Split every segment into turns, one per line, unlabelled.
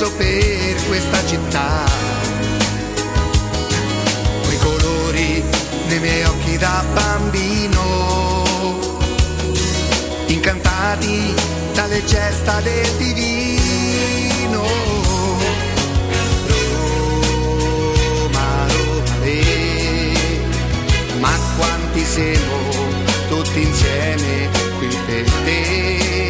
immenso per questa città. Quei colori nei miei occhi da bambino, incantati dalle gesta del divino. Roma, Roma, le, ma quanti siamo tutti insieme qui per te.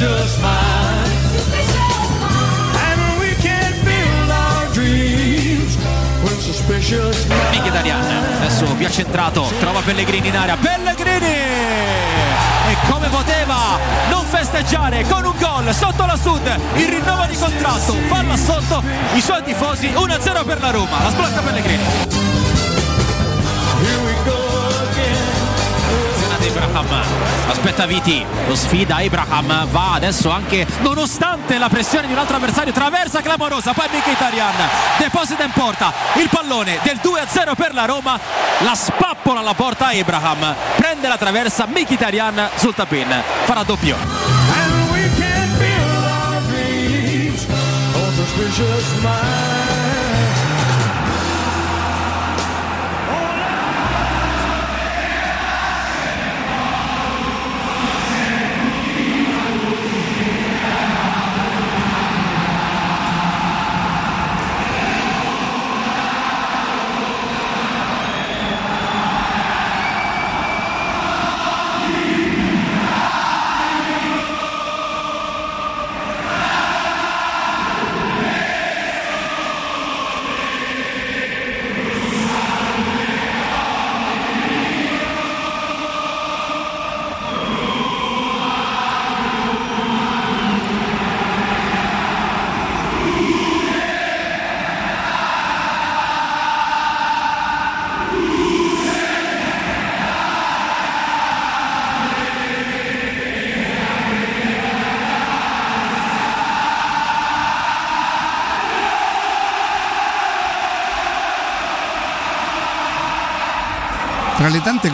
suspicious minds. And we can't build our dreams with suspicious minds.
Michi Darian, adesso più accentrato, trova Pellegrini in area, Pellegrini! E come poteva non festeggiare con un gol sotto la Sud, il rinnovo di contratto, falla sotto i suoi tifosi, 1-0 per la Roma, la sblocca Pellegrini. Abraham, aspetta Viti, lo sfida Abraham, va adesso anche nonostante la pressione di un altro avversario, traversa clamorosa, poi Mkhitaryan deposita in porta il pallone del 2-0 per la Roma, la spappola alla porta Abraham, prende la traversa Mkhitaryan sul tapin, farà doppio.
And we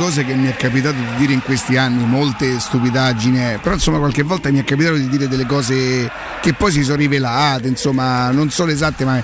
cose che mi è capitato di dire in questi anni, molte stupidaggini, eh, però insomma qualche volta mi è capitato di dire delle cose che poi si sono rivelate, insomma non sono esatte ma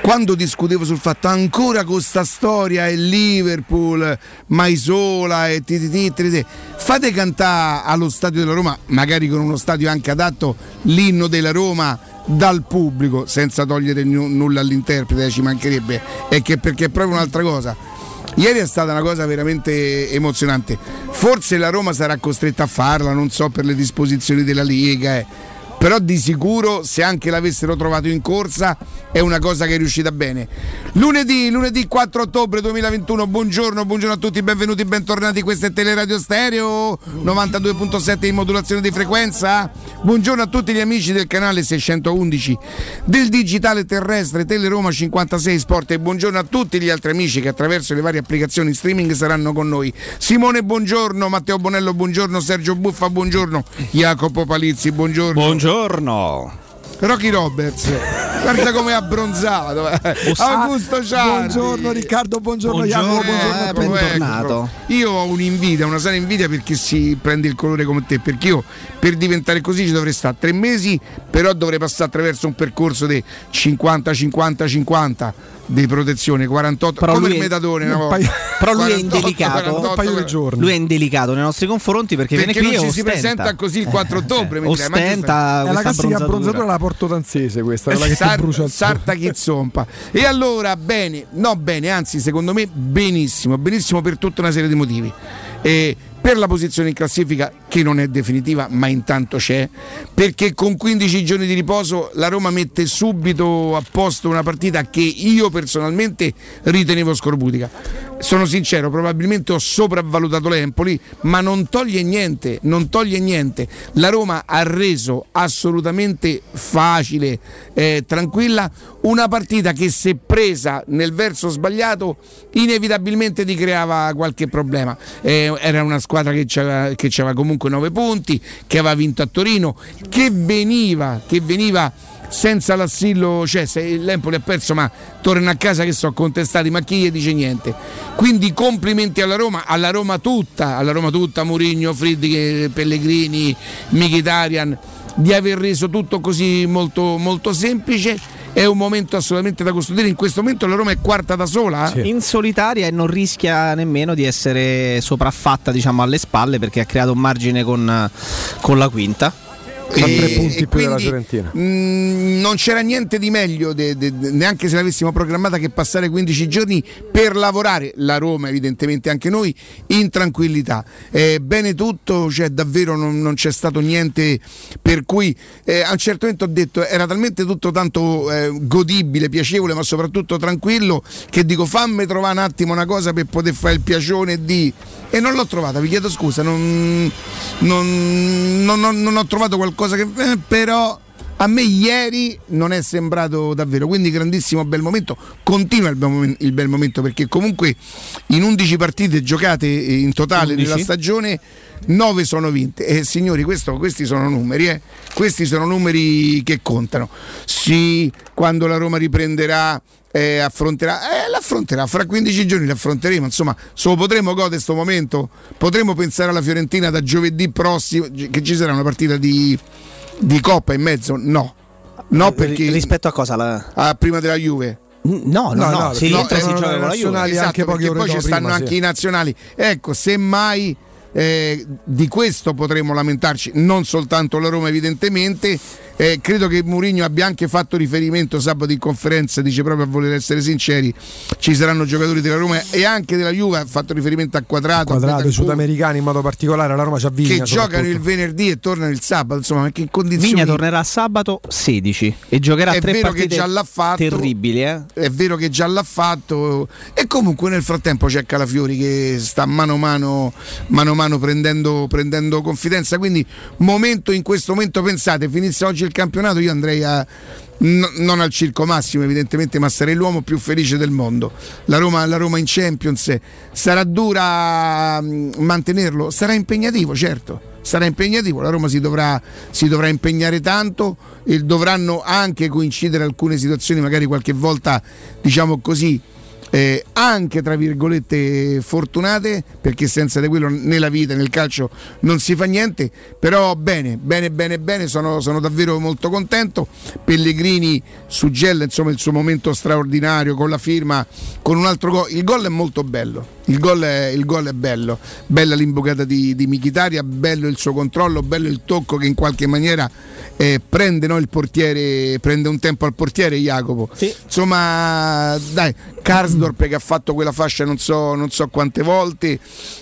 quando discutevo sul fatto ancora con sta storia e Liverpool, Maisola e TTT, fate cantare allo stadio della Roma, magari con uno stadio anche adatto, l'inno della Roma dal pubblico, senza togliere n- nulla all'interprete, ci mancherebbe, è che perché è proprio un'altra cosa Ieri è stata una cosa veramente emozionante. Forse la Roma sarà costretta a farla, non so per le disposizioni della Lega. Eh però di sicuro se anche l'avessero trovato in corsa è una cosa che è riuscita bene. Lunedì, lunedì 4 ottobre 2021, buongiorno, buongiorno a tutti, benvenuti, bentornati, questo è Teleradio Stereo 92.7 in modulazione di frequenza. Buongiorno a tutti gli amici del canale 611 del digitale terrestre Teleroma 56 Sport e buongiorno a tutti gli altri amici che attraverso le varie applicazioni streaming saranno con noi. Simone, buongiorno, Matteo Bonello, buongiorno, Sergio Buffa, buongiorno, Jacopo Palizzi, buongiorno.
Buongiorno buongiorno.
Rocky Roberts, guarda come è abbronzato. Eh. Augusto Ciardi.
Buongiorno Riccardo, buongiorno, buongiorno Jacopo, buongiorno.
Eh, bentornato.
Ecco. Io ho un'invidia, una sana invidia perché si prende il colore come te, perché io per diventare così ci dovrei stare tre mesi, però dovrei passare attraverso un percorso di 50-50-50 di protezione 48 però come il metadone una volta.
però lui 48, è indelicato
48,
lui è indelicato nei nostri confronti perché,
perché
viene qui
non
e
ci si presenta così il 4 ottobre
eh, ostenta
è la classica abbronzatura alla portodanzese questa quella che Sar-
sarta chizzompa e allora bene no bene anzi secondo me benissimo benissimo per tutta una serie di motivi. E per la posizione in classifica che non è definitiva ma intanto c'è perché con 15 giorni di riposo la Roma mette subito a posto una partita che io personalmente ritenevo scorbutica. Sono sincero probabilmente ho sopravvalutato l'Empoli ma non toglie niente non toglie niente. La Roma ha reso assolutamente facile eh, tranquilla una partita che se presa nel verso sbagliato inevitabilmente ti creava qualche problema. Eh, era una squadra squadra che c'aveva, che c'aveva comunque 9 punti, che aveva vinto a Torino, che veniva, che veniva senza l'assillo, cioè se l'Empoli ha perso ma torna a casa che sono contestati, ma chi gli dice niente? Quindi complimenti alla Roma, alla Roma tutta, alla Roma tutta, Murigno, Friddi, Pellegrini, Michitarian, di aver reso tutto così molto, molto semplice è un momento assolutamente da custodire. In questo momento la Roma è quarta da sola.
Sì. In solitaria e non rischia nemmeno di essere sopraffatta diciamo, alle spalle perché ha creato un margine con, con la quinta
a tre punti più della Fiorentina. Mh,
non c'era niente di meglio, de, de, de, neanche se l'avessimo programmata, che passare 15 giorni per lavorare, la Roma evidentemente anche noi, in tranquillità. Eh, bene tutto, cioè davvero non, non, c'è stato niente per cui eh, a un certo momento ho detto era talmente tutto tanto eh, godibile, piacevole, ma soprattutto tranquillo, che dico fammi trovare un attimo una cosa per poter fare il piacione di... E non l'ho trovata, vi chiedo scusa, non, non, non, non ho trovato qualcosa qualcosa che... Eh, però a me ieri non è sembrato davvero, quindi grandissimo bel momento, continua il bel, momento, il bel momento perché comunque in 11 partite giocate in totale 11? nella stagione 9 sono vinte e signori questo, questi sono numeri, eh? questi sono numeri che contano. Sì, quando la Roma riprenderà eh, affronterà, eh, l'affronterà fra 15 giorni l'affronteremo insomma se lo potremo godere questo momento potremo pensare alla Fiorentina da giovedì prossimo che ci sarà una partita di, di Coppa in mezzo no no perché
rispetto a cosa la...
a prima della Juve
No, no, no, no, si rientra si gioca con la Juve.
Esatto, anche perché poi ci stanno prima, anche sì. i nazionali. Ecco, semmai eh, di questo potremmo lamentarci, non soltanto la Roma evidentemente, eh, credo che Mourinho abbia anche fatto riferimento sabato in conferenza, dice proprio a voler essere sinceri, ci saranno giocatori della Roma e anche della Juve, ha fatto riferimento a Quadrato,
Quadrato, i sudamericani in modo particolare, la Roma c'ha Vigna.
Che giocano il venerdì e tornano il sabato, insomma, che condizioni...
Vigna tornerà sabato 16 e giocherà
è
tre
vero che già l'ha fatto,
terribili. Eh?
È vero che già l'ha fatto e comunque nel frattempo c'è Calafiori che sta mano a mano, mano, mano prendendo, prendendo confidenza, quindi momento in questo momento pensate, finisse oggi il campionato io andrei a No, non al circo massimo evidentemente ma sarei l'uomo più felice del mondo. La Roma, la Roma in Champions sarà dura mm, mantenerlo? Sarà impegnativo certo sarà impegnativo. La Roma si dovrà, si dovrà impegnare tanto e dovranno anche coincidere alcune situazioni magari qualche volta diciamo così eh, anche tra virgolette fortunate, perché senza di quello nella vita, nel calcio non si fa niente, però bene, bene, bene, bene, sono, sono davvero molto contento. Pellegrini su Gel, insomma il suo momento straordinario con la firma, con un altro gol, il gol è molto bello. Il gol, è, il gol è bello, bella l'imbucata di, di Michitaria, bello il suo controllo, bello il tocco che in qualche maniera eh, prende no, il portiere, prende un tempo al portiere Jacopo.
Sì.
Insomma, dai, Karsdorp che ha fatto quella fascia non so, non so quante volte.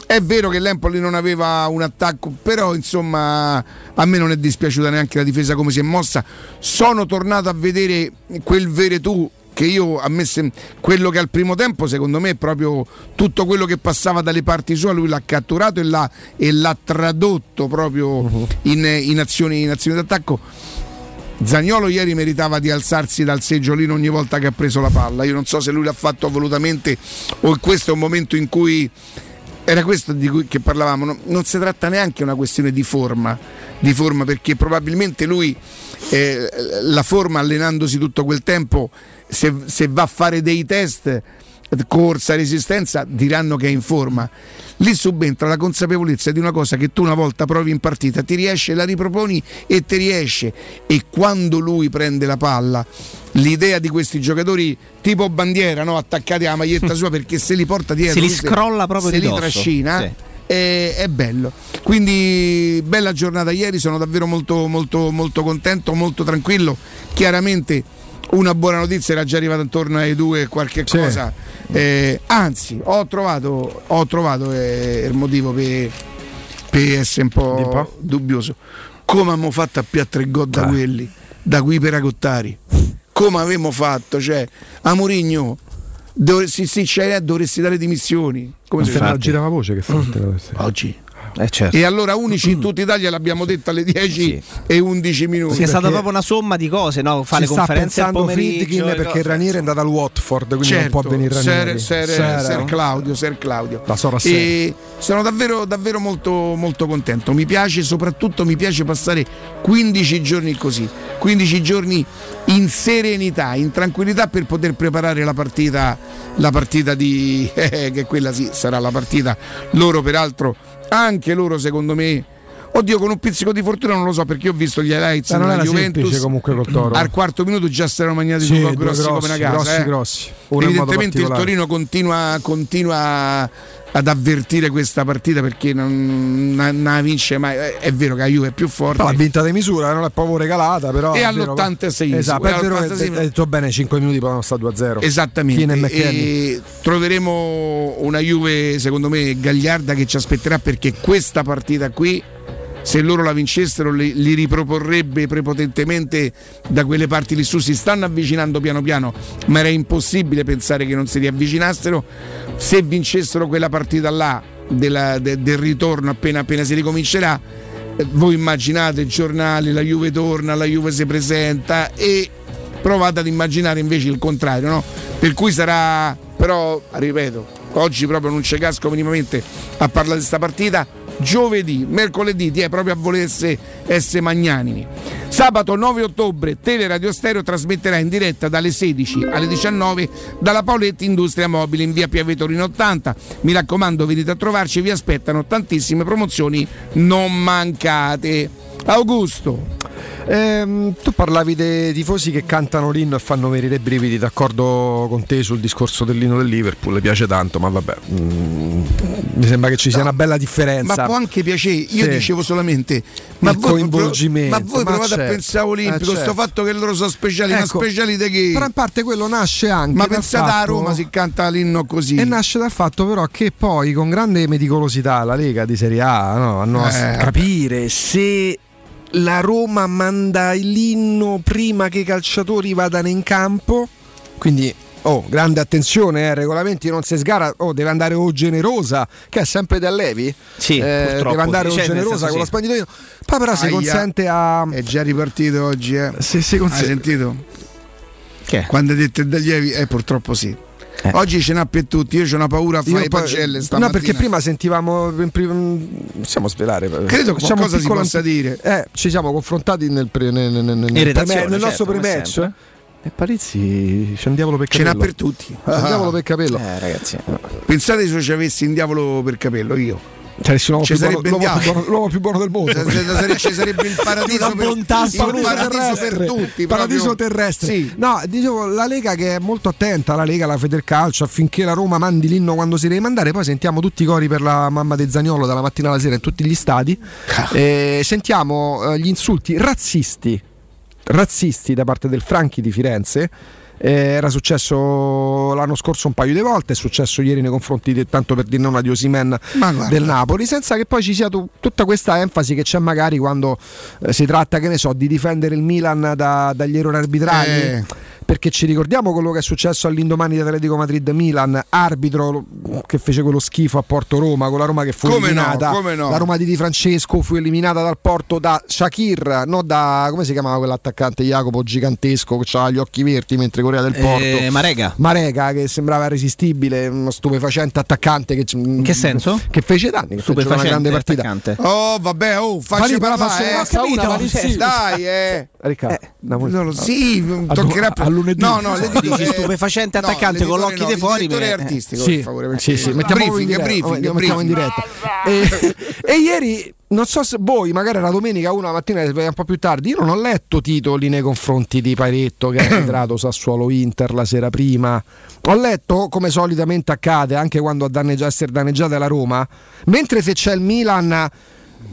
È vero che l'Empoli non aveva un attacco, però insomma a me non è dispiaciuta neanche la difesa come si è mossa. Sono tornato a vedere quel Veretù che io a me sem- quello che al primo tempo secondo me è proprio tutto quello che passava dalle parti sue lui l'ha catturato e l'ha, e l'ha tradotto proprio in, in azioni, in azioni d'attacco. Zagnolo ieri meritava di alzarsi dal seggiolino ogni volta che ha preso la palla. Io non so se lui l'ha fatto volutamente o questo è un momento in cui era questo di cui che parlavamo, no- non si tratta neanche di una questione di forma, di forma perché probabilmente lui eh, la forma allenandosi tutto quel tempo, se, se va a fare dei test, corsa, resistenza, diranno che è in forma. Lì subentra la consapevolezza di una cosa che tu una volta provi in partita, ti riesce, la riproponi e ti riesce. E quando lui prende la palla, l'idea di questi giocatori tipo bandiera, no? attaccati alla maglietta sua perché se li porta dietro,
Se li scrolla proprio
se
di
li trascina.
Sì.
È, è bello, quindi bella giornata ieri, sono davvero molto, molto, molto contento, molto tranquillo. Chiaramente una buona notizia era già arrivata intorno ai due qualche
Sì.
cosa. Eh, anzi, ho trovato, ho trovato eh, il motivo per, per essere un po',
un po'?
dubbioso. Come abbiamo fatto a più tre gol da
Ah.
quelli, da qui per Agottari? Come avevamo fatto? Cioè, a Murigno, sì, sì, c'è, dovresti dare dimissioni. Come si
Se
fa?
no girava voce che forte essere.
Oggi.
Eh, certo.
E allora unici in tutta Italia l'abbiamo detto alle 10
Sì.
e 11 minuti.
Sì, è stata proprio una somma di cose, no? Fa le conferenze al pomeriggio.
Perché. Ranieri è andato al Watford, quindi
Certo,
non può venire Ranieri.
Ser, Ser-
Ser-
Ser Claudio, Ser Claudio.
La Sora
e sono davvero, davvero molto, molto contento. Mi piace, soprattutto mi piace passare 15 giorni così, 15 giorni in serenità, in tranquillità per poter preparare la partita, la partita di eh, che quella sì sarà la partita. Loro peraltro, anche loro secondo me Oddio, con un pizzico di fortuna non lo so perché ho visto gli highlights
Ma non
della Juventus.
comunque col Toro.
Al quarto minuto già si erano mangiati
Sì,
due
due
grossi, come
grossi,
una casa.
grossi,
eh.
grossi.
Evidentemente il. Torino continua, continua ad avvertire questa partita perché non, non la vince mai. Eh, È vero che la Juve è più forte.
L'ha vinta di misura, non è proprio regalata, però.
E
è vero-
all'86esimo,
Esatto, è vero che
all'86esimo.
hai detto bene, 5 minuti poi non sta 2-0.
Esattamente.
E.
E troveremo una Juve, secondo me, gagliarda che ci aspetterà perché questa partita qui, se loro la vincessero, li, li riproporrebbe prepotentemente da quelle parti lì su. Si stanno avvicinando piano piano, ma era impossibile pensare che non si riavvicinassero. Se vincessero quella partita là della- de- del ritorno appena appena si ricomincerà. eh, Voi immaginate i giornali, la Juve torna, la Juve si presenta e provate ad immaginare invece il contrario, no? Per cui sarà, però, ripeto, oggi proprio non c'è casco minimamente a parlare di questa partita. Giovedì, mercoledì, ti è proprio a volersi essere magnanimi. Sabato 9 ottobre Teleradio Stereo trasmetterà in diretta dalle 16 alle 19 dalla Paoletti Industria Mobile in via Piave Torino 80. Mi raccomando, venite a trovarci, vi aspettano tantissime promozioni, non mancate. Augusto,
Ehm, tu parlavi dei tifosi che cantano l'inno e fanno venire i brividi, d'accordo con te sul discorso dell'inno del Liverpool, le piace tanto, ma vabbè, mm, mi sembra che ci sia una bella differenza.
Ma può anche piacere, io
Sì.
dicevo solamente, ma
Il
voi,
coinvolgimento,
ma voi
ma
provate a
certo,
pensare all'Olimpico,
eh, certo.
sto fatto che loro sono speciali, ma
Ecco,
speciali di che?
Però in parte quello nasce anche
Ma pensate a Roma si canta l'inno così.
E nasce dal fatto però che poi con grande meticolosità la Lega di Serie A no, hanno a
Eh,
capire se la Roma manda l'inno prima che i calciatori vadano in campo, quindi oh, grande attenzione, eh, regolamenti non si sgara, oh, deve andare o generosa, che è sempre da Levi,
Sì,
Eh, deve andare o generosa con lo
sì.
spandito io. Poi però si
Aia.
consente a...
È già ripartito oggi, eh.
Se si
Hai
consente...
sentito?
Che?
Quando hai detto il Daglievi, eh purtroppo sì.
Eh.
Oggi ce n'ha per tutti, io ho una paura a fare i
poi-
pagelle
no,
stamattina.
perché prima sentivamo. prim- Possiamo svelare.
Credo che
Facciamo
qualcosa si possa
anti-
dire.
Eh, ci siamo confrontati nel, pre- nel, nel- nel- nel
redazione,
pre- nel
certo,
nostro pre-match. E Palizzi c'è un diavolo per
Ce
capello.
n'ha per tutti.
C'è un diavolo per capello.
Eh, ragazzi.
Pensate se ci avessi un diavolo per capello io.
Cioè, nessun uomo
Ci
più buono- l'uomo,
il
più buono, l'uomo più buono del mondo.
Ci sarebbe- il paradiso per, il
assoluta.
paradiso per tutti.
paradiso
proprio.
terrestre.
Sì.
No, dicevo, la Lega che è molto attenta, la Lega, la Federcalcio, affinché la Roma mandi l'inno quando si deve mandare. Poi sentiamo tutti i cori per la mamma di Zaniolo dalla mattina alla sera in tutti gli stadi. Eh, sentiamo eh, gli insulti razzisti, razzisti da parte del Franchi di Firenze. Eh, era successo l'anno scorso un paio di volte, è successo ieri nei confronti, di, tanto per dire non di Osimen del Napoli, senza che poi ci sia tu- tutta questa enfasi che c'è magari quando eh, si tratta, che ne so, di difendere il Milan da- dagli errori arbitrali.
Eh.
Perché ci ricordiamo quello che è successo all'indomani di Atletico Madrid-Milan, arbitro che fece quello schifo a Porto Roma, con la Roma che fu
Come no,
eliminata.
come no.
La Roma di Di Francesco fu eliminata dal Porto da Shakir, non da come si chiamava quell'attaccante Jacopo gigantesco che aveva gli occhi verdi mentre correva del Porto.
Eh, Marega.
Marega che sembrava irresistibile, uno stupefacente attaccante che,
In che senso?
Che fece danni, che fece una
Stupefacente
grande partita.
attaccante.
Oh, vabbè, oh,
però
parlare, eh.
Palizzi.
Dai, eh.
Riccardo, una
No, no, sì, toccherà
a lunedì.
No, no, le dico
Dici
che-
stupefacente
no,
attaccante
le
con
dico
l'occhi
no,
di fuori,
direttore
mi-
artistico,
Sì,
per favore.
sì, sì, mettiamo
briefing,
in diretta,
briefing,
lo mettiamo in
briefing.
diretta. E, e ieri, non so se voi, magari la domenica, una mattina, un po' più tardi, io non ho letto titoli nei confronti di Pairetto che ha arbitrato Sassuolo Inter la sera prima. Ho letto, come solitamente accade, anche quando a danneggia- essere danneggiata la Roma, mentre se c'è il Milan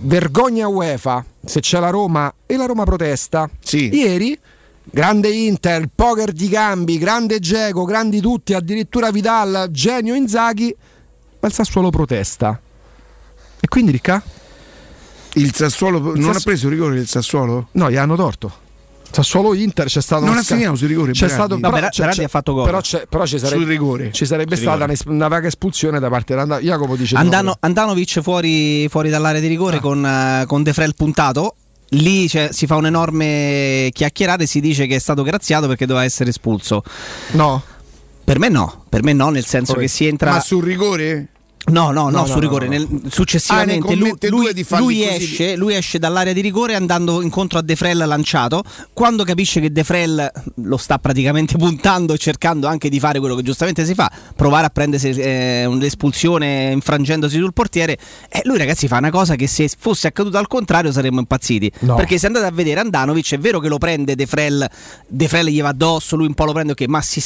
vergogna UEFA, se c'è la Roma e la Roma protesta.
Sì.
Ieri grande Inter, poker di gambi, grande Geco, grandi tutti, addirittura Vidal, genio Inzaghi, ma il Sassuolo protesta. E quindi Ricca?
Il Sassuolo non
Sass-
ha preso il rigore il Sassuolo?
No, gli hanno torto. Sassuolo Inter c'è stato
Non ha segnato sui rigori,
C'è stato
No,
però, c'è- c'è-
ha fatto gol.
Però, c'è- però ci sarebbe,
Sul rigore.
ci sarebbe stata
rigore.
una, una vaga espulsione da parte di Jacopo dice di no.
Andano- Andanovic fuori, fuori dall'area di rigore con, eh, con De Frel puntato. Lì c'è- si fa un enorme chiacchierare e si dice che è stato graziato perché doveva essere espulso.
No.
Per me no, per me no, nel senso
Come?
che si entra.
Ma sul rigore?
No, no, no,
No,
sul
no,
rigore. Nel-
Ah,
successivamente lui,
commette
lui- lui
così.
esce, lui esce dall'area di rigore andando incontro a De Frel lanciato. Quando capisce che De Frel lo sta praticamente puntando e cercando anche di fare quello che giustamente si fa, provare a prendersi eh, un'espulsione infrangendosi sul portiere, eh, lui ragazzi fa una cosa che se fosse accaduto al contrario saremmo impazziti.
No.
Perché se andate a vedere Andanovic è vero che lo prende De Frel, De Frel gli va addosso, lui un po' lo prende, ok, ma si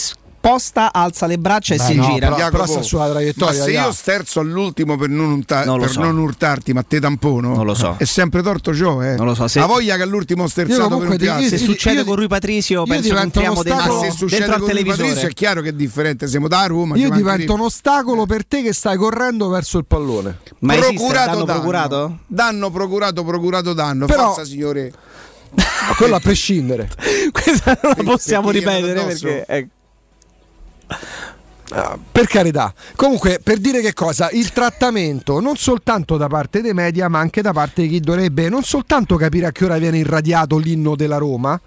sposta, alza le braccia e
Beh,
si
no,
gira.
però-
Jacopo,
sta sulla traiettoria,
Ma se io sterzo all'ultimo per non, unta-
Non
per
so.
non urtarti, ma te tampono,
Non lo so.
è sempre torto ciò, eh.
Non lo so, se-
La voglia che all'ultimo ho sterzato
Io
per un piatto.
Se succede
io-
con Rui Patrizio,
io
penso che
divento
entriamo dentro,
ostacolo-
se succede
dentro
con
televisore.
Patrizio è chiaro che è differente, siamo da Roma.
Io divento un ostacolo per te che stai correndo verso il pallone.
Ma
procurato
danno procurato?
Danno procurato, procurato danno.
Però-
Forza signore.
Ma quello a prescindere.
Questa non la possiamo ripetere perché eh,
Ah, per carità. Comunque, per dire che cosa? Il trattamento non soltanto da parte dei media, ma anche da parte di chi dovrebbe non soltanto capire a che ora viene irradiato l'inno della Roma,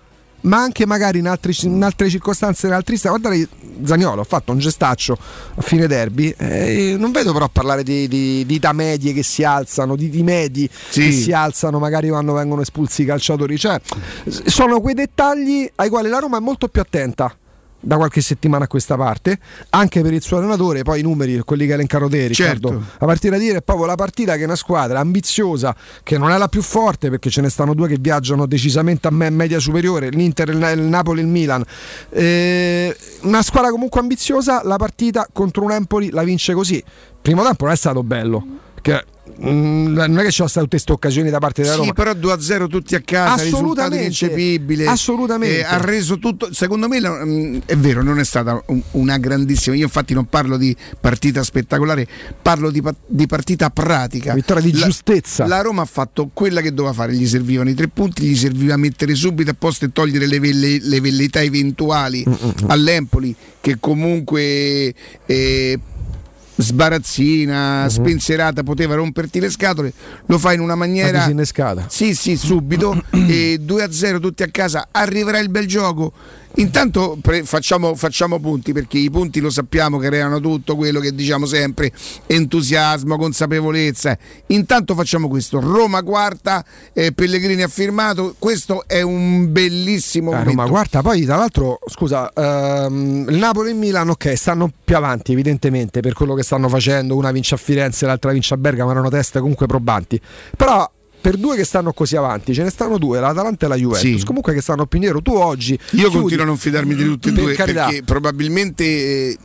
ma anche magari in, altri- in altre circostanze, in altri stati. Guardate, Zagnolo ha fatto un gestaccio a fine derby. eh, non vedo però parlare di, di, di età medie che si alzano, di, di medi
Sì.
che si alzano magari quando vengono espulsi i calciatori. Cioè, sono quei dettagli ai quali la Roma è molto più attenta da qualche settimana a questa parte, anche per il suo allenatore, poi i numeri, quelli che ha elencato te, Riccardo.
Certo.
La partita di ieri è proprio la partita che è una squadra ambiziosa, che non è la più forte, perché ce ne stanno due che viaggiano decisamente a me- media superiore, l'Inter, il, Na- il Napoli il Milan. Eh, una squadra comunque ambiziosa, la partita contro un Empoli la vince così. Primo tempo non è stato bello, perché mm, non è che ci sono state tutte queste occasioni da parte della
Sì,
Roma.
però 2-0 tutti a casa,
Assolutamente.
ineccepibile.
Assolutamente.
Eh, ha reso tutto. Secondo me la- mm, è vero, non è stata un- una grandissima. Io infatti non parlo di partita spettacolare, parlo di, di partita pratica.
Vittoria di
La-
giustezza.
La Roma ha fatto quella che doveva fare, gli servivano i tre punti, gli serviva mettere subito a posto e togliere le, velle- le velleità eventuali
Mm,
all'Empoli che comunque eh, sbarazzina,
Mm-hmm.
spensierata, poteva romperti le scatole, lo fa in una maniera...
disinnescata.
Sì, sì, subito. e 2-0 tutti a casa, arriverà il bel gioco. Intanto pre- facciamo, facciamo punti perché i punti lo sappiamo che creano tutto quello che diciamo sempre, entusiasmo, consapevolezza. Intanto facciamo questo, Roma quarta, eh, Pellegrini ha firmato, questo è un bellissimo
Eh,
momento.
Roma quarta, poi tra l'altro, scusa, ehm, il Napoli e il Milan, ok, stanno più avanti evidentemente per quello che stanno facendo, una vince a Firenze, l'altra vince a Bergamo, erano teste comunque probanti. Però per due che stanno così avanti, ce ne stanno due, l'Atalanta e la Juventus,
Sì.
comunque che stanno più indietro. Tu oggi
Io
chiudi-
continuo a non fidarmi di tutti e
Per
due
carità.
perché probabilmente, eh,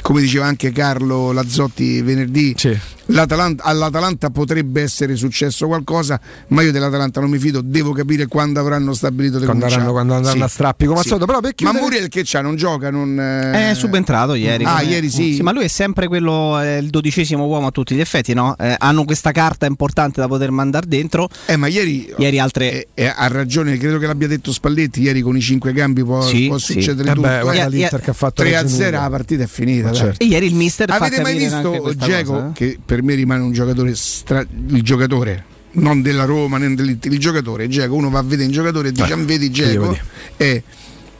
come diceva anche Carlo Lazzotti venerdì,
Sì.
l'Atalanta- all'Atalanta potrebbe essere successo qualcosa, ma io dell'Atalanta non mi fido, devo capire quando avranno stabilito le
Quando quando andranno a strappi, come al solito, però per
Ma Muriel che c'ha? Non gioca? Non, eh,
È subentrato ieri.
Ah,
come-
ieri sì.
Ma lui è sempre quello, eh, il dodicesimo uomo a tutti gli effetti, no? Eh, hanno questa carta importante da poter mandare dentro.
Eh, ma ieri,
Ieri altre.
eh, eh, ha ragione, credo che l'abbia detto Spalletti, ieri con i cinque cambi può,
Sì,
può
sì.
succedere
Eh
tutto.
beh, guarda
Eh,
l'Inter
eh,
che ha fatto
3 a
Reggio
0
Emilia.
la partita è finita.
Certo.
E ieri il mister fa
Avete mai visto Geco,
cosa, eh?
che per me rimane un giocatore, stra- il giocatore, non della Roma, né dell'Inter, il giocatore, Geco, uno va a vedere un giocatore e dice, vedi Geco,
dire?
è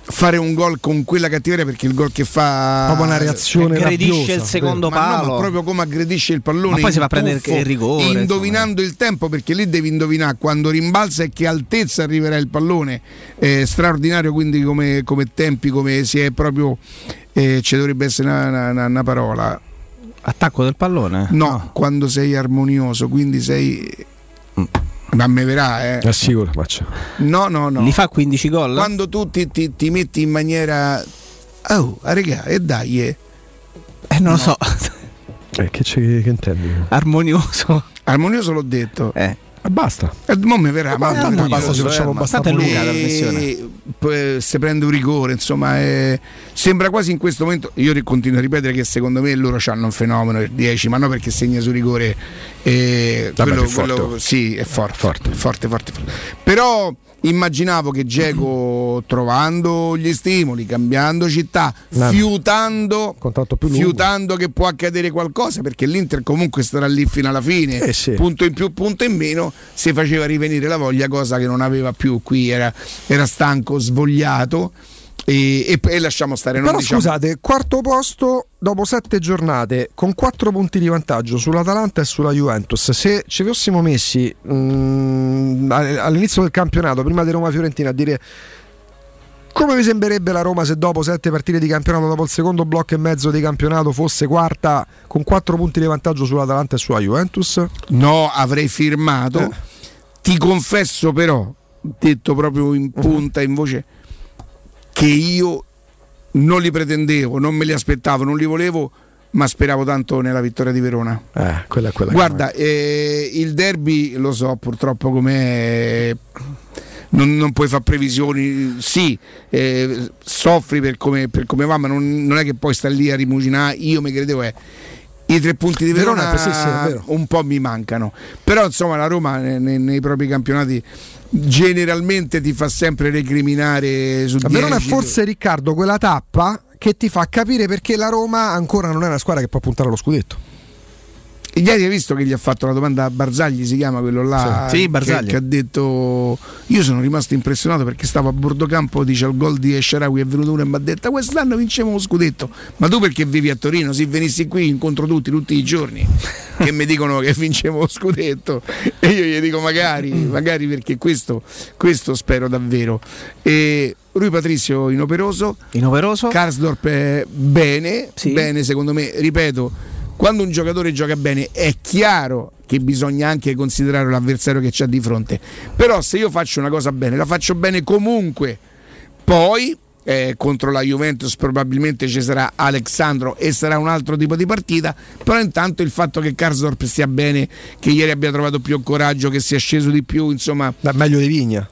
fare un gol con quella cattiveria perché il gol che fa...
Proprio una reazione
aggredisce
rabbiosa,
il secondo
Ma no,
palo.
ma proprio come aggredisce il pallone
Ma poi si va a prendere
tuffo,
il rigore,
indovinando il tempo perché lì devi indovinare quando rimbalza e che altezza arriverà il pallone Eh, straordinario quindi come, come tempi come si è proprio eh, ci dovrebbe essere una, una- una parola
Attacco del pallone?
No, quando sei armonioso, quindi sei. Ma me verrà, eh.
È sicuro, ma c'è.
No, no, no.
Li fa 15 gol?
Quando tu ti, ti- ti metti in maniera. Oh, ah, regà, e dai, eh.
Eh, non lo so.
Eh, che, c'è- che intendi?
Armonioso.
Armonioso l'ho detto.
Eh.
Eh, basta.
E mo me verrà, ma
Ma
me
tanto basta
eh,
facciamo
ma
abbastanza
lunga la trasmissione.
E poi se prende un rigore, insomma, eh, sembra quasi in questo momento. Io continuo a ripetere che secondo me loro hanno un fenomeno il 10, ma non perché segna su rigore. eh,
Vabbè,
quello, quello- sì, è forte, forte, forte, forte, forte. Però immaginavo che Geco trovando gli stimoli, cambiando città,
No.
fiutando, fiutando che può accadere qualcosa, perché l'Inter comunque starà lì fino alla fine,
Eh sì.
punto in più, punto in meno, si faceva rivenire la voglia, cosa che non aveva più qui, era, era stanco, svogliato. E, e, e lasciamo stare. Non
Però
diciamo-
scusate, quarto posto dopo sette giornate con quattro punti di vantaggio sull'Atalanta e sulla Juventus. Se ci fossimo messi mm, all'inizio del campionato, prima di Roma Fiorentina, a dire come vi sembrerebbe la Roma se dopo sette partite di campionato, dopo il secondo blocco e mezzo di campionato, fosse quarta con quattro punti di vantaggio sull'Atalanta e sulla Juventus?
No, avrei firmato.
Eh.
Ti confesso però, detto proprio in punta, in voce, che io non li pretendevo, non me li aspettavo, non li volevo, ma speravo tanto nella vittoria di Verona.
Eh, quella quella
Guarda, eh, il derby lo so purtroppo com'è. Non, non puoi fare previsioni, sì, eh, soffri per come, per come va, ma non, non è che poi sta lì a rimuginare. Io mi credevo è. I tre punti di Verona,
Verona, sì, sì,
un po' mi mancano. Però insomma la Roma ne- ne- nei propri campionati generalmente ti fa sempre recriminare su
Verona è
10.
forse Riccardo quella tappa che ti fa capire perché la Roma ancora non è una squadra che può puntare allo scudetto.
Ieri hai visto che gli ha fatto la domanda a Barzagli, si chiama quello là?
Sì. Sì,
che-
Barzagli.
Che, ha detto. Io sono rimasto impressionato perché stavo a bordo campo, dice al gol di Esharawi, è venuto uno e mi ha detto quest'anno vinciamo lo scudetto. Ma tu perché vivi a Torino? Se venissi qui incontro tutti, tutti i giorni, che mi dicono che vinciamo lo scudetto. E io gli dico magari, magari perché questo, questo spero davvero. E Rui Patrizio inoperoso,
Inoperoso?
Karsdorp bene,
Sì.
bene secondo me, ripeto, quando un giocatore gioca bene è chiaro che bisogna anche considerare l'avversario che c'ha di fronte, però se io faccio una cosa bene, la faccio bene comunque, poi eh, contro la Juventus probabilmente ci sarà Alexandro e sarà un altro tipo di partita, però intanto il fatto che Karsdorp stia bene, che ieri abbia trovato più coraggio, che sia sceso di più, insomma,
Da meglio di Vigna.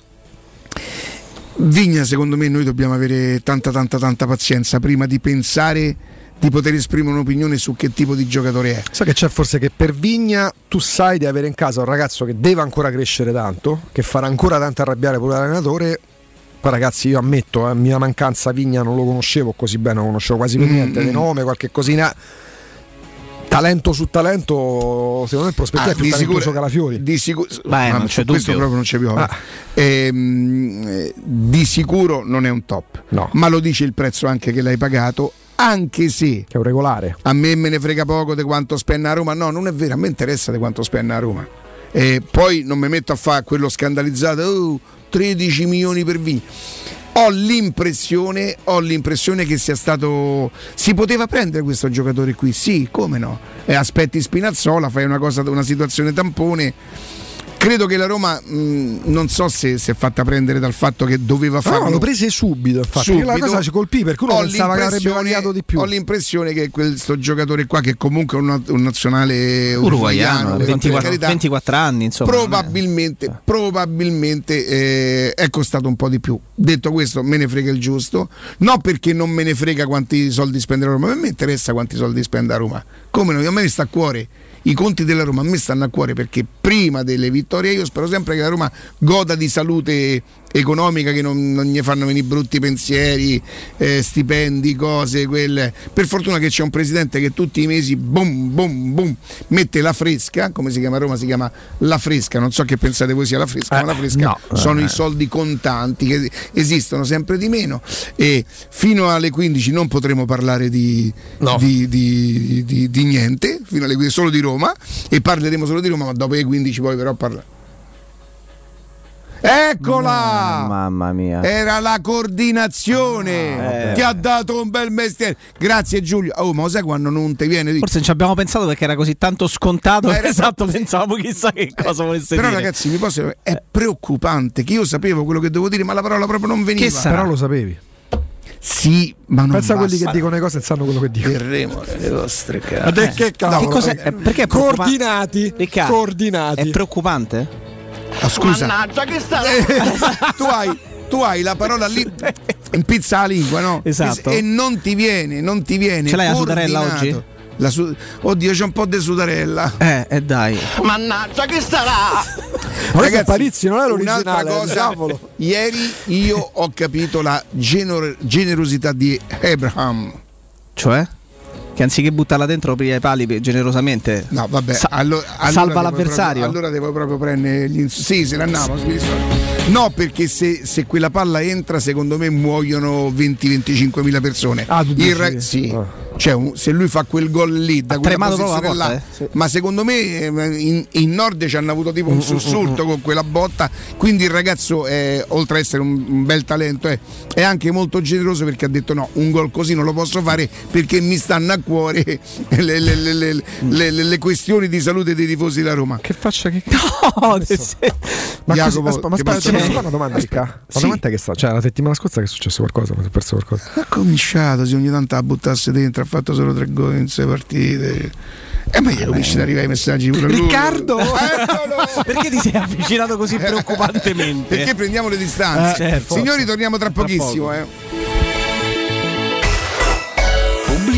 Vigna, secondo me, noi dobbiamo avere tanta, tanta, tanta pazienza prima di pensare di poter esprimere un'opinione su che tipo di giocatore è.
Sai che c'è forse che per Vigna tu sai di avere in casa un ragazzo che deve ancora crescere tanto, che farà ancora tanto arrabbiare pure l'allenatore. Poi ragazzi io ammetto, a mia mancanza Vigna non lo conoscevo così bene, non conoscevo quasi per
Mm,
niente, di
mm.
nome, qualche cosina. Talento su talento, secondo me il prospettiva
Ah,
è più
di
talentoso
sicuro-
Calafiori.
Di sicuro,
Beh, non c'è
questo
dubbio.
proprio non c'è più.
Ah.
Ehm, eh, di sicuro non è un top,
No.
ma lo dice il prezzo anche che l'hai pagato, anche se
Che è un regolare.
a me me ne frega poco di quanto spende a Roma. No, non è vero, a me interessa di quanto spende a Roma. E poi non mi metto a fare quello scandalizzato, oh, 13 milioni per Vigna. Ho l'impressione, ho l'impressione che sia stato. Si poteva prendere questo giocatore qui? Sì, come no? E aspetti Spinazzola, fai una cosa, una situazione tampone. Credo che la Roma mh, non so se si è fatta prendere dal fatto che doveva
No,
farlo
lo prese subito, infatti.
subito.
La cosa ci colpì perché uno
Ho
pensava che avrebbe
l'impressione-
variato di più.
Ho l'impressione che questo giocatore qua, che comunque è un, un nazionale
Uruguaiano,
per
24,
carità,
24 anni, insomma. non è-
probabilmente, probabilmente eh, è costato un po' di più. Detto questo, me ne frega il giusto. No perché non me ne frega quanti soldi spende la Roma, ma a me interessa quanti soldi spende la Roma. Come no? A me sta a cuore. I conti della Roma a me stanno a cuore perché prima delle vittorie io spero sempre che la Roma goda di salute economica, che non, non gli fanno venire brutti pensieri, eh, stipendi, cose, quelle. Per fortuna che c'è un presidente che tutti i mesi boom, boom, boom, mette la fresca, come si chiama a Roma? Si chiama la fresca, non so che pensate voi sia la fresca,
Eh,
ma la fresca
no.
sono
Eh.
i soldi contanti che esistono sempre di meno e fino alle 15 non potremo parlare di,
No.
di, di- di- niente, fino alle 15 solo di Roma e parleremo solo di Roma, ma dopo le 15 poi però parla. Eccola!
Mamma mia.
Era la coordinazione
Eh.
che ha dato un bel mestiere. Grazie Giulio. Oh, ma lo sai quando non ti viene di...
Forse non ci abbiamo pensato perché era così tanto scontato.
Era
esatto, pensavamo chissà che cosa volesse
Però
dire.
ragazzi, mi posso... è preoccupante che io sapevo quello che dovevo dire, ma la parola proprio non veniva.
Che sarà?
Però lo sapevi.
Sì, ma non
Pensa a quelli
basta.
che dicono le cose e sanno quello che dicono.
Verremo nelle vostre case.
Ma che cavolo?
Che? Eh, perché è preoccupa-
Coordinati.
Riccardo,
Coordinati.
È preoccupante?
Ah, scusa. tu, hai, tu hai la parola lì in pizza la lingua, no?
Esatto.
E non ti viene, non ti viene.
Ce l'hai la sudarella oggi?
La su- Oddio, c'è un po' di sudarella.
Eh, e dai.
Mannaggia che sarà!
Ma questo è Parizzi, non è
un'altra
l'originale.
cosa.
Diavolo.
Ieri io ho capito la genor- generosità di Abraham.
Cioè? Che anziché buttarla dentro prima i pali generosamente.
No, vabbè,
sa-
allo- allora
salva l'avversario.
proprio- allora devo proprio prendere gli ins- Sì, se ne dispiace. No, perché se, se quella palla entra, secondo me muoiono 20-25 mila persone.
Ah, tu
Il
dici?
ra- sì.
Ah.
Cioè, un- se lui fa quel gol lì da
Ha
quella posizione là,
porta, eh?
ma secondo me eh, in, in nord ci hanno avuto tipo un sussulto con quella botta. Quindi il ragazzo, è, oltre ad essere un, un bel talento, è, è anche molto generoso perché ha detto: no, un gol così non lo posso fare perché mi stanno a cuore le, le- le- le- le- le- le questioni di salute dei tifosi della Roma.
Che faccia che
No, de- se-
Ma,
Jacopo,
così, aspa- ma aspetta, fare una domanda? Ma
Sì.
domanda che sta? Cioè, la settimana scorsa che è successo qualcosa? Si è perso qualcosa?
Ha cominciato, se ogni tanto la buttasse dentro, fatto solo tre gol in sei partite. E ma gli cominci ad arrivare i messaggi pure.
Riccardo!
Eccolo!
Perché ti sei avvicinato così preoccupantemente?
Perché prendiamo le distanze.
Eh, certo.
Signori, torniamo tra pochissimo.
poco.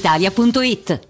brispalitalia.it.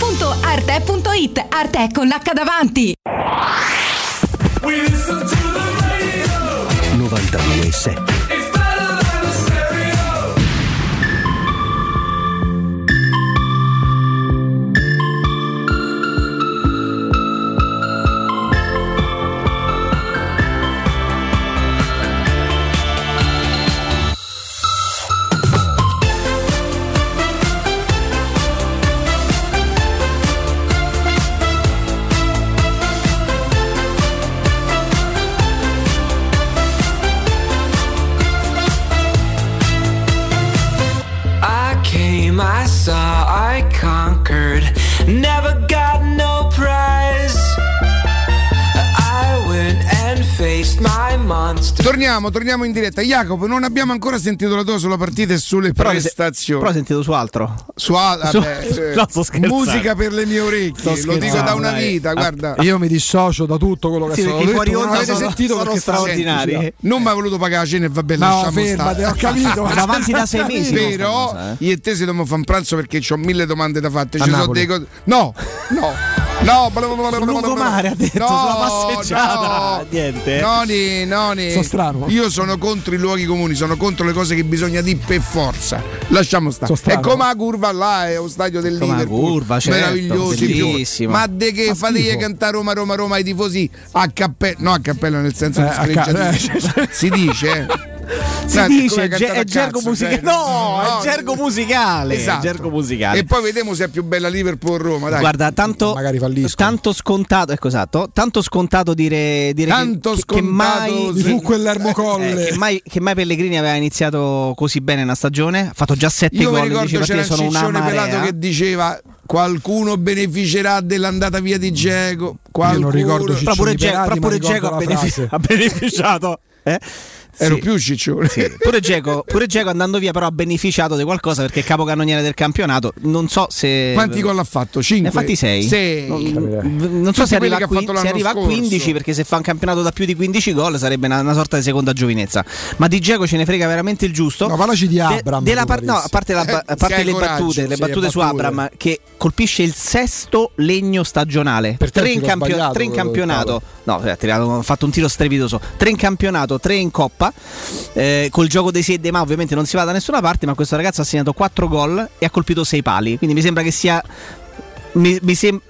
www.arte.it Arte con l'H davanti.
92.7
I
Torniamo, torniamo in diretta. Jacopo, non abbiamo ancora sentito la tua sulla partita e sulle
Però,
prestazioni.
però ho sentito su altro.
Su, vabbè,
Su-
cioè,
No, scherzando.
musica per le mie orecchie,
Sto
lo dico da una
dai.
vita, guarda.
Io mi dissocio da tutto quello che
Sì, i
detto.
fuori
non avete
sono-
sentito
sono straordinari.
sentito.
Non mi ha voluto pagare la cena e vabbè,
No,
lasciamo
fermate,
stare.
ho capito.
Va avanti da sei mesi.
Però
cosa, eh.
io e te se dobbiamo fare un pranzo perché ho mille domande da fare. Ci sono dei cose. No, no. No,
Sul lungomare ha detto, sulla passeggiata. Niente.
Noni, noni.
Sono strano.
Io sono contro i luoghi comuni, sono contro le cose che bisogna dire per forza. Lasciamo stare. È come la curva là, è un stadio del
Come
Liverpool.
curva, certo,
meraviglioso. Ma de che
Fa
fate
schifo.
cantare Roma, Roma, Roma ai tifosi a cappello? No, a cappello nel senso
Eh,
di
a ca- eh,
Si dice, eh.
Si
No,
dice ge- è gergo
cazzo,
musicale.
cioè,
no, è gergo musicale.
Esatto.
Gergo musicale.
E poi vediamo se è più bella Liverpool o Roma. Dai.
Guarda, tanto, tanto scontato, ecco esatto, tanto scontato dire, dire
Tanto
che,
scontato,
che mai,
sì.
Fu quell'ermo colle.
eh, che, mai, che mai Pellegrini aveva iniziato così bene una stagione, ha fatto già sette
Io mi
gol in
ricordo
10
c'era un ciccione pelato che diceva qualcuno beneficerà dell'andata via di Geco.
Io
Qualcuno...
non ricordo
Però pure,
Ciccioni
Ge-
pelati,
però pure Dzeko ha, benefic- ha beneficiato. Eh?
Ero
Sì.
più ciccione.
Sì, pure Geco, pure Dzeko andando via però ha beneficiato di qualcosa perché è capocannoniere del campionato. Non so se
Quanti gol ha fatto? 5?
Ne ha fatti 6.
Sei.
Non, non so se arriva, a, qui- se arriva a
scorso.
15 perché se fa un campionato da più di 15 gol sarebbe una, una sorta di seconda giovinezza. Ma di Geco ce ne frega veramente il giusto.
No, parlaci di
De-
Abram,
della
tu,
par- no, a parte, la- a
Eh,
parte
se hai
le
coraggio,
battute, le battute su
battute.
Abram che colpisce il sesto legno stagionale.
Per
tre in, campio- tre in campionato. No, ha tirato- ha fatto un tiro strepitoso. Tre in campionato, tre in coppa. Coppa, eh, col gioco dei sedde, ma ovviamente non si va da nessuna parte, ma questo ragazzo ha segnato 4 gol e ha colpito 6 pali, quindi mi sembra che sia... Mi, mi sem-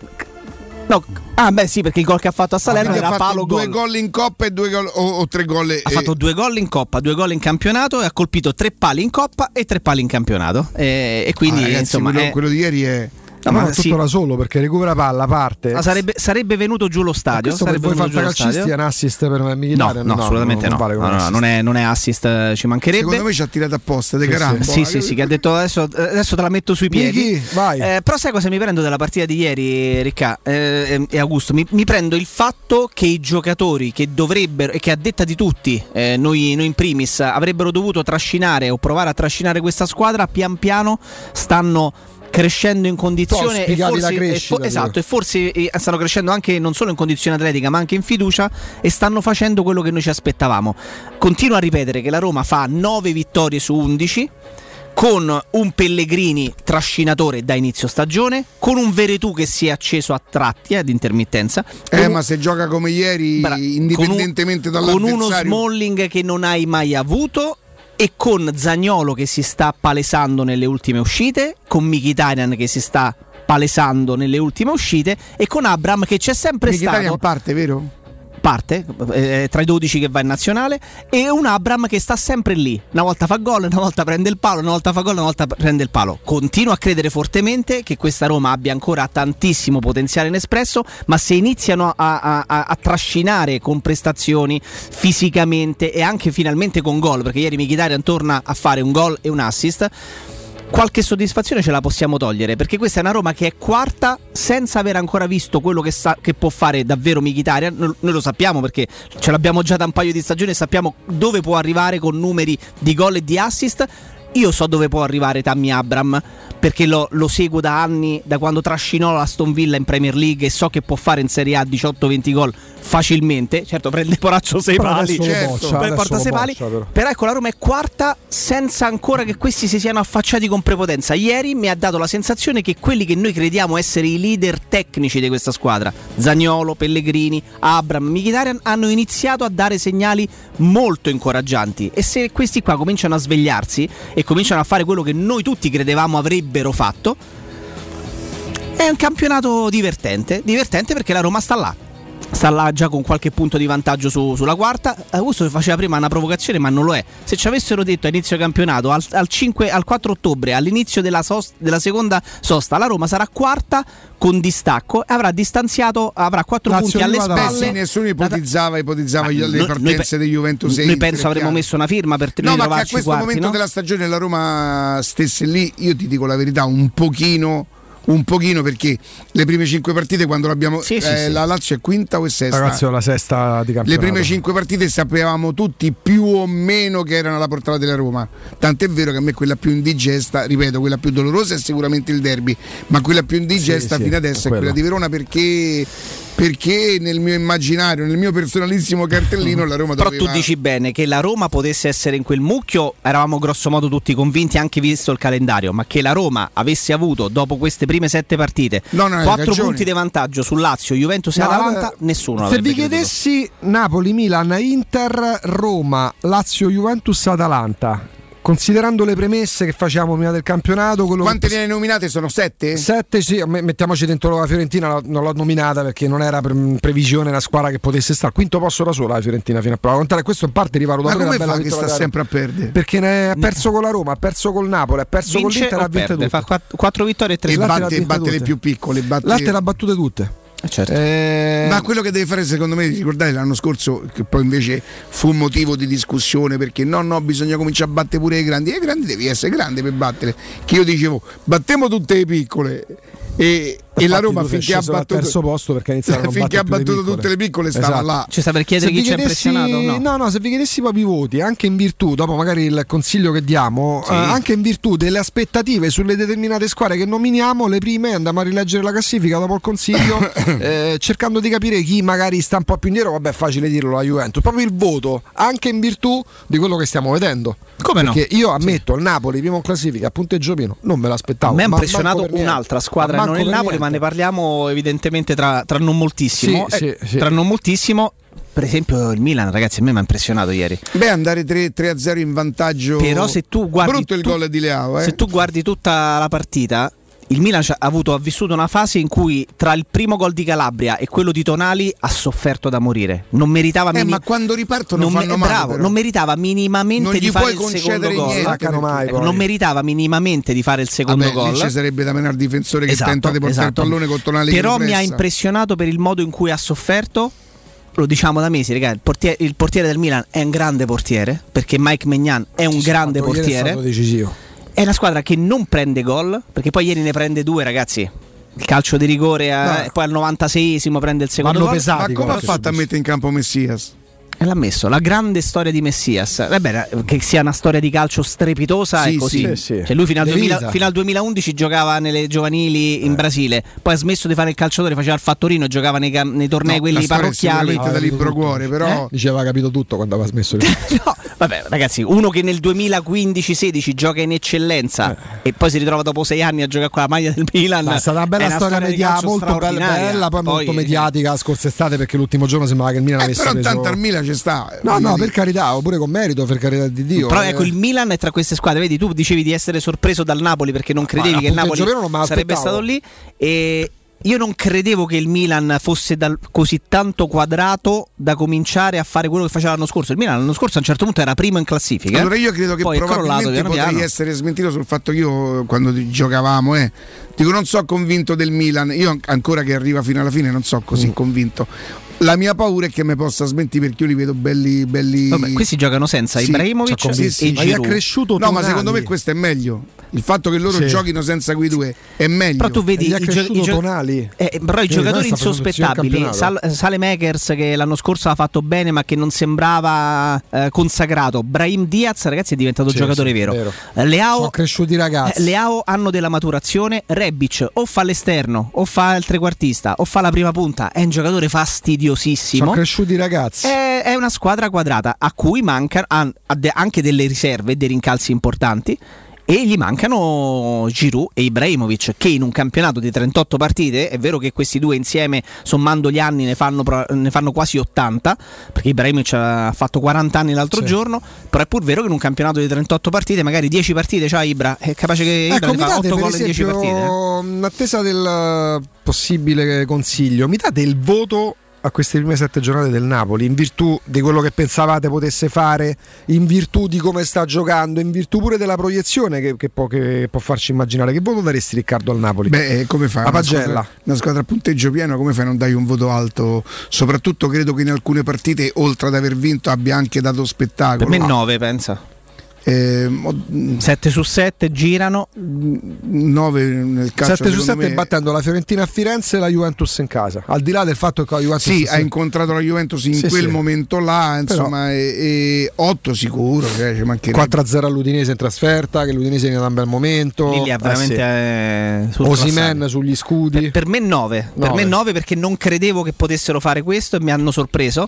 No, ah beh sì, perché il gol che ha fatto a Salerno
Quindi
era
ha fatto
palo
due
gol.
gol in coppa e due gol o, o tre gol.
Ha fatto due gol in coppa, due gol in campionato e ha colpito tre pali in coppa e tre pali in campionato. E, e quindi
Ah, ragazzi,
insomma
quello,
è-
quello di ieri è.
No,
ma
ma
tutto
sì.
da solo perché recupera palla, parte.
Ma sarebbe, sarebbe venuto giù lo stadio.
Questo per
sarebbe
voi
lo
fantacalcisti è un assist per
No,
militare?
no, assolutamente no.
vale
No, no, non, è, non è assist, eh, ci mancherebbe.
Secondo me ci ha tirato apposta, De
Sì,
Carambo.
Sì, sì, sì, che ha detto adesso, adesso te la metto sui piedi.
Michi, vai.
Eh, però sai cosa mi prendo della partita di ieri, Ricca eh, e Augusto? Mi, mi prendo il fatto che i giocatori che dovrebbero, e che a detta di tutti, eh, noi, noi in primis, avrebbero dovuto trascinare o provare a trascinare questa squadra, pian piano stanno crescendo in condizione e forse, e
crescita,
fo- esatto, e forse eh, stanno crescendo anche non solo in condizione atletica ma anche in fiducia e stanno facendo quello che noi ci aspettavamo. Continuo a ripetere che la Roma fa 9 vittorie su 11 con un Pellegrini trascinatore da inizio stagione, con un Veretù che si è acceso a tratti eh, ad intermittenza.
Eh,
un-
ma se gioca come ieri,
Bra-
indipendentemente
un- con uno
dall'avversario.
Smalling che non hai mai avuto e con Zagnolo che si sta palesando nelle ultime uscite, con Mkhitaryan che si sta palesando nelle ultime uscite e con Abram che c'è sempre
Mkhitaryan
stato
parte, vero?
Parte eh, tra i 12 che va in nazionale e un Abram che sta sempre lì. Una volta fa gol, una volta prende il palo una volta fa gol, una volta prende il palo. Continuo a credere fortemente che questa Roma abbia ancora tantissimo potenziale inespresso ma se iniziano a, a- a- a trascinare con prestazioni fisicamente e anche finalmente con gol perché ieri Mkhitaryan torna a fare un gol e un assist qualche soddisfazione ce la possiamo togliere perché questa è una Roma che è quarta senza aver ancora visto quello che, sa- che può fare davvero noi, noi lo sappiamo perché ce l'abbiamo già da un paio di stagioni e sappiamo dove può arrivare con numeri di gol e di assist io so dove può arrivare Tammy Abram perché lo, lo seguo da anni, da quando trascinò la Aston Villa in Premier League e so che può fare in Serie A 18-20 gol facilmente. Certo, prende Poraccio 6
Però
pali, certo,
boccia,
porta sei pali.
però.
Però ecco, la Roma è quarta senza ancora che questi si siano affacciati con prepotenza. Ieri mi ha dato la sensazione che quelli che noi crediamo essere i leader tecnici di questa squadra, Zagnolo, Pellegrini, Abram, Mkhitaryan, hanno iniziato a dare segnali molto incoraggianti. E se questi qua cominciano a svegliarsi e cominciano a fare quello che noi tutti credevamo avrebbero fatto, è un campionato divertente, divertente perché la Roma sta là. Sta là già con qualche punto di vantaggio su- sulla quarta. Augusto faceva prima una provocazione, ma non lo è. Se ci avessero detto a inizio campionato, al, al 5 al 4 ottobre, all'inizio della, sos- della seconda sosta, la Roma sarà quarta con distacco e avrà distanziato, avrà 4
Lazio
punti alle spalle.
sì, nessuno ipotizzava, ipotizzava
Ma
gli- le
noi-
partenze
noi
di Juventus.
Noi
Inter,
penso avremmo messo una firma per
No, ma a questo
quarti,
momento
no?
della stagione la Roma stesse lì, io ti dico la verità, un pochino. Un pochino perché le prime cinque partite quando l'abbiamo
Sì, sì,
eh,
sì.
la Lazio è quinta o è sesta?
Ragazzi, ho la sesta di campionato.
Le prime cinque partite sapevamo tutti più o meno che erano alla portata della Roma. Tant'è vero che a me quella più indigesta, ripeto, quella più dolorosa è sicuramente il derby, ma quella più indigesta
Sì, sì,
fino adesso è
quella.
quella di Verona perché, perché nel mio immaginario, nel mio personalissimo cartellino la Roma
Però
doveva...
tu dici bene che la Roma potesse essere in quel mucchio, eravamo grosso modo tutti convinti anche visto il calendario, ma che la Roma avesse avuto dopo queste prime sette partite
No, no, hai
4
ragione.
punti di vantaggio su Lazio, Juventus e
No,
Atalanta,
eh,
nessuno
Se vi
creduto.
chiedessi Napoli, Milan, Inter, Roma, Lazio, Juventus, Atalanta, considerando le premesse che facciamo prima del campionato, quello
Quante
che...
ne hai nominate? Sono sette?
Sette, sì, me- mettiamoci dentro la Fiorentina, la- non l'ho nominata perché non era previsione una squadra che potesse stare. Quinto posto da sola la Fiorentina fino a prova contraria. Questo in parte rivaluta
Ma
pure
come
la
fa che sta sempre a perdere?
Perché ne ha perso con la Roma, ha perso col Napoli, ha perso con
Vince
l'Inter,
o
ha vinto
perde?
tutte.
Fa 4 vittorie e 3
E
L'Atte l'ha
batte, batte le più piccole. Batte...
L'Atte l'ha battute tutte.
Certo.
Eh,
Ma quello che deve fare secondo me, ricordate l'anno scorso, che poi invece fu motivo di discussione perché no, no, bisogna cominciare a battere pure i grandi. E i grandi devi essere grande per battere. Che io dicevo, battiamo tutte le piccole. E, e la Roma finché ha battuto
terzo posto perché ha iniziato
finché ha battuto tutte le piccole stava
Esatto.
là.
Ci sta per chiedere
Se
chi
vi
ci ha
chiedessi-
impressionato? No.
no, se vi chiedessi proprio i voti, anche in virtù, dopo magari il consiglio che diamo,
Sì.
eh, anche in virtù delle aspettative sulle determinate squadre che nominiamo, le prime andiamo a rileggere la classifica dopo il consiglio, eh, cercando di capire chi magari sta un po' più indietro, vabbè è facile dirlo la Juventus, proprio il voto, anche in virtù di quello che stiamo vedendo.
Come no?
Perché io ammetto, il Napoli, primo in classifica, a punteggio pieno, non me l'aspettavo.
A me ha impressionato un'altra squadra,
Ma
non il Napoli, ma. Ne parliamo evidentemente tra, tra non moltissimo.
Sì,
Eh,
sì, sì.
Tra non moltissimo. per esempio il Milan, ragazzi, a me mi ha impressionato ieri.
Beh, andare 3, 3-0 in vantaggio.
Però se tu guardi
Brutto il
tu-
gol di Leao, eh.
Se tu guardi tutta la partita, il Milan ha, avuto, ha vissuto una fase in cui tra il primo gol di Calabria e quello di Tonali ha sofferto da morire. Non meritava
Eh,
mini-
ma quando ripartono
non,
fanno
me-
male,
bravo, non meritava minimamente
Non
di fare il secondo
concedere
gol.
niente,
mai, poi.
non meritava minimamente di fare il secondo
Vabbè,
gol.
lì ci sarebbe da menare il difensore che
Esatto,
tenta di portare
esatto.
il pallone con Tonali
Però mi ha impressionato per il modo in cui ha sofferto. Lo diciamo da mesi, ragazzi. Il portiere, il portiere del Milan è un grande portiere. Perché Mike Magnan è un grande
ieri È
portiere.
stato decisivo.
È una squadra che non prende gol. Perché poi ieri ne prende due, ragazzi. Il calcio di rigore, a-
No.
e poi al 96esimo prende il secondo
Vanno
gol.
pesati.
Ma come ha fatto a mettere in campo Messias?
E l'ha messo. La grande storia di Messias. Vabbè, che sia una storia di calcio strepitosa
Sì,
è così.
sì, sì.
Cioè lui fino al,
De
2000
Vita.
fino al 2011 giocava nelle giovanili
Eh.
in Brasile, poi ha smesso di fare il calciatore, faceva il fattorino, giocava nei, nei tornei
No,
quelli
storia
parrocchiali.
sicuramente da libro cuore, però
Diceva capito tutto quando aveva smesso di
No, vabbè, ragazzi, uno che nel 2015-16 gioca in eccellenza e poi si ritrova dopo sei anni a giocare con la maglia del Milan.
Ma è stata una bella
è
storia,
di
media, molto bella, bella, poi, molto
Poi,
mediatica la scorsa estate perché l'ultimo giorno sembrava che il Milan
Eh,
avesse
però
preso...
intanto al Milan ci sta.
No, no,
dire.
per carità, oppure con merito, per carità di Dio.
Però
eh.
ecco, il Milan è tra queste squadre. Vedi, tu dicevi di essere sorpreso dal Napoli perché non credevi
Ma
che il Napoli sarebbe stato lì. E io non credevo che il Milan fosse dal- così tanto quadrato da cominciare a fare quello che faceva l'anno scorso. Il Milan l'anno scorso a un certo punto era primo in classifica.
Allora io credo che
Poi
probabilmente potrei
piano.
essere smentito sul fatto che io quando giocavamo, eh, dico non so convinto del Milan, io an- ancora che arriva fino alla fine non so così
Mm.
convinto. La mia paura è che mi possa smentire perché io li vedo belli belli
Vabbè, questi giocano senza
Sì,
Ibrahimovic
ha convinto.
e
è cresciuto
No, ma secondo me questo è meglio. Il fatto che loro
Sì.
giochino senza quei due è meglio.
Però tu vedi i, gio- i gio-
Tonali.
eh, però i
Sì,
giocatori insospettabili,
il
Sal-. Sale Makers che l'anno scorso ha fatto bene ma che non sembrava eh, consacrato, Brahim Diaz ragazzi è diventato
Sì,
giocatore
sì,
vero.
vero.
Eh, Leao
Sono cresciuti ragazzi.
Eh, Leao hanno della maturazione, Rebic o fa l'esterno, o fa il trequartista, o fa la prima punta, è un giocatore fastidiosissimo.
Sono cresciuti ragazzi.
È, è una squadra quadrata a cui mancano anche delle riserve e dei rincalzi importanti. E gli mancano Giroud e Ibrahimovic che in un campionato di 38 partite, è vero che questi due insieme sommando gli anni ne fanno, ne fanno quasi 80, perché Ibrahimovic ha fatto 40 anni l'altro
Sì.
giorno, però è pur vero che in un campionato di 38 partite, magari 10 partite c'ha Ibra, è capace che Ibra
Ecco,
fa
date
8
per
gol in 10
esempio,
partite. eh.
in attesa del possibile consiglio, mi date il voto a queste prime sette giornate del Napoli, in virtù di quello che pensavate potesse fare, in virtù di come sta giocando, in virtù pure della proiezione che, che può, che può farci immaginare. Che voto daresti Riccardo al Napoli?
Beh, eh, come fai?
La
Una
pagella.
squadra, una squadra a punteggio pieno, come fai a non dai un voto alto? Soprattutto credo che in alcune partite, oltre ad aver vinto, abbia anche dato spettacolo.
Per me 9 pensa.
Eh, mo-
7 su 7 girano.
9 nel calcio
7 su
secondo
7
me-
battendo la Fiorentina a Firenze e la Juventus in casa. Al di là del fatto che la Juventus
Sì, ha incontrato la Juventus in
Sì,
quel
sì.
momento là, insomma, e, 8 sicuro, cioè, ci mancherebbe.
4-0 all'Udinese in trasferta, che l'Udinese viene da un bel momento.
Lì ha veramente
Eh
eh,
sì.
surclassati.
Osimen sugli scudi.
Per me 9. Per me 9 perché non credevo che potessero fare questo e mi hanno sorpreso.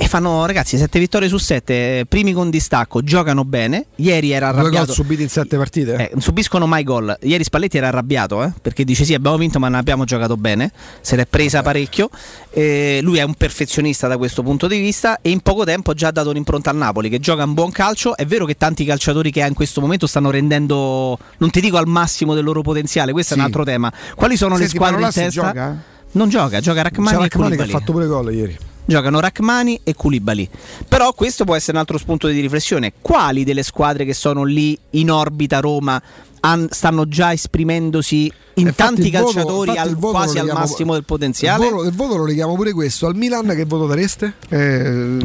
E fanno, ragazzi, 7 vittorie su 7, primi con distacco, giocano bene. Ieri era
Due
arrabbiato.
gol subiti in 7 partite.
Eh, non subiscono mai gol. Ieri Spalletti era arrabbiato eh, perché dice: Sì, abbiamo vinto, ma non abbiamo giocato bene. Se l'è presa parecchio. Eh, lui è un perfezionista da questo punto di vista. E in poco tempo ha già dato un'impronta al Napoli che gioca un buon calcio. È vero che tanti calciatori che ha in questo momento stanno rendendo, non ti dico al massimo del loro potenziale. Questo
Sì.
è un altro tema. Quali sono le
Senti,
squadre in testa?
gioca?
Non gioca, gioca Rachmani e
Rachmani che ha
Koulibaly.
fatto pure gol ieri.
Giocano Rachmani e Koulibaly. Però questo può essere un altro spunto di riflessione. Quali delle squadre che sono lì in orbita Roma han- stanno già esprimendosi in
Infatti
tanti
il voto-
calciatori
infatti
al-
voto
quasi
lo
al massimo del potenziale?
Il voto, il voto lo leghiamo pure questo. Al Milan che voto dareste?
Eh,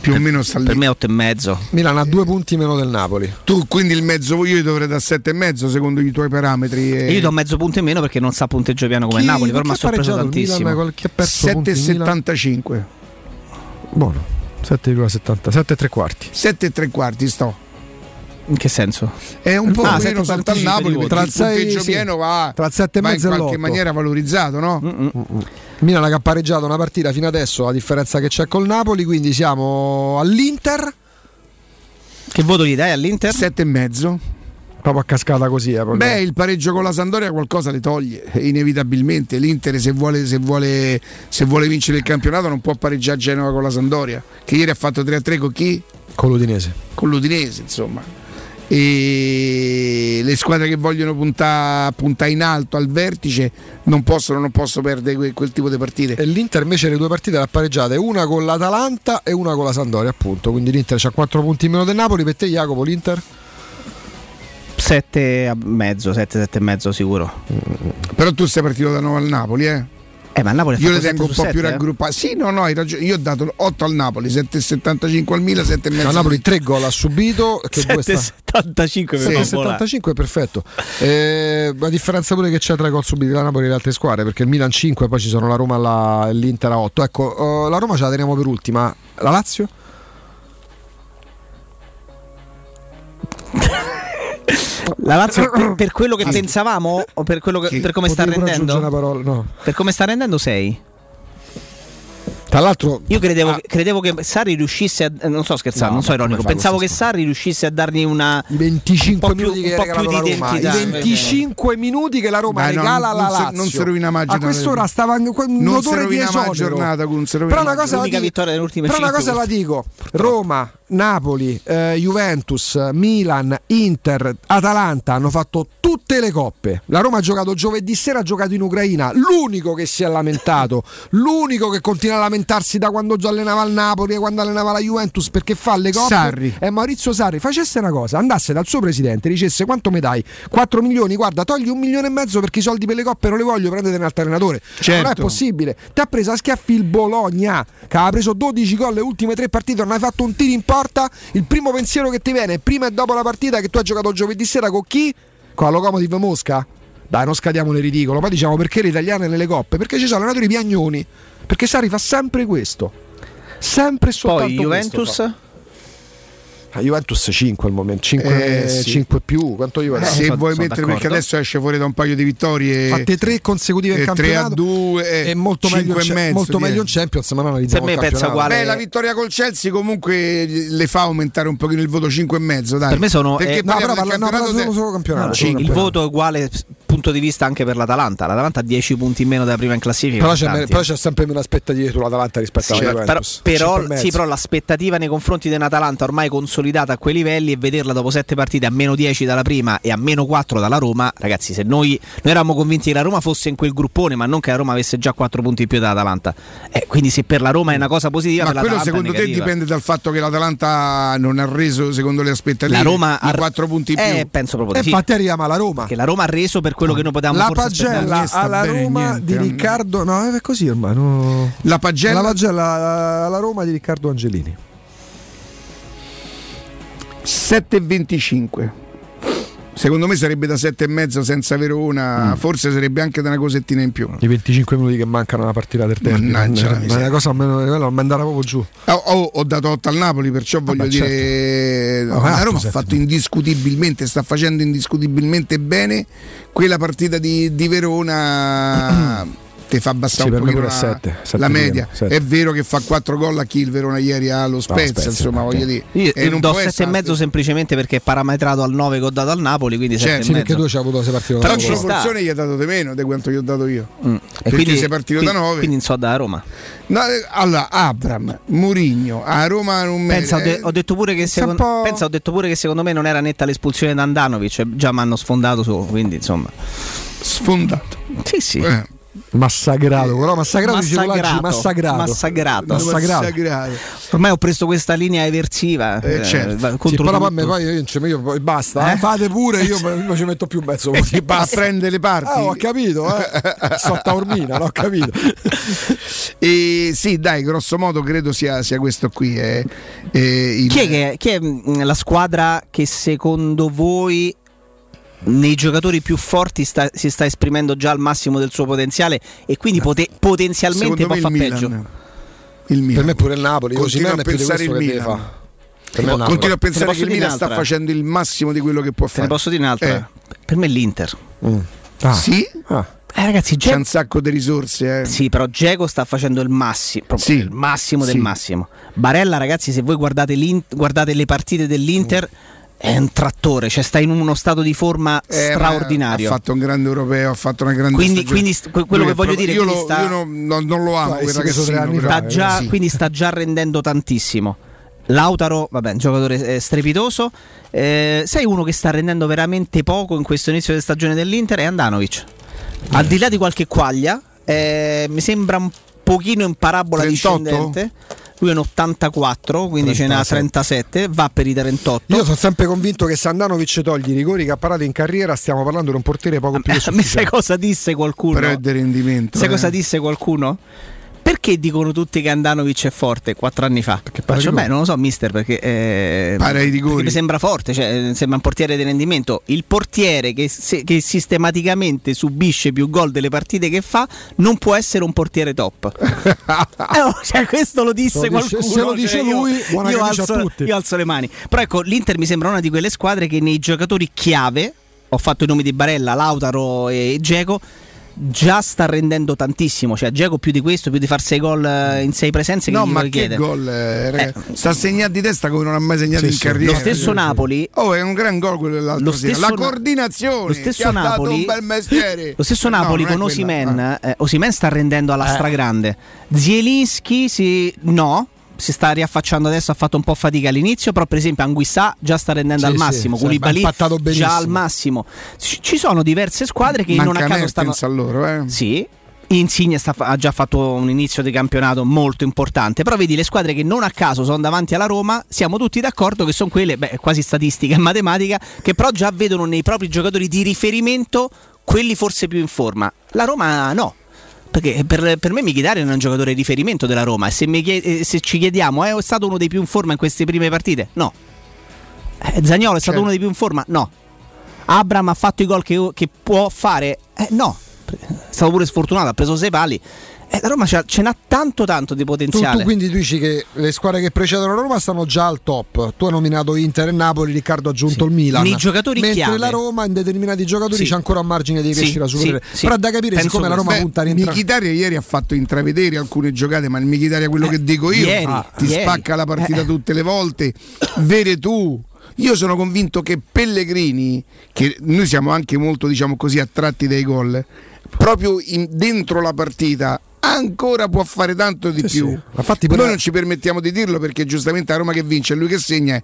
più o meno sta lì.
Per me 8 e mezzo.
Milan ha due punti meno del Napoli.
Tu quindi il mezzo io gli dovrei dare 7 e mezzo secondo i tuoi parametri.
E io do mezzo punto in meno perché non sa punteggio piano come
Chi-
il Napoli, però mi ha sorpreso
pareggiato il
tantissimo.
Milan? Chi ha perso punti il Milan?
7,75.
Buono. 7,70, 7 e 3 quarti.
7 e 3 quarti sto.
In che senso?
È un po'
Ah,
meno
7,45
sotto al Napoli
Tra
il punteggio
sì.
pieno va,
Tra il sette e
va in
mezzo e
qualche
l'otto.
maniera valorizzato, no?
Mm.
Milan che ha pareggiato una partita fino adesso, a differenza che c'è col Napoli, quindi siamo all'Inter.
Che voto gli dai all'Inter?
7 e mezzo.
Proprio a cascata così. Eh.
Beh, il pareggio con la Sandoria qualcosa le toglie, inevitabilmente. L'Inter se vuole, se, vuole, se vuole vincere il campionato non può pareggiare Genova con la Sandoria, che ieri ha fatto 3-3 con chi?
Con l'Udinese.
Con l'Udinese, insomma. E le squadre che vogliono puntare punta in alto al vertice non possono, non possono perdere quel, quel tipo di partite.
E l'Inter invece le due partite l'ha pareggiate, una con l'Atalanta e una con la Sandoria, appunto. Quindi l'Inter ha 4 punti in meno del Napoli. Per te, Jacopo, l'Inter?
7 e mezzo, 7, 7 e mezzo sicuro.
Però tu sei partito da 9 al Napoli, eh?
Eh, ma il Napoli
Io le tengo un
7
po'
su
più
7, eh?
raggruppate. Sì, no, no, hai ragione. Io ho dato 8 al Napoli, 7,75 al Milan, 7,5
No, Napoli 3 gol ha subito. Che due sta-
75
Sì.
75 perfetto. Eh, la differenza pure che c'è tra i gol subiti da Napoli e le altre squadre, perché il Milan 5, poi ci sono la Roma e l'Inter a 8. Ecco, eh, la Roma ce la teniamo per ultima. La Lazio?
La Lazio per, per quello che pensavamo o per, quello che- per come sta rendendo?
Una parola, no.
Per come sta rendendo 6.
Tra l'altro,
Io credevo, credevo che Sarri riuscisse a. eh, Non sto scherzando,
No,
non so ironico. Pensavo che Sarri riuscisse a dargli una.
i 25
un po' più,
minuti che
un po' più
la
di
Roma, i
identità.
25 minuti che la Roma
no,
regala
non
alla Lazio.
non si rovina mai
A quest'ora stava un un
Non
odore di esodo.
giornata, non si rovina
Però una
mai
cosa la dico- Però una cosa la dico: Roma, Napoli, eh, Juventus, Milan, Inter, Atalanta hanno fatto tutte le coppe. La Roma ha giocato giovedì sera, ha giocato in Ucraina. L'unico che si è lamentato, l'unico che continua a lamentarsi da quando già allenava il Napoli e quando allenava la Juventus perché fa le coppe
Sarri.
è Maurizio Sarri. Facesse una cosa, andasse dal suo presidente, dicesse quanto mi dai? 4 milioni, guarda, togli un milione e mezzo perché i soldi per le coppe non li voglio, prendete un altro allenatore.
Certo.
Non è possibile. Ti ha preso a schiaffi il Bologna, che aveva preso 12 gol le ultime tre partite, non hai fatto un tiro in porta. Il primo pensiero che ti viene, prima e dopo la partita, che tu hai giocato giovedì sera con chi? Con la Locomotiv Mosca? Dai, non scadiamo nel ridicolo. Poi diciamo perché le italiane nelle coppe? Perché ci sono allenatori piagnoni. Perché Sari fa sempre questo. Sempre e soltanto
Poi Juventus.
questo fa. Ah, Juventus 5 al momento, 5,
Eh, sì.
più. Quanto
Eh,
Juventus?
se
sono-
vuoi
sono
mettere perché
d'accordo.
adesso esce fuori da un paio di vittorie
fatte tre consecutive in
eh, 3
campionato
a 2
e molto meglio,
e mezzo,
molto meglio in. Champions ma non analizziamo
Per me
il
pensa
campionato.
uguale.
Beh, la vittoria col Chelsea comunque le fa aumentare un pochino il voto 5 e mezzo, dai.
Per me sono-
perché
eh,
no, però parla- no,
campionato
parla solo- solo campionato.
Ah,
Sì,
cinque.
Il voto è uguale punto di vista anche per l'Atalanta. L'Atalanta ha 10 punti in meno della prima in classifica.
però, c'è,
tanti,
però
eh.
c'è sempre meno aspettative sull'Atalanta rispetto
Sì,
alla
però,
Juventus
però-
mezzo.
sì, però l'aspettativa nei confronti di un'Atalanta ormai consolidata a quei livelli e vederla dopo 7 partite a meno 10 dalla prima e a meno 4 dalla Roma, ragazzi, se noi, noi eravamo convinti che la Roma fosse in quel gruppone, ma non che la Roma avesse già 4 punti in più dall'Atalanta. Eh, quindi se per la Roma è una cosa positiva,
Ma
per
quello secondo te dipende dal fatto che l'Atalanta non ha reso secondo le aspettative
La Roma
i
ha
4 punti in
eh,
più.
penso proprio
e
di sì.
infatti arriviamo alla Roma
Che la Roma ha reso per quello che noi potevamo
la pagella alla
bene
Roma
niente,
di. Riccardo no è così ormai no.
La pagella
la pagella alla Roma di Riccardo Angelini
7,25. Secondo me sarebbe da 7,5 senza Verona,
Mm.
forse sarebbe anche da una cosettina in più.
i 25 minuti che mancano alla partita del tempo
Mannaggia
ma è una cosa almeno quella mi andava proprio giù
Oh, oh, ho dato 8 al Napoli, perciò voglio
Vabbè,
dire
certo.
la
Ah,
Roma ha fatto indiscutibilmente, sta facendo indiscutibilmente bene quella partita di, di Verona ti fa abbassare
Sì,
un
pure
la,
sette, sette
la
di
media.
meno, sette.
È vero che fa 4 gol a chi il Verona ieri allo Spezia,
Spezia,
insomma, voglio dire.
Io
E non
do
può
7 e
essere-
mezzo semplicemente perché è parametrato al 9 che ho dato al Napoli, quindi
Certo,
7
sì
e
perché tu ci hai avuto se partito
Però
Però
in
ci sta.
proporzione gli ha dato di meno di quanto gli ho dato io.
Mm. E quindi
sei partito da
quindi-
9.
Quindi non so da Roma.
No, eh, allora, Abram, Murigno, a Roma non me
Pensa,
eh,
ho detto pure che secondo,
po'-
pensa, ho detto pure che secondo me non era netta l'espulsione da Andanovic, e già mi hanno sfondato su, quindi insomma.
sfondato.
Sì, sì.
Eh.
Massacrato però massacrato oggi, massacrato
massacrato.
Massacrato.
Massacrato.
Ormai ho preso questa linea eversiva
Eh,
eh,
certo.
va-
Sì,
contro
però
tutto.
poi, io, io, io poi basta, eh, fate pure, io non ci metto più mezzo
a
Basta.
prendere le parti.
Ah, ho capito, eh. Sto taormina, l'ho capito.
E sì, dai, grosso modo credo sia, sia questo qui. eh. Eh, il-
Chi è, che- chi è, la squadra che secondo voi nei giocatori più forti sta- si sta esprimendo già al massimo del suo potenziale e quindi pote- potenzialmente può fare peggio?
Il Milan.
Per me pure il Napoli,
Continuo
Osimhen
a pensare il Milan.
Per me.
Continuo a
Te
pensare che il Milan sta facendo il massimo di quello che può
Te
fare.
ne posso dire un'altra?
Eh.
Per me è l'Inter.
Mm. Ah.
Sì?
Ah.
Eh, ragazzi,
C'è
Ge-
un sacco di risorse. Eh.
Sì, però Geco sta facendo il massimo, proprio
Sì.
il massimo del
Sì.
massimo. Barella, ragazzi, se voi guardate, guardate le partite dell'Inter, è un trattore, cioè sta in uno stato di forma
Eh,
straordinario.
Ha fatto un grande europeo, ha fatto una grande
Quindi-
stagione.
quindi st- quello
Lui
che
è
voglio
proprio-
dire,
io,
quindi
lo-
sta-
io non, non- non lo amo quel
che
ragazzino, però,
sta
eh,
già,
sì.
quindi sta già rendendo tantissimo. Lautaro, vabbè, un giocatore eh, strepitoso. Eh, sei uno che sta rendendo veramente poco in questo inizio di stagione dell'Inter è Andanovic. Al di là di qualche quaglia, eh, mi sembra un pochino in parabola
38?
discendente. Lui è un 84, quindi ce n'ha 37, va per i 38.
Io sono sempre convinto che se Andanovic toglie i rigori che ha parato in carriera, stiamo parlando di un portiere poco più che
A me sai
sufficiente.
cosa disse qualcuno?
Di rendimento.
Sai
eh.
cosa disse qualcuno? Perché dicono tutti che Andanovic è forte quattro anni fa?
para
Faccio, beh, non lo so, mister, perché, eh, perché mi sembra forte, cioè, sembra un portiere di rendimento. Il portiere che, se- che sistematicamente subisce più gol delle partite che fa non può essere un portiere top. Eh, oh, cioè, questo lo disse
Se lo dice-
qualcuno.
se lo dice
cioè, io-
lui, buona
io
camicia a
alzo,
tutti.
io alzo le mani. Però ecco, l'Inter mi sembra una di quelle squadre che nei giocatori chiave, ho fatto i nomi di Barella, Lautaro e Geco, già sta rendendo tantissimo. Cioè, Geco più di questo, più di far 6 gol eh, in 6 presenze.
No,
che gli
ma che gol, eh, ragazzi. sta segnando di testa come non ha mai segnato
Sì,
in
sì.
carriera.
Lo stesso Napoli.
Oh, è un gran gol quello dell'altro
stesso
La
Na-
coordinazione.
Lo stesso Napoli, lo stesso
No,
Napoli
non è
con. Osimen,
Ah.
eh, Osimen sta rendendo alla
Eh.
stragrande. Zielinski si, no, si sta riaffacciando adesso, ha fatto un po' fatica all'inizio, però per esempio Anguissà già sta rendendo
Sì,
al massimo,
sì,
Koulibaly già al massimo. Ci sono diverse squadre che
Manca
non a caso stanno
a loro, eh.
Sì. Insigne sta- ha già fatto un inizio di campionato molto importante, però vedi le squadre che non a caso sono davanti alla Roma, siamo tutti d'accordo che sono quelle, beh, quasi statistica e matematica, che però già vedono nei propri giocatori di riferimento quelli forse più in forma. La Roma no. Perché per, per me Mkhitaryan è un giocatore di riferimento della Roma e se, chied- eh, se ci chiediamo è stato uno dei più in forma in queste prime partite? No. Eh, Zagnolo è stato
Certo.
uno dei più in forma? No. Abram ha fatto i gol che, che può fare? Eh, no. È stato pure sfortunato, ha preso sei pali. Eh, la Roma c'ha- ce n'ha tanto tanto di potenziale.
tu quindi tu dici che le squadre che precedono la Roma stanno già al top. Tu hai nominato Inter e Napoli, Riccardo ha aggiunto il Milan.
Nei giocatori
Mentre
chiave.
la Roma in determinati giocatori
Sì.
c'è ancora un margine di
Sì,
crescita
sì,
superiore.
sì.
Però da capire
Penso
siccome la Roma
Beh,
punta a rientrare.
Mkhitaryan ieri ha fatto intravedere alcune giocate, ma il Mkhitaryan quello che dico io
ieri,
ah, ti
ieri.
spacca la partita
Eh.
tutte le volte. Vede tu. Io sono convinto che Pellegrini, che noi siamo anche molto diciamo così attratti dai gol, proprio in- dentro la partita ancora può fare tanto di
Sì,
più.
sì. Infatti per-
Noi non ci permettiamo di dirlo perché giustamente la Roma che vince è lui che segna.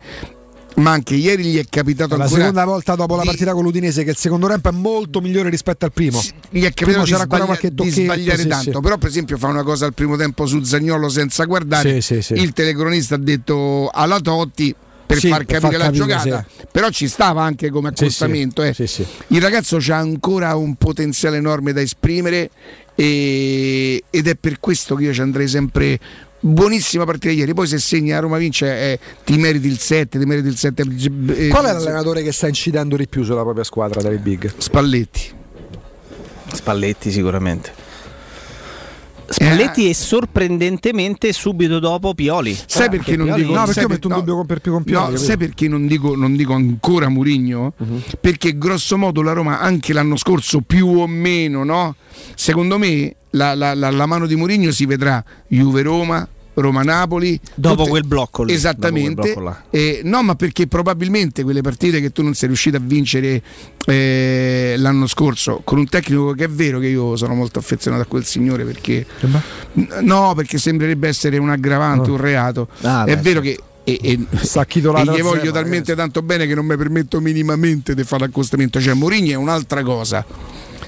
Ma anche ieri gli è capitato
la
ancora
seconda volta dopo la
di-
partita con l'Udinese che il secondo tempo è molto migliore rispetto al primo.
gli è capitato di,
c'era ancora
sbaglia-
qualche
di sbagliare
sì,
tanto
sì.
però per esempio fa una cosa al primo tempo su Zagnolo senza guardare
Sì, sì, sì.
il telecronista ha detto alla Totti per
Sì,
far
per
capire
far
la
capire,
giocata però ci stava anche come
Sì,
accostamento
sì.
eh.
Sì, sì.
il ragazzo ha ancora un potenziale enorme da esprimere e- ed è per questo che io ci andrei sempre buonissima partita ieri poi se segni a Roma vince eh, ti meriti il 7 ti meriti il 7 eh,
Qual è l'allenatore che sta incidendo di più sulla propria squadra dai big?
Spalletti
Spalletti sicuramente. Spalletti e sorprendentemente subito dopo Pioli.
Sai perché non
Pioli-
dico
No, perché
sai
io metto un
no,
dubbio con- per con Pioli,
No, sai perché non dico, non dico ancora Murigno?
Mhm.
Perché grosso modo la Roma anche l'anno scorso più o meno, no? Secondo me la, la- la- la mano di Murigno si vedrà Juve-Roma, Roma-Napoli.
Dopo
tutte-
quel blocco lì,
Esattamente.
quel blocco.
Eh, no, ma perché probabilmente quelle partite che tu non sei riuscito a vincere eh, l'anno scorso con un tecnico che è vero che io sono molto affezionato a quel signore perché no, perché sembrerebbe essere un aggravante, un reato.
Ah,
è
beh,
vero che e, e, e gli voglio
zero,
talmente
ragazzi.
tanto bene che non mi permetto minimamente di fare l'accostamento. Cioè, Mourinho è un'altra cosa.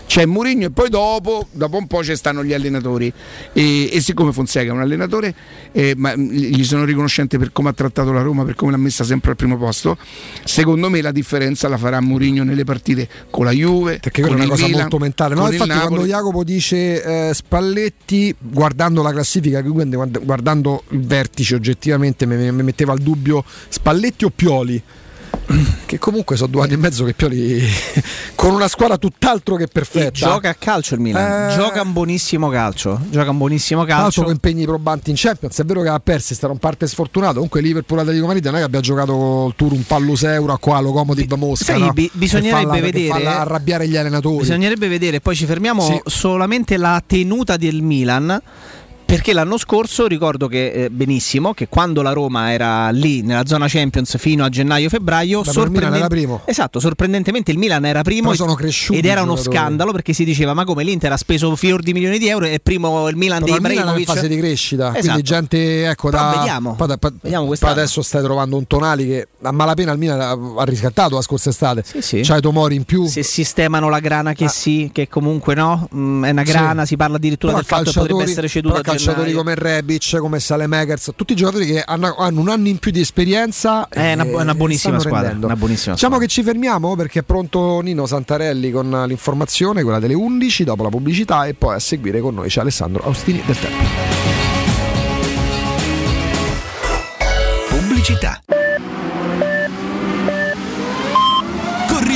C'è Mourinho e poi dopo, dopo un po' ci stanno gli allenatori. E, e siccome Fonseca è un allenatore, eh, ma gli sono riconoscente per come ha trattato la Roma, per come l'ha messa sempre al primo posto. Secondo me la differenza la farà Mourinho nelle partite con la Juve.
Perché quella è una cosa
Milan,
molto mentale. No, infatti, quando. Jacopo dice eh, Spalletti, guardando la classifica, guardando il vertice oggettivamente, mi metteva al dubbio Spalletti o Pioli. Che comunque sono due anni e mezzo che Pioli con una squadra tutt'altro che
E
perfetta.
gioca a calcio il Milan.
Eh.
Gioca un buonissimo calcio. Gioca un buonissimo calcio.
con impegni probanti in Champions, è vero che ha perso, è stato un parte sfortunato. Comunque Liverpool Atletico Madrid non è che abbia giocato col tour un pallus euro qua Locomotiv Mosca.
sai,
no?
bi- bisognerebbe
Che la- che
vedere-
la- arrabbiare gli allenatori.
Bisognerebbe vedere, poi ci fermiamo
Sì.
solamente la tenuta del Milan Perché l'anno scorso ricordo che eh, benissimo che quando la Roma era lì nella zona Champions fino a gennaio-febbraio,
primo.
Esatto, sorprendentemente il Milan era primo
sono cresciuti
ed era uno scandalo perché si diceva ma come l'Inter ha speso fior di milioni di euro e primo il Milan
Però
di
il Milan è in
Ibrahimovic.
fase di crescita,
Esatto.
quindi gente ecco
Però
da
vediamo.
da- poi-
Vediamo quest'anno.
adesso stai trovando un Tonali che a malapena il Milan ha, riscattato la scorsa estate.
sì.
C'hai Tomori in più.
Se sistemano la grana che
Ah.
sì, che comunque no, mm, è una grana, si parla addirittura
Però
del fatto che potrebbe essere ceduto
calciatori
gennaio.
come Rebic, come Salemekers, tutti i giocatori che hanno, hanno un anno in più di esperienza.
È una- una buonissima squadra, una buonissima
diciamo che ci fermiamo perché è pronto Nino Santarelli con l'informazione, quella delle 11, dopo la pubblicità e poi a seguire con noi c'è Alessandro Austini del Tempo.
Pubblicità. Corri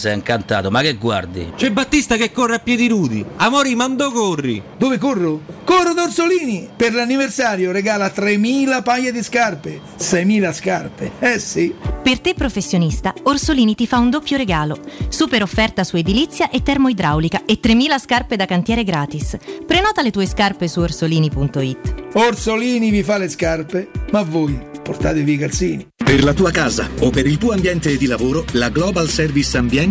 sei incantato, ma che guardi?
C'è Battista che corre a piedi nudi. Amori, mando corri.
Dove corro? Corro da Orsolini! Per l'anniversario regala 3.000 paia di scarpe. 6.000 scarpe. Eh sì.
Per te professionista, Orsolini ti fa un doppio regalo. Super offerta su edilizia e termoidraulica e 3.000 scarpe da cantiere gratis. Prenota le tue scarpe su orsolini.it.
Orsolini vi fa le scarpe, ma voi portatevi i calzini.
Per la tua casa o per il tuo ambiente di lavoro, la Global Service Ambiente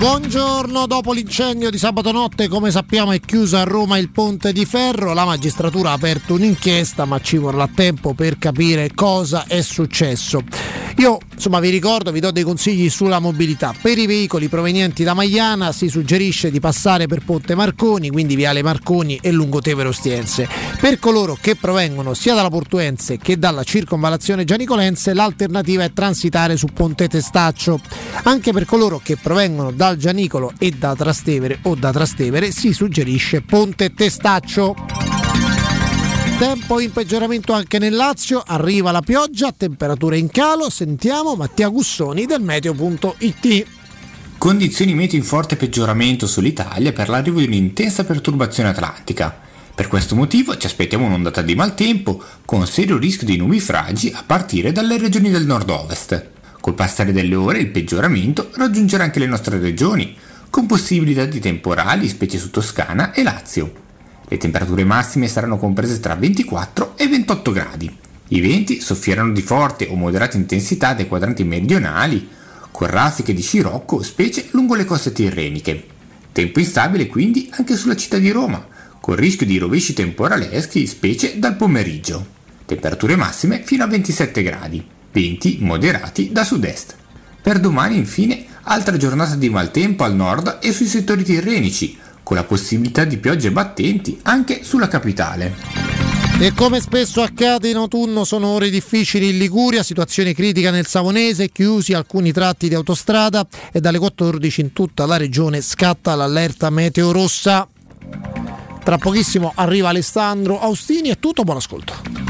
Buongiorno, dopo l'incendio di sabato notte, come sappiamo è chiuso a Roma il ponte di ferro, la magistratura ha aperto un'inchiesta ma ci vorrà tempo per capire cosa è successo. Io Insomma, vi ricordo, vi do dei consigli sulla mobilità. Per i veicoli provenienti da Magliana si suggerisce di passare per Ponte Marconi, quindi Viale Marconi e Lungotevere Ostiense. Per coloro che provengono sia dalla Portuense che dalla circonvallazione Gianicolense, l'alternativa è transitare su Ponte Testaccio. Anche per coloro che provengono dal Gianicolo e da Trastevere o da Trastevere si suggerisce Ponte Testaccio. Tempo in peggioramento anche nel Lazio, arriva la pioggia, temperature in calo, sentiamo Mattia Gussoni del meteo.it.
Condizioni meteo in forte peggioramento sull'Italia per l'arrivo di un'intensa perturbazione atlantica. Per questo motivo ci aspettiamo un'ondata di maltempo con serio rischio di nubi fragi a partire dalle regioni del nord-ovest. Col passare delle ore il peggioramento raggiungerà anche le nostre regioni, con possibilità di temporali specie su Toscana e Lazio. Le temperature massime saranno comprese tra 24 e 28 gradi. I venti soffieranno di forte o moderata intensità dai quadranti meridionali, con raffiche di scirocco specie lungo le coste tirreniche. Tempo instabile quindi anche sulla città di Roma, con rischio di rovesci temporaleschi specie dal pomeriggio. Temperature massime fino a 27 gradi, venti moderati da sud-est. Per domani infine altra giornata di maltempo al nord e sui settori tirrenici, con la possibilità di piogge battenti anche sulla capitale.
E come spesso accade in autunno sono ore difficili in Liguria, situazione critica nel Savonese, chiusi alcuni tratti di autostrada e dalle 14 in tutta la regione scatta l'allerta meteo rossa. Tra pochissimo arriva Alessandro Austini, è tutto, buon ascolto.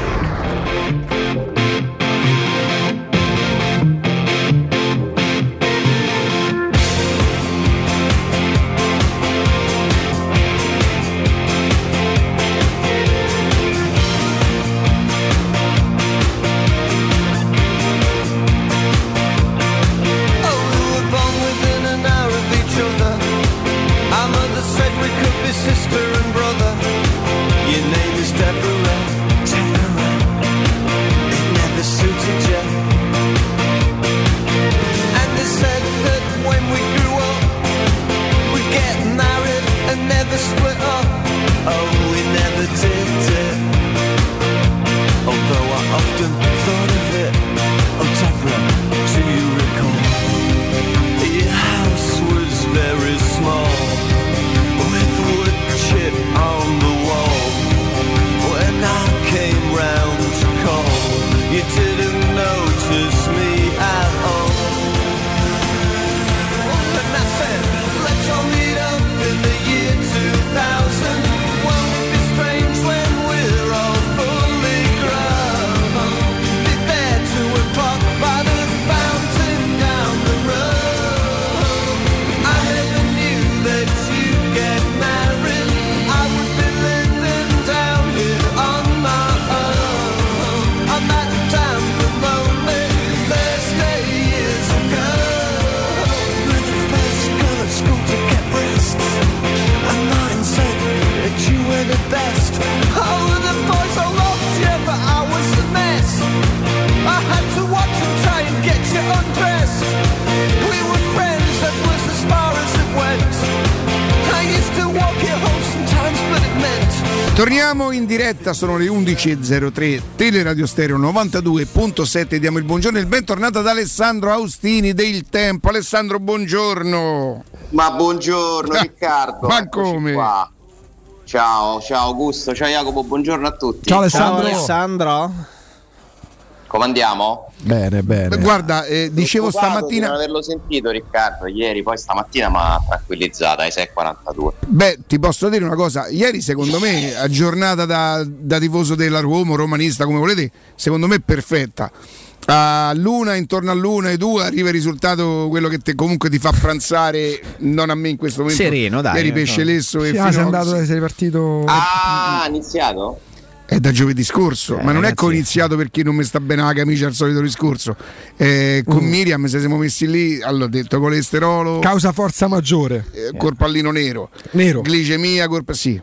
Diretta, sono le 11.03, Teleradio Stereo 92.7, diamo il buongiorno e il bentornato ad Alessandro Austini del Tempo. Alessandro, buongiorno.
Ma buongiorno Riccardo.
Ma come?
qua. Ciao, ciao Augusto, ciao Jacopo, buongiorno a tutti.
Ciao Alessandro.
Ciao Alessandro.
Come andiamo?
Bene, bene.
Guarda, eh, dicevo
di
stamattina...
non averlo sentito Riccardo ieri, poi stamattina mi ha tranquillizzato ai 6.42.
Beh, ti posso dire una cosa, ieri secondo me, a giornata da, da tifoso della Roma, romanista come volete, secondo me perfetta. All'una, intorno all'una e due arriva il risultato, quello che te, comunque ti fa pranzare, non a me in questo momento.
Sereno, dai.
Ieri pesce lesso e
Sì, ah, sei
Finocchi.
andato, sei partito.
Ah, ha iniziato?
È da giovedì scorso, ma non è che ho iniziato perché non mi sta bene la camicia al solito discorso. Eh, con
Mm.
Miriam se siamo messi lì, allora ho detto colesterolo,
Causa forza maggiore.
eh, col pallino nero,
Nero.
glicemia, colpa sì.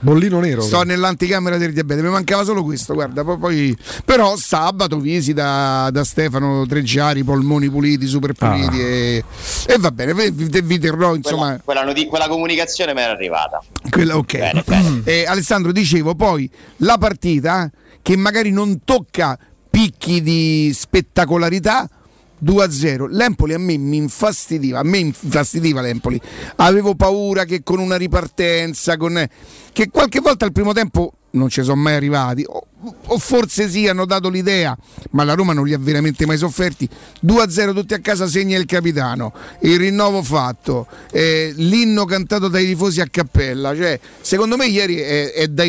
Bollino nero.
Sto nell'anticamera del diabete, mi mancava solo questo, guarda, poi, poi- però sabato visita da Stefano Treggiari, polmoni puliti, super puliti e, e va bene, vi, vi- terrò insomma...
Quella, quella noti- quella comunicazione mi era arrivata.
Quella, ok. Eh, Alessandro, dicevo poi la partita che magari non tocca picchi di spettacolarità. 2-0 l'Empoli a me mi infastidiva a me infastidiva l'Empoli. Avevo paura che con una ripartenza con, che qualche volta al primo tempo non ci sono mai arrivati. O, o forse sì hanno dato l'idea ma la Roma non li ha veramente mai sofferti. 2-0 tutti a casa segna il capitano. Il rinnovo fatto. Eh, l'inno cantato dai tifosi a cappella. Cioè, secondo me ieri è, è da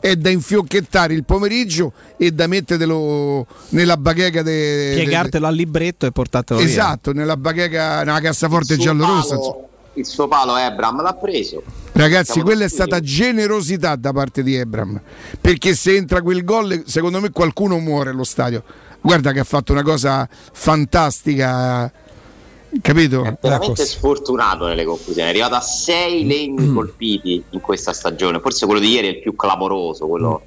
è da infiocchettare il pomeriggio e da mettertelo nella bacheca de, de-
Piegartelo al libretto e portatelo via.
esatto nella bacheca nella cassaforte giallorossa.
Il suo palo Ebram l'ha preso.
Ragazzi,
Siamo
quella è stata generosità da parte di Ebram. Perché se entra quel gol, secondo me qualcuno muore allo stadio. Guarda che ha fatto una cosa fantastica. Capito?
veramente sfortunato nelle conclusioni. È arrivato a sei legni
Mm.
colpiti in questa stagione. Forse quello di ieri è il più clamoroso, quello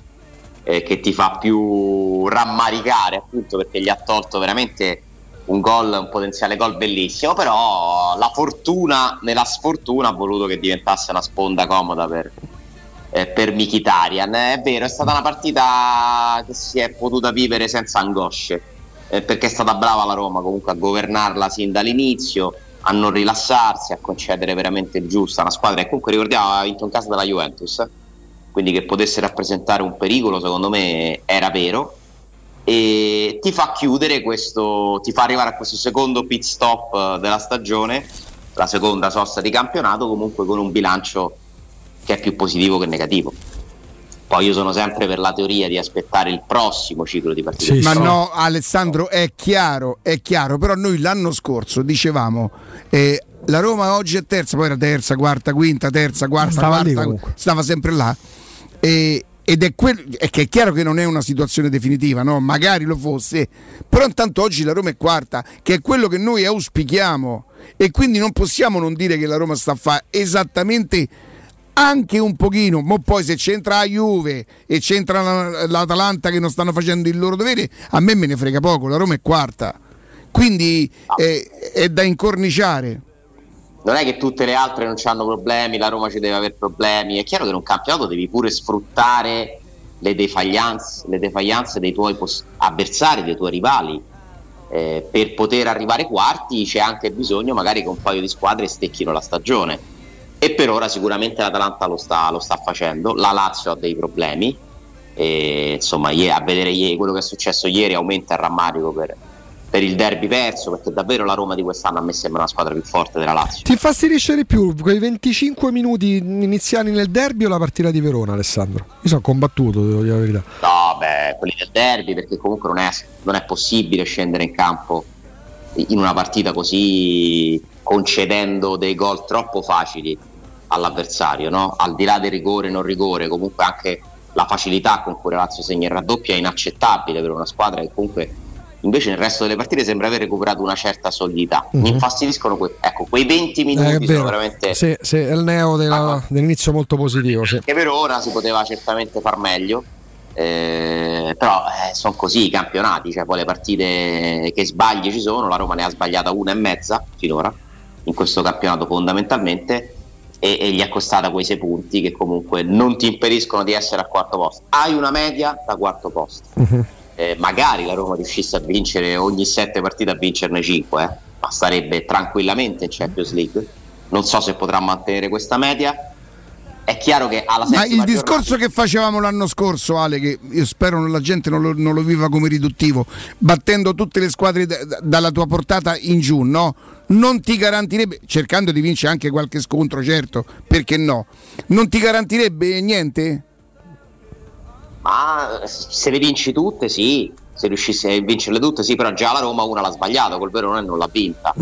eh, che ti fa più rammaricare, appunto, perché gli ha tolto veramente un gol, un potenziale gol bellissimo. Però la fortuna nella sfortuna ha voluto che diventasse una sponda comoda per, eh, per Mkhitaryan. È vero, è stata una partita che si è potuta vivere senza angosce, eh, perché è stata brava la Roma comunque a governarla sin dall'inizio, a non rilassarsi, a concedere veramente il giusto a una squadra che comunque ricordiamo aveva vinto in casa della Juventus, quindi che potesse rappresentare un pericolo secondo me era vero e ti fa chiudere questo, ti fa arrivare a questo secondo pit stop eh, della stagione, la seconda sosta di campionato comunque con un bilancio che è più positivo che negativo. Poi io sono sempre per la teoria di aspettare il prossimo ciclo di partite.
Ma no, Alessandro, è chiaro, è chiaro, però noi l'anno scorso dicevamo eh, la Roma oggi è terza, poi era terza, quarta, quinta, terza, quarta,
Stava
quarta,
comunque.
stava sempre là. E- ed è, quel- è che è chiaro che non è una situazione definitiva, no? magari lo fosse, però intanto oggi la Roma è quarta, che è quello che noi auspichiamo e quindi non possiamo non dire che la Roma sta a fare esattamente anche un pochino, ma poi se c'entra la Juve e c'entra la- l'Atalanta che non stanno facendo il loro dovere, a me me ne frega poco, la Roma è quarta, quindi è, è da incorniciare.
Non è che tutte le altre non hanno problemi, la Roma ci deve avere problemi. È chiaro che in un campionato devi pure sfruttare le defaglianze, le defaglianze dei tuoi pos- avversari, dei tuoi rivali. Eh, per poter arrivare quarti c'è anche bisogno magari che un paio di squadre stecchino la stagione. E per ora sicuramente l'Atalanta lo sta, lo sta facendo, la Lazio ha dei problemi. E, insomma, a vedere quello che è successo ieri aumenta il rammarico per, per il derby perso, perché davvero la Roma di quest'anno a me sembra una squadra più forte della Lazio.
Ti infastidisce di più quei 25 minuti iniziali nel derby o la partita di Verona, Alessandro? Io sono combattuto, devo dire la verità.
No, beh, quelli del derby, perché comunque non è, non è possibile scendere in campo in una partita così concedendo dei gol troppo facili all'avversario, no? Al di là del rigore non rigore, comunque anche la facilità con cui la Lazio segna il raddoppio è inaccettabile per una squadra che comunque invece nel resto delle partite sembra aver recuperato una certa solidità. Mi
Mhm.
infastidiscono que- ecco, quei 20
Eh, è
minuti sono
vero.
veramente
Sì, sì, è il neo della- dell'inizio molto positivo. Sì.
che per ora si poteva certamente far meglio. eh, però sono così i campionati, cioè poi le partite che sbagli ci sono, la Roma ne ha sbagliata una e mezza finora in questo campionato fondamentalmente e, e gli è costata quei sei punti che comunque non ti impediscono di essere al quarto posto. Hai una media da quarto posto. Eh, magari la Roma riuscisse a vincere ogni sette partite a vincerne cinque, eh, ma starebbe tranquillamente in Champions League. Non so se potrà mantenere questa media. È chiaro che alla
Ma il discorso che facevamo l'anno scorso, Ale, che io spero la gente non lo, non lo viva come riduttivo, battendo tutte le squadre da- dalla tua portata in giù, no? Non ti garantirebbe, cercando di vincere anche qualche scontro, certo, perché no? Non ti garantirebbe niente?
Ma se le vinci tutte, sì. Se riuscisse a vincerle tutte, sì, però già la Roma una l'ha sbagliata, col Verona non l'ha vinta.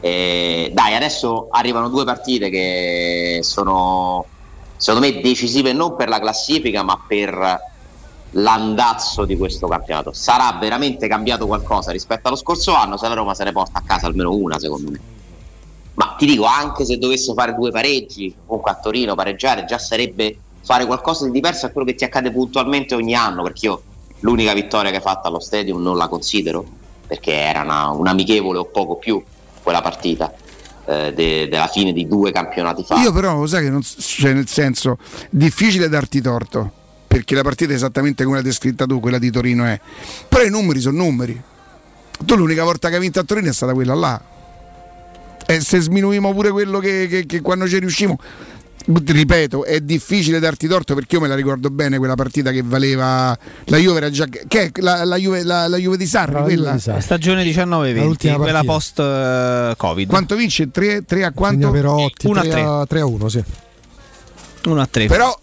Eh, dai, adesso arrivano due partite che sono secondo me decisive non per la classifica, ma per l'andazzo di questo campionato. Sarà veramente cambiato qualcosa rispetto allo scorso anno se la Roma se ne porta a casa almeno una, secondo me. Ma ti dico, anche se dovesse fare due pareggi, comunque a Torino pareggiare già sarebbe fare qualcosa di diverso a quello che ti accade puntualmente ogni anno, perché io l'unica vittoria che hai fatto allo stadium non la considero, perché era una, un amichevole o poco più quella partita eh, de- della fine di due campionati fa.
Io però lo sai che non cioè nel senso difficile darti torto, perché la partita è esattamente come l'hai descritta tu, quella di Torino è. Però i numeri sono numeri. Tu l'unica volta che hai vinto a Torino è stata quella là. E se sminuiamo pure quello che, che- che quando ci riuscimo. Ripeto, è difficile darti torto perché io me la ricordo bene quella partita che valeva la Juve era già che è la, la Juve, la- la Juve di Sarri,
La
quella?
Di Sarri.
Stagione 19-20,
L'ultima
quella post eh, Covid.
Quanto vince? 3, a quanto?
Perotti,
1 a
3 a 3 a 1, sì.
1 a 3.
Però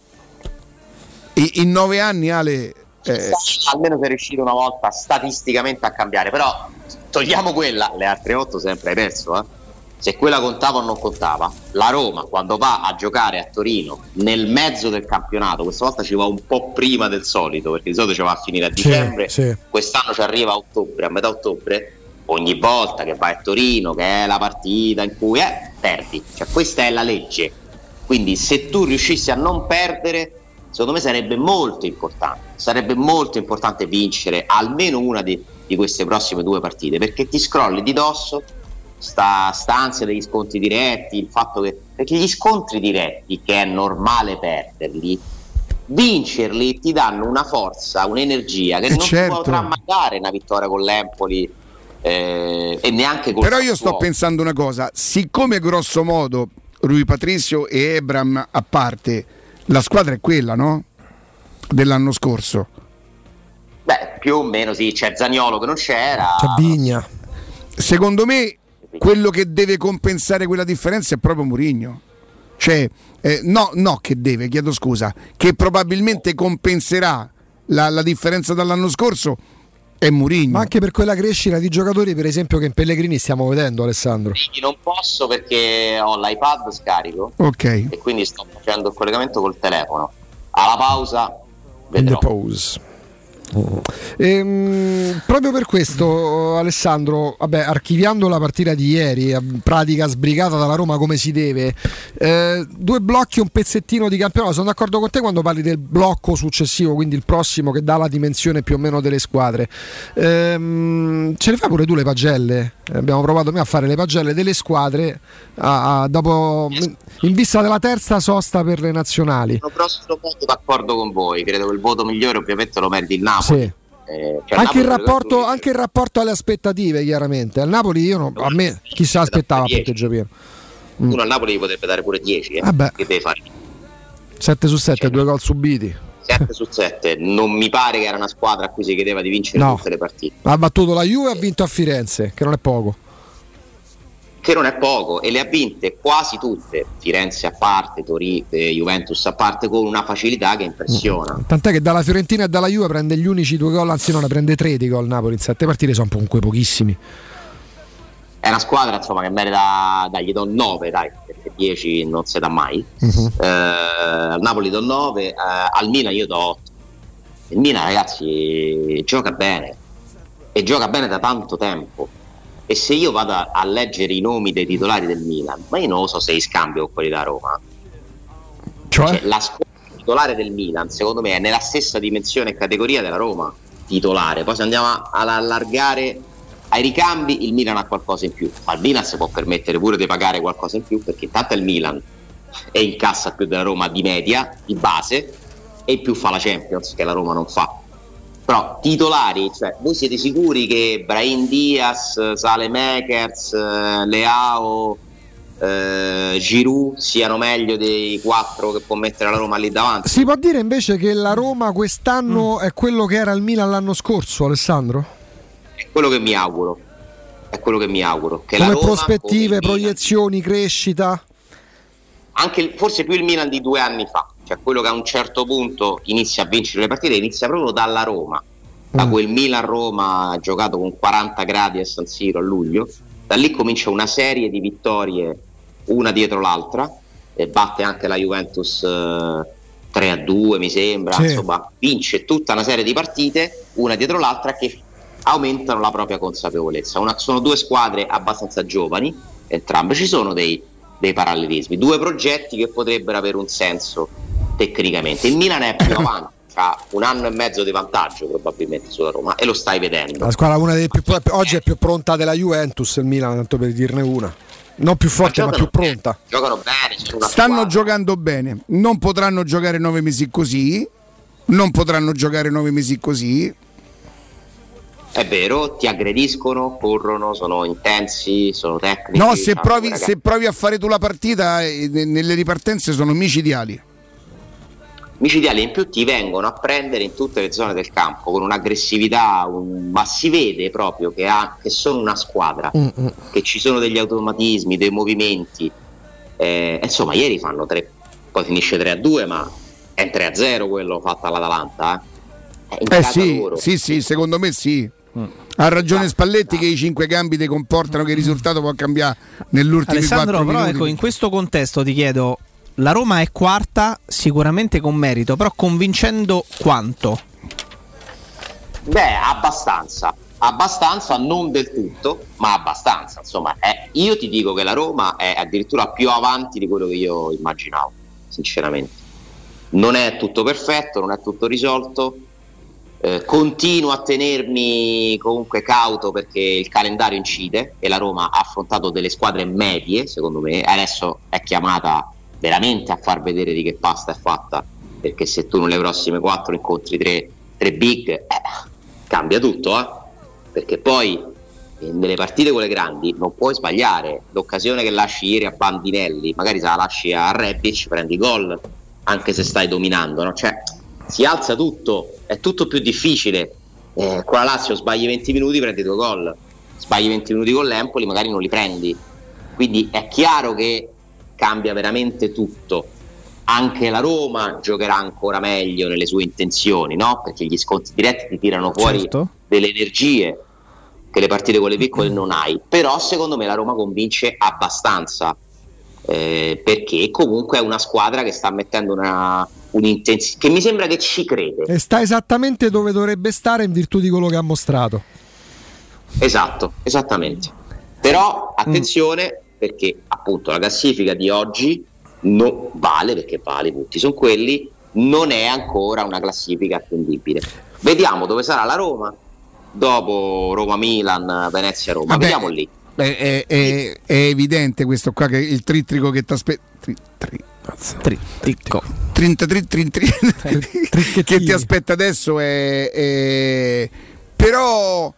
in nove anni Ale eh,
almeno sei riuscito una volta statisticamente a cambiare, però togliamo quella, le altre otto sempre hai perso, eh. Se quella contava o non contava, la Roma quando va a giocare a Torino nel mezzo del campionato, questa volta ci va un po' prima del solito, perché di solito ci va a finire a
Sì,
dicembre,
sì.
quest'anno ci arriva a ottobre, a metà ottobre, ogni volta che vai a Torino, che è la partita in cui eh, perdi, cioè questa è la legge. Quindi se tu riuscissi a non perdere, secondo me sarebbe molto importante, sarebbe molto importante vincere almeno una di, di queste prossime due partite, perché ti scrolli di dosso sta, sta ansia degli scontri diretti, il fatto che perché gli scontri diretti che è normale perderli, vincerli ti danno una forza, un'energia che
Eh,
non
certo.
si potrà mandare una vittoria con l'Empoli eh, e neanche con
Però io sto pensando una cosa, siccome grosso modo Rui Patricio e Ebram a parte, la squadra è quella, no? Dell'anno scorso.
Beh, più o meno sì, c'è Zagnolo che non c'era.
C'è Vigna.
Secondo me quello che deve compensare quella differenza è proprio Murigno. Cioè, eh, no, no, che deve, chiedo scusa, che probabilmente compenserà la, la differenza dall'anno scorso è Murigno.
Ma anche per quella crescita di giocatori, per esempio, che in Pellegrini stiamo vedendo, Alessandro.
Quindi non posso perché ho l'iPad scarico
Ok.
e quindi sto facendo il collegamento col telefono. Alla pausa
In the
vedrò.
pause. Ehm, proprio per questo, Alessandro, vabbè, archiviando la partita di ieri, pratica sbrigata dalla Roma come si deve, eh, due blocchi un pezzettino di campionato. Sono d'accordo con te quando parli del blocco successivo, quindi il prossimo che dà la dimensione più o meno delle squadre. Ehm, ce le fai pure tu le pagelle? Abbiamo provato a fare le pagelle delle squadre a- a- dopo, in vista della terza sosta per le nazionali.
Sono d'accordo con voi, credo che il voto migliore ovviamente lo meriti il Napoli.
Sì.
Eh, cioè
anche, il
Napoli
rapporto, anche il rapporto alle aspettative, chiaramente. Al Napoli io non- a me chi se l'aspettava a punteggio pieno.
uno al Napoli gli potrebbe dare pure 10, eh.
Vabbè.
che deve fare
7 su 7, due gol subiti.
7 su 7. Non mi pare che era una squadra a cui si chiedeva di vincere
No.
tutte le partite,
Ha battuto la Juve e ha vinto a Firenze, che non è poco.
Che non è poco, e le ha vinte quasi tutte, Firenze a parte, Torino, Juventus a parte, con una facilità che impressiona.
Tant'è che dalla Fiorentina e dalla Juve prende gli unici due gol, anzi no, ne prende tre di gol Napoli in sette partite, sono comunque pochissimi.
È una squadra insomma, che merita, dai, gli do 9, dai, perché 10 non si dà mai. Eh, al Napoli do 9, eh, al Milan io do 8. Il Milan, ragazzi, gioca bene e gioca bene da tanto tempo. E se io vado a, leggere i nomi dei titolari del Milan, ma io non lo so se li scambio con quelli da Roma.
Cioè?
la squadra titolare del Milan, secondo me, è nella stessa dimensione e categoria della Roma titolare. Poi se andiamo a- ad allargare ai ricambi, il Milan ha qualcosa in più. Ma il Milan si può permettere pure di pagare qualcosa in più perché intanto il Milan è in cassa più della Roma di media, di base, e in più fa la Champions che la Roma non fa. Però titolari, cioè, voi siete sicuri che Brahim Diaz, Salemakers, eh, Leao, eh, Giroud siano meglio dei quattro che può mettere la Roma lì davanti?
Si può dire invece che la Roma quest'anno è quello che era il Milan l'anno scorso, Alessandro?
È quello che mi auguro. È quello che mi auguro. Che la
Come
Roma,
prospettive,
come il Milan,
proiezioni, crescita?
anche forse più il Milan di due anni fa, cioè quello che a un certo punto inizia a vincere le partite, inizia proprio dalla Roma, da
Mm.
quel Milan-Roma giocato con 40 gradi a San Siro a luglio, da lì comincia una serie di vittorie una dietro l'altra, e batte anche la Juventus eh, 3 a 2 mi sembra,
Sì.
insomma vince tutta una serie di partite una dietro l'altra che aumentano la propria consapevolezza. Una- sono due squadre abbastanza giovani, entrambe ci sono dei, dei parallelismi, due progetti che potrebbero avere un senso tecnicamente. Il Milan è più avanti, ha un anno e mezzo di vantaggio probabilmente sulla Roma e lo stai vedendo.
La squadra una delle più oggi è più pronta della Juventus, il Milan, tanto per dirne una. Non più forte, ma,
giocano
più pronta.
Giocano bene,
Stanno
squadra.
giocando bene, non potranno giocare nove mesi così, non potranno giocare nove mesi così.
È vero, ti aggrediscono, corrono, sono intensi, sono tecnici.
No, se provi, se provi a fare tu la partita, eh, ne- nelle ripartenze sono micidiali.
Micidiali in più ti vengono a prendere in tutte le zone del campo con un'aggressività, un- ma si vede proprio che, ha- che sono una squadra, che ci sono degli automatismi, dei movimenti. Eh, insomma, ieri fanno tre, poi finisce 3 a 2, ma è un 3 a 0 quello fatto all'Atalanta. Eh. È in
Eh sì, sì, sì, secondo me sì. Ha ragione Spalletti che i cinque cambi ti comportano che il risultato può cambiare nell'ultimo
Alessandro,
quattro
però
minuti.
ecco, in questo contesto ti chiedo, la Roma è quarta sicuramente con merito, però convincendo quanto?
Beh, abbastanza. Abbastanza, non del tutto, ma abbastanza. Insomma, eh, io ti dico che la Roma è addirittura più avanti di quello che io immaginavo, sinceramente. Non è tutto perfetto, non è tutto risolto. Eh, continuo a tenermi comunque cauto perché il calendario incide e la Roma ha affrontato delle squadre medie, secondo me. Adesso è chiamata veramente a far vedere di che pasta è fatta, perché se tu nelle prossime quattro incontri tre, tre big, eh, cambia tutto, eh? perché poi eh, nelle partite quelle grandi non puoi sbagliare. L'occasione che lasci ieri a Bandinelli, magari se la lasci a Rebic, prendi gol, anche se stai dominando, no? Cioè, si alza tutto, è tutto più difficile. Eh, con la Lazio sbagli 20 minuti, prendi due gol. Sbagli 20 minuti con l'Empoli, magari non li prendi. Quindi è chiaro che cambia veramente tutto. Anche la Roma giocherà ancora meglio nelle sue intenzioni, no? Perché gli sconti diretti ti tirano fuori
Certo.
delle energie che le partite con le piccole non hai. Però secondo me la Roma convince abbastanza. eh, perché comunque è una squadra che sta mettendo una, un'intensità che mi sembra che ci crede.
E sta esattamente dove dovrebbe stare in virtù di quello che ha mostrato.
Esatto, esattamente. Però attenzione perché appunto la classifica di oggi non vale perché vale, i punti sono quelli, non è ancora una classifica attendibile. Vediamo dove sarà la Roma dopo Roma-Milan, Venezia-Roma.
Vabbè,
Vediamo lì.
È, è- è evidente questo qua che il trittico che ti aspetta.
Trittico.
che ti aspetta adesso è, è- Però,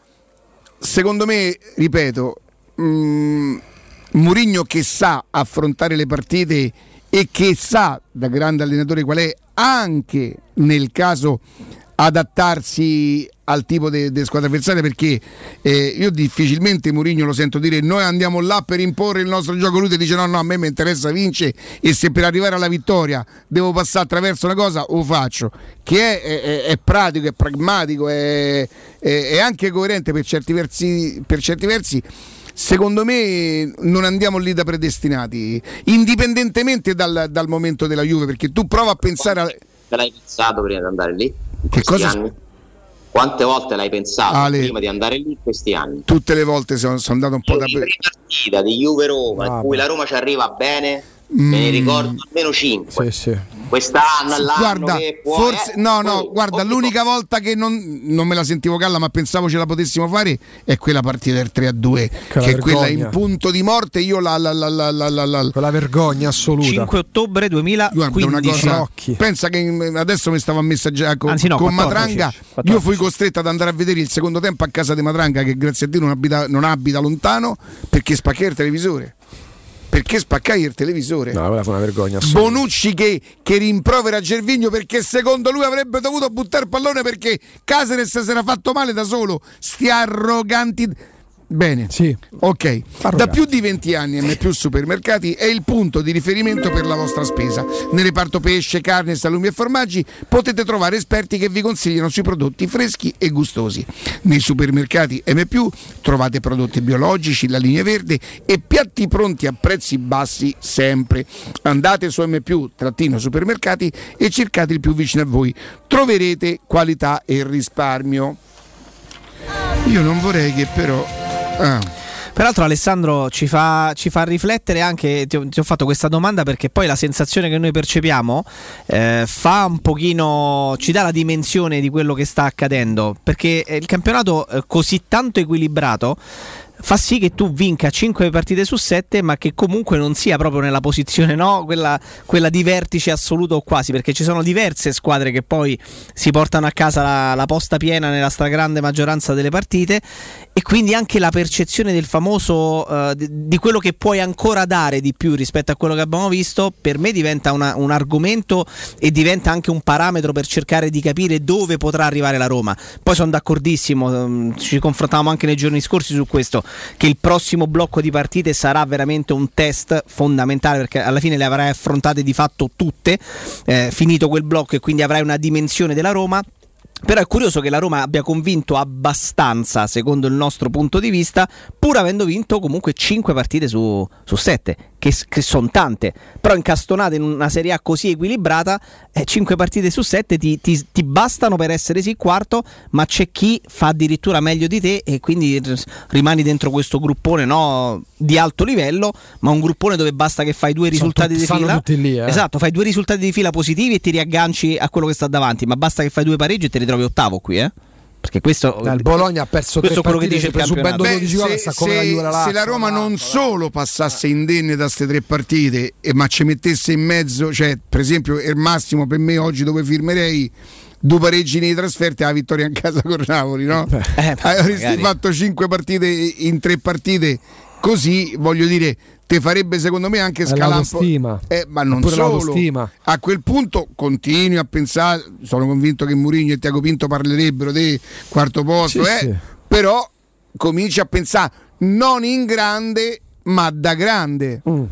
secondo me, ripeto, mm, Murigno che sa affrontare le partite e che sa, da grande allenatore qual è, anche nel caso adattarsi al tipo di squadra avversaria perché eh, io difficilmente Mourinho lo sento dire noi andiamo là per imporre il nostro gioco lui ti dice no no a me mi interessa vince e se per arrivare alla vittoria devo passare attraverso una cosa lo faccio? Che è, è- è pratico è pragmatico è- è anche coerente per certi versi per certi versi Secondo me non andiamo lì da predestinati, indipendentemente dal, dal momento della Juve, perché tu prova a pensare a,
Te l'hai pensato prima di andare lì? In
Che
questi
cosa-
anni? Quante volte l'hai pensato
Ale.
prima di andare lì in questi anni?
tutte le volte sono, sono andato un po' da...
partita di Juve-Roma in
Ah,
cui
beh.
la Roma ci arriva bene, me ne
Mm.
ricordo almeno 5.
Sì, sì.
Quest'anno, l'anno
Guarda,
che può,
forse,
eh,
no, no,
oh,
guarda, l'unica volta che non, non me la sentivo calla, ma pensavo ce la potessimo fare, è quella partita del 3 a 2, che,
la
è quella in punto di morte. Io la. la, la, la, la, la, la-
Quella vergogna assoluta.
5 ottobre
Guarda, una
2015.
cosa, pensa che adesso mi stavo a messaggiare con,
Anzi, no,
con
14,
Matranga.
14.
Io fui costretto ad andare a vedere il secondo tempo a casa di Matranga, che grazie a Dio non abita, non abita lontano, perché spaccai il televisore. Perché spaccai il televisore?
No, quella fu una vergogna.
Bonucci che, che rimprovera Gervigno perché secondo lui avrebbe dovuto buttare il pallone perché Caseres si era fatto male da solo. Sti arroganti. Bene,
sì.
ok. Da più di 20 anni M più Supermercati è il punto di riferimento per la vostra spesa. Nel reparto pesce, carne, salumi e formaggi potete trovare esperti che vi consigliano sui prodotti freschi e gustosi. Nei supermercati M più trovate prodotti biologici, la linea verde e piatti pronti a prezzi bassi sempre. Andate su M più supermercati e cercate il più vicino a voi. Troverete qualità e risparmio. Io non vorrei che però... Ah.
Peraltro Alessandro ci fa, ci fa riflettere anche, ti ho, ti ho fatto questa domanda perché poi la sensazione che noi percepiamo eh, fa un pochino, ci dà la dimensione di quello che sta accadendo, perché eh, il campionato eh, così tanto equilibrato fa sì che tu vinca 5 partite su 7 ma che comunque non sia proprio nella posizione no? quella, quella di vertice assoluto o quasi perché ci sono diverse squadre che poi si portano a casa la, la posta piena nella stragrande maggioranza delle partite. E quindi anche la percezione del famoso eh, di, di quello che puoi ancora dare di più rispetto a quello che abbiamo visto per me diventa una- un argomento e diventa anche un parametro per cercare di capire dove potrà arrivare la Roma. Poi sono d'accordissimo ehm, ci confrontavamo anche nei giorni scorsi su questo che il prossimo blocco di partite sarà veramente un test fondamentale perché alla fine le avrai affrontate di fatto tutte, eh, finito quel blocco e quindi avrai una dimensione della Roma. Però è curioso che la Roma abbia convinto abbastanza, secondo il nostro punto di vista, pur avendo vinto comunque 5 partite su, 7, che, sono tante. Però incastonate in una Serie A così equilibrata, 5 partite su 7 ti, ti- ti bastano per essere sì quarto, ma c'è chi fa addirittura meglio di te e quindi rimani dentro questo gruppone no, di alto livello, ma un gruppone dove basta che fai due risultati
tutti-
di fila.
tutti lì, eh.
Esatto, fai due risultati di fila positivi e ti riagganci a quello che sta davanti, ma basta che fai due pareggi e ti ritrovi ottavo qui, eh? Perché questo
il Bologna ha perso
questo
tre
quello che dice il
subendo
campionato.
12 gol
se, se-
Juve e la
se la Roma non solo passasse indenne da queste tre partite, e, ma ci mettesse in mezzo, cioè per esempio il massimo per me oggi dove firmerei due pareggi nei trasferti la vittoria in casa con Napoli, no?
Eh,
Avresti
magari.
fatto cinque partite in tre partite così, voglio dire, te farebbe secondo me anche scalare un po'.
l'autostima.
Eh, ma non solo.
l'autostima.
A quel punto continui a pensare, sono convinto che Mourinho e Tiago Pinto parlerebbero di quarto posto,
Sì,
eh,
sì.
però cominci a pensare non in grande, ma da grande.
Mm.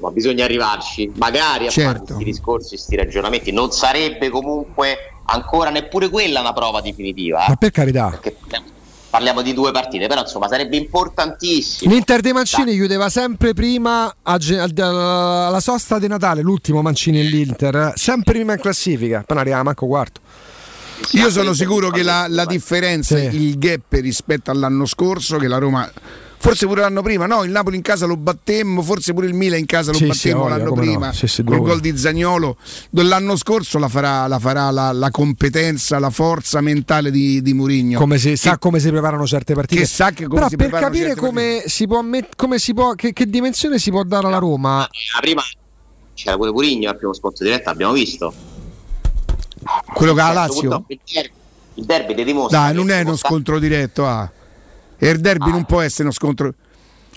ma bisogna arrivarci. Magari a fare
Certo.
questi discorsi, questi ragionamenti, non sarebbe comunque ancora neppure quella una prova definitiva. eh.
Ma per carità.
Perché parliamo di due partite, però insomma sarebbe importantissimo.
L'Inter dei Mancini chiudeva sempre prima alla sosta di Natale, l'ultimo Mancini e l'Inter, sempre prima in classifica, poi non arrivava manco quarto.
Io sono sicuro che la, la differenza, il gap rispetto all'anno scorso, che la Roma, forse pure l'anno prima, no, il Napoli in casa lo battemmo, forse pure il Milan in casa lo
Sì, sì,
battemmo
voglia,
l'anno
come no.
prima,
Sì, sì,
col gol di Zagnolo. L'anno scorso la farà, la, farà la, la competenza, la forza mentale di, di Mourinho.
Come si, sa come si preparano certe partite.
che sa che come
Però
si
per capire come si può, met- come si può che, che dimensione si può dare alla Roma,
La prima c'era pure Curigno al primo scontro diretto, abbiamo visto.
Quello che ha la
Certo,
Lazio.
Il derby, il derby dimostra.
Dai, non è uno scontro diretto. Ah. E il derby non può essere uno scontro.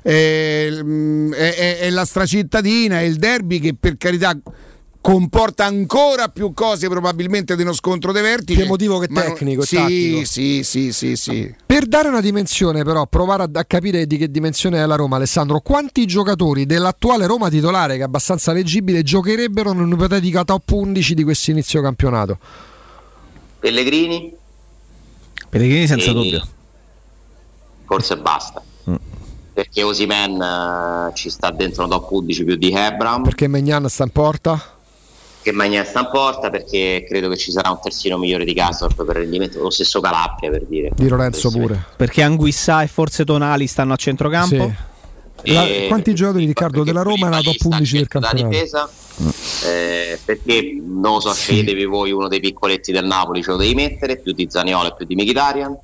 È, mm, è- è- è la stracittadina, è il derby che per carità comporta ancora più cose probabilmente di uno scontro.
Più emotivo che
ma non-
tecnico e
Sì,
tattico.
sì, sì, sì, sì.
Per dare una dimensione, però, provare a, a capire di che dimensione è la Roma, Alessandro, quanti giocatori dell'attuale Roma titolare, che è abbastanza leggibile, giocherebbero in un'ipotetica top 11 di questo inizio campionato?
Pellegrini,
Pellegrini senza
E-
dubbio.
Forse basta.
Mm.
Perché Osimen eh, ci sta dentro top 11 più di Hebram,
Perché Megnan sta in porta?
che Magnan sta in porta, perché credo che ci sarà un terzino migliore di Castorp per rendimento, lo stesso Calabria per dire.
Di Lorenzo pure.
Perché Anguissà e forse Tonali stanno a centrocampo.
Sì. La-
E-
quanti giocatori Riccardo della Roma nella top 11 del
da
campionato?
difesa eh, perché non lo so sceglietevi voi uno dei piccoletti del Napoli ce lo devi mettere più di Zaniolo e più di Mkhitaryan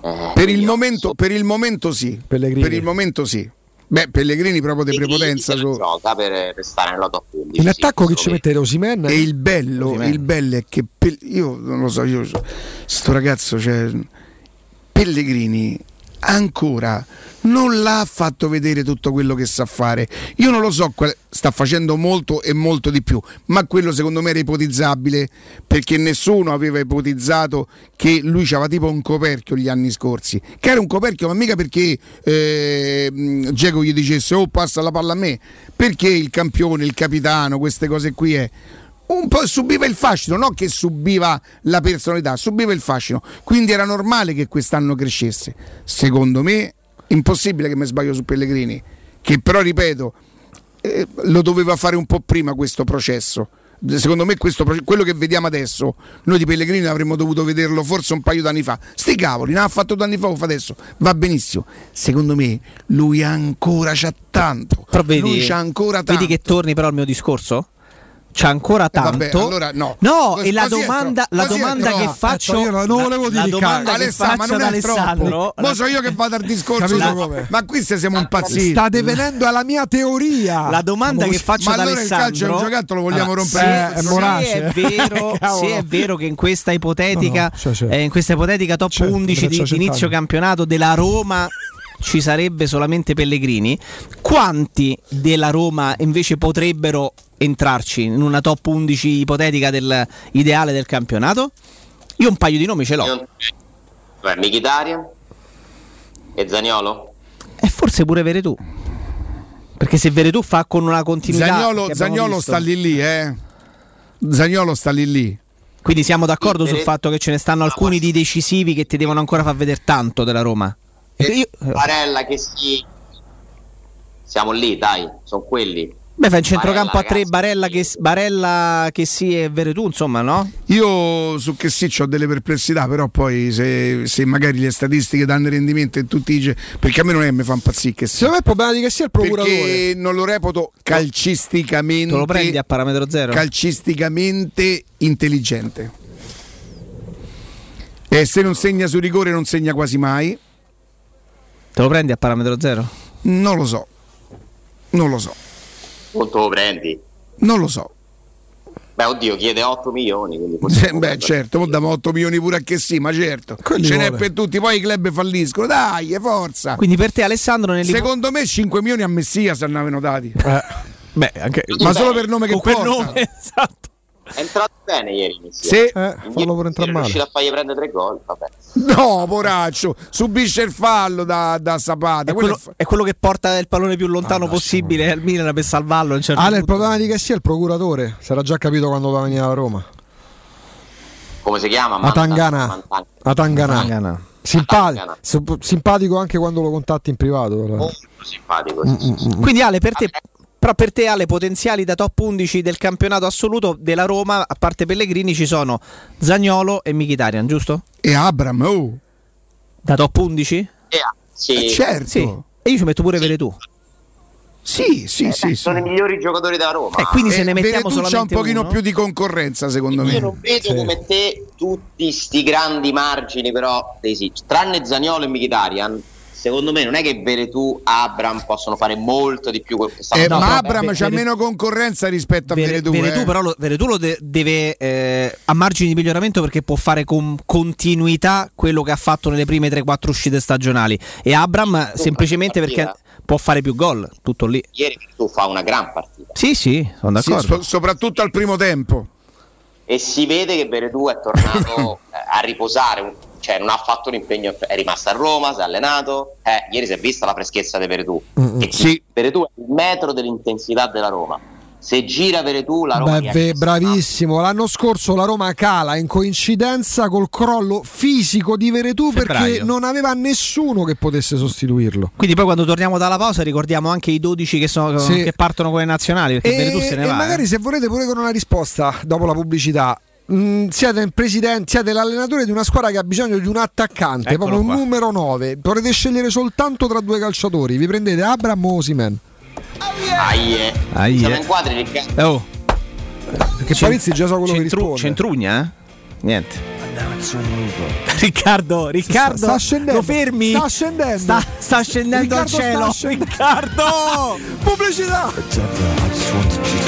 Eh,
Per il, momento, per il momento sì.
Pellegrini.
Per il momento sì. Beh, Pellegrini proprio di prepotenza. su-
gioca per, per stare nella top 11
In attacco
secondo
ci
me.
mette Osimen?
E il bello,
Osimhen.
il bello è che Pel- io non lo so, io sto ragazzo, cioè, Pellegrini ancora non l'ha fatto vedere tutto quello che sa fare. Io non lo so, sta facendo molto e molto di più, ma quello secondo me era ipotizzabile perché nessuno aveva ipotizzato che lui aveva tipo un coperchio gli anni scorsi, che era un coperchio, ma mica perché eh, gli dicesse oh passa la palla a me, perché il campione, il capitano, queste cose qui è un po' subiva il fascino, non che subiva la personalità, subiva il fascino. Quindi era normale che quest'anno crescesse. Secondo me, impossibile che mi sbaglio su Pellegrini, che però ripeto, eh, lo doveva fare un po' prima questo processo. Secondo me questo, quello che vediamo adesso, noi di Pellegrini avremmo dovuto vederlo forse un paio d'anni fa. Sti cavoli, ne ha fatto due anni fa, lo fa adesso. Va benissimo. Secondo me lui ancora c'ha tanto.
Però vedi,
lui c'ha ancora tanto.
vedi che torni però al mio discorso? C'ha ancora tanto.
vabbè, allora no.
No,
Così-
e la domanda, la domanda che faccio.
Io non-
la-
volevo
la
dire
domanda che
Alessà, ma non
ad
è troppo.
Alessandro.
Mo so io che vado al discorso.
Come?
Ma qui se siamo impazziti.
State venendo alla mia teoria.
La domanda che faccio
Ma
ad
allora il calcio è un giocattolo, vogliamo rompere
se-
il
è
se
Morace.
è vero,
Cavolo.
se è vero che in questa ipotetica
No, no, cioè, cioè.
eh, in questa ipotetica top
Certo,
11
mi
di inizio campionato della Roma ci sarebbe solamente Pellegrini, quanti della Roma invece potrebbero entrarci in una top 11 ipotetica del ideale del campionato? Io un paio di nomi ce l'ho.
Beh, Mkhitaryan e Zaniolo?
E forse pure Veretù. Perché se Veretù fa con una continuità
Zagnolo, Zagnolo
visto-
sta lì lì, eh. Zagnolo sta lì lì.
Quindi siamo d'accordo sul fatto che ce ne stanno alcuni di decisivi che ti devono ancora far vedere tanto della Roma. Io-
Barella che sì. Siamo lì, dai, sono quelli.
Beh, fa in centrocampo
Barella,
a tre Barella che, Barella che sì e Veretù, insomma, no?
Io su che sì ho delle perplessità, però poi se, se magari le statistiche danno rendimento e tutti dice perché a me non è che mi fa impazzire che sì.
Secondo me il problema di che sia il procuratore.
Perché non lo reputo calcisticamente
Te lo prendi a parametro zero?
calcisticamente intelligente. E se non segna su rigore non segna quasi mai.
Te lo prendi a parametro zero?
Non lo so. Non lo so.
Quanto lo prendi?
Non lo so.
Beh, oddio, chiede 8 milioni. Quindi forse
Eh, Beh, certo, mo diamo 8 milioni pure a che sì, ma certo.
Quelli
Ce n'è per tutti, poi i club falliscono. Dai, è forza.
Quindi per te Alessandro nel
Secondo me 5 milioni a Messia se ne avevano dati.
Beh, anche
Ma solo per nome che porta.
nome, esatto.
È entrato bene ieri. Messi.
Sì.
Eh, fallo pure entrare male.
riuscito a fargli prendere tre gol. Vabbè.
No, poraccio, subisce il fallo da, da Zapata.
È
Quello
quello, è quello che porta il pallone più lontano possibile al Milan per salvarlo. a certo
Ale, il
punto.
problema di che sia il procuratore. Era già capito quando doveva venire a Roma.
Come si chiama?
Atangana. Atangana.
Atangana.
Simpa-
Atangana.
sup- simpatico anche quando lo contatti in privato.
Molto simpatico. sì, sì, sì.
Quindi Ale, per te, però per te Ale, potenziali da top 11 del campionato assoluto della Roma, a parte Pellegrini, ci sono Zagnolo e Mkhitaryan, giusto?
E Abram, oh.
Da top 11?
Eh, sì.
Eh, certo.
Sì. E io ci metto pure Veretù.
Sì, sì,
Eh,
sì.
beh,
sì.
sono i migliori giocatori della Roma.
Eh, quindi se
Eh,
ne mettiamo
Veretù c'ha un pochino
uno?
più di concorrenza, secondo me.
Io non vedo come te tutti sti grandi margini, però dei sì. tranne Zaniolo e Mkhitaryan, secondo me non è che Veretù, Abram possono fare molto di più.
Eh,
No,
ma Abram
Ve-
c'ha
Vere-
meno concorrenza rispetto a
Vere-
Veretù.
Veretù
eh.
però lo, Veretù lo de- deve eh, a margini di miglioramento perché può fare con continuità quello che ha fatto nelle prime 3-4 uscite stagionali e Abram semplicemente perché può fare più gol, tutto lì.
Ieri Veretù fa una gran partita
Sì, sì, sono
Sì,
d'accordo.
so- soprattutto al primo tempo.
e si vede che Veretù è tornato eh, a riposare, un- cioè non ha fatto un impegno, è rimasto a Roma, si è allenato. Eh, ieri si è vista la freschezza di Veretù. E
Sì.
Veretù è il metro dell'intensità della Roma. Se gira Veretù, la Roma
Beh,
a-
bravissimo. L'anno scorso la Roma cala in coincidenza col crollo fisico di Veretù perché non aveva nessuno che potesse sostituirlo.
Quindi poi quando torniamo dalla pausa ricordiamo anche i 12 che, sono,
Sì.
che partono con le nazionali perché
E,
Veretù se ne
e
va.
magari
eh.
se volete pure con una risposta dopo la pubblicità. Mm, siete il presidente, siete l'allenatore di una squadra che ha bisogno di un attaccante,
Eccolo
proprio un
qua.
numero 9. Potete scegliere soltanto tra due calciatori. Vi prendete Abram o Osimen?
Aie.
Aie.
Siamo in quadri, Riccardo.
Oh,
Perché
Cen-
Parizzi già so quello che
centru-
risponde.
centrugna, eh? Niente. Riccardo, Riccardo,
sta scendendo,
lo fermi?
sta scendendo.
Sta, sta scendendo
Riccardo
al cielo.
sta scendendo.
Riccardo!
Pubblicità!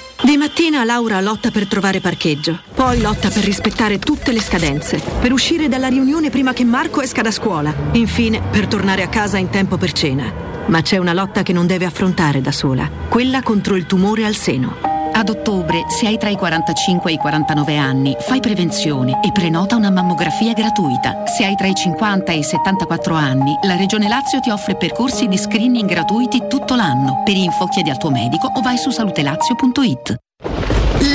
Di mattina Laura lotta per trovare parcheggio, poi lotta per rispettare tutte le scadenze, per uscire dalla riunione prima che Marco esca da scuola, infine per tornare a casa in tempo per cena. Ma c'è una lotta che non deve affrontare da sola, quella contro il tumore al seno.
Ad ottobre, se hai tra i 45 e i 49 anni, fai prevenzione e prenota una mammografia gratuita. Se hai tra i 50 e i 74 anni, la Regione Lazio ti offre percorsi di screening gratuiti tutto l'anno. Per info chiedi al tuo medico o vai su salutelazio.it.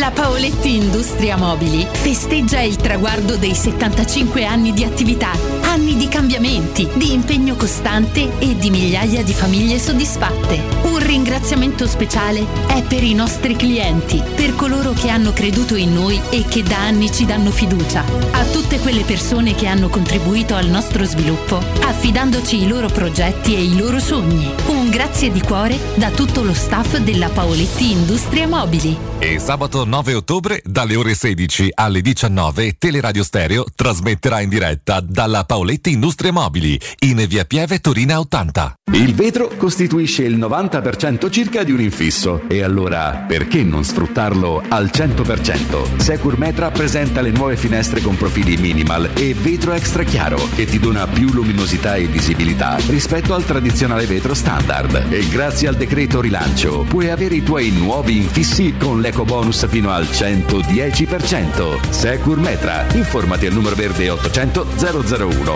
La Paoletti Industria Mobili festeggia il traguardo dei 75 anni di attività, anni di cambiamenti, di impegno costante e di migliaia di famiglie soddisfatte. Un ringraziamento speciale è per i nostri clienti, per coloro che hanno creduto in noi e che da anni ci danno fiducia, a tutte quelle persone che hanno contribuito al nostro sviluppo, affidandoci i loro progetti e i loro sogni. Un grazie di cuore da tutto lo staff della Paoletti Industria Mobili.
E sabato 9 ottobre dalle ore 16 alle 19 Teleradio Stereo trasmetterà in diretta dalla Paoletti Industrie Mobili in via Pieve Torina 80.
Il vetro costituisce il 90% circa di un infisso e allora perché non sfruttarlo al 100%? Secur Metra presenta le nuove finestre con profili minimal e vetro extra chiaro che ti dona più luminosità e visibilità rispetto al tradizionale vetro standard e grazie al decreto rilancio puoi avere i tuoi nuovi infissi con l'eco bonus fino al 110%. Secur Metra, informati al numero verde 800 001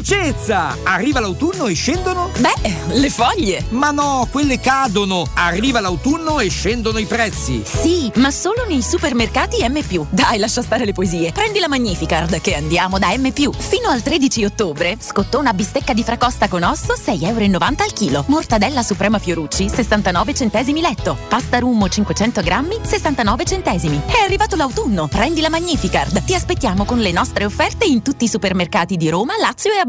Dolcezza! Arriva l'autunno e scendono? Beh, le foglie! Ma no, quelle cadono! Arriva l'autunno e scendono i prezzi!
Sì, ma solo nei supermercati M. Dai, lascia stare le poesie. Prendi la Magnificard che andiamo da M. Fino al 13 ottobre, scottona bistecca di fracosta con osso 6,90 euro al chilo. Mortadella Suprema Fiorucci 69 centesimi letto. Pasta Rummo 500 grammi 69 centesimi. È arrivato l'autunno. Prendi la Magnificard. Ti aspettiamo con le nostre offerte in tutti i supermercati di Roma, Lazio e Abruzzo.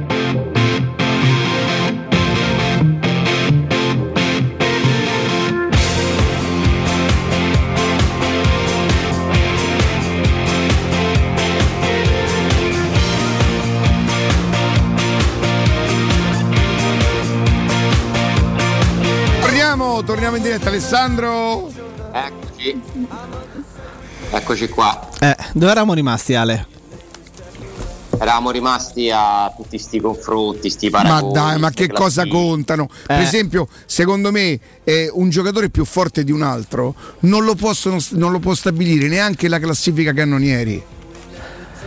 Torniamo, torniamo in diretta, Alessandro.
Eccoci. Eccoci qua.
Eh, dove eravamo rimasti, Ale?
Eravamo rimasti a tutti sti confronti, sti
Ma
paragoni.
dai, ma che cosa contano? Per
Eh.
esempio, secondo me, eh, un giocatore più forte di un altro non lo, possono, non lo può stabilire neanche la classifica cannonieri.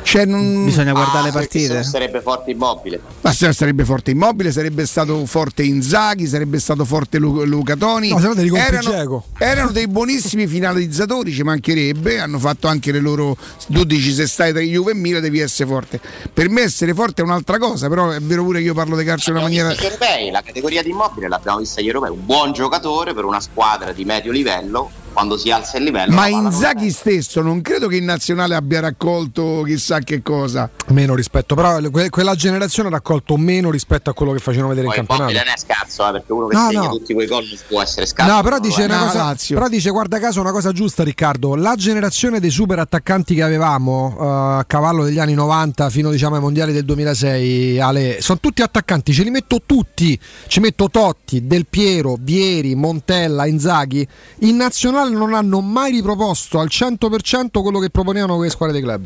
Cioè, non...
Bisogna guardare le
Ah, se
partite.
non sarebbe forte immobile.
Ma se sarebbe forte Immobile, sarebbe stato forte Inzaghi, sarebbe stato forte Lu- Luca Toni.
No, se
erano, erano dei buonissimi finalizzatori, ci mancherebbe. Hanno fatto anche le loro 12 se stai tra Juve e Milan devi essere forte. Per me essere forte è un'altra cosa, però è vero pure che io parlo di calcio in una maniera...
Europei, la categoria di immobile l'abbiamo vista europei, un buon giocatore per una squadra di medio livello, quando si alza il livello.
Ma Inzaghi stesso non credo che in nazionale abbia raccolto chissà che cosa.
Meno rispetto, però que- quella generazione ha raccolto meno rispetto a quello che facevano vedere
Poi
in campionato.
non è scarso, eh, perché uno che
No,
segna
no.
tutti quei gol non può essere scarso.
No, però dice, una cosa, però dice, guarda caso, una cosa giusta, Riccardo. La generazione dei super attaccanti che avevamo eh, a cavallo degli anni 90 fino diciamo, ai mondiali del 2006, Ale, sono tutti attaccanti. Ce li metto tutti. Ci metto Totti, Del Piero, Vieri, Montella, Inzaghi. In nazionale non hanno mai riproposto al 100% quello che proponevano le squadre dei club.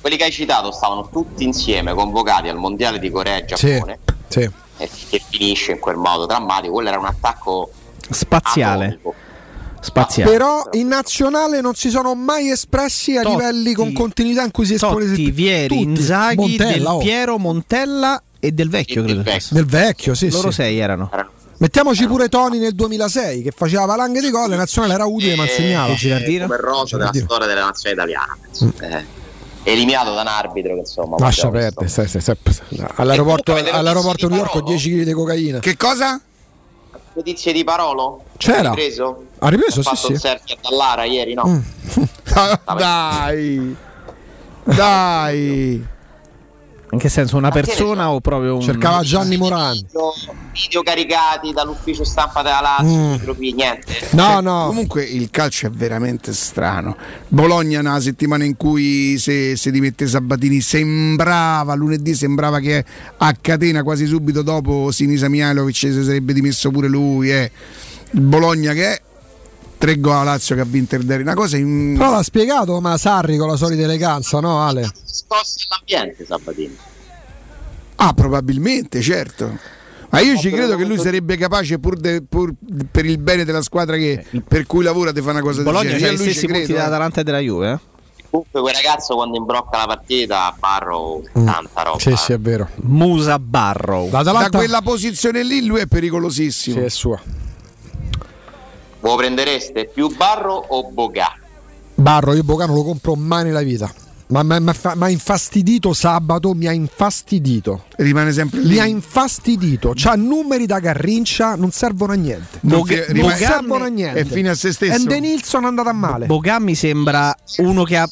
Quelli che hai citato stavano tutti insieme convocati al mondiale di Corea e
Sì.
Giappone
Sì.
e che finisce in quel modo drammatico. Quello era un attacco
Spaziale.
atomico.
Spaziale.
Però in nazionale non si sono mai espressi a
Totti-
livelli con continuità in cui si espone
Totti, Vieri,
tutti.
Inzaghi,
Montella,
Del
oh.
Piero, Montella e Del Vecchio, credo. fosse.
Del vecchio, sì,
Loro
sì.
sei erano.
Mettiamoci pure Toni nel 2006 che faceva valanghe di gol, la nazionale era utile ma segnava.
Eh, come rosa della storia della nazione italiana. penso. Eh, eliminato da un arbitro che insomma
Lascia perdere, stai- stai- stai- all'aeroporto, all'aeroporto New
di
York ho
Parolo?
10 kg di cocaina.
Che cosa?
Notizie di Parolo?
C'era.
Ha ripreso?
Ha ripreso,
Ha
sì,
fatto
sì.
un selfie a Dallara ieri, no?
Mm.
Dai, dai.
In che senso? Una persona o proprio un.
Cercava Gianni Morandi.
Video, video caricati dall'ufficio stampa della Lazio,
Mm.
niente.
Cioè, Comunque il calcio è veramente strano. Bologna, una settimana in cui se, se dimette Sabatini, sembrava lunedì, sembrava che a catena quasi subito dopo Sinisa Mihailovic si sarebbe dimesso pure lui. Eh. Bologna che è tre gol a Lazio che ha vinto il derby. Una cosa in...
Però l'ha spiegato ma Sarri con la solita eleganza, no Ale?
Scosse all'ambiente Sabatini.
Ah, probabilmente, certo. Ma io ci credo che lui sarebbe capace, pur, de- pur per il bene della squadra che- per cui lavora, di fare una cosa del
Bologna
genere.
c'ha
Io
gli
a lui ci
stessi punti
credo, eh.
dell'Atalanta e della Juve. eh?
Comunque quel ragazzo quando imbrocca la partita, Barro, tanta roba.
Mm. Sì, sì, è vero.
Musa Barrow.
Da quella posizione lì lui è pericolosissimo.
Sì, è sua.
Voi prendereste più Barro o Bogà?
Barro, io Bocano lo compro mai nella vita. Ma mi ha infastidito sabato, mi ha infastidito.
Rimane sempre lì.
Mi ha infastidito. C'ha numeri da garrincia, non servono a niente.
Non
non
rimane-
servono a niente.
è fine a se stesso.
E De Nilsson è andato a male.
Bogan mi sembra uno che ha.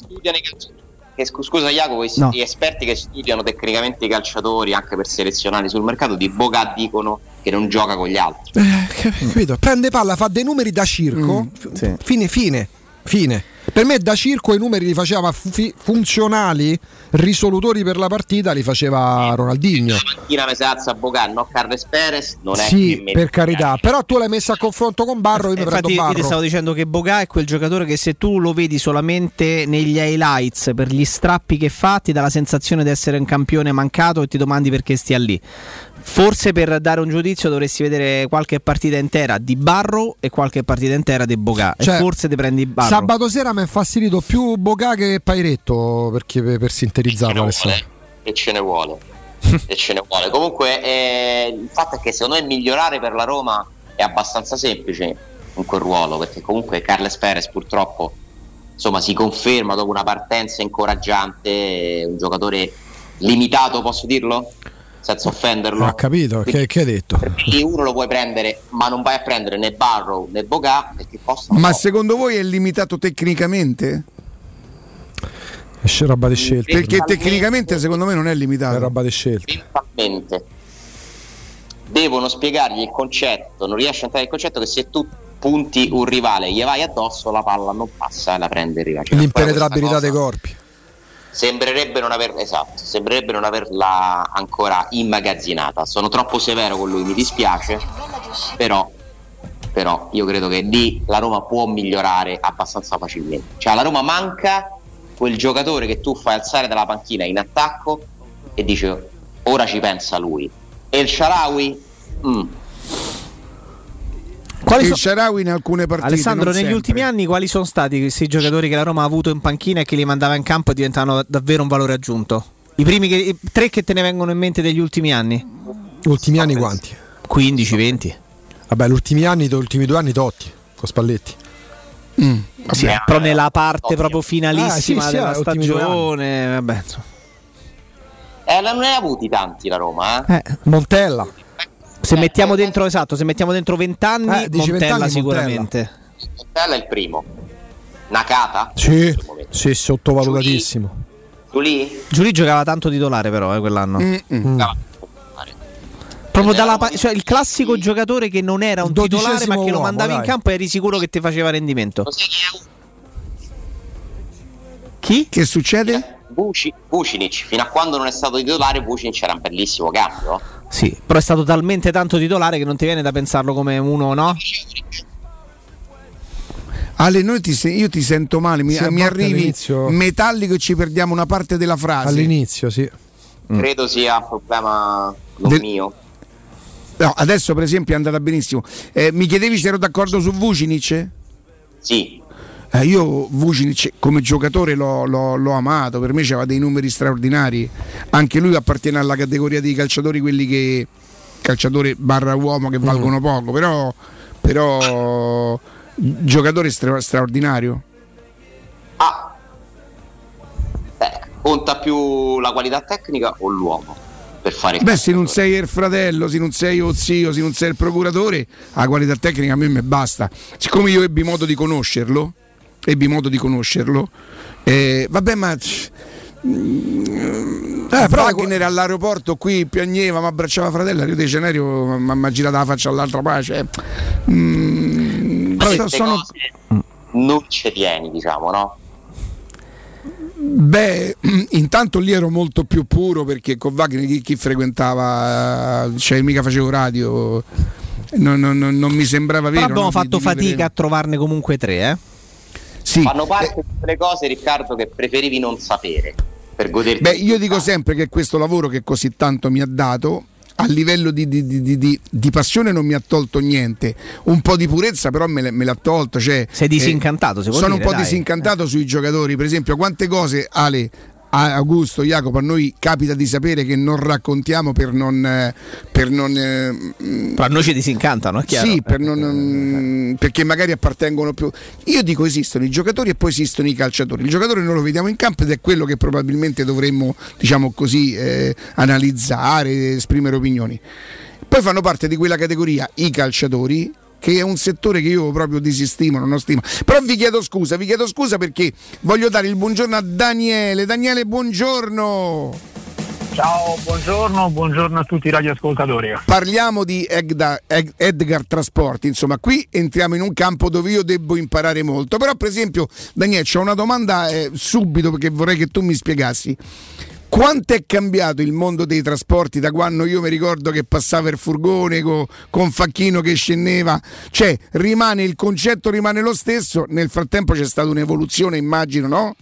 Scusa Jacopo,
No.
gli esperti che studiano tecnicamente i calciatori anche per selezionarli sul mercato di Bogà dicono che non gioca con gli altri.
Eh, capito? Prende palla, fa dei numeri da circo. f- Fine, fine, fine. Per me da circo i numeri li faceva fi- funzionali, risolutori per la partita, li faceva Ronaldinho.
Mattina mi si alza Bogà, no Carles Perez, non è
Sì, per carità. Però tu l'hai messa a confronto con Barro, io mi prendo
Infatti, io ti
Barro.
stavo dicendo che Boga è quel giocatore che se tu lo vedi solamente negli highlights per gli strappi che fa, ti dà la sensazione di essere un campione mancato e ti domandi perché stia lì. Forse per dare un giudizio dovresti vedere qualche partita intera di Barro e qualche partita intera di Boga.
Cioè,
e forse ti prendi Barro.
Sabato sera mi ha infastidito più Bocà che Pairetto perché, per, per sintetizzarlo.
E ce ne vuole. e ce ne vuole. Comunque eh, il fatto è che secondo me migliorare per la Roma è abbastanza semplice in quel ruolo, perché comunque Carles Perez purtroppo insomma, si conferma dopo una partenza incoraggiante, un giocatore limitato, posso dirlo? Senza offenderlo.
Ha capito? Che, che hai detto?
Lì uno lo puoi prendere, ma non vai a prendere né Barrow né Bogà perché costano
Ma
poco.
secondo voi è limitato tecnicamente?
Esce roba di scelta.
Perché tecnicamente secondo me non è limitato.
È roba di scelta.
mentalmente devono spiegargli il concetto, non riesce a entrare il concetto che se tu punti un rivale, gli vai addosso, la palla non passa e la prende il rivale. Cioè,
L'impenetrabilità dei corpi.
Sembrerebbe non, aver, esatto, sembrerebbe non averla ancora immagazzinata. Sono troppo severo con lui, mi dispiace, però, però io credo che lì la Roma può migliorare abbastanza facilmente. Cioè alla Roma manca quel giocatore che tu fai alzare dalla panchina in attacco e dice ora ci pensa lui. E il Sharawi? Mm.
Quali
il
so-
Sharawi in alcune partite.
Alessandro, negli
sempre.
ultimi anni quali sono stati questi giocatori che la Roma ha avuto in panchina e che li mandava in campo e diventavano davvero un valore aggiunto? I primi che, i tre che te ne vengono in mente degli ultimi anni?
Ultimi anni quanti?
15, 20.
Vabbè, gli ultimi anni, gli ultimi due anni Totti con Spalletti.
Sì, però nella parte proprio finalissima
Ah, sì, sì,
della
eh, due
stagione, vabbè.
Eh, non ne ha avuti tanti la Roma, eh?
Montella.
Se mettiamo dentro esatto, se mettiamo dentro 20 anni,
Eh,
Montella
20 anni,
sicuramente.
Montella è il primo. Nakata?
Sì, sì, sottovalutatissimo.
Giulì?
Giulì giocava tanto titolare però eh, quell'anno.
Mm.
Proprio dalla pa- cioè il classico giocatore che non era un titolare ma che lo
uomo,
mandavi in
dai.
campo e eri sicuro che ti faceva rendimento.
Chi? Che succede?
Vucinic, fino a quando non è stato titolare, Vucinic era un bellissimo cambio.
Sì, però è stato talmente tanto titolare che non ti viene da pensarlo come uno, no?
Ale, noi ti se- io ti sento male, mi, mi arrivi
all'inizio-
metallico e ci perdiamo una parte della frase.
All'inizio, sì.
Credo sia un problema non
Del-
mio.
No, adesso per esempio è andata benissimo. Eh, mi chiedevi se ero d'accordo su Vucinic?
Sì.
Eh, io Vucinic come giocatore l'ho, l'ho- l'ho amato, per me aveva dei numeri straordinari. Anche lui appartiene alla categoria dei calciatori, quelli che calciatore barra uomo che valgono poco, però, però giocatore stra- straordinario.
Beh, conta più la qualità tecnica o l'uomo per fare il
Beh, se non sei il fratello, se non sei lo zio, se non sei il procuratore, la qualità tecnica a me mi basta. Siccome io ebbi modo di conoscerlo, ebbi modo di conoscerlo, eh, vabbè, ma.
Eh, però-
Wagner all'aeroporto qui piagneva, mi abbracciava fratello, a Rio de Janeiro mi ha girato la faccia all'altra eh. Mm, so- sono,
non ci tieni, diciamo, no?
Beh, intanto lì ero molto più puro perché con Wagner chi, chi frequentava, cioè mica facevo radio, non, non- non- non mi sembrava
Però
vero.
abbiamo
no, di-
fatto fatica a trovarne comunque tre, eh?
Sì.
Fanno parte delle cose, Riccardo, che preferivi non sapere per goderti.
Beh, io dico sempre che questo lavoro che così tanto mi ha dato, a livello di, di- di- di- di- di passione non mi ha tolto niente, un po' di purezza però me, l'ha- me l'ha tolto. Cioè,
Sei disincantato, si può
Sono
dire,
un po'
dai.
disincantato sui giocatori, per esempio, quante cose Ale. A- Augusto, Jacopo, a noi capita di sapere che non raccontiamo per non. eh, Per non eh, mm,
Però a noi ci disincantano, è chiaro.
sì, per non- mm, perché magari appartengono più. Io dico esistono i giocatori e poi esistono i calciatori. Il giocatore noi lo vediamo in campo ed è quello che probabilmente dovremmo, diciamo così, eh, analizzare, esprimere opinioni. Poi fanno parte di quella categoria i calciatori. Che è un settore che io proprio disistimo, non ho stima. Però vi chiedo scusa, vi chiedo scusa perché voglio dare il buongiorno a Daniele. Daniele, buongiorno!
Ciao, buongiorno, buongiorno a tutti i radioascoltatori.
Parliamo di Eg- Edgar Trasporti, insomma, qui entriamo in un campo dove io devo imparare molto. Però, per esempio, Daniele, c'ho una domanda eh, subito perché vorrei che tu mi spiegassi. Quanto è cambiato il mondo dei trasporti da quando io mi ricordo che passava il furgone co- con Facchino che scendeva? Cioè, rimane il concetto rimane lo stesso, nel frattempo c'è stata un'evoluzione, immagino, no?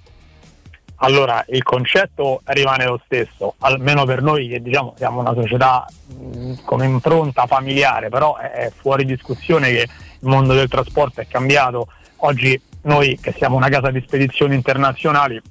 Allora, il concetto rimane lo stesso, almeno per noi che diciamo siamo una società mh, come impronta familiare, però è, è fuori discussione che il mondo del trasporto è cambiato. Oggi noi che siamo una casa di spedizioni internazionali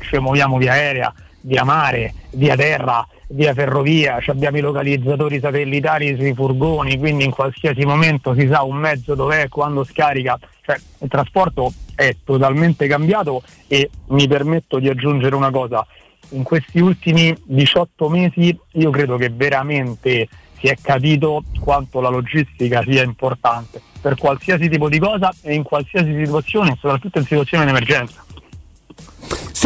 ci muoviamo via aerea, via mare, via terra, via ferrovia, abbiamo i localizzatori satellitari sui furgoni, quindi in qualsiasi momento si sa un mezzo dov'è, quando scarica, cioè il trasporto è totalmente cambiato e mi permetto di aggiungere una cosa, in questi ultimi 18 mesi io credo che veramente si è capito quanto la logistica sia importante per qualsiasi tipo di cosa e in qualsiasi situazione, soprattutto in situazioni di emergenza.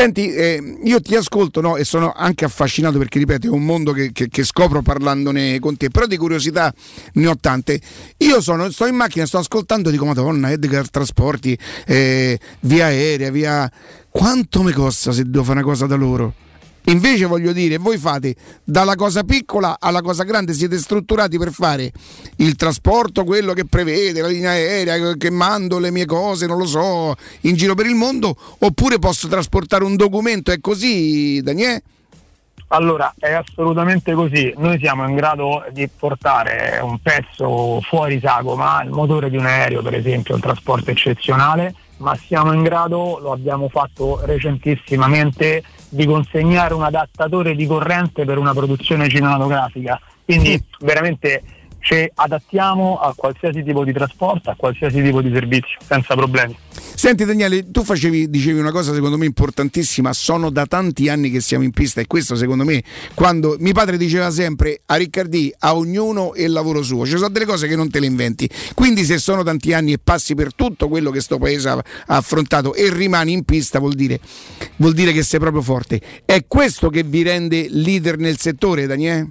Senti, eh, io ti ascolto no, e sono anche affascinato perché, ripeto, è un mondo che, che- che scopro parlandone con te, però di curiosità ne ho tante. Io sono, sto in macchina, sto ascoltando dico, Madonna, Edgar Trasporti, eh, via aerea, via... Quanto mi costa se devo fare una cosa da loro? Invece voglio dire, voi fate dalla cosa piccola alla cosa grande, siete strutturati per fare il trasporto, quello che prevede, la linea aerea, che mando le mie cose, non lo so, in giro per il mondo, oppure posso trasportare un documento, è così, Daniele?
Allora, è assolutamente così. Noi siamo in grado di portare un pezzo fuori sagoma, il motore di un aereo, per esempio, un trasporto eccezionale, ma siamo in grado, lo abbiamo fatto recentissimamente, di consegnare un adattatore di corrente per una produzione cinematografica. Quindi veramente ci adattiamo a qualsiasi tipo di trasporto, a qualsiasi tipo di servizio, senza problemi.
Senti Daniele, tu facevi, dicevi una cosa secondo me importantissima, sono da tanti anni che siamo in pista e questo secondo me, quando mio padre diceva sempre a Riccardi, a ognuno e il lavoro suo, ci sono delle cose che non te le inventi, quindi se sono tanti anni e passi per tutto quello che sto paese ha, ha affrontato e rimani in pista vuol dire, vuol dire che sei proprio forte. È questo che vi rende leader nel settore, Daniele?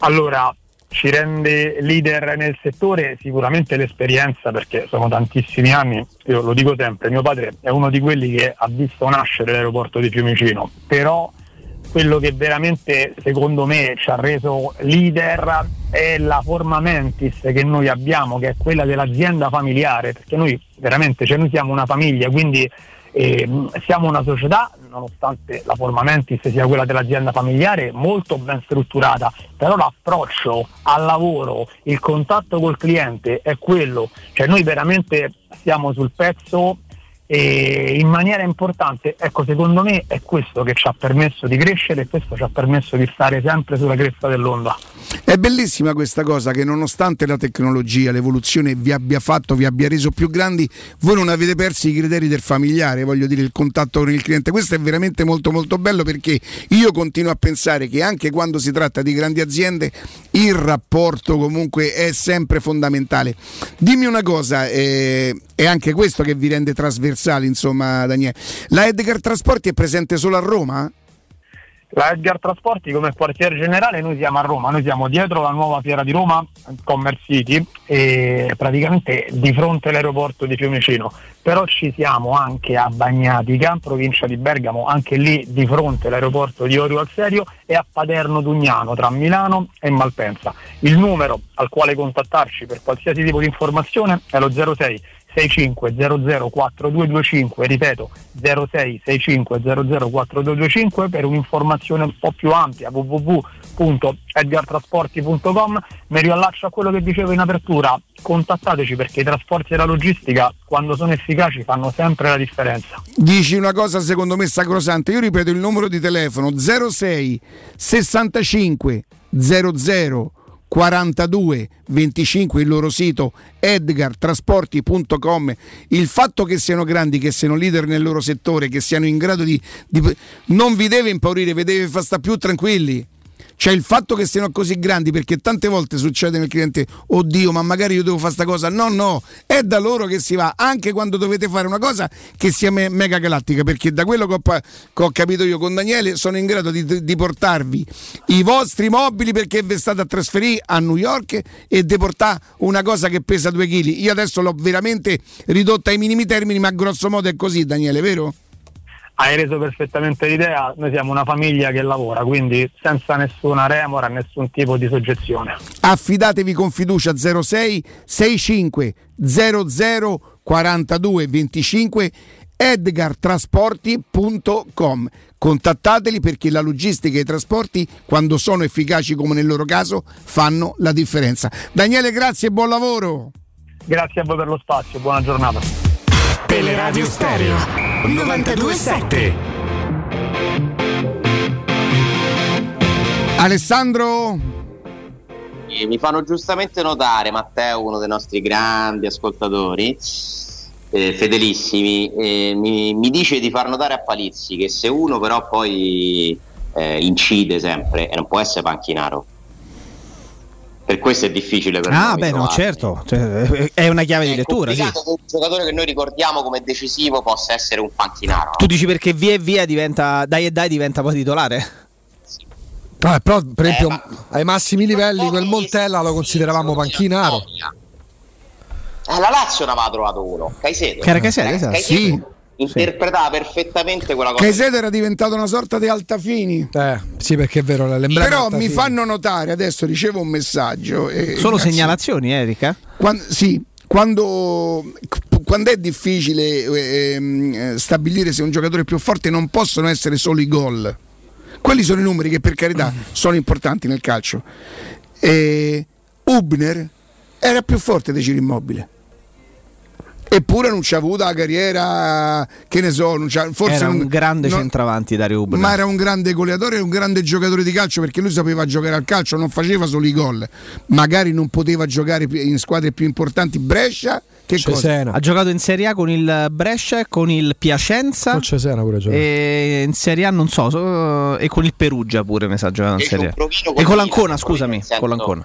Allora, ci rende leader nel settore sicuramente l'esperienza perché sono tantissimi anni, io lo dico sempre, mio padre è uno di quelli che ha visto nascere l'aeroporto di Fiumicino, però quello che veramente secondo me ci ha reso leader è la forma mentis che noi abbiamo, che è quella dell'azienda familiare, perché noi veramente cioè noi siamo una famiglia, quindi eh, siamo una società nonostante la forma mentis sia quella dell'azienda familiare, molto ben strutturata, però l'approccio al lavoro, il contatto col cliente è quello, cioè noi veramente siamo sul pezzo e in maniera importante, ecco secondo me è questo che ci ha permesso di crescere e questo ci ha permesso di stare sempre sulla cresta dell'onda.
È bellissima questa cosa che nonostante la tecnologia, l'evoluzione vi abbia fatto, vi abbia reso più grandi, voi non avete perso i criteri del familiare, voglio dire il contatto con il cliente. Questo è veramente molto molto bello perché io continuo a pensare che anche quando si tratta di grandi aziende il rapporto comunque è sempre fondamentale. Dimmi una cosa, eh, è anche questo che vi rende trasversali, insomma, Daniele. La Edgar Trasporti è presente solo a Roma?
La Edgar Trasporti come quartiere generale noi siamo a Roma, noi siamo dietro la nuova fiera di Roma, Commerce City, e praticamente di fronte all'aeroporto di Fiumicino, però ci siamo anche a Bagnatica, provincia di Bergamo, anche lì di fronte all'aeroporto di Orio al Serio e a Paderno Dugnano tra Milano e Malpensa. Il numero al quale contattarci per qualsiasi tipo di informazione è lo 06 65004225, ripeto 0665004225 per un'informazione un po' più ampia www.edgartrasporti.com mi riallaccio a quello che dicevo in apertura. Contattateci perché i trasporti e la logistica quando sono efficaci fanno sempre la differenza.
Dici una cosa secondo me sacrosanta, io ripeto il numero di telefono 06 65 00 42 25 il loro sito edgartrasporti.com il fatto che siano grandi che siano leader nel loro settore che siano in grado di, di non vi deve impaurire vi deve far stare più tranquilli cioè il fatto che siano così grandi perché tante volte succede nel cliente oddio ma magari io devo fare sta cosa no no è da loro che si va anche quando dovete fare una cosa che sia me- mega galattica perché da quello che ho, pa- che ho capito io con Daniele sono in grado di, di portarvi i vostri mobili perché vi state a trasferire a New York e di portare una cosa che pesa 2 kg io adesso l'ho veramente ridotta ai minimi termini ma grosso modo è così Daniele vero?
Hai reso perfettamente l'idea, noi siamo una famiglia che lavora, quindi senza nessuna remora, nessun tipo di soggezione.
affidatevi con fiducia 06 65 00 42 25 edgartrasporti.com contattateli perché la logistica e i trasporti quando sono efficaci come nel loro caso fanno la differenza. Daniele grazie e buon lavoro.
Grazie a voi per lo spazio, buona giornata.
Teleradio Stereo 927.
Alessandro
Mi fanno giustamente notare, Matteo, uno dei nostri grandi ascoltatori, eh, fedelissimi, eh, mi, mi dice di far notare a Palizzi che se uno però poi eh, incide sempre e non può essere panchinaro. Per questo è difficile per
Ah,
noi
beh, no, certo, cioè, è una chiave di lettura, sì.
che un giocatore che noi ricordiamo come decisivo possa essere un panchinaro.
Tu dici perché via e via diventa, dai e dai diventa poi titolare?
Ah, però, per esempio, ai massimi livelli quel Montella lo consideravamo panchinaro.
Eh, la Lazio ne aveva trovato uno, Caicedo.
Che era Caicedo,
Eh,
esatto.
Caicedo interpretava perfettamente quella cosa.
Caicedo era diventato una sorta di altafini
Eh, sì, perché è vero, l'emblema
però
Altafini.
mi fanno notare adesso ricevo un messaggio e-
Solo
grazie.
segnalazioni, Erika?
Quan- sì, quando, quando è difficile eh, stabilire se un giocatore è più forte non possono essere solo i gol. Quelli sono i numeri che per carità sono importanti nel calcio. E Ubner era più forte di Ciro Immobile. Eppure non c'ha avuto la carriera, che ne so, non c'ha, forse
Era un
non-
grande
non-
centravanti Dario Ubner.
ma era un grande goleatore e un grande giocatore di calcio perché lui sapeva giocare al calcio, non faceva solo i gol. Magari non poteva giocare in squadre più importanti. Brescia, che cosa?
Ha giocato in Serie A con il Brescia, con il Piacenza.
Con Cesena pure giocato.
E in Serie A non so, so- e con il Perugia pure mi sa giocato in Serie A. E
con
l'Ancona, scusami, con l'Ancona.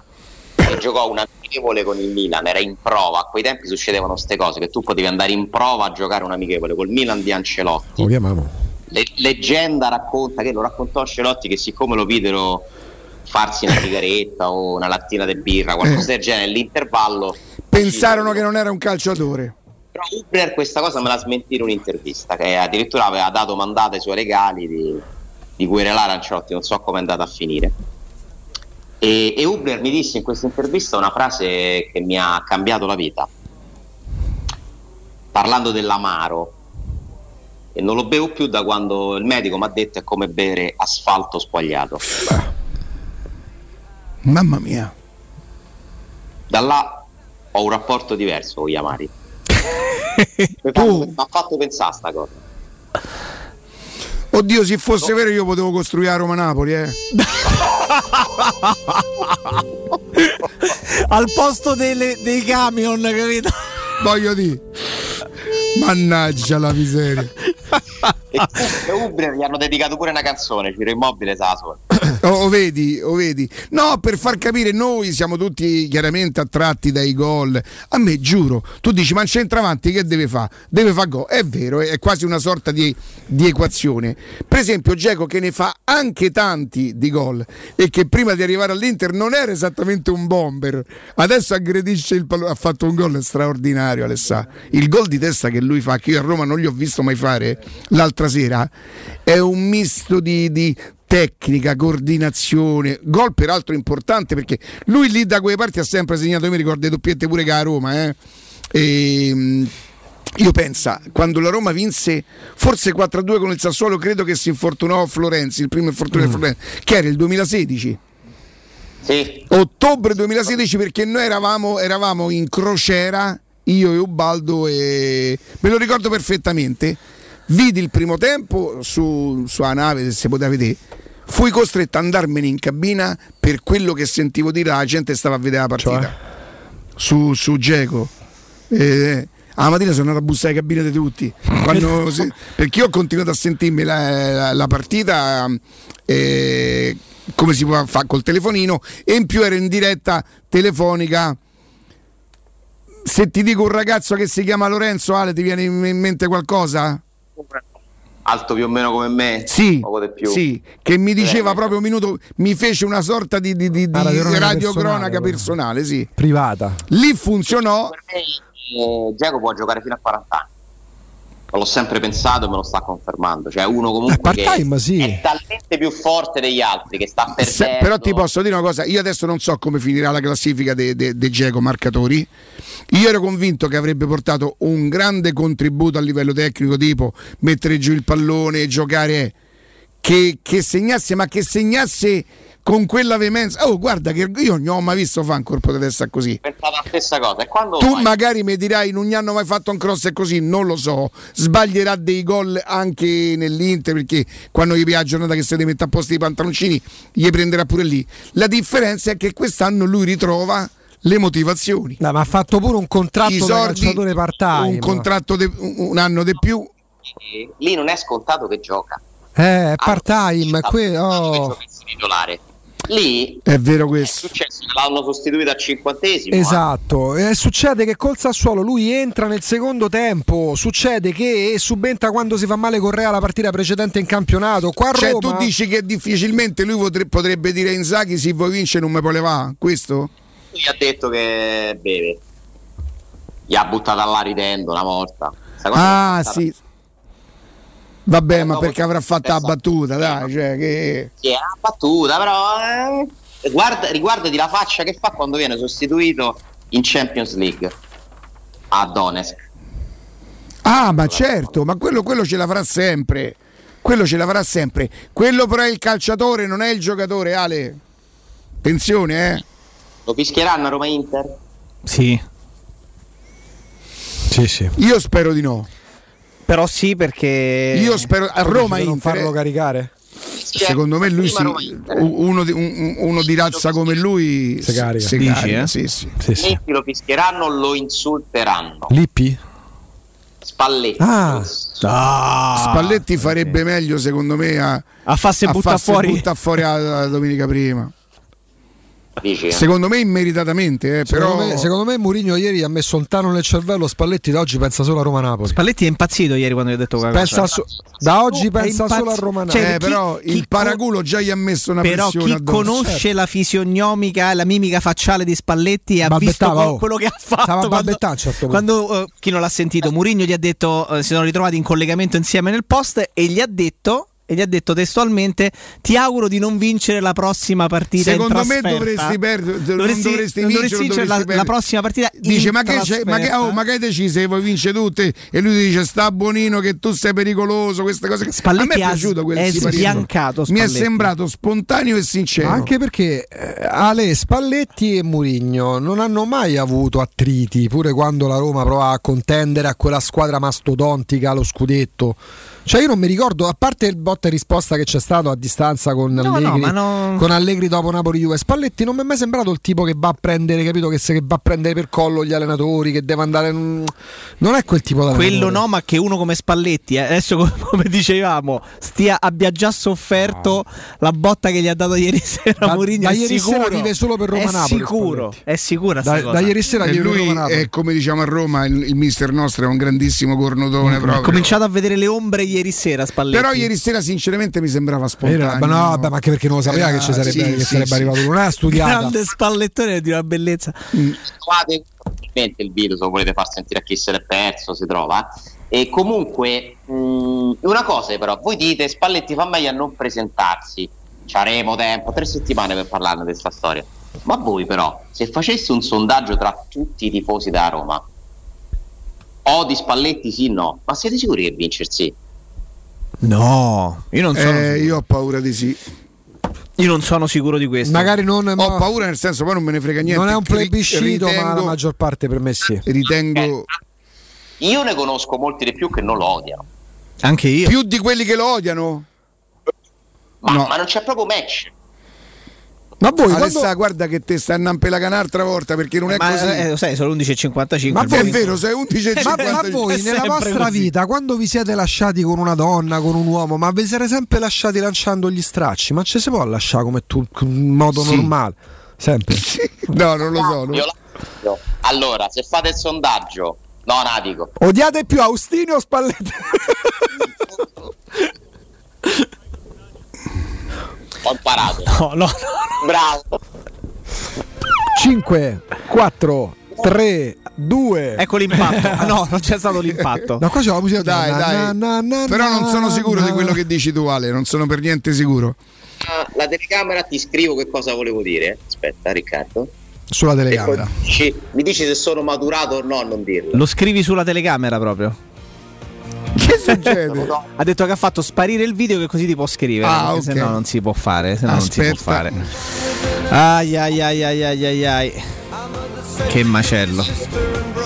E giocò un amichevole con il Milan, era in prova. A quei tempi succedevano queste cose, che tu potevi andare in prova a giocare un amichevole col Milan di Ancelotti.
Lo chiamiamo.
Le- leggenda racconta che lo raccontò Ancelotti che siccome lo videro farsi una sigaretta o una lattina di birra, qualcosa del genere, all'intervallo
Pensarono che non era un calciatore.
Però Ubner questa cosa me la smentì in un'intervista, che addirittura aveva dato mandate ai suoi regali di, di querelare Ancelotti, non so come è andata a finire. E, e Ubner mi disse in questa intervista una frase che mi ha cambiato la vita, parlando dell'amaro. e non lo bevo più da quando il medico mi ha detto è come bere asfalto squagliato.
Mamma mia.
Da là ho un rapporto diverso con gli amari. Mi ha fatto pensare a sta cosa.
Oddio, se fosse vero io potevo costruire a Roma-Napoli, eh.
Al posto delle- dei camion, capito?
Voglio dire. Mannaggia la miseria.
E Uber gli hanno dedicato pure una canzone, Ciro Immobile sa la sua.
O, o vedi, o vedi. No, per far capire, noi siamo tutti chiaramente attratti dai gol. A me, giuro, tu dici, ma il centravanti che deve fare? Deve fare gol. È vero, è quasi una sorta di, di equazione. Per esempio, Geco che ne fa anche tanti di gol e che prima di arrivare all'Inter non era esattamente un bomber. Adesso aggredisce il pallone, ha fatto un gol straordinario, Alessà. Il gol di testa che lui fa, che io a Roma non gli ho visto mai fare l'altra sera, è un misto di- di tecnica, coordinazione, gol peraltro importante perché lui lì da quelle parti ha sempre segnato, io mi ricordo le doppiette pure che a Roma, eh. E, mh, io penso, quando la Roma vinse forse 4-2 con il Sassuolo, credo che si infortunò Florenzi, il primo infortunio di Florenzi, che era il 2016.
Sì.
Ottobre 2016 perché noi eravamo, eravamo in crociera, io e Ubaldo e me lo ricordo perfettamente. Vidi il primo tempo su, sulla nave, se si poteva vedere. Fui costretto ad andarmene in cabina per quello che sentivo dire la gente stava a vedere la partita. Su, su Geco. Eh, a mattina sono andato a bussare le cabine di tutti. Quando si- perché io ho continuato a sentirmi la, la- la partita eh, come si può fare col telefonino e in più ero in diretta telefonica. Se ti dico un ragazzo che si chiama Lorenzo, Ale, ti viene in mente qualcosa?
Alto più o meno come me?
Sì,
Poco di più.
sì, che mi diceva
Eh,
proprio un minuto, mi fece una sorta di, di, di- di
radiocronaca personale,
personale, sì.
Privata.
Lì funzionò.
Eh, Giacomo può giocare fino a 40 anni. L'ho sempre pensato e me lo sta confermando. Cioè, uno comunque che
part-time, sì.
è talmente più forte degli altri che sta
Se-
perdendo.
però ti posso dire una cosa, io adesso non so come finirà la classifica dei de, de Geco marcatori. Io ero convinto che avrebbe portato un grande contributo a livello tecnico, tipo mettere giù il pallone, giocare che, che segnasse, ma che segnasse con quella veemenza. Oh, guarda che io non ho mai visto fare un colpo di testa così.
Pensavo la stessa cosa. E quando
Tu
fai-
magari mi dirai non gli hanno mai fatto un cross e così, non lo so. Sbaglierà dei gol anche nell'Inter perché quando gli piace la giornata che si deve mettere a posto i pantaloncini, gli prenderà pure lì. La differenza è che quest'anno lui ritrova le motivazioni.
ma ha fatto pure un contratto
sordi,
calciatore part-time.
Un contratto de- un anno di più.
lì non è scontato che gioca.
Eh, è part-time, que- oh.
Titolare. Lì
È vero
è
questo.
successo che l'hanno sostituito al cinquantesimo. eh.
Esatto, e succede che col Sassuolo lui entra nel secondo tempo, succede che subentra quando si fa male Correa la partita precedente in campionato. Qua
Cioè
Roma,
tu dici che difficilmente lui potre- potrebbe dire a Inzaghi se vuoi vincere non me levare, questo?
Gli ha detto che beve. Gli ha buttata là ridendo una volta.
Ah
è stata-
sì. Vabbè, ma perché avrà fatto la battuta, dai, cioè che...
Sì, è una battuta, però. eh, guarda, riguardati la faccia che fa quando viene sostituito in Champions League a Donetsk.
Ah, ma certo, ma quello, quello ce l'avrà sempre. Quello ce l'avrà sempre. Quello però è il calciatore, non è il giocatore, Ale. Attenzione, eh.
Lo fischieranno a Roma Inter?
Sì.
Sì, sì.
Io spero di no.
Però sì, perché.
Io spero a Roma
non
Inter.
farlo
eh.
caricare.
Secondo me lui
Inter.
uno di, un- uno di razza come lui
Si carica.
si
Dici,
carica,
eh?
sì, sì.
Sì, sì.
Lo fischieranno, lo insulteranno.
Lippi?
Spalletti.
Ah.
Ah,
Spalletti farebbe meglio secondo me a,
a farsi
a
buttare fuori.
buttare fuori a, a domenica prima.
Dici?
Secondo me immeritatamente, eh, però
Secondo, me, secondo me Mourinho ieri ha messo lontano nel cervello Spalletti da oggi pensa solo a Roma-Napoli.
Spalletti è impazzito ieri quando gli ho detto
Pensa
cosa.
so- da oggi
È
pensa
impazz-
solo a Roma-Napoli.
Cioè,
eh, però
chi
il paraculo già gli ha messo una
Però
pressione
chi
addosso.
conosce la fisionomica, la mimica facciale di Spalletti ha visto
oh.
quello che ha
Stava a
fatto quando,
certo
quando, eh, chi non l'ha sentito Mourinho gli ha detto eh, si sono ritrovati in collegamento insieme nel post e gli ha detto e gli ha detto testualmente ti auguro di non vincere la prossima partita in
Secondo me
trasferta."
dovresti perdere, non
Dovresti-
dovresti
non
vincere,
dovresti vincere la, la prossima partita
Dice ma che, c'è- ma, che,
trasferta."
oh, ma che hai deciso? Che vuoi vincere tutte e lui dice sta buonino che tu sei pericoloso queste cose
Spalletti
a me è piaciuto quel
è sbiancato,
mi è sembrato spontaneo e sincero.
Anche perché eh, Ale Spalletti e Murigno non hanno mai avuto attriti, pure quando la Roma provava a contendere a quella squadra mastodontica allo scudetto. Cioè io non mi ricordo, a parte il botta e risposta che c'è stato a distanza con,
no,
Allegri,
ma no-
con Allegri dopo Napoli Juve, Spalletti non mi è mai sembrato il tipo che va a prendere, capito, che, se- che va a prendere per collo gli allenatori, che deve andare... Non è quel tipo di
Quello no, ma che uno come Spalletti, eh, adesso come, dicevamo, stia, abbia già sofferto la botta che gli ha dato ieri sera
Da-
Mourinho.
da
è
ieri
sicuro,
sera vive solo per
È
Roma-Napoli,
sicuro,
Spalletti.
è sicura sta
Da-
cosa.
da ieri sera
e
vive per
lui
Roma-Napoli.
è come diciamo a Roma il, il mister nostro è un grandissimo cornotone
Ha
proprio
cominciato a vedere le ombre ieri sera Spalletti.
però ieri sera sinceramente mi sembrava spontaneo
ma no, ma anche perché non lo sapeva
Era-
che ci sarebbe,
sì,
che
sì,
sarebbe
sì.
arrivato. Non è studiata.
Grande spallettone di una bellezza.
trovate probabilmente il video se lo volete far sentire a chi se l'è perso si trova e comunque mh, una cosa però voi dite Spalletti fa meglio a non presentarsi ci avremo tempo tre settimane per parlarne di questa storia ma voi però se facessi un sondaggio tra tutti i tifosi da Roma odi Spalletti sì no ma siete sicuri che vincer sì
No, io non sono,
Eh, io ho paura di sì
io non sono sicuro di questo.
Magari non,
ho paura nel senso poi non me ne frega niente
non è un plebiscito, ma la
ritengo-
maggior parte per me sì.
ritengo
io ne conosco molti di più che non lo odiano
Anche io.
più di quelli che lo odiano
ma,
No.
ma non c'è proprio match
Ma voi
Alessà
quando-
guarda che te stanno a pelare un'altra volta perché non è
Ma
così
eh, lo sai, sono 11.55.
Ma voi-
è vero sei 11 e
Ma, ma
50
voi nella vostra
così.
vita, quando vi siete lasciati con una donna, con un uomo, ma vi siete sempre lasciati lanciando gli stracci? Ma ci si può lasciare come tu, in modo
Sì.
normale? Sempre.
no non lo so no.
Io la- allora se fate il sondaggio no Natico
Odiate più Austini o Spalletti?
ho imparato
No, no,
bravo
5, 4, 3, 2.
Ecco l'impatto. Ah, no, non c'è stato l'impatto.
No, qua c'è la musica
dai
na-
dai
na- na- na-
però non sono
na-
sicuro di quello che dici tu Ale non sono per niente sicuro
Ah, la telecamera ti scrivo che cosa volevo dire aspetta Riccardo
Sulla telecamera.
dici- mi dici se sono maturato o no a non dirlo
Lo scrivi sulla telecamera proprio.
Che succede?
Ha detto che ha fatto sparire il video che così ti può scrivere.
Ah,
perché
ok.
Se no non si può fare. Se no non si può
Aspetta.
fare. Ai ai ai ai ai ai ai. Che macello.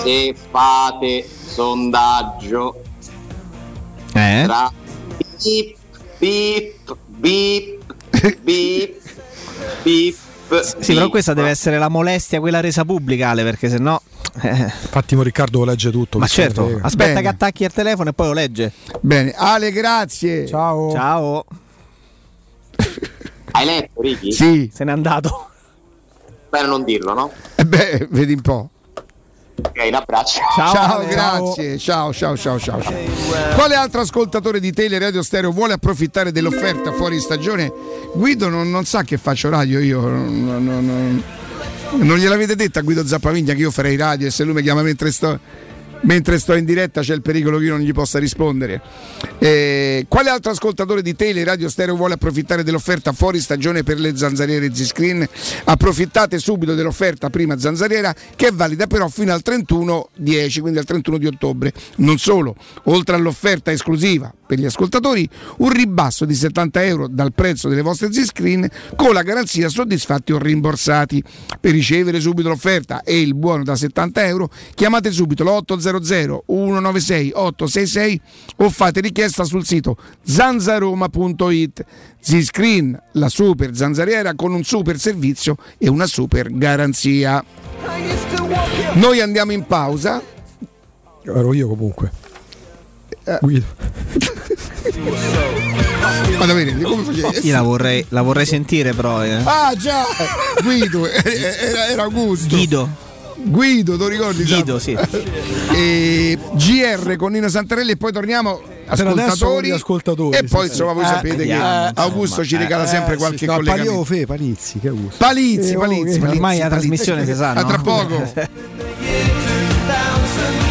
se fate sondaggio
Eh?
tra bip bip bip bip bip
Sì, però questa deve essere la molestia, quella resa pubblica, Ale, perché se no. eh,
Infatti, mo Riccardo lo legge tutto.
Ma certo,
frega.
aspetta
Bene.
che attacchi il telefono e poi lo legge.
bene Ale grazie
Ciao.
Ciao.
hai letto Ricky?
sì
Se n'è andato.
bene non dirlo no?
Eh beh vedi un po'
ok un abbraccio
Ciao,
Ciao, grazie. Ciao, ciao, ciao, ciao, ciao. Quale altro ascoltatore di Tele Radio Stereo vuole approfittare dell'offerta fuori stagione? Guido non, non sa che faccio radio io. Non, non- non- non gliel'avete detto a Guido Zappavigna che io farei radio e se lui mi chiama mentre sto, mentre sto in diretta c'è il pericolo che io non gli possa rispondere. Eh, quale altro ascoltatore di Tele Radio Stereo vuole approfittare dell'offerta fuori stagione per le zanzariere Z-Screen? Approfittate subito dell'offerta prima zanzariera che è valida però fino al 31 10, quindi al 31 di ottobre. Non solo, oltre all'offerta esclusiva per gli ascoltatori, un ribasso di 70 euro dal prezzo delle vostre Z-Screen con la garanzia soddisfatti o rimborsati. Per ricevere subito l'offerta e il buono da 70 euro chiamate subito l'800 196 866 o fate richiesta sul sito zanzaroma.it. Z-Screen, la super zanzariera con un super servizio e una super garanzia. Noi andiamo in pausa.
Ero io comunque.
Eh.
Guido.
Ma davvero, come facevi?
Io la vorrei, la vorrei sentire, però. eh.
Ah già, Guido, era, era Augusto.
Guido.
Guido, tu ricordi?
Guido, sì.
E GR con Nino Santarelli e poi torniamo ascoltatori,
gli ascoltatori,
e poi
sì,
insomma
sì.
voi
Eh,
sapete
vediamo,
che
insomma.
Augusto ci regala
Eh,
sempre
sì,
qualche
no,
collegamento.
Palio Fe, Palizzi, che gusto.
Palizzi,
Eh,
Palizzi, Palizzi,
Ormai la
Palizzi.
trasmissione si sa,
A
no?
tra poco.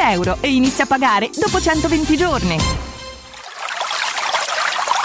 euro e inizia a pagare dopo 120 giorni.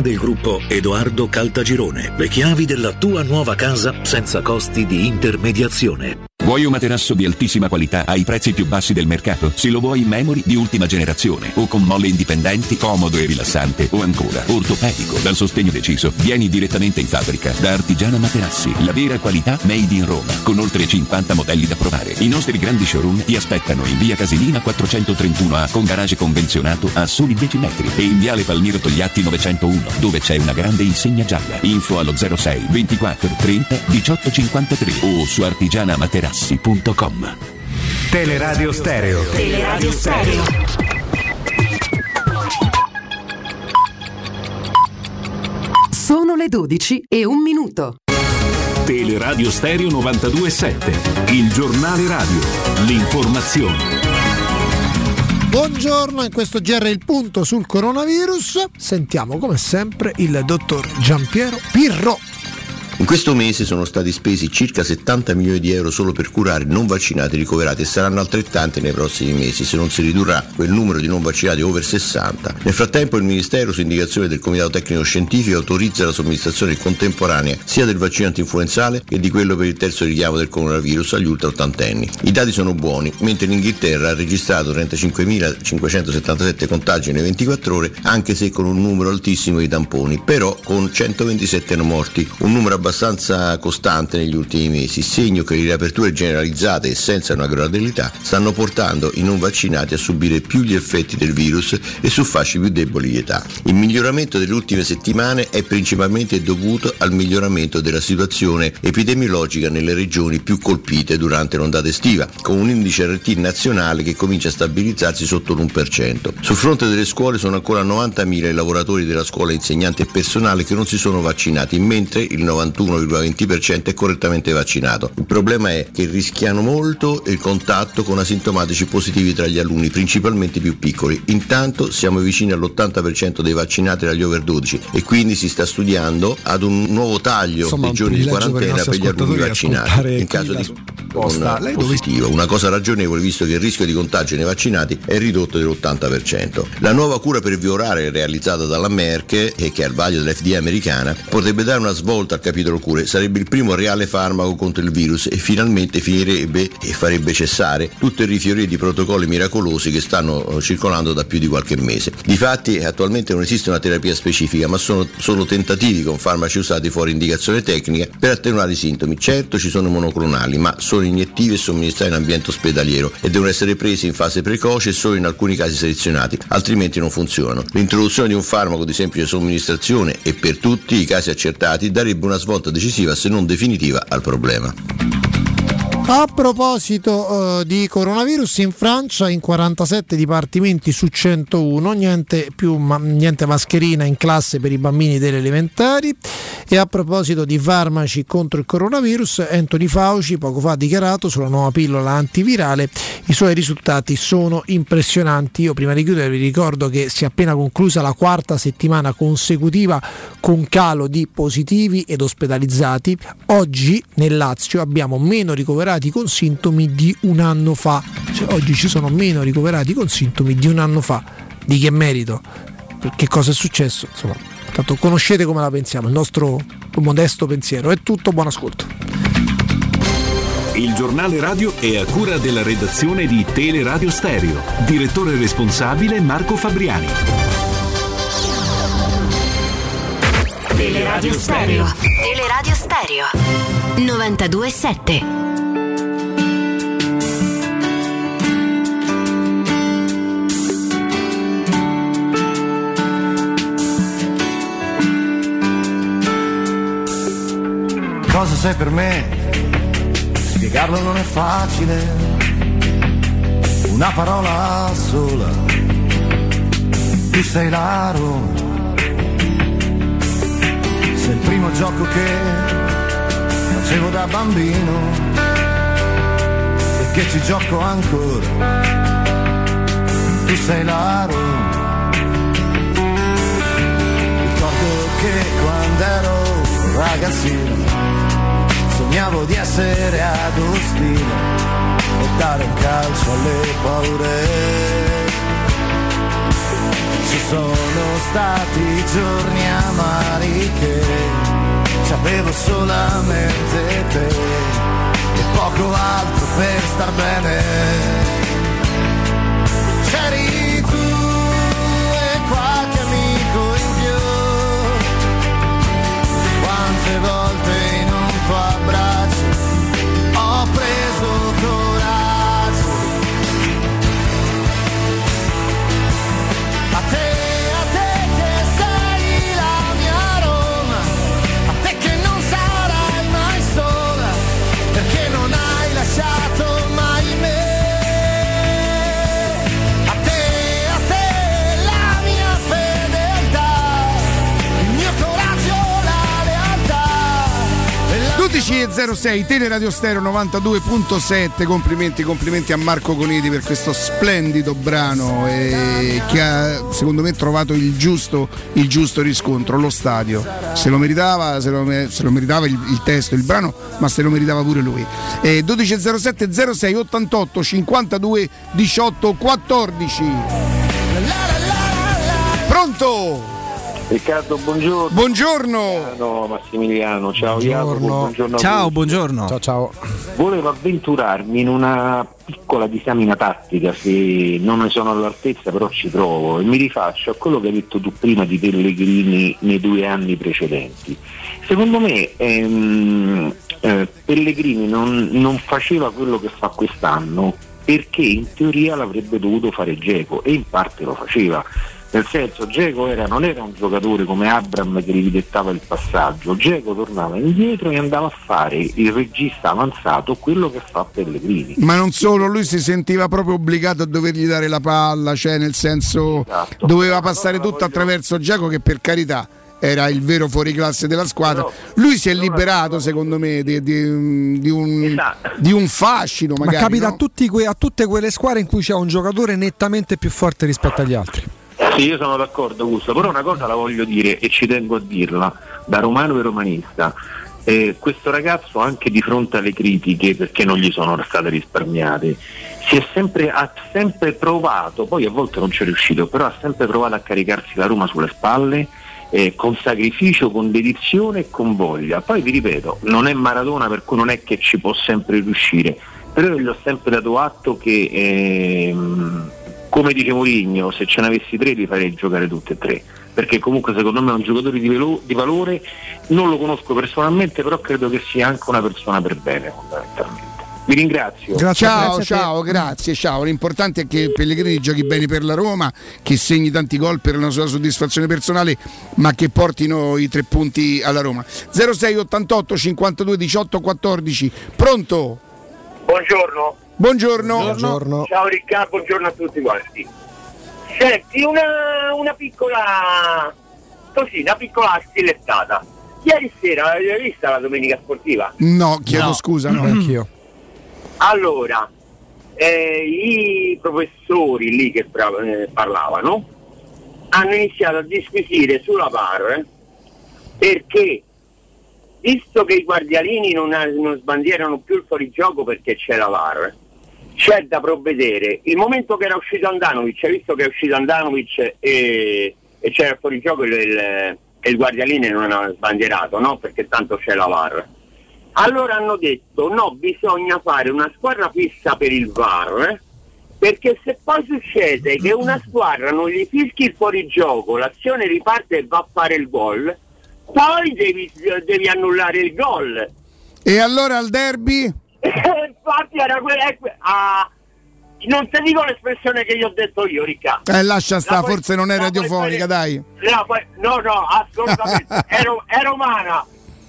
del gruppo Edoardo Caltagirone. Le chiavi della tua nuova casa senza costi di intermediazione.
Vuoi un materasso di altissima qualità ai prezzi più bassi del mercato? Se lo vuoi in memory di ultima generazione o con molle indipendenti, comodo e rilassante o ancora ortopedico dal sostegno deciso, vieni direttamente in fabbrica da Artigiana Materassi, la vera qualità made in Roma, con oltre 50 modelli da provare. I nostri grandi showroom ti aspettano in via Casilina 431A con garage convenzionato a soli 10 metri e in viale Palmiro Togliatti 901 dove c'è una grande insegna gialla. Info allo 06 24 30 18 53 o su artigianamaterassi.com.
Teleradio Stereo.
Teleradio Stereo.
Sono le 12 e un minuto.
Teleradio Stereo 927, il giornale radio, l'informazione.
Buongiorno, in questo GR il punto sul coronavirus. Sentiamo come sempre il dottor Giampiero Pirro.
In questo mese sono stati spesi circa 70 milioni di euro solo per curare non vaccinati ricoverati e saranno altrettanti nei prossimi mesi se non si ridurrà quel numero di non vaccinati over 60. Nel frattempo il Ministero, su indicazione del Comitato Tecnico Scientifico, autorizza la somministrazione contemporanea sia del vaccino antinfluenzale che di quello per il terzo richiamo del coronavirus agli ultra ottantenni. I dati sono buoni, mentre l'Inghilterra ha registrato 35.577 contagi nelle 24 ore, anche se con un numero altissimo di tamponi, però con 127 morti, un numero abbastanza costante negli ultimi mesi, segno che le riaperture generalizzate e senza una gradabilità stanno portando i non vaccinati a subire più gli effetti del virus e su fasce più deboli di età. Il miglioramento delle ultime settimane è principalmente dovuto al miglioramento della situazione epidemiologica nelle regioni più colpite durante l'ondata estiva, con un indice RT nazionale che comincia a stabilizzarsi sotto l'1%. Sul fronte delle scuole sono ancora 90.000 i lavoratori della scuola, insegnanti e personale che non si sono vaccinati, mentre il 92 61,20% è correttamente vaccinato. Il problema è che rischiano molto il contatto con asintomatici positivi tra gli alunni, principalmente i più piccoli. Intanto siamo vicini all'80% dei vaccinati dagli over 12 e quindi si sta studiando ad un nuovo taglio
Insomma,
dei giorni di quarantena per, gli alunni vaccinati. In caso di
risposta.
un
dove
positivo, una cosa ragionevole visto che il rischio di contagio nei vaccinati è ridotto dell'80%. La nuova cura per il realizzata dalla Merck e che è al vaglio dell'FDA americana potrebbe dare una svolta al capitolo cure, sarebbe il primo reale farmaco contro il virus e finalmente finirebbe e farebbe cessare tutto il rifiorire di protocolli miracolosi che stanno eh, circolando da più di qualche mese. Difatti attualmente non esiste una terapia specifica, ma sono solo tentativi con farmaci usati fuori indicazione tecnica per attenuare i sintomi. Certo ci sono monoclonali, ma sono iniettivi e somministrati in ambiente ospedaliero e devono essere presi in fase precoce e solo in alcuni casi selezionati, altrimenti non funzionano. L'introduzione di un farmaco di semplice somministrazione e per tutti i casi accertati darebbe una svolta decisiva se non definitiva al problema.
A proposito eh, di coronavirus, in Francia in 47 dipartimenti su 101 niente, più, ma, niente mascherina in classe per i bambini delle elementari. E a proposito di farmaci contro il coronavirus, Anthony Fauci poco fa ha dichiarato sulla nuova pillola antivirale i suoi risultati sono impressionanti. Io prima di chiudere vi ricordo che si è appena conclusa la quarta settimana consecutiva con calo di positivi ed ospedalizzati. Oggi nel Lazio abbiamo meno ricoverati con sintomi di un anno fa. Cioè, oggi ci sono meno ricoverati con sintomi di un anno fa. Di che merito? Che cosa è successo? Insomma, tanto conoscete come la pensiamo, il nostro modesto pensiero. È tutto, buon ascolto.
Il giornale radio è a cura della redazione di Teleradio Stereo. Direttore responsabile Marco Fabriani.
Teleradio Stereo.
Teleradio Stereo 927.
Cosa sei per me? Spiegarlo non è facile. Una parola sola. Tu sei la Roma. Sei il primo gioco che facevo da bambino e che ci gioco ancora. Tu sei la Roma. Ricordo che quando ero ragazzino sognavo di essere Agostino e dare un calcio alle paure. Ci sono stati giorni amari che ci avevo solamente te e poco altro per star bene.
11.06 Teleradio Stereo 92.7 complimenti complimenti a Marco Coniti per questo splendido brano eh, che ha secondo me trovato il giusto, il giusto riscontro lo stadio. Se lo meritava se lo, se lo meritava il, il, testo il brano ma se lo meritava pure lui. Eh, 12.07 06 88 52 18 14 pronto?
Riccardo, buongiorno.
Buongiorno.
No, Massimiliano, ciao buongiorno. a
Ciao,
voi.
buongiorno.
Ciao, ciao.
Volevo avventurarmi in una piccola disamina tattica, se non ne sono all'altezza però ci provo e mi rifaccio a quello che hai detto tu prima di Pellegrini nei due anni precedenti. Secondo me ehm, eh, Pellegrini non, non faceva quello che fa quest'anno perché in teoria l'avrebbe dovuto fare Geco e in parte lo faceva. Nel senso, Geco era, non era un giocatore come Abram che gli dettava il passaggio, Geco tornava indietro e andava a fare il regista avanzato quello che fa Pellegrini.
Ma non solo, lui si sentiva proprio obbligato a dovergli dare la palla, cioè nel senso doveva passare tutto attraverso Giacomo che per carità era il vero fuoriclasse della squadra. Lui si è liberato, secondo me, di, di- di un, di un fascino.
Ma
Magari,
capita
no?
a, tutti que- a tutte quelle squadre in cui c'è un giocatore nettamente più forte rispetto agli altri.
Sì, io sono d'accordo, Augusto, però una cosa la voglio dire e ci tengo a dirla, da romano e romanista. Eh, questo ragazzo anche di fronte alle critiche, perché non gli sono state risparmiate, sempre, ha sempre provato, poi a volte non ci è riuscito, però ha sempre provato a caricarsi la Roma sulle spalle eh, con sacrificio, con dedizione e con voglia. Poi vi ripeto, non è Maradona per cui non è che ci può sempre riuscire, però io gli ho sempre dato atto che ehm, come dice Mourinho, se ce ne avessi tre li farei giocare tutti e tre. Perché comunque secondo me è un giocatore di, velo- di valore, non lo conosco personalmente, però credo che sia anche una persona per bene fondamentalmente. Vi ringrazio.
ciao, ciao, grazie, ciao. L'importante è che Pellegrini giochi bene per la Roma, che segni tanti gol per la sua soddisfazione personale, ma che portino i tre punti alla Roma. 06 88 52 18 14. Pronto?
Buongiorno.
Buongiorno.
Ciao Riccardo, buongiorno a tutti quanti. Senti, una, una piccola così, una piccola stilettata. Ieri sera l'hai vista la domenica sportiva?
No, chiedo scusa, no.
Anch'io.
Allora, eh, i professori lì che pra- eh, parlavano hanno iniziato a disquisire sulla VAR eh, perché visto che i guardialini non, ha- non sbandierano più il fuorigioco perché c'è la VAR, c'è da provvedere. Il momento che era uscito Andanovic, hai visto che è uscito Andanovic e, e c'era il fuorigioco e il, il, il guardialini non ha sbandierato, no? Perché tanto c'è la VAR. Allora hanno detto no, bisogna fare una squadra fissa per il VAR, eh, perché se poi succede che una squadra non gli fischi il fuorigioco, l'azione riparte e va a fare il gol, poi devi, devi annullare il gol.
E allora al derby?
Infatti era quella... ah, non ti dico l'espressione che gli ho detto io, Riccardo.
Eh, lascia
La
sta,
puoi-
forse non è
la
radiofonica, dai.
No, poi- no, no, assolutamente. è, ro- è romana,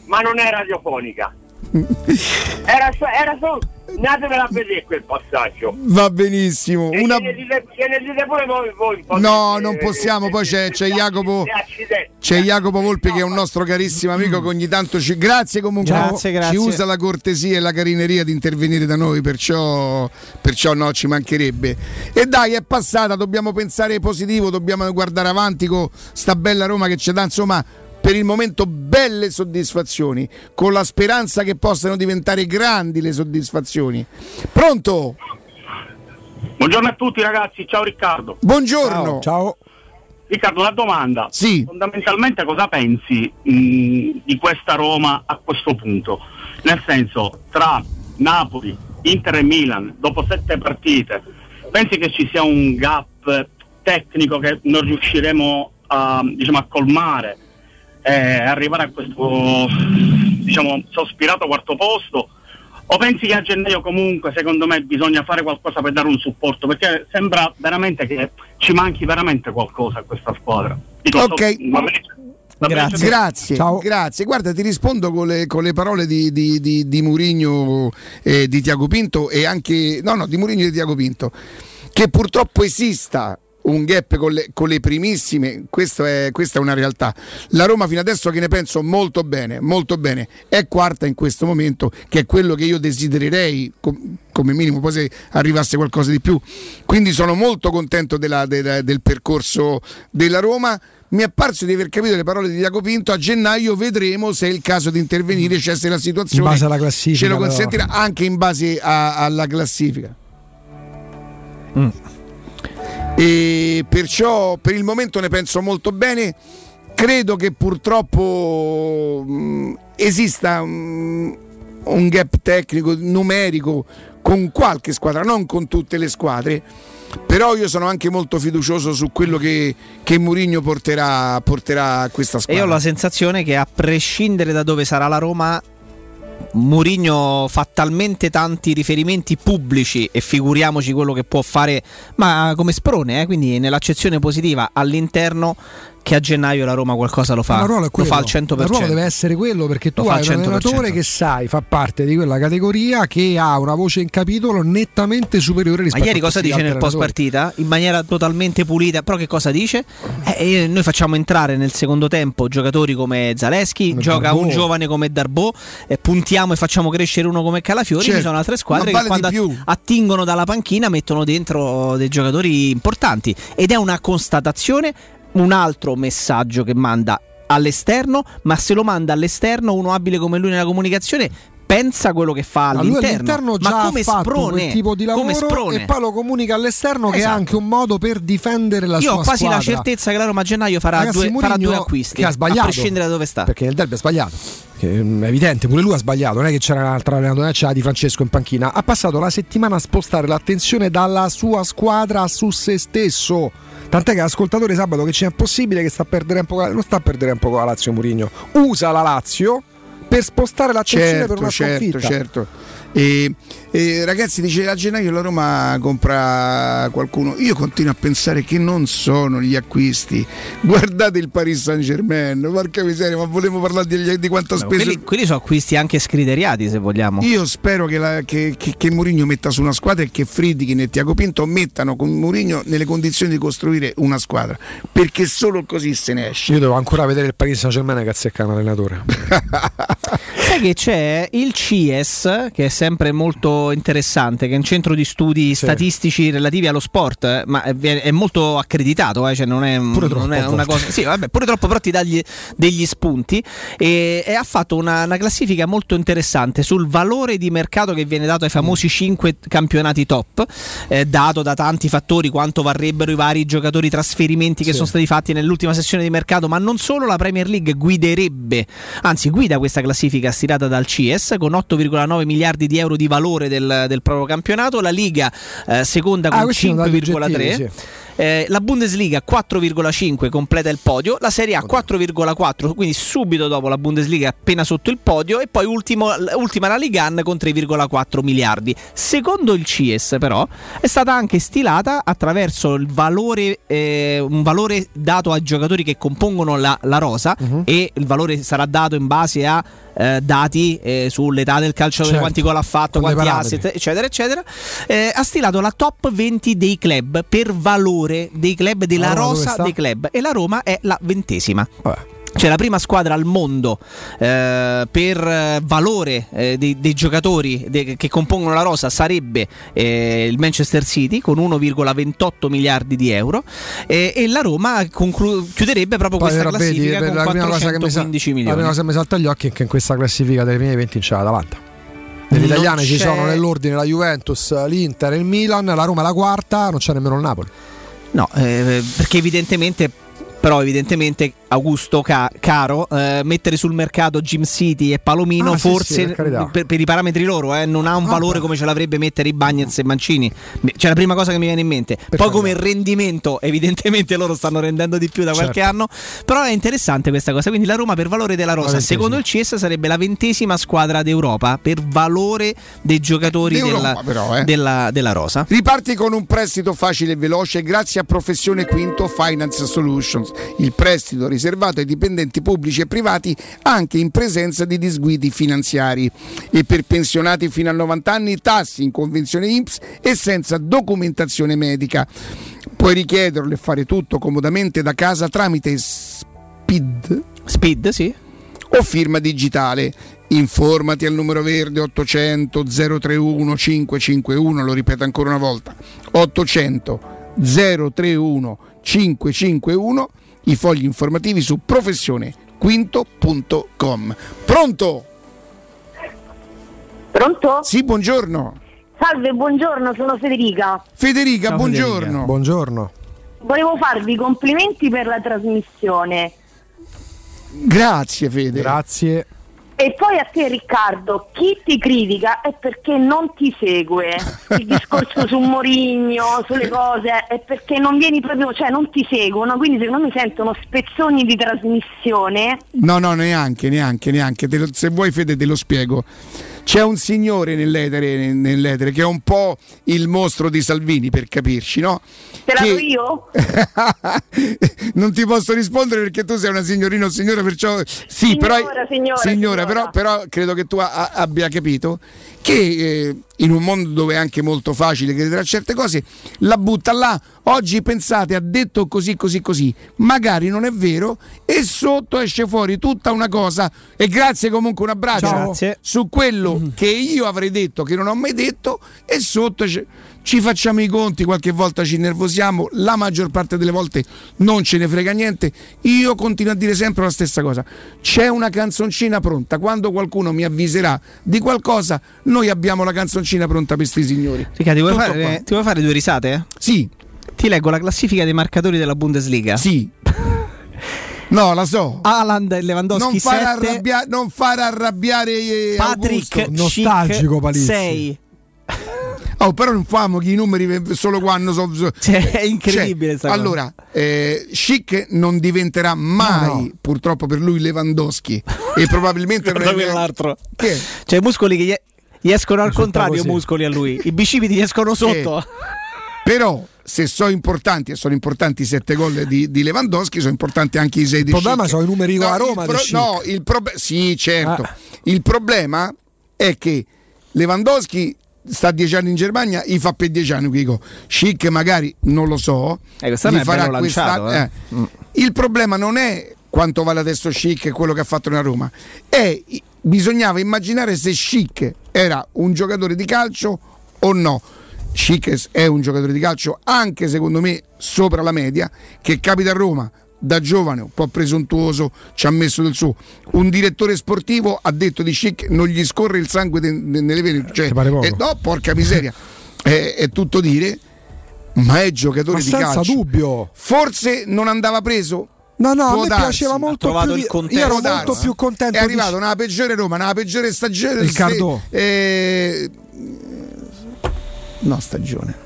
ma non è radiofonica. Era, era solo. Andatevela a vedere quel passaggio.
Va benissimo.
E
Una...
che ne dite, pure voi, voi
No, non possiamo, poi c'è, c'è Jacopo. C'è Jacopo Volpi che è un nostro carissimo amico che ogni tanto ci... Grazie comunque,
Grazie,
ci
grazie.
usa la cortesia e la carineria di intervenire da noi, perciò, perciò no, ci mancherebbe. E dai, è passata, dobbiamo pensare positivo, dobbiamo guardare avanti con sta bella Roma che ci dà insomma per il momento belle soddisfazioni, con la speranza che possano diventare grandi le soddisfazioni. Pronto?
Buongiorno a tutti ragazzi, ciao Riccardo.
Buongiorno.
Ciao.
Riccardo, una domanda.
Sì.
Fondamentalmente cosa pensi mh, di questa Roma a questo punto? Nel senso, tra Napoli, Inter e Milan, dopo sette partite, pensi che ci sia un gap tecnico che non riusciremo a, diciamo, a colmare e arrivare a questo diciamo, sospirato quarto posto? O pensi che a gennaio comunque secondo me bisogna fare qualcosa per dare un supporto? Perché sembra veramente che ci manchi veramente qualcosa a questa squadra. Dico,
Ok.
so-
Grazie, grazie, grazie. Guarda, ti rispondo con le, con le parole di, di, di, di Murigno e di Tiago Pinto e anche no, no, di Murigno e di Tiago Pinto. Che purtroppo esista un gap con le, con le primissime, questo è- questa è una realtà. La Roma fino adesso che ne penso molto bene, molto bene, è quarta in questo momento, che è quello che io desidererei com- come minimo, poi se arrivasse qualcosa di più. Quindi sono molto contento della- della- del percorso della Roma. Mi è parso di aver capito le parole di Diaco Pinto. A gennaio vedremo se è il caso di intervenire, cioè se la situazione
In base alla classifica,
ce lo
però.
consentirà anche in base a- alla classifica. E perciò per il momento ne penso molto bene. Credo che purtroppo mh, esista mh, un gap tecnico numerico con qualche squadra, non con tutte le squadre. Però io sono anche molto fiducioso su quello che, che Mourinho porterà, porterà a questa
E
squadra.
io ho la sensazione che a prescindere da dove sarà la Roma, Mourinho fa talmente tanti riferimenti pubblici e figuriamoci quello che può fare, ma come sprone, eh, quindi nell'accezione positiva all'interno che a gennaio la Roma qualcosa lo fa.
Ma ruolo è
lo fa al
quello.
100%.
Il ruolo deve essere quello perché tu
Lo
hai un
100%.
allenatore che sai fa parte di quella categoria che ha una voce in capitolo nettamente superiore
Ma
rispetto
ieri
a
cosa
questi
dice nel post partita? In maniera totalmente pulita, però che cosa dice? Eh, eh, noi facciamo entrare nel secondo tempo giocatori come Zaleschi,
Come
gioca
Darboe.
un giovane come Darbo, puntiamo e facciamo crescere uno come Calafiori.
Certo,
Ci sono altre squadre
ma
che
vale
quando attingono dalla panchina mettono dentro dei giocatori importanti ed è una constatazione, un altro messaggio che manda all'esterno, ma se lo manda all'esterno uno abile come lui nella comunicazione pensa quello che fa all'interno,
all'interno già
ma come sprone,
tipo di
come
lavoro
sprone.
e poi lo comunica all'esterno che è
Esatto.
anche un modo per difendere la
Io
sua
ho quasi
squadra.
la certezza che la Roma a gennaio farà,
Ragazzi,
due, farà due acquisti
che ha sbagliato
a prescindere da dove sta.
perché nel derby ha sbagliato che mm, è evidente pure lui ha sbagliato non è che c'era un altro allenatore c'era di Francesco in panchina ha passato la settimana a spostare l'attenzione dalla sua squadra su se stesso tant'è che l'ascoltatore sabato che c'è possibile che sta a perdere un po' non sta a perdere un po' la Lazio Mourinho usa la Lazio per spostare l'attenzione per
Certo,
una
certo,
sconfitta
certo. E, e ragazzi, dice a gennaio la Roma compra qualcuno. Io continuo a pensare che non sono gli acquisti. Guardate il Paris Saint Germain, porca miseria, ma volevo parlare di, di quanto ha
No,
speso.
quelli, quelli sono acquisti anche scriteriati se vogliamo.
Io spero che, la, che, che, che Mourinho metta su una squadra e che Friedkin e Tiago Pinto mettano con Mourinho nelle condizioni di costruire una squadra. Perché solo così se ne esce.
io devo ancora vedere il Paris Saint Germain che azzecca un allenatore
Sai che c'è il CIES, che è sempre molto interessante, che è un centro di studi statistici relativi allo sport, eh, ma è, è molto accreditato, eh, cioè non è,
Pure troppo,
non è una cosa. Sì, vabbè, pure troppo, però ti dà gli- degli spunti. E, e ha fatto una, una classifica molto interessante sul valore di mercato che viene dato ai famosi 5 campionati top, eh, dato da tanti fattori, quanto varrebbero i vari giocatori trasferimenti che
Sì.
sono stati fatti nell'ultima sessione di mercato, ma non solo la Premier League guiderebbe, anzi guida questa classifica stilata dal CIES con 8,9 miliardi di euro di valore del, del proprio campionato, la Liga eh, seconda
Ah,
con
dati
5,3. Eh, la Bundesliga 4,5 completa il podio, la Serie A 4,4, quindi subito dopo la Bundesliga appena sotto il podio e poi ultimo- ultima la Ligan con 3,4 miliardi. Secondo il CIES però è stata anche stilata attraverso il valore, eh, un valore dato ai giocatori che compongono la, la rosa
Mhm.
e il valore sarà dato in base a eh, dati eh, sull'età del calciatore,
Certo,
quanti gol ha fatto, quanti asset, eccetera, eccetera. Eh, ha stilato la top 20 dei club per valore dei club, della
La dove
rosa dei club. E la Roma è la ventesima. C'è la prima squadra al mondo eh, per eh, valore eh, dei, dei giocatori de- che compongono la rosa sarebbe eh, il Manchester City con 1,28 miliardi di euro e, la Roma conclu- chiuderebbe proprio
Poi
questa
vedi,
classifica
per
con
la prima cosa che mi sa-
415
La
milioni.
prima cosa che mi salta agli occhi è che in questa classifica delle prime 20 c'è l'Atalanta. Nelle
Non
italiane ci sono nell'ordine la Juventus, l'Inter, il Milan, la Roma è la quarta, non c'è nemmeno il Napoli.
No, eh, perché evidentemente però evidentemente Augusto Ca- Caro eh, mettere sul mercato Jim City e Palomino
Ah, sì, sì,
forse
per carità.
per, per i parametri loro eh, non ha un valore come ce l'avrebbe mettere i Bagnets e Mancini. Cioè la prima cosa che mi viene in mente poi come rendimento evidentemente loro stanno rendendo di più da qualche
Certo.
anno però è interessante questa cosa. Quindi la Roma per valore della rosa secondo il CES sarebbe la ventesima squadra d'Europa per valore dei giocatori della,
però, eh.
della- della rosa.
Riparti con un prestito facile e veloce grazie a Professione Quinto Finance Solutions, il prestito riservato ai dipendenti pubblici e privati anche in presenza di disguidi finanziari. E per pensionati fino a 90 anni tassi in convenzione INPS e senza documentazione medica. Puoi richiederlo e fare tutto comodamente da casa tramite SPID.
Speed, sì.
O firma digitale. Informati al numero verde 800 031 551, lo ripeto ancora una volta. 800 031 551, i fogli informativi su professionequinto.com. Pronto?
Pronto?
Sì, buongiorno.
Salve, buongiorno, sono Federica.
Federica,
Ciao,
buongiorno.
Federica. Buongiorno.
Volevo farvi complimenti per la trasmissione.
Grazie Fede.
Grazie.
E poi a te Riccardo, chi ti critica è perché non ti segue. Il discorso su Morigno, sulle cose, è perché non vieni proprio, cioè non ti seguono, quindi secondo me sentono spezzoni di trasmissione.
No, no, neanche, neanche, neanche. Se vuoi Fede te lo spiego. C'è un signore nell'etere, nell'etere che è un po' il mostro di Salvini, per capirci, no?
Te
Che-
io?
non ti posso rispondere perché tu sei una signorina o signora, perciò sì,
Signora,
però,
signora, signora.
Però, però credo che tu a- abbia capito che eh, in un mondo dove è anche molto facile credere a certe cose, la butta là. Oggi pensate, ha detto così, così, così, magari non è vero, e sotto esce fuori tutta una cosa. E grazie comunque, un abbraccio
Ciao. Grazie.
su quello che io avrei detto, che non ho mai detto, e sotto ci- ci facciamo i conti, qualche volta ci nervosiamo, la maggior parte delle volte non ce ne frega niente. Io continuo a dire sempre la stessa cosa. C'è una canzoncina pronta, quando qualcuno mi avviserà di qualcosa, noi abbiamo la canzoncina pronta per sti signori.
Ricca, ti vuoi, fare, ti vuoi fare due risate?
Sì.
Ti leggo la classifica dei marcatori della Bundesliga.
Sì. No, la so.
Haaland e Lewandowski
Non fare,
7,
arrabbia- non fare arrabbiare eh,
Patrick
Augusto.
Nostalgico, Palizzi.
6.
Oh, però non famo che i numeri solo quando sono.
Cioè, è incredibile sta cosa.
Allora, eh, Schick non diventerà mai, purtroppo per lui, Lewandowski. e probabilmente
Guarda quell'altro.
Che?
Cioè, i muscoli che gli, gli escono al
Risulta
contrario,
così.
muscoli a lui. I bicipiti gli escono sotto.
Però, se sono importanti, e sono importanti i sette gol di, di Lewandowski, sono importanti anche i sei di
Il problema sono i numeri
No,
a Roma
pro- no, il prob- sì, certo.
Ah.
Il problema è che Lewandowski sta dieci anni in Germania, gli fa per dieci anni, dico. Schick magari non lo so.
Eh,
gli
bello lanciato, eh.
eh. Il problema non è quanto vale adesso Schick e quello che ha fatto nella Roma, è bisognava immaginare se Schick era un giocatore di calcio o no. Schick è un giocatore di calcio anche secondo me sopra la media che capita a Roma da giovane, un po' presuntuoso, ci ha messo del suo. Un direttore sportivo ha detto di Schick non gli scorre il sangue de- de- nelle vene, cioè,
pare poco?
eh, no, porca miseria, è, è tutto dire, ma è giocatore
Ma
di
senza
calcio.
dubbio.
Forse non andava preso.
No, no, a
Può
me
darsi.
piaceva molto
trovato
più
il
di-
contesto.
io ero
Può
molto
darsi.
più contento
È
di-
arrivato nella peggiore Roma, nella peggiore stagione.
Il Cardò.
eh, no, stagione.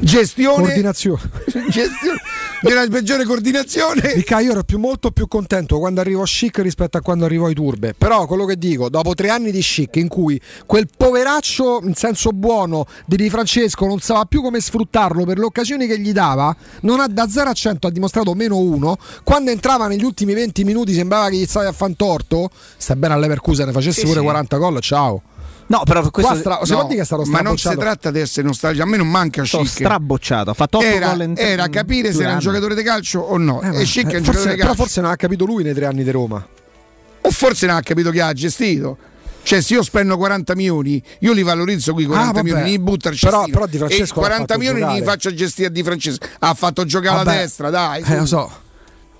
Gestione.
Coordinazione.
Gestione. Nella peggiore coordinazione.
Ricca, io ero più, molto più contento quando arrivò Chic rispetto a quando arrivò ai Turbe. Però quello che dico, dopo tre anni di Chic in cui quel poveraccio, in senso buono, di Di Francesco non sapeva più come sfruttarlo per le occasioni che gli dava, non ha da 0 a 100 ha dimostrato meno uno. Quando entrava negli ultimi 20 minuti sembrava che gli stavi a fan torto. Sta bene all'Everkusen, ne facesse
Sì,
pure
sì.
40 gol, ciao.
No, però questo
stra-
No,
che è stato
ma non si tratta di essere nostalgico, a me non manca
Sono
Schick.
strabocciato. Ha fatto 8
Era,
gol in
era capire se era un giocatore di calcio o no.
Eh,
e Schick è
eh,
un
forse-
giocatore di
però
calcio.
forse non ha capito lui nei tre anni di Roma.
O forse non ha capito che ha gestito. Cioè, se io spendo 40 milioni, io li valorizzo qui 40
Ah,
milioni, li butto al
Però-
cestino.
però Di Francesco
e
l'ha
40
fatto
milioni li
giocare.
faccio gestire a Di Francesco. Ha fatto giocare
Vabbè.
destra, dai.
Eh, lo so.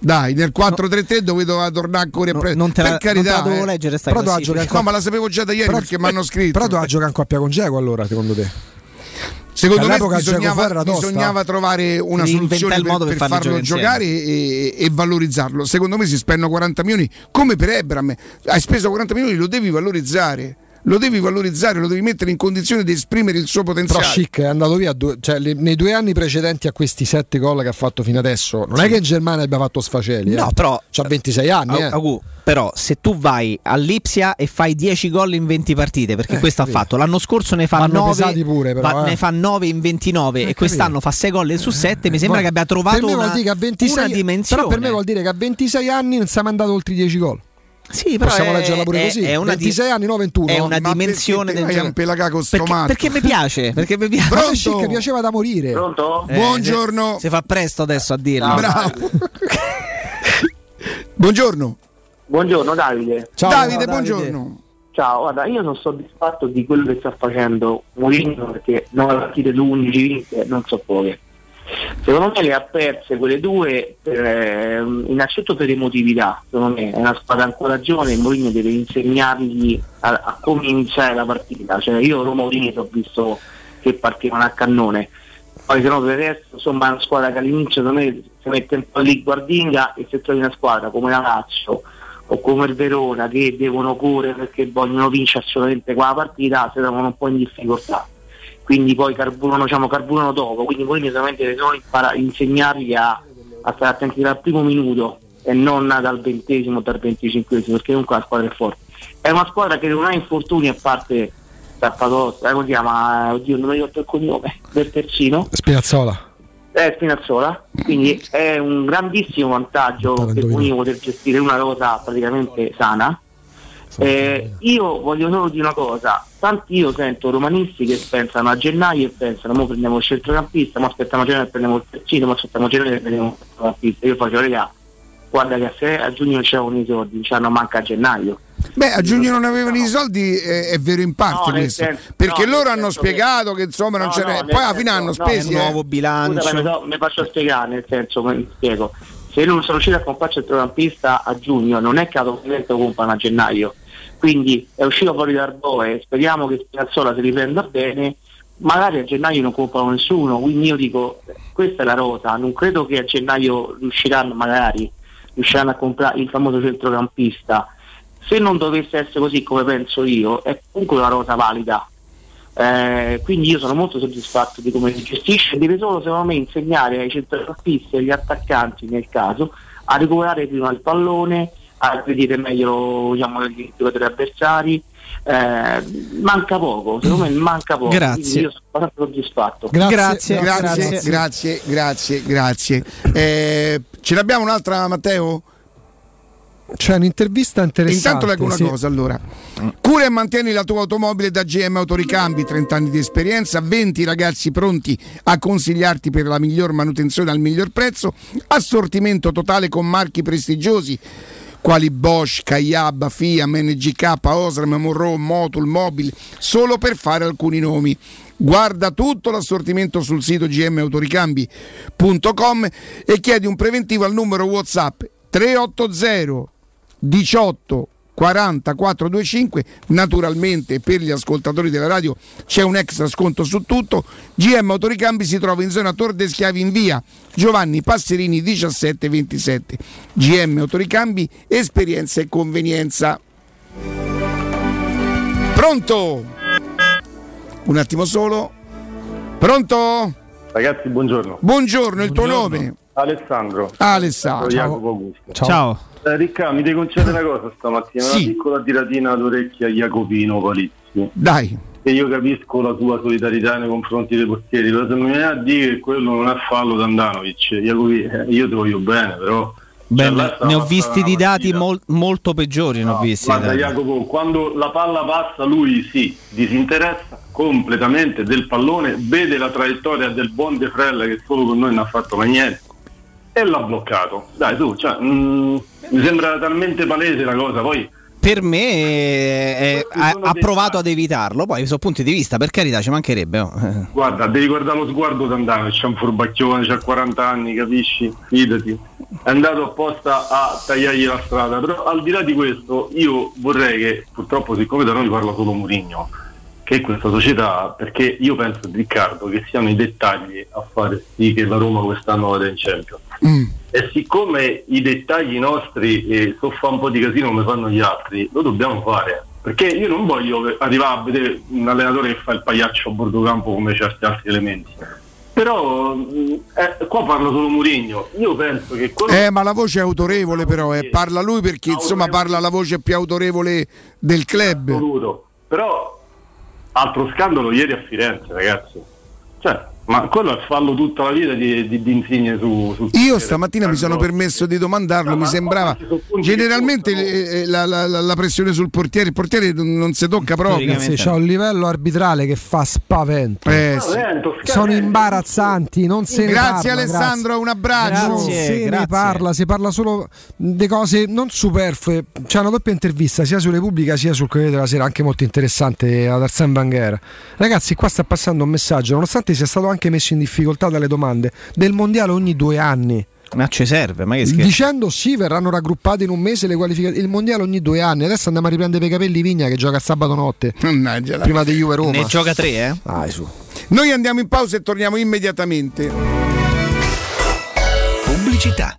Dai, nel 4-3-3 dovevo tornare ancora
No,
pre-
non te la-
per carità.
non te la dovevo
eh.
leggere sta
Però doveva giocare
No, ma la sapevo già da ieri
Però-
perché mi hanno scritto.
Però doveva giocare in coppia con Geco allora, secondo te?
Secondo me bisognava, bisognava trovare una
inventare
soluzione
il
per,
modo per
per farlo
giocare
giocare e, e valorizzarlo. Secondo me si spendono 40 milioni come per Ebram. Hai speso 40 milioni, lo devi valorizzare. Lo devi valorizzare, lo devi mettere in condizione di esprimere il suo
Però
potenziale.
Schick è andato via due- cioè, le- nei due anni precedenti a questi sette gol che ha fatto fino adesso. Non è che in Germania abbia fatto sfaceli.
No,
eh.
però
C'ha 26 anni.
Au-
eh.
Agu, però se tu vai all'Ipsia e fai 10 gol in 20 partite, perché
Eh,
questo ha
capito.
fatto, l'anno scorso ne fa
Vanno
9,
pesati pure, però, eh.
ne fa 9 in 29 e quest'anno fa 6 gol su 7, mi sembra che abbia trovato
per me vuol
una,
dire che a 26
una dimensione.
Però per me vuol dire che a 26 anni non siamo andati oltre i 10 gol.
Sì, però
Possiamo
è-
leggerla pure
è-
così.
è una di-
26 anni, no 21.
È una dimensione
perché
del gioco. Perché, perché mi piace, perché mi piace.
Pronto?
Schick piaceva da morire.
Pronto?
Eh,
Buongiorno.
Si, si fa presto adesso a dirlo.
Bravo. Buongiorno.
Buongiorno Davide.
Ciao,
Davide,
Davide.
buongiorno.
Ciao, guarda, io sono soddisfatto di quello che sta facendo Mourinho perché 9 partite su 11 vinte non so poche. Secondo me le ha perse quelle due per, eh, innanzitutto per emotività, secondo me è una squadra ancora giovane e Mourinho deve insegnargli a, a come iniziare la partita. Cioè, io Roma Udinese ho visto che partivano a cannone. Poi se no per il resto insomma è una squadra che all'inizio secondo me si mette un po' lì guardinga e se trovi una squadra come la Lazio o come il Verona che devono correre perché vogliono vincere assolutamente quella partita si trovano un po' in difficoltà quindi poi carburano, diciamo, carburano dopo quindi poi solamente deve solo impara- insegnargli a, a stare attenti dal primo minuto
e non dal ventesimo, dal venticinquesimo, perché comunque la squadra è forte. È una squadra che non ha infortuni a parte Zappadosta, come si chiama? Oddio, non mi ricordo il cognome, del terzino.
Spinazzola.
è Spinazzola, quindi è un grandissimo vantaggio per Mourinho poter gestire una cosa praticamente sana. Eh, io voglio solo dire una cosa, tanti io sento romanisti che pensano a gennaio e pensano, mo prendiamo il centrocampista, ma aspettiamo gennaio e prendiamo il terzino, ma aspettiamo gennaio e prendiamo il centrocampista. Io faccio, raga, guarda che a, se- a giugno non c'erano i soldi, ci hanno manca a gennaio.
Beh, a giugno non avevano i soldi, eh, è vero in parte
No,
questo,
senso-
perché
no,
loro hanno
senso che-
spiegato che, insomma non
No,
c'era,
no,
poi alla fine hanno
no,
spesi.
nel
eh.
nuovo Scusa, mi, do- mi faccio spiegare, nel senso, mi spiego. Se non sono riuscito a comprare il centrocampista a giugno, non è che automaticamente lo comprano a gennaio. Quindi è uscito fuori dal dove, speriamo che Spinazzola si riprenda bene, magari a gennaio non comprano nessuno, quindi io dico, questa è la rosa, non credo che a gennaio riusciranno, magari, riusciranno a comprare il famoso centrocampista. Se non dovesse essere così come penso io, è comunque una rosa valida. Eh, quindi io sono molto soddisfatto di come si gestisce, deve solo secondo me insegnare ai centrocampisti e agli attaccanti nel caso a recuperare prima il pallone, a vedere meglio diciamo, gli giocatori avversari. Eh, manca poco, secondo me manca poco.
Grazie.
Io sono abbastanza soddisfatto.
grazie, grazie, grazie, grazie, grazie. Eh, ce l'abbiamo un'altra, Matteo?
C'è un'intervista interessante.
Intanto leggo una
sì.
cosa allora. Cura e mantieni la tua automobile da GM Autoricambi, 30 anni di esperienza, 20 ragazzi pronti a consigliarti per la miglior manutenzione al miglior prezzo, assortimento totale con marchi prestigiosi quali Bosch, Kayab, FIA, MNGK, Osram, Monroe, Motul, Mobil, solo per fare alcuni nomi. Guarda tutto l'assortimento sul sito gmautoricambi.com e chiedi un preventivo al numero WhatsApp 380 18 40 425 naturalmente per gli ascoltatori della radio c'è un extra sconto su tutto. GM Autoricambi si trova in zona Tor de Schiavi in via Giovanni Passerini 1727 GM Autoricambi esperienza e convenienza. Pronto? Un attimo solo. Pronto?
Ragazzi, buongiorno.
buongiorno il tuo nome
Alessandro.
Alessandro
Jacopo Augusto.
Ciao.
Eh, Ricca, mi devi concedere una cosa stamattina,
Sì.
una piccola tiratina d'orecchia a Jacopino Palizzi.
Dai.
E io capisco la tua solidarietà nei confronti dei portieri, però se mi viene a dire che quello non è fallo da Andanovic, Jacopi, eh, io ti voglio bene, però...
Beh,
cioè,
ne, ho visti di dati mol- molto peggiori. Ne ho visti
Guarda. Jacopo, quando la palla passa lui si disinteressa completamente del pallone, vede la traiettoria del buon De Frella che solo con noi non ha fatto mai niente e l'ha bloccato. Dai tu, cioè, mm, mi sembra talmente palese la cosa, poi
Per me eh, ha, ha provato ad evitarlo. Poi, su punti di vista, per carità, ci mancherebbe. oh.
Guarda, devi guardare lo sguardo di Andano, c'è un furbacchione, c'ha 40 anni, capisci? Fidati. È andato apposta a tagliargli la strada, però al di là di questo io vorrei che purtroppo siccome da noi parla solo Murigno, che questa società, perché io penso Riccardo che siano i dettagli a fare sì che la Roma quest'anno vada in Champions. E siccome i dettagli nostri eh, so fa un po' di casino come fanno gli altri, lo dobbiamo fare. Perché io non voglio arrivare a vedere un allenatore che fa il pagliaccio a bordo campo come certi altri elementi. Però mh, eh, qua parla solo Murigno. Io penso che quello
Eh, ma la voce è autorevole però, eh. parla lui perché insomma parla la voce più autorevole del club.
assoluto. Però altro scandalo ieri a Firenze, ragazzi. Cioè, ma quello è fallo tutta la vita di, di, di Insigne su, sul
Io stamattina mi sono permesso di domandarlo, mi sembrava generalmente eh, la, la- la- la pressione sul portiere, il portiere non si tocca proprio.
C'è un livello arbitrale che fa spavento.
Eh, sì.
Sono imbarazzanti, non se ne
Grazie
parla,
Alessandro, un abbraccio.
Non se ne parla, si parla solo di cose non superflue. C'è una doppia intervista sia su Repubblica sia sul Corriere della Sera, anche molto interessante ad Arsène Wenger. Ragazzi, qua sta passando un messaggio, nonostante sia stato anche messo in difficoltà dalle domande, del mondiale ogni due anni.
Ma ci serve, ma che scherzo.
Dicendo sì, verranno raggruppate in un mese le qualificazioni. Il mondiale ogni due anni. Adesso andiamo a riprendere per i capelli Vigna che gioca sabato notte. Prima di Juve Roma.
Ne gioca tre, eh?
Dai, su.
Noi andiamo in pausa e torniamo immediatamente.
Pubblicità.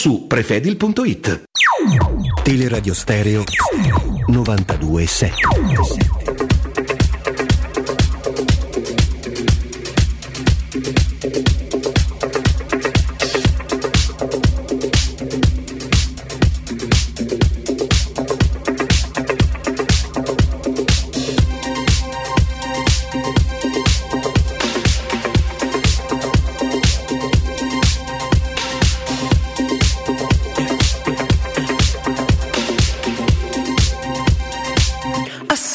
su prefedil.it.
Teleradio Stereo 927.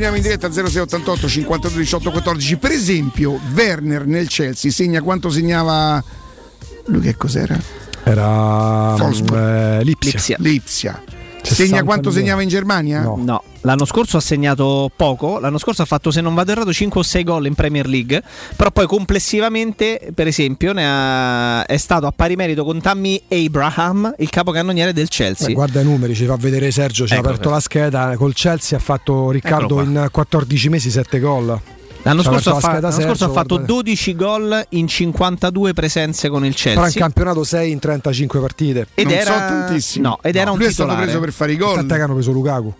Torniamo in diretta 0688 52 18 14. Per esempio, Werner nel Chelsea segna quanto segnava. Lui che cos'era?
Era
Wolfsburg.
eh, Lipsia.
Lipsia.
Lipsia.
60
Segna quanto
milioni.
segnava in Germania?
No. l'anno scorso ha segnato poco, l'anno scorso ha fatto se non vado errato 5 o 6 gol in Premier League, però poi complessivamente per esempio ne ha- è stato a pari merito con Tammy Abraham, il capocannoniere del Chelsea.
Beh, guarda i numeri, ci fa vedere Sergio, ci ha
Ecco,
aperto
ecco.
la scheda, col Chelsea ha fatto Riccardo in 14 mesi 7 gol.
L'anno scorso, fa- l'anno scorso ha fatto
guarda.
12 gol in 52 presenze con il
Però in
Chelsea.
campionato 6 in 35 partite.
Ed
non
era-
so tantissimi.
no, ed era un
Lui è stato
titolare.
preso per fare i gol.
Tant'è che hanno preso Lukaku.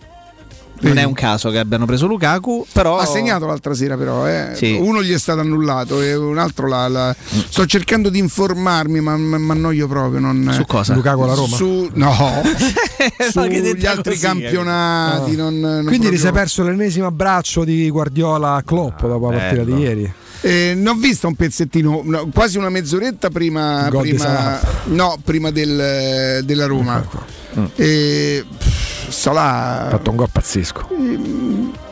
Non è un caso che abbiano preso Lukaku, però
Ha segnato l'altra sera, però. eh.
Sì.
Uno gli è stato annullato e un altro l'ha. l'ha- Sto cercando di informarmi, ma mi annoio proprio. Non...
Su cosa?
Lukaku alla Roma?
Su... No, sugli altri
così,
campionati.
Ah.
non- non
Quindi ti
proprio-
sei perso l'ennesimo abbraccio di Guardiola a Klopp dopo la partita di
bello.
ieri.
Eh, ne ho visto un pezzettino, no, quasi una mezz'oretta prima,
di
prima, no, prima del- della Roma. E, pff, Salah,
Ha fatto un gol pazzesco.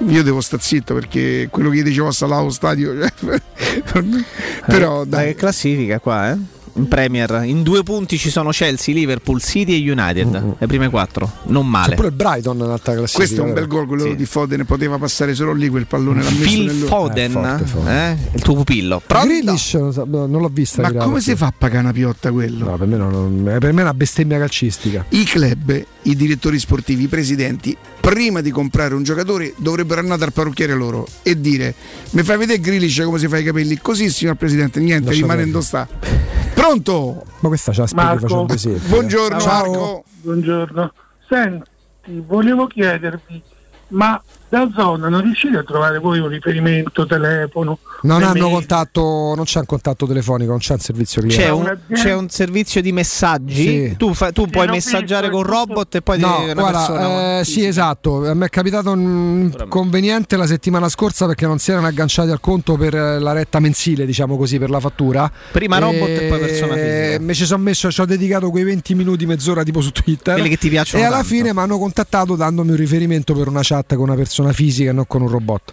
io devo stare zitto perché quello che gli dicevo a Salah allo stadio, cioè, però
dai,
dai,
che classifica qua, eh? In Premier, in due punti ci sono Chelsea, Liverpool, City e United. Le prime quattro, non
C'è
male.
pure il Brighton nell'altra classifica.
questo è un bel gol, quello
Sì.
di Foden, poteva passare solo lì quel pallone, l'ha
Phil Foden,
Eh, forte, forte.
eh? il tuo pupillo. Pronto?
Grealish non, l'ho vista.
Ma come si fa a pagare una piotta quello?
No, per me, non- non- per me è una bestemmia calcistica.
I club, i direttori sportivi, i presidenti, prima di comprare un giocatore dovrebbero andare al parrucchiere loro e dire mi fai vedere Grilisce come si fa i capelli? Così signor Presidente, niente,
Lascia
rimane
perdere.
in sta. Pronto?
Ma questa ce la facendo esempio.
Buongiorno
Ciao.
Marco.
Buongiorno. Senti, volevo chiedervi, ma da zona non riuscite a trovare voi un riferimento, telefono?
Non hanno
email?
contatto, non c'è un contatto telefonico, non c'è un servizio
C'è un, c'è un servizio di messaggi.
Sì.
Tu, fa- tu puoi messaggiare con robot e poi
No, guarda,
persona.
eh, sì, esatto. A me è capitato un inconveniente la settimana scorsa perché non si erano agganciati al conto per la retta mensile, diciamo così, per la fattura.
Prima robot e poi persona fisica.
Mi ci sono messo, ci ho dedicato quei 20 minuti, mezz'ora tipo su Twitter.
Quelli che ti piacciono
E alla
tanto.
fine mi hanno contattato dandomi un riferimento per una chat con una persona fisica e non con un robot.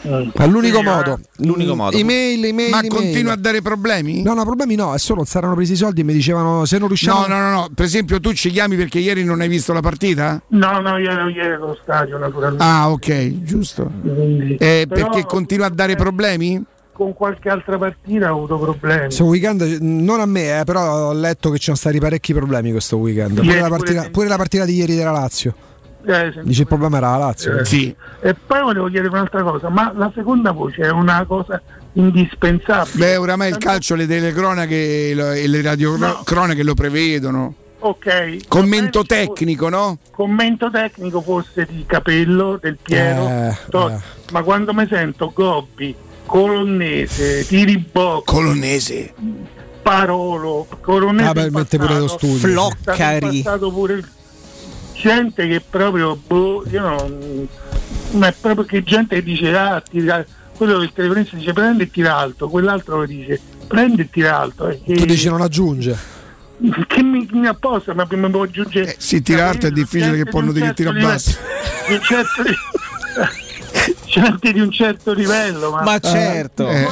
È l'unico
Sì, eh.
modo.
L'unico modo.
Email, email,
Ma
email.
continua a dare problemi?
No, no, problemi no, è solo non erano presi i soldi e mi dicevano se non riusciamo
No, no, no, no. Per esempio, tu ci chiami perché ieri non hai visto la partita?
No, no, io ero ieri allo stadio naturalmente.
Ah, ok, giusto.
quindi-
Eh,
però
perché continua a dare problemi?
Con qualche altra partita ho avuto problemi.
Questo weekend, non a me, eh, però ho letto che ci sono stati parecchi problemi questo weekend. Pure,
Ieri
la partita, pure la partita di ieri della Lazio.
Eh.
Dice il problema era la Lazio.
Eh,
Sì.
E poi volevo chiedere un'altra cosa, ma la seconda voce è una cosa indispensabile?
Beh, oramai il calcio, le telecronache e le radiocronache lo prevedono.
Ok.
Commento tecnico, no?
Commento tecnico forse di Capello, del Piero,
Eh,
to-
eh.
ma quando mi sento Gobbi, Colonnese, Tiribocco,
Colonnese.
Parolo, Colonnese
Ah, beh, mette pure lo
passato,
studio.
è stato
Floccari.
in passato pure gente che proprio boh, io non ma è proprio che gente che dice ah, tira, quello che il telefonista dice prendi e tira alto, quell'altro lo dice prendi e tira alto. eh,
Tu
che-
dici non aggiunge.
che mi, mi apposta ma prima mi può aggiungere
Eh, sì, tira alto è difficile che poi non che tira basso.
di un certo gente di un certo livello ma,
Ma certo.
Eh.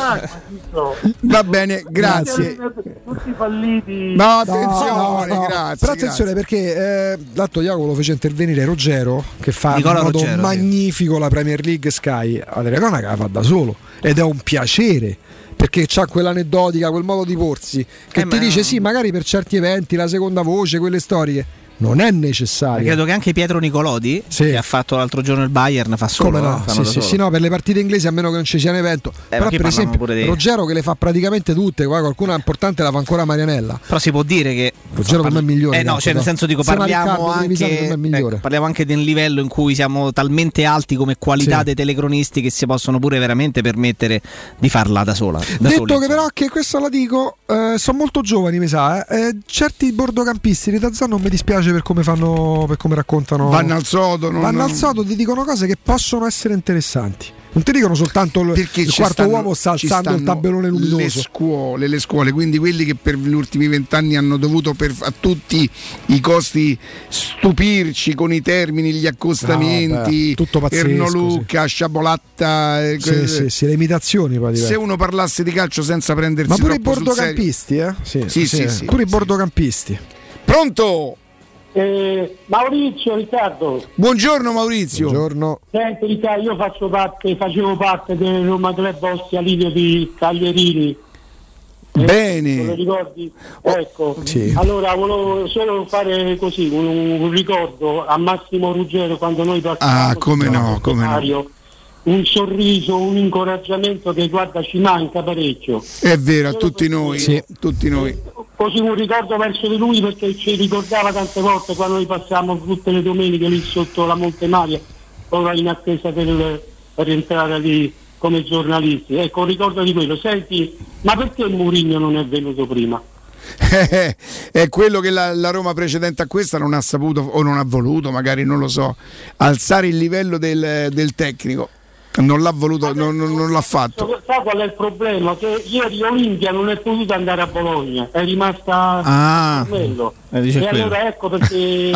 Va bene, grazie.
tutti falliti
No, attenzione,
No, no,
grazie.
Però attenzione perché eh, l'altro Jacopo lo fece intervenire Ruggero che fa
Nicola
in modo
Ruggero, sì.
magnifico la Premier League Sky. La telecronaca la fa da solo ed è un piacere. Perché c'ha quell'aneddotica, quel modo di porsi che
Eh,
ti
ma-
dice sì, magari per certi eventi, la seconda voce, quelle storie, non è necessario.
Credo che anche Pietro Nicolodi,
Sì.
che ha fatto l'altro giorno il Bayern, fa solo.
Come
eh,
no?
fanno
Sì, sì, sì, no, per le partite inglesi a meno che non ci sia un evento. Però
ma qui
per esempio
di-
Ruggero che le fa praticamente tutte, poi qualcuna importante la fa ancora Marianella.
Però si può dire che.
Ruggero per me è migliore.
Eh no, cioè nel senso dico, parliamo anche, ecco, parliamo anche del livello in cui siamo talmente alti come qualità
Sì.
dei telecronisti che si possono pure veramente permettere di farla da sola. Da
Detto
soli,
che
insomma.
però che questo la dico, eh, sono molto giovani, mi sa. eh. Eh, certi bordocampisti di Tazzan non mi dispiace per come fanno, per come raccontano.
Vanno al sodo. non-
Vanno al sodo, ti dicono cose che possono essere interessanti. Non ti dicono soltanto il,
Perché
il quarto
stanno-
uomo sta alzando il tabellone
Le
luminoso.
scuole, le scuole, quindi quelli che per gli ultimi vent'anni hanno dovuto per, a tutti i costi stupirci con i termini, gli accostamenti,
Ah, beh, tutto pazzesco,
Erno
sì.
Lucca, Sciabolatta. eh,
Sì,
que-
sì, sì, le imitazioni poi
Se uno parlasse di calcio senza prendersi
Ma pure i bordocampisti, eh? Sì,
Sì, sì, sì,
pure i bordocampisti.
Pronto?
Eh, Maurizio, Riccardo,
Buongiorno Maurizio.
Buongiorno.
senti Riccardo, io faccio parte, facevo parte del Roma Club Ostia Livio di Caglierini. Te lo
Bene.
ricordi? Ecco,
Sì.
allora volevo solo fare così un, un ricordo a Massimo Ruggero quando noi parlavamo
Ah, come no, come no.
Un sorriso, un incoraggiamento che guarda ci manca parecchio.
È vero, a tutti noi. Tutti noi.
Così un ricordo verso di lui perché ci ricordava tante volte quando noi passavamo tutte le domeniche lì sotto la Monte Maria, ora in attesa del, per entrare lì come giornalisti. Ecco, un ricordo di quello. Senti, ma perché Mourinho non è venuto prima?
è quello che la, la Roma precedente a questa non ha saputo o non ha voluto, magari non lo so, alzare il livello del, del tecnico. Non l'ha voluto, non, non- non l'ha fatto.
Sa qual è il problema? Che ieri Olimpia non è potuta andare a Bologna, è rimasta
Ah.
quello.
Eh, dice
e
quello.
allora ecco perché gli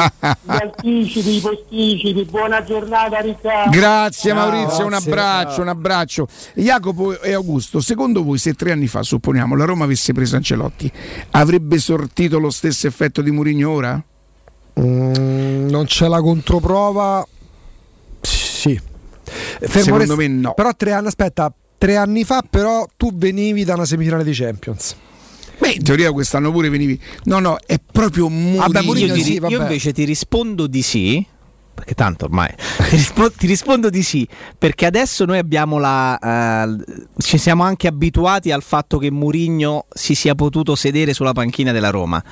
anticipi, i posticipi, buona giornata Riccardo.
Grazie
Ciao.
Maurizio, un abbraccio, un abbraccio. Jacopo e Augusto, secondo voi se tre anni fa, supponiamo, la Roma avesse preso Ancelotti, avrebbe sortito lo stesso effetto di Mourinho ora?
Mm, non c'è la controprova. Sì. Fermo
Secondo
resta-
me no.
Però tre anni, aspetta, tre anni fa però tu venivi da una semifinale di Champions.
Beh, in teoria quest'anno pure venivi. No, no, è proprio Mourinho.
io, ti- io invece ti rispondo di sì. Perché tanto ormai ti, rispo- ti rispondo di sì, perché adesso noi abbiamo la. eh, ci siamo anche abituati al fatto che Mourinho si sia potuto sedere sulla panchina della Roma.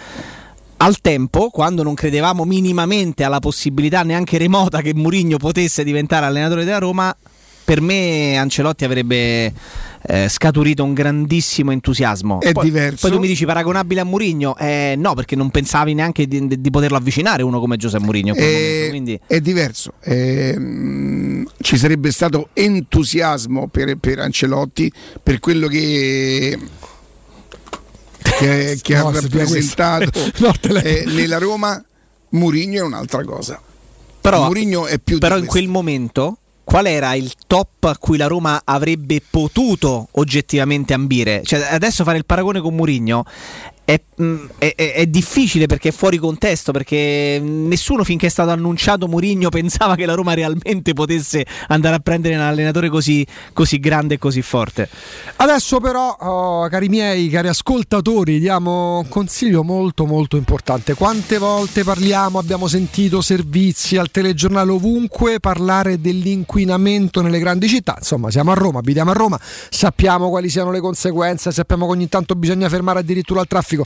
Al tempo, quando non credevamo minimamente alla possibilità neanche remota che Mourinho potesse diventare allenatore della Roma, per me Ancelotti avrebbe eh, scaturito un grandissimo entusiasmo.
È
poi,
diverso.
Poi tu mi dici paragonabile a Mourinho? Eh, no, perché non pensavi neanche di, di- poterlo avvicinare uno come Giuseppe quel
Eh,
momento, quindi-
È diverso. Ehm, ci sarebbe stato entusiasmo per, per Ancelotti per quello che, che, che
No,
ha rappresentato.
No, la-
eh, nella Roma. Mourinho è un'altra cosa.
Però,
Mourinho è più di
però in quel momento qual era il top a cui la Roma avrebbe potuto oggettivamente ambire? Cioè, adesso fare il paragone con Mourinho è, mm, è- è- è difficile perché è fuori contesto, perché nessuno finché è stato annunciato Mourinho pensava che la Roma realmente potesse andare a prendere un allenatore così, così grande e così forte.
Adesso però, oh, cari miei, cari ascoltatori, diamo un consiglio molto molto importante. Quante volte parliamo, abbiamo sentito servizi al telegiornale ovunque parlare dell'inquinamento nelle grandi città. Insomma, siamo a Roma, abitiamo a Roma, sappiamo quali siano le conseguenze, sappiamo che ogni tanto bisogna fermare addirittura il traffico.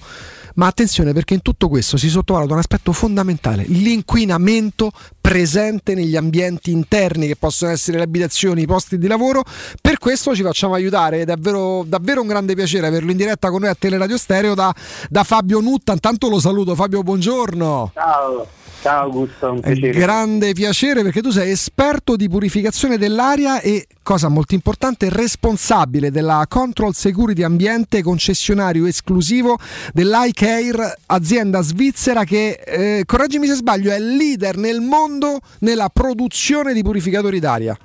Ma attenzione perché in tutto questo si sottovaluta un aspetto fondamentale, l'inquinamento presente negli ambienti interni che possono essere le abitazioni, i posti di lavoro. Per questo ci facciamo aiutare è davvero, davvero un grande piacere averlo in diretta con noi a Teleradio Stereo da, da Fabio Nutta. Intanto lo saluto Fabio, buongiorno.
Ciao, ciao Augusto, un piacere.
grande piacere perché tu sei esperto di purificazione dell'aria e, cosa molto importante, responsabile della Control Security Ambiente, concessionario esclusivo dell'iCare, azienda svizzera che, eh, correggimi se sbaglio, è leader nel mondo nella produzione di purificatori d'aria.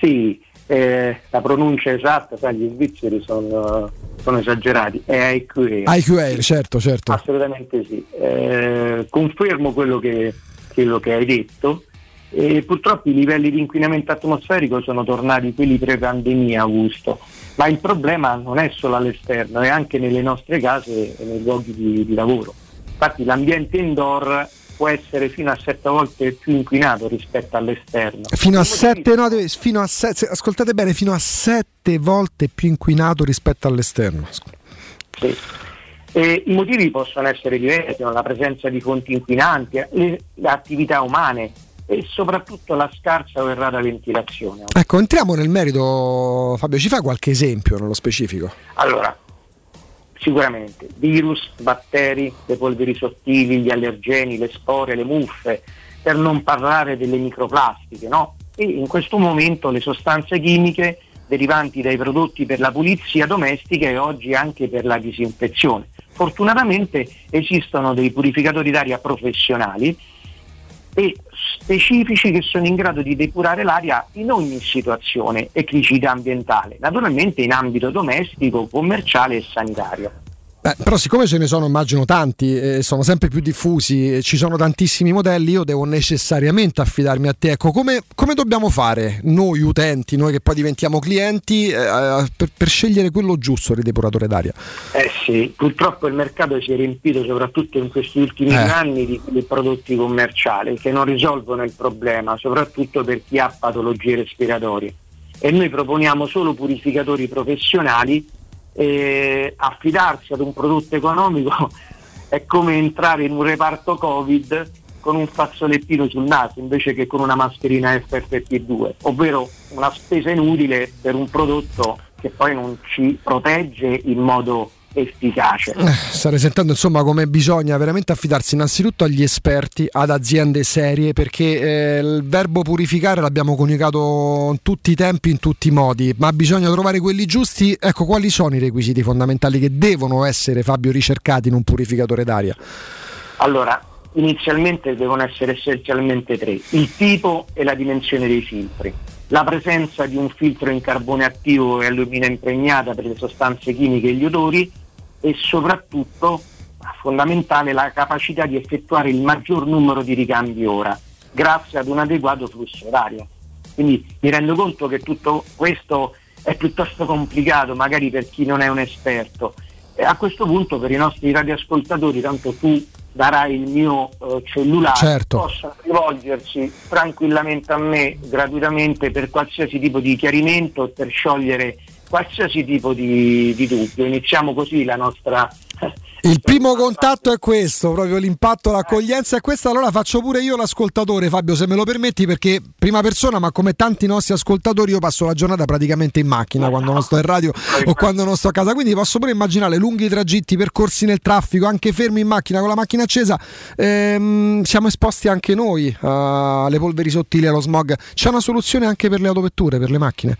Sì, eh, la pronuncia esatta, sai, gli svizzeri sono, sono esagerati, è IQA.
IQAir, certo, certo.
Assolutamente sì. Eh, confermo quello che, quello che hai detto. E purtroppo i livelli di inquinamento atmosferico sono tornati quelli pre-pandemia, Augusto. Ma il problema non è solo all'esterno, è anche nelle nostre case e nei luoghi di, di lavoro. Infatti l'ambiente indoor può essere fino a sette volte più inquinato rispetto all'esterno.
Fino a sette, no, fino a se- se- ascoltate bene, fino a sette volte più inquinato rispetto all'esterno.
Sì. E I motivi possono essere diversi, la presenza di fonti inquinanti, le, le attività umane e soprattutto la scarsa o errata ventilazione.
Ecco, entriamo nel merito, Fabio, ci fai qualche esempio nello specifico?
Allora, sicuramente virus, batteri, le polveri sottili, gli allergeni, le spore, le muffe, per non parlare delle microplastiche, no?
e in questo momento le sostanze chimiche derivanti dai prodotti per la pulizia domestica e oggi anche per la disinfezione. Fortunatamente esistono dei purificatori d'aria professionali e specifici che sono in grado di depurare l'aria in ogni situazione e criticità ambientale, naturalmente in ambito domestico, commerciale e sanitario.
Beh, però siccome ce ne sono immagino tanti, eh, sono sempre più diffusi, eh, ci sono tantissimi modelli, io devo necessariamente affidarmi a te. Ecco, come, come dobbiamo fare noi utenti, noi che poi diventiamo clienti, eh, per, per scegliere quello giusto il depuratore d'aria?
Eh sì, purtroppo il mercato si è riempito soprattutto in questi ultimi
Eh.
anni di, di prodotti commerciali che non risolvono il problema, soprattutto per chi ha patologie respiratorie. E noi proponiamo solo purificatori professionali e affidarsi ad un prodotto economico è come entrare in un reparto Covid con un fazzolettino sul naso invece che con una mascherina FFP2, ovvero una spesa inutile per un prodotto che poi non ci protegge in modo efficace.
Eh, Stare sentendo insomma come bisogna veramente affidarsi innanzitutto agli esperti, ad aziende serie, perché eh, il verbo purificare l'abbiamo coniugato in tutti i tempi, in tutti i modi, ma bisogna trovare quelli giusti. Ecco, quali sono i requisiti fondamentali che devono essere, Fabio, ricercati in un purificatore d'aria?
Allora, inizialmente devono essere essenzialmente tre, il tipo e la dimensione dei filtri, la presenza di un filtro in carbone attivo e allumina impregnata per le sostanze chimiche e gli odori e soprattutto fondamentale la capacità di effettuare il maggior numero di ricambi ora, grazie ad un adeguato flusso orario. Quindi mi rendo conto che tutto questo è piuttosto complicato, magari per chi non è un esperto. E a questo punto per i nostri radioascoltatori, tanto tu darai il mio eh, cellulare,
Certo.
possono rivolgersi tranquillamente a me gratuitamente per qualsiasi tipo di chiarimento per sciogliere qualsiasi tipo di, di dubbio. Iniziamo così la nostra
Il primo contatto è questo, proprio l'impatto, l'accoglienza è questa. Allora faccio pure io l'ascoltatore, Fabio, se me lo permetti, perché prima persona, ma come tanti nostri ascoltatori, io passo la giornata praticamente in macchina quando non sto in radio o quando non sto a casa. Quindi posso pure immaginare lunghi tragitti, percorsi nel traffico, anche fermi in macchina con la macchina accesa. Ehm, siamo esposti anche noi eh, alle polveri sottili, allo smog. C'è una soluzione anche per le autovetture, per le macchine?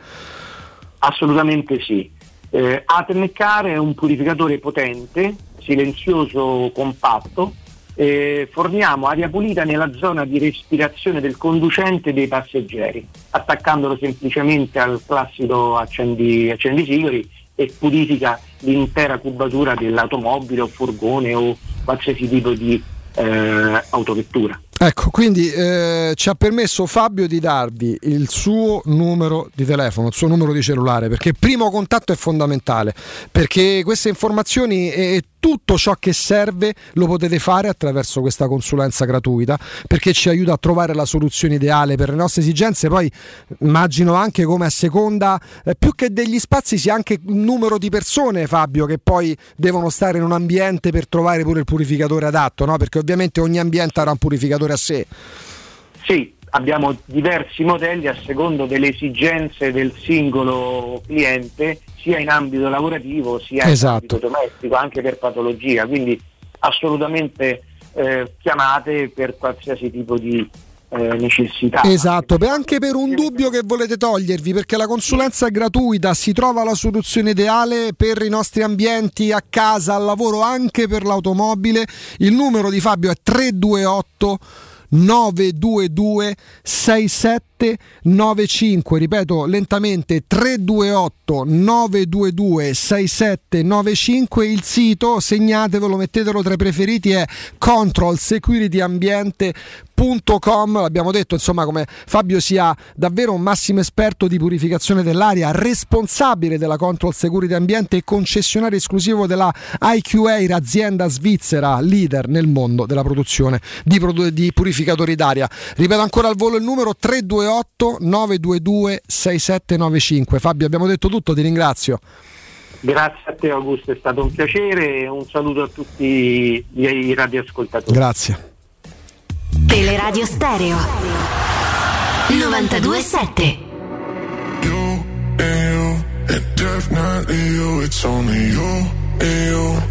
Assolutamente sì. Eh, Atemecare è un purificatore potente, silenzioso, compatto. Eh, forniamo aria pulita nella zona di respirazione del conducente e dei passeggeri, attaccandolo semplicemente al classico accendi, accendisigari e purifica l'intera cubatura dell'automobile o furgone o qualsiasi tipo di eh, autovettura.
Ecco, quindi eh, ci ha permesso Fabio di darvi il suo numero di telefono, il suo numero di cellulare, perché il primo contatto è fondamentale, perché queste informazioni e tutto ciò che serve lo potete fare attraverso questa consulenza gratuita, perché ci aiuta a trovare la soluzione ideale per le nostre esigenze. Poi immagino anche come a seconda, eh, più che degli spazi, sia anche un numero di persone, Fabio, che poi devono stare in un ambiente per trovare pure il purificatore adatto, no? perché ovviamente ogni ambiente avrà un purificatore a sé.
Sì, abbiamo diversi modelli a secondo delle esigenze del singolo cliente, sia in ambito lavorativo sia in
Esatto.
ambito domestico, anche per patologia. Quindi assolutamente eh, chiamate per qualsiasi tipo di eh, necessità.
Esatto, anche per un dubbio che volete togliervi, perché la consulenza è gratuita, si trova la soluzione ideale per i nostri ambienti, a casa, al lavoro, anche per l'automobile. Il numero di Fabio è 328 922 6795 ripeto lentamente 328 922 6795 il sito segnatevelo mettetelo tra i preferiti è controlsecurityambiente.com l'abbiamo detto insomma come Fabio sia davvero un massimo esperto di purificazione dell'aria responsabile della Control Security Ambiente e concessionario esclusivo della IQA azienda svizzera leader nel mondo della produzione di, di purificatori d'aria. Ripeto ancora al volo il numero 328 922 6795 Fabio abbiamo detto tutto ti ringrazio
Grazie a te Augusto, è stato un piacere e un saluto a tutti i radioascoltatori.
grazie
Teleradio Stereo 927
And definitely you, it's only you.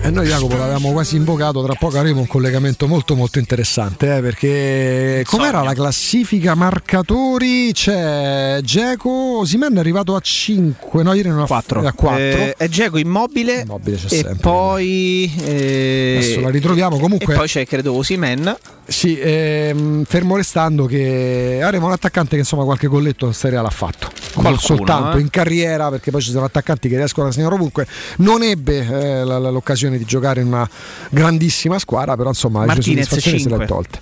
E noi Jacopo l'avevamo quasi invocato, tra poco avremo un collegamento molto molto interessante, eh, perché com'era la classifica marcatori? C'è Geco, Simen è arrivato a 5, no ieri non a
4.
A 4.
Eh, è Geco immobile,
c'è
e
sempre.
poi eh,
Adesso la ritroviamo comunque.
E poi c'è credo Osimen.
Sì, ehm, fermo restando che avremo un attaccante che insomma qualche golletto in Serie A l'ha fatto.
Qualcuno,
soltanto
eh.
in carriera, perché poi ci sono attaccanti che riescono a segnare ovunque. Non ebbe eh, l'occasione di giocare in una grandissima squadra, però insomma le sue
Martinez
soddisfazioni se le ha
5.
tolte.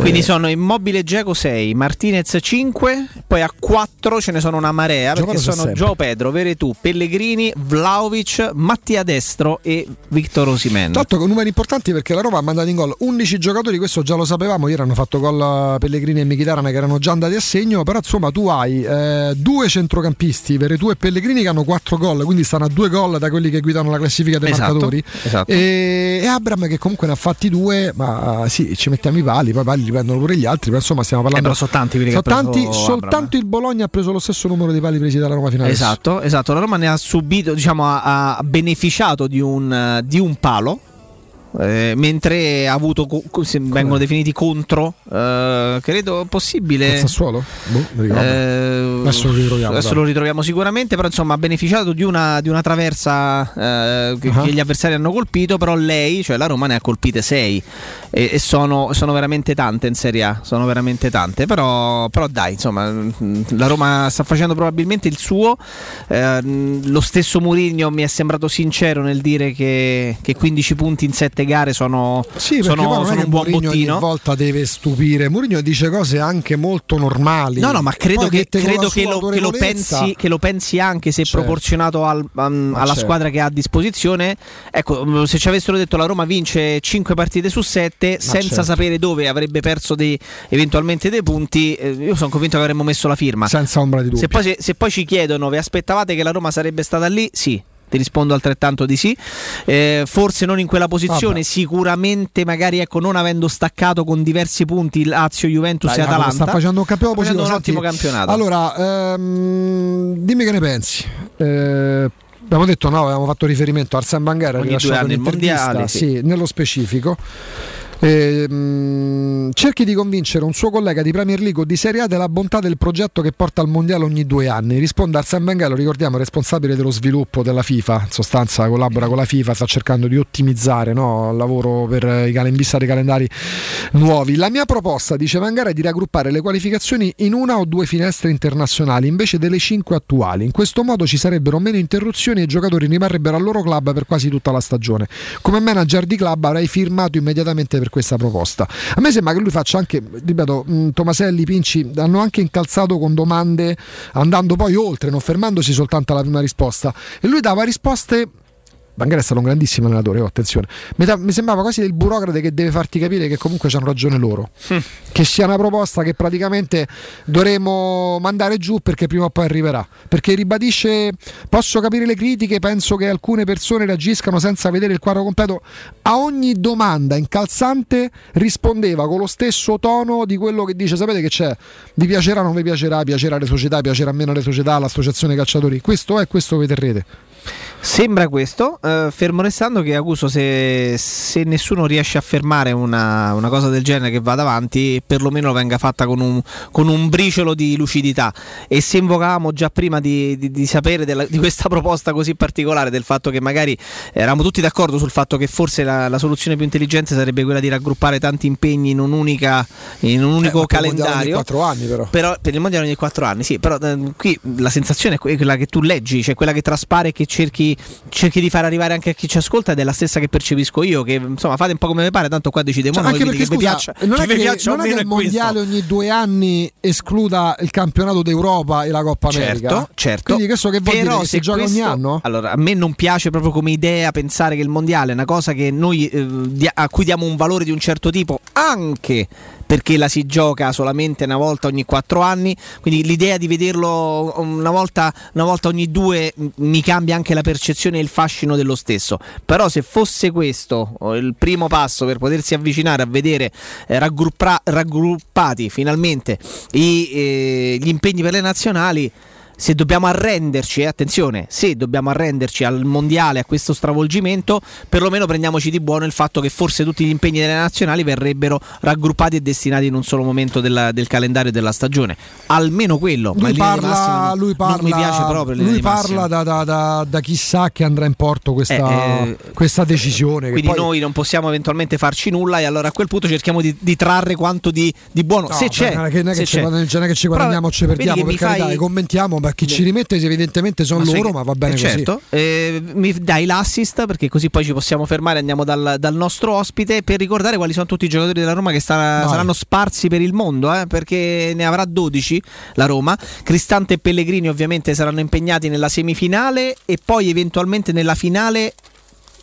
Quindi
Eh,
sono Immobile Geco 6, Martinez 5, poi a 4 ce ne sono una marea perché
Giovanni c'è
sono. Gio Pedro, Veretù, Pellegrini, Vlaovic, Mattia Destro e Victor Osimen.
Tanto con numeri importanti perché la Roma ha mandato in gol 11 giocatori, questo già lo sapevamo, ieri hanno fatto gol Pellegrini e Michitarana che erano già andati a segno, però insomma tu hai eh, due centrocampisti, Veretù e Pellegrini che hanno 4 gol, quindi stanno a due gol da quelli che guidano la classifica dei
Esatto,
marcatori.
esatto.
E, e Abram che comunque ne ha fatti due, ma sì, ci mettiamo i pali, poi i pali li prendono pure gli altri, però insomma stiamo parlando...
Eh, sono tanti quelli preso
tanti,
Abraham.
soltanto il Bologna ha preso lo stesso numero di pali presi dalla Roma finale.
Esatto, esatto. La Roma ne ha subito, diciamo, ha, ha beneficiato di un, eh, di un palo. Eh, mentre ha avuto co- se vengono definiti contro eh, credo possibile
Col Sassuolo? Boh.
Eh,
Adesso lo ritroviamo,
adesso lo ritroviamo sicuramente però insomma ha beneficiato di una, di una traversa eh, che,
Ah.
che gli avversari hanno colpito però lei cioè la Roma ne ha colpite 6 e, e sono, sono veramente tante in Serie A sono veramente tante però, però dai insomma mh, la Roma sta facendo probabilmente il suo Eh, mh, lo stesso Mourinho mi è sembrato sincero nel dire che, che 15 punti in 7 gare sono,
Sì,
sono, sono
che
un buon
Mourinho
bottino
ogni volta deve stupire. Mourinho dice cose anche molto normali.
No, no, ma credo, che,
con
credo che lo, che lo pensi, che lo pensi anche se
Certo.
proporzionato al-
Ma
alla
certo.
squadra che ha a disposizione. Ecco, mh, se ci avessero detto la Roma vince 5 partite su 7 senza
certo.
sapere dove avrebbe perso dei- eventualmente dei punti, eh, io sono convinto che avremmo messo la firma.
Senza ombra di dubbio.
Se poi, se- se poi ci chiedono, vi aspettavate che la Roma sarebbe stata lì? Sì. Ti rispondo altrettanto di sì. Eh, forse non in quella posizione,
Vabbè.
sicuramente magari ecco, non avendo staccato con diversi punti Lazio, Juventus
Dai,
e Atalanta.
sta facendo un campionato
Sta facendo un ottimo campionato.
Allora, ehm, dimmi che ne pensi. Eh, abbiamo detto no, avevamo fatto riferimento a Arsene Wenger, ha
Ogni due
rilasciato
anni il mondiale, sì.
sì, nello specifico. Ehm, cerchi di convincere un suo collega di Premier League o di Serie A della bontà del progetto che porta al mondiale ogni due anni. Risponde Arsene Wenger, lo ricordiamo, responsabile dello sviluppo della FIFA. In sostanza, collabora con la FIFA, sta cercando di ottimizzare no, il lavoro per i cal- in vista dei calendari nuovi. La mia proposta, dice Wenger, è di raggruppare le qualificazioni in una o due finestre internazionali invece delle cinque attuali. In questo modo ci sarebbero meno interruzioni e i giocatori rimarrebbero al loro club per quasi tutta la stagione. Come manager di club avrei firmato immediatamente per questa proposta. A me sembra che lui faccia anche, ripeto, mh, Tomaselli, Pinci hanno anche incalzato con domande andando poi oltre, non fermandosi soltanto alla prima risposta. E lui dava risposte Wenger è stato un grandissimo allenatore, oh, attenzione. Mi, da- mi sembrava quasi del burocrate che deve farti capire che comunque c'hanno ragione loro. Che sia una proposta che praticamente dovremo mandare giù perché prima o poi arriverà. Perché ribadisce, posso capire le critiche, penso che alcune persone reagiscano senza vedere il quadro completo. A ogni domanda incalzante rispondeva con lo stesso tono di quello che dice, sapete che c'è? Vi piacerà o non vi piacerà, piacerà alle società, piacerà meno alle società, all'associazione calciatori. Questo è questo che terrete.
Sembra questo, eh, fermo restando che Acuso se, se nessuno riesce a fermare una, una cosa del genere che vada avanti, perlomeno venga fatta con un, con un briciolo di lucidità. E se invocavamo già prima di, di- di sapere della- di questa proposta così particolare, del fatto che magari eravamo tutti d'accordo sul fatto che forse la, la soluzione più intelligente sarebbe quella di raggruppare tanti impegni in, un'unica, in un unico
Eh, ma per il mondiale ogni
calendario.
quattro anni però.
Però per il mondiale ogni 4 anni, sì, però eh, qui la sensazione è que- quella che tu leggi, cioè quella che traspare e che cerchi, cerchi di far arrivare anche a chi ci ascolta ed è la stessa che percepisco io, che insomma fate un po' come vi pare, tanto qua decidiamo
Cioè,
noi,
anche perché
che vi
scusa,
piaccia,
non è
che piaccia
non è che il
è questo.
mondiale ogni due anni escluda il campionato d'Europa e la Coppa America.
Certo, certo.
Quindi questo che vuol
Però
dire
se
si gioca ogni anno?
Allora, a me non piace proprio come idea pensare che il mondiale è una cosa che noi eh, a cui diamo un valore di un certo tipo, anche perché la si gioca solamente una volta ogni quattro anni. Quindi l'idea di vederlo una volta, una volta ogni due mi cambia anche la percezione e il fascino dello stesso. Però se fosse questo oh, il primo passo per potersi avvicinare a vedere eh, raggruppa- raggruppati finalmente i, eh, gli impegni per le nazionali. Se dobbiamo arrenderci, eh, attenzione, se dobbiamo arrenderci al mondiale, a questo stravolgimento, perlomeno prendiamoci di buono il fatto che forse tutti gli impegni delle nazionali verrebbero raggruppati e destinati in un solo momento della- del calendario della stagione. Almeno quello. ma
Lui parla,
massima
lui parla,
non mi piace proprio.
lui parla da, da- da- da chissà che andrà in porto questa,
Eh, eh,
questa decisione.
Quindi
poi-
noi non possiamo eventualmente farci nulla e allora a quel punto cerchiamo di, di trarre quanto di, di buono.
No,
se c'è,
non è che, non è
se
che ci, guadagniamo o ci
vedi
perdiamo, per carità,
fai-
commentiamo, ma chi ci rimette evidentemente sono loro,
che-
ma va bene
eh,
così.
certo, eh, mi dai l'assist perché così poi ci possiamo fermare. Andiamo dal, dal nostro ospite per ricordare quali sono tutti i giocatori della Roma che sta- saranno sparsi per il mondo, eh, perché ne avrà 12 la Roma. Cristante e Pellegrini ovviamente saranno impegnati nella semifinale e poi eventualmente nella finale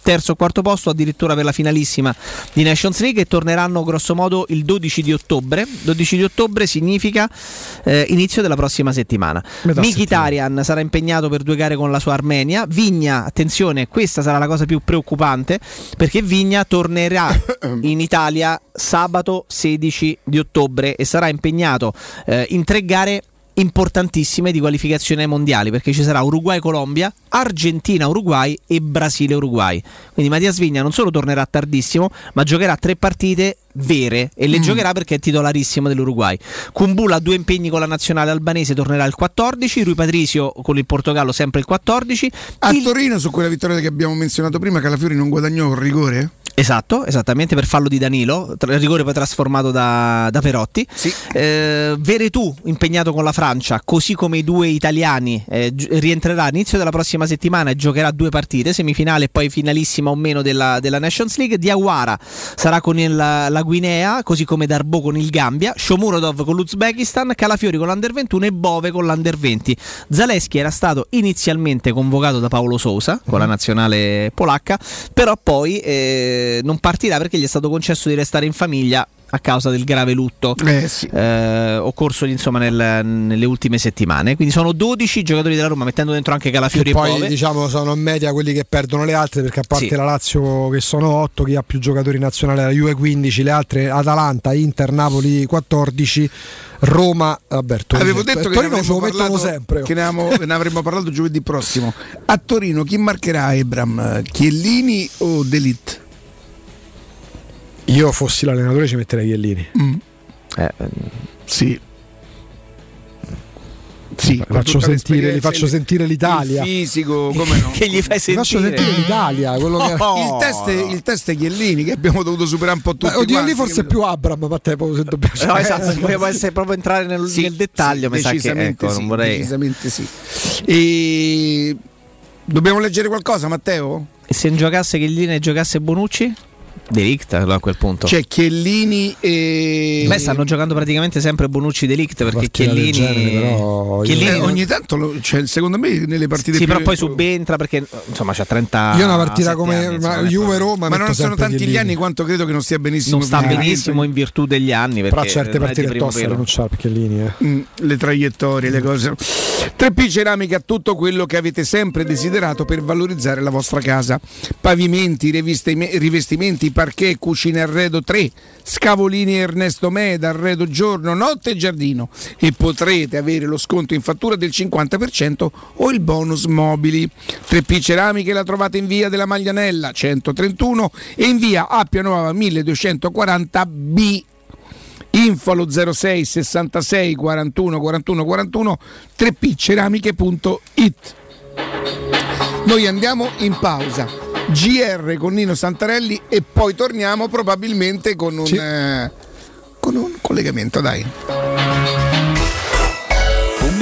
terzo o quarto posto addirittura per la finalissima di Nations League e torneranno grosso modo il 12 di ottobre. 12 di ottobre significa eh, inizio della prossima settimana. Mkhitaryan sarà impegnato per due gare con la sua Armenia. Vigna, attenzione questa sarà la cosa più preoccupante perché Vigna tornerà in Italia sabato 16 di ottobre e sarà impegnato eh, in tre gare importantissime di qualificazione ai mondiali perché ci sarà Uruguay-Colombia, Argentina-Uruguay e Brasile-Uruguay. Quindi Mattias Vigna non solo tornerà tardissimo, ma giocherà tre partite vere e le
Mm.
giocherà perché è titolarissimo dell'Uruguay. Kumbula ha due impegni con la nazionale albanese, tornerà il 14, Rui Patricio con il Portogallo sempre il 14.
A Torino, su quella vittoria che abbiamo menzionato prima, Calafiori non guadagnò un rigore?
Esatto, esattamente per fallo di Danilo, tra- il rigore poi trasformato da, da Perotti. Eh, Veretù impegnato con la Francia, così come i due italiani, eh, gi- rientrerà all'inizio della prossima settimana e giocherà due partite, semifinale e poi finalissima o meno della, della Nations League. Diawara sarà con il- la Guinea, così come Darbo con il Gambia, Shomurodov con l'Uzbekistan, Calafiori con l'Under 21 e Bove con l'Under 20. Zaleschi era stato inizialmente convocato da Paolo Sousa con la nazionale polacca, però poi eh, non partirà perché gli è stato concesso di restare in famiglia a causa del grave lutto eh, occorso insomma nel- nelle ultime settimane. Quindi sono 12 giocatori della Roma, mettendo dentro anche Calafiori
Che
e
poi
Bove.
diciamo sono in media quelli che perdono le altre perché a parte
Sì.
la Lazio che sono 8 chi ha più giocatori nazionali la Juve 15 le altre Atalanta, Inter, Napoli 14 Roma vabbè, Torino,
Avevo detto che ne
Torino ce
avremmo, parlato,
sempre
che ne, avevamo- ne avremmo parlato giovedì prossimo. A Torino chi marcherà Ebram? Chiellini o Delit?
Io fossi l'allenatore ci metterei Chiellini
Eh,
sì Sì,
Li
con
faccio, sentire, li
l'esperienza,
faccio sentire l'Italia
Il fisico, come no?
che gli fai sentire?
faccio sentire l'Italia quello che
il, test, il test Chiellini che abbiamo dovuto superare un po' tutti
Beh, oddio
quanti,
lì forse è più Abram ma te se dobbiamo
No, esatto, se vogliamo essere proprio entrare nel,
Sì,
nel dettaglio,
sì,
mi sa che
decisamente
ecco,
sì,
non vorrei.
decisamente sì. E... Dobbiamo leggere qualcosa, Matteo?
E se giocasse Chiellini e giocasse Bonucci? Delict a quel punto.
C'è Chiellini e.
Beh, stanno giocando praticamente sempre Bonucci Delict perché Chiellini,
genere, però,
Chiellini
Eh, ogni tanto, lo- cioè, secondo me, nelle partite
Sì,
più-
però poi subentra perché insomma c'ha 30
io una partita come
anni, insomma, non
Juve-Roma
Ma non sono tanti gli
Chiellini.
anni quanto credo che non stia benissimo.
non sta benissimo in virtù degli anni perché
però certe
non
partite toste rinunciare per Chiellini eh.
Mm, le traiettorie, le cose. 3P Ceramica, tutto quello che avete sempre desiderato per valorizzare la vostra casa. Pavimenti, rivestime- rivestimenti, parquet, cucine arredo 3, scavolini Ernesto Meda, arredo giorno, notte e giardino. E potrete avere lo sconto in fattura del 50% o il bonus mobili. 3P Ceramiche la trovate in via della Maglianella 131 e in via Appia Nuova 1240B info allo 06 66 41 41 41 3pceramiche.it noi andiamo in pausa GR con Nino Santarelli e poi torniamo probabilmente con un, eh, con un collegamento dai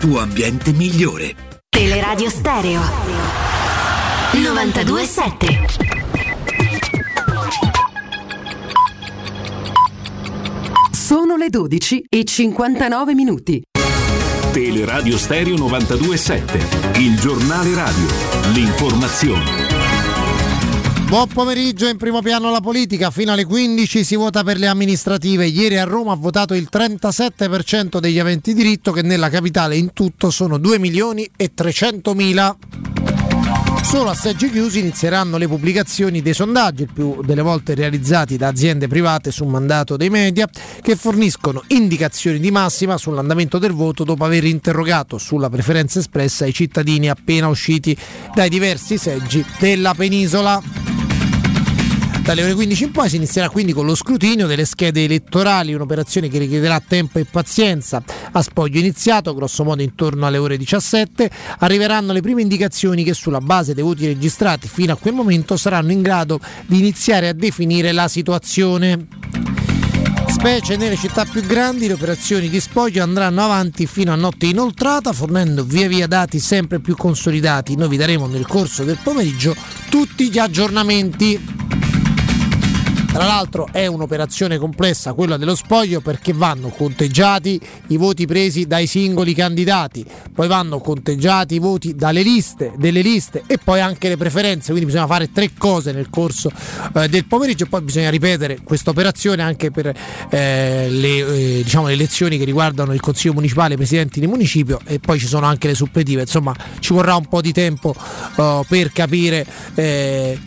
tuo ambiente migliore.
Teleradio Stereo 927
Sono le 12 e 59 minuti.
Teleradio Stereo 927, il giornale radio, l'informazione.
Buon pomeriggio in primo piano la politica, fino alle 15 si vota per le amministrative. Ieri a Roma ha votato il 37% degli aventi diritto che nella capitale in tutto sono 2 milioni e 300 mila. Solo a seggi chiusi inizieranno le pubblicazioni dei sondaggi, il più delle volte realizzati da aziende private su mandato dei media, che forniscono indicazioni di massima sull'andamento del voto dopo aver interrogato sulla preferenza espressa ai cittadini appena usciti dai diversi seggi della penisola. Dalle ore 15 in poi si inizierà quindi con lo scrutinio delle schede elettorali, un'operazione che richiederà tempo e pazienza. A spoglio iniziato, grosso modo intorno alle ore 17, arriveranno le prime indicazioni che sulla base dei voti registrati fino a quel momento saranno in grado di iniziare a definire la situazione. Specie nelle città più grandi le operazioni di spoglio andranno avanti fino a notte inoltrata, fornendo via via dati sempre più consolidati. Noi vi daremo nel corso del pomeriggio tutti gli aggiornamenti. Tra l'altro è un'operazione complessa quella dello spoglio perché vanno conteggiati i voti presi dai singoli candidati, poi vanno conteggiati i voti dalle liste, delle liste e poi anche le preferenze, quindi bisogna fare tre cose nel corso eh, del pomeriggio. E poi bisogna ripetere questa operazione anche per eh, le, eh, diciamo, le elezioni che riguardano il Consiglio Municipale, i presidenti di municipio e poi ci sono anche le suppletive, insomma ci vorrà un po' di tempo eh, per capire eh,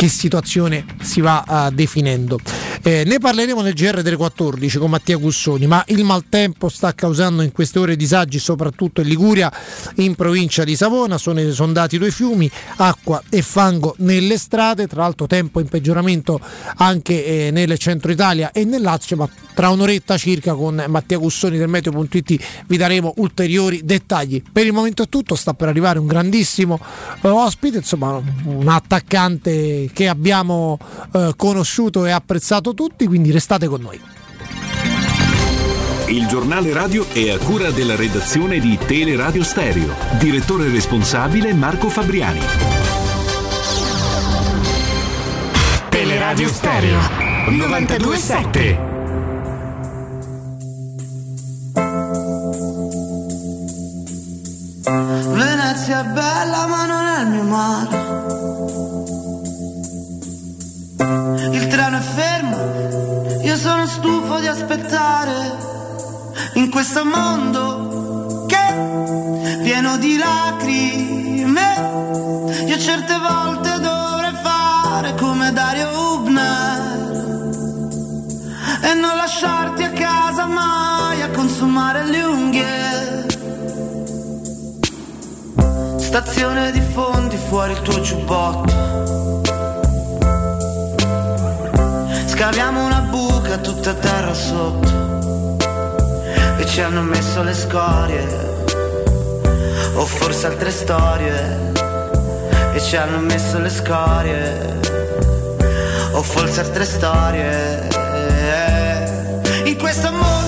che situazione si va uh, definendo. Eh, ne parleremo nel GR delle 14 con Mattia Gussoni, ma il maltempo sta causando in queste ore disagi soprattutto in Liguria, in provincia di Savona, sono esondati due fiumi, acqua e fango nelle strade, tra l'altro tempo in peggioramento anche eh, nel centro Italia e nel Lazio, ma tra un'oretta circa con Mattia Gussoni del Meteo.it vi daremo ulteriori dettagli. Per il momento è tutto, sta per arrivare un grandissimo eh, ospite, insomma un attaccante che abbiamo eh, conosciuto e apprezzato tutti, quindi restate con noi.
Il giornale radio è a cura della redazione di Teleradio Stereo. Direttore responsabile Marco Fabriani.
Teleradio Stereo 927.
Venezia è bella ma non è il mio mare. Aspettare in questo mondo che pieno di lacrime. Io certe volte dovrei fare come Dario Hubner e non lasciarti a casa mai a consumare le unghie. Stazione di fondi fuori il tuo giubbotto. Scaviamo una buca tutta terra sotto. E ci hanno messo le scorie. O forse altre storie. E ci hanno messo le scorie. O forse altre storie. In questo mondo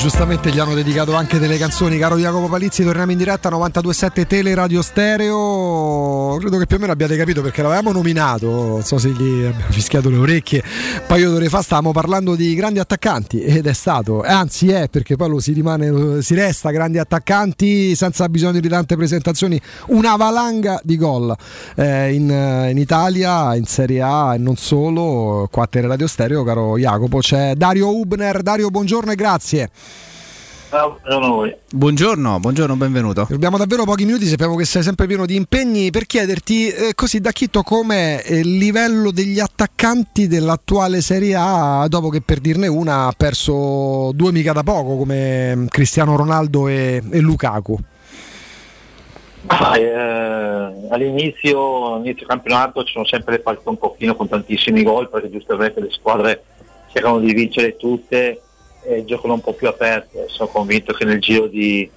giustamente gli hanno dedicato anche delle canzoni. Caro Jacopo Palizzi, torniamo in diretta 927 Tele Radio Stereo. Credo che più o meno abbiate capito perché l'avevamo nominato. Non so se gli abbiamo fischiato le orecchie. Un paio d'ore fa stavamo parlando di grandi attaccanti ed è stato, anzi è perché poi lo si rimane, si resta grandi attaccanti senza bisogno di tante presentazioni. Una valanga di gol eh, in, in Italia, in Serie A e non solo. Qua a Tele Radio Stereo, caro Jacopo, c'è Dario Hubner. Dario, buongiorno e grazie.
A voi.
Buongiorno, buongiorno, benvenuto.
Abbiamo davvero pochi minuti, sappiamo che sei sempre pieno di impegni per chiederti eh, così da Chitto com'è il livello degli attaccanti dell'attuale Serie A dopo che per dirne una ha perso due mica da poco come Cristiano Ronaldo e, e Lukaku.
Ah, eh, all'inizio, inizio campionato ci sono sempre le partite un pochino con tantissimi gol perché giustamente le squadre cercano di vincere tutte e giocano un po' più aperte. Sono convinto che nel giro di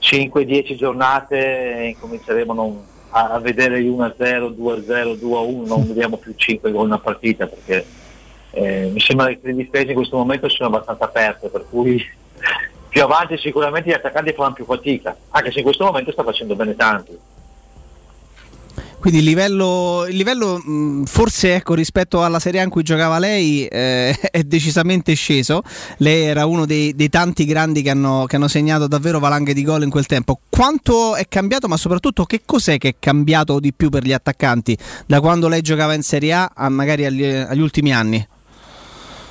5-10 giornate incominceremo non- a, vedere gli 1-0, 2-0, 2-1, non vediamo più 5 gol una partita perché eh, mi sembra che le difese in questo momento siano abbastanza aperte, per cui più avanti sicuramente gli attaccanti faranno più fatica, anche se in questo momento sta facendo bene tanti.
Quindi il livello, il livello forse ecco, rispetto alla Serie A in cui giocava lei eh, è decisamente sceso. Lei era uno dei, dei tanti grandi che hanno, che hanno segnato davvero valanghe di gol in quel tempo. Quanto è cambiato, ma soprattutto che cos'è che è cambiato di più per gli attaccanti da quando lei giocava in Serie A a magari agli, agli ultimi anni?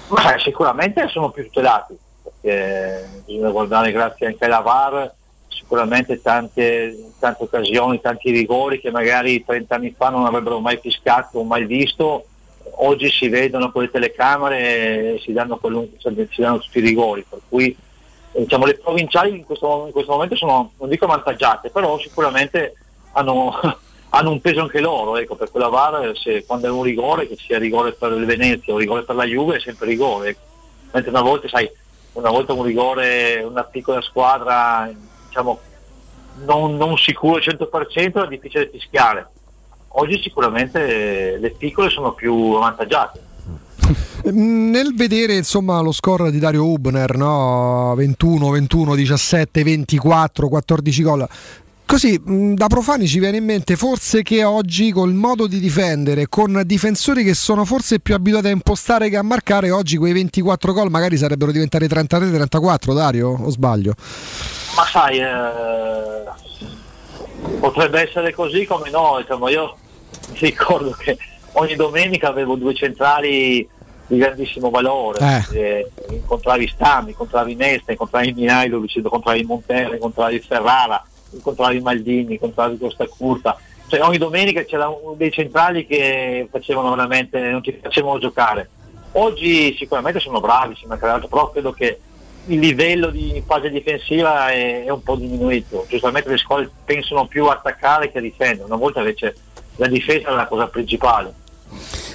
Ma sicuramente sono più tutelati, perché bisogna guardare grazie anche alla VAR sicuramente tante, tante occasioni, tanti rigori che magari 30 anni fa non avrebbero mai fiscato o mai visto, oggi si vedono con le telecamere e si danno, qualunque- si danno tutti i rigori, per cui diciamo, le provinciali in questo, in questo momento sono, non dico avvantaggiate, però sicuramente hanno, hanno un peso anche loro, ecco, per quella VAR se, quando è un rigore, che sia rigore per il Venezia o rigore per la Juve, è sempre rigore, ecco. mentre una volta, sai, una volta un rigore, una piccola squadra, diciamo, non, non sicuro al 100% è difficile fischiare. Oggi sicuramente le piccole sono più avvantaggiate.
Nel vedere insomma lo score di Dario Hubner, no? 21, 21, 17, 24, 14 gol. Così mh, da profani ci viene in mente forse che oggi col modo di difendere, con difensori che sono forse più abituati a impostare che a marcare, oggi quei 24 gol magari sarebbero diventati 33-34, Dario? O sbaglio?
Ma sai, eh, potrebbe essere così come no, diciamo, io mi ricordo che ogni domenica avevo due centrali di grandissimo valore, eh, incontravi Stammi, incontravi Nesta, incontravi Mihailovic, incontravi Montero, incontravi Ferrara, incontravi Maldini, incontravi Costa Curta, cioè ogni domenica c'erano dei centrali che facevano veramente, non ti facevano giocare. Oggi sicuramente sono bravi, ci manca altro, però credo che il livello di fase difensiva è, è un po' diminuito. Giustamente le scuole pensano più a attaccare che a difendere, una volta invece la difesa è la cosa principale.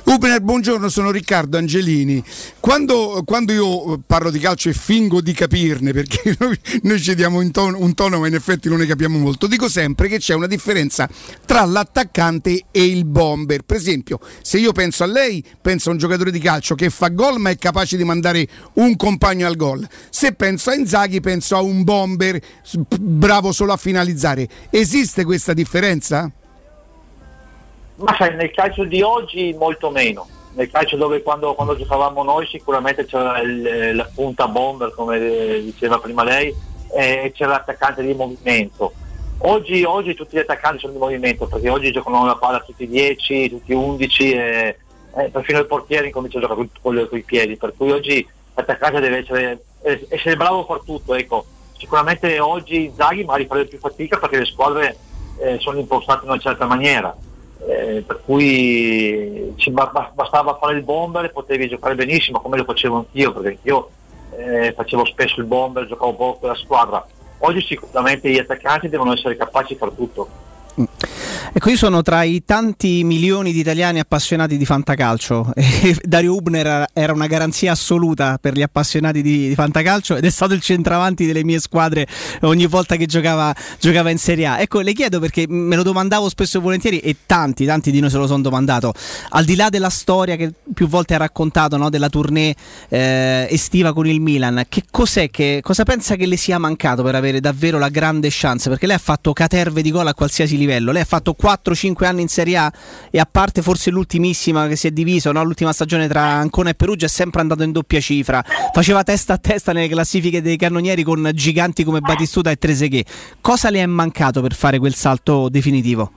Ubener, buongiorno, sono Riccardo Angelini. Quando, quando, io parlo di calcio e fingo di capirne, perché noi, noi ci diamo un tono, un tono, ma in effetti non ne capiamo molto, dico sempre che c'è una differenza tra l'attaccante e il bomber. Per esempio, se io penso a lei, penso a un giocatore di calcio che fa gol ma è capace di mandare un compagno al gol. Se penso a Inzaghi, penso a un bomber bravo solo a finalizzare. Esiste questa differenza?
Ma sai, nel calcio di oggi molto meno. Nel calcio dove quando, quando giocavamo noi sicuramente c'era il, la punta bomber, come diceva prima lei, e c'era l'attaccante di movimento. Oggi, oggi tutti gli attaccanti sono di movimento, perché oggi giocano la palla tutti 10, tutti 11 e, e perfino il portiere incomincia a giocare con, i piedi, per cui oggi l'attaccante deve essere, essere bravo far tutto. Ecco. Sicuramente oggi Zaghi magari farebbe più fatica perché le squadre eh, sono impostate in una certa maniera eh, per cui ci bastava fare il bomber e potevi giocare benissimo come lo facevo anch'io perché io eh, facevo spesso il bomber, giocavo poco con la squadra. Oggi sicuramente gli attaccanti devono essere capaci di fare tutto
Ecco, io sono tra i tanti milioni di italiani appassionati di fantacalcio e Dario Ubner era una garanzia assoluta per gli appassionati di, di fantacalcio ed è stato il centravanti delle mie squadre ogni volta che giocava, giocava, in Serie A. Ecco, le chiedo perché me lo domandavo spesso e volentieri e tanti, tanti di noi se lo sono domandato. Al di là della storia che più volte ha raccontato no, della tournée eh, estiva con il Milan, che cos'è che, cosa pensa che le sia mancato per avere davvero la grande chance? Perché lei ha fatto caterve di gol a qualsiasi livello, lei ha fatto 4-5 anni in Serie A e a parte forse l'ultimissima che si è diviso, no? l'ultima stagione tra Ancona e Perugia è sempre andato in doppia cifra, faceva testa a testa nelle classifiche dei cannonieri con giganti come Batistuta e Treseghe. Cosa le è mancato per fare quel salto definitivo?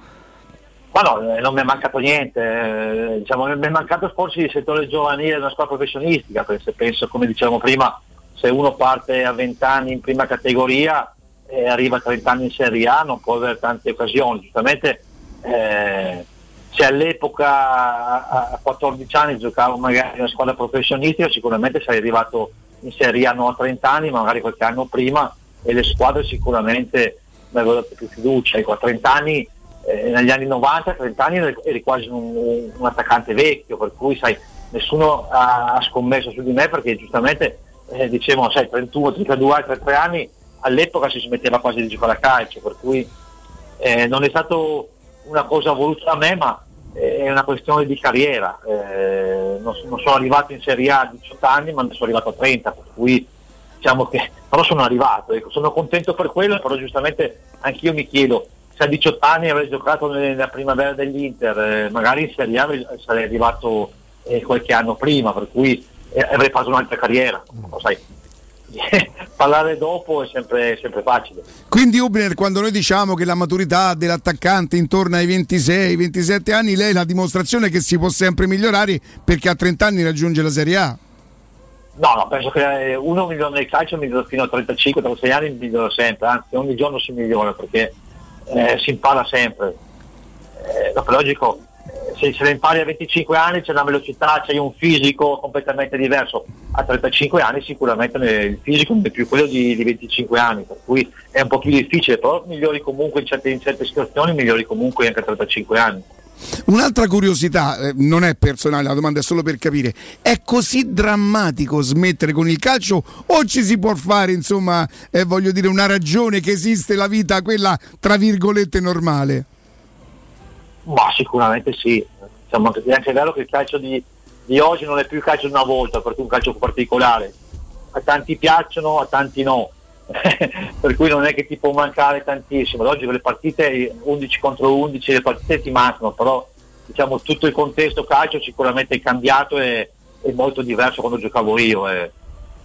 Ma no, eh, non mi è mancato niente, eh, diciamo, mi è mancato forse il settore giovanile della squadra professionistica, perché penso, come dicevamo prima, se uno parte a 20 anni in prima categoria e arriva a 30 anni in Serie A non può avere tante occasioni, giustamente eh, se all'epoca a 14 anni giocavo magari in una squadra professionistica sicuramente sarei arrivato in Serie A non a 30 anni ma magari qualche anno prima e le squadre sicuramente mi avevano dato più fiducia. Ecco, a 30 anni eh, negli anni 90 a 30 anni eri quasi un, un, attaccante vecchio per cui sai nessuno ha, scommesso su di me perché giustamente eh, dicevano sai 31, 32 anni, 33 anni all'epoca si smetteva quasi di giocare a calcio per cui eh, non è stato una cosa voluta da me, ma è una questione di carriera. Eh, non, non, sono arrivato in Serie A a 18 anni, ma ne sono arrivato a 30, per cui diciamo che però sono arrivato, ecco, sono contento per quello, però giustamente anch'io mi chiedo se a 18 anni avrei giocato nella primavera dell'Inter, eh, magari in Serie A sarei arrivato eh, qualche anno prima, per cui eh, avrei fatto un'altra carriera. Lo sai, parlare dopo è sempre, sempre, facile.
Quindi Ubner, quando noi diciamo che la maturità dell'attaccante intorno ai 26-27 anni, lei è la dimostrazione che si può sempre migliorare perché a 30 anni raggiunge la Serie A.
No, no, penso che uno migliora nel calcio migliora fino a 35-36 anni migliora sempre, anzi ogni giorno si migliora perché eh, si impara sempre. Eh, dopo logico, se, se le impari a 25 anni c'è una velocità, c'è un fisico completamente diverso. A 35 anni sicuramente il fisico non è più quello di, di 25 anni, per cui è un po' più difficile, però migliori comunque in certe, in certe situazioni, migliori comunque anche a 35 anni.
Un'altra curiosità, eh, non è personale, la domanda è solo per capire, è così drammatico smettere con il calcio o ci si può fare, insomma, eh, voglio dire, una ragione che esiste la vita, quella tra virgolette normale?
Ma sicuramente sì, diciamo, è anche vero che il calcio di, di, oggi non è più il calcio di una volta, perché è un calcio particolare. A tanti piacciono, a tanti no. per cui non è che ti può mancare tantissimo. Oggi le partite 11 contro 11, le partite ti mancano, però diciamo, tutto il contesto calcio sicuramente è cambiato e è molto diverso quando giocavo io. E,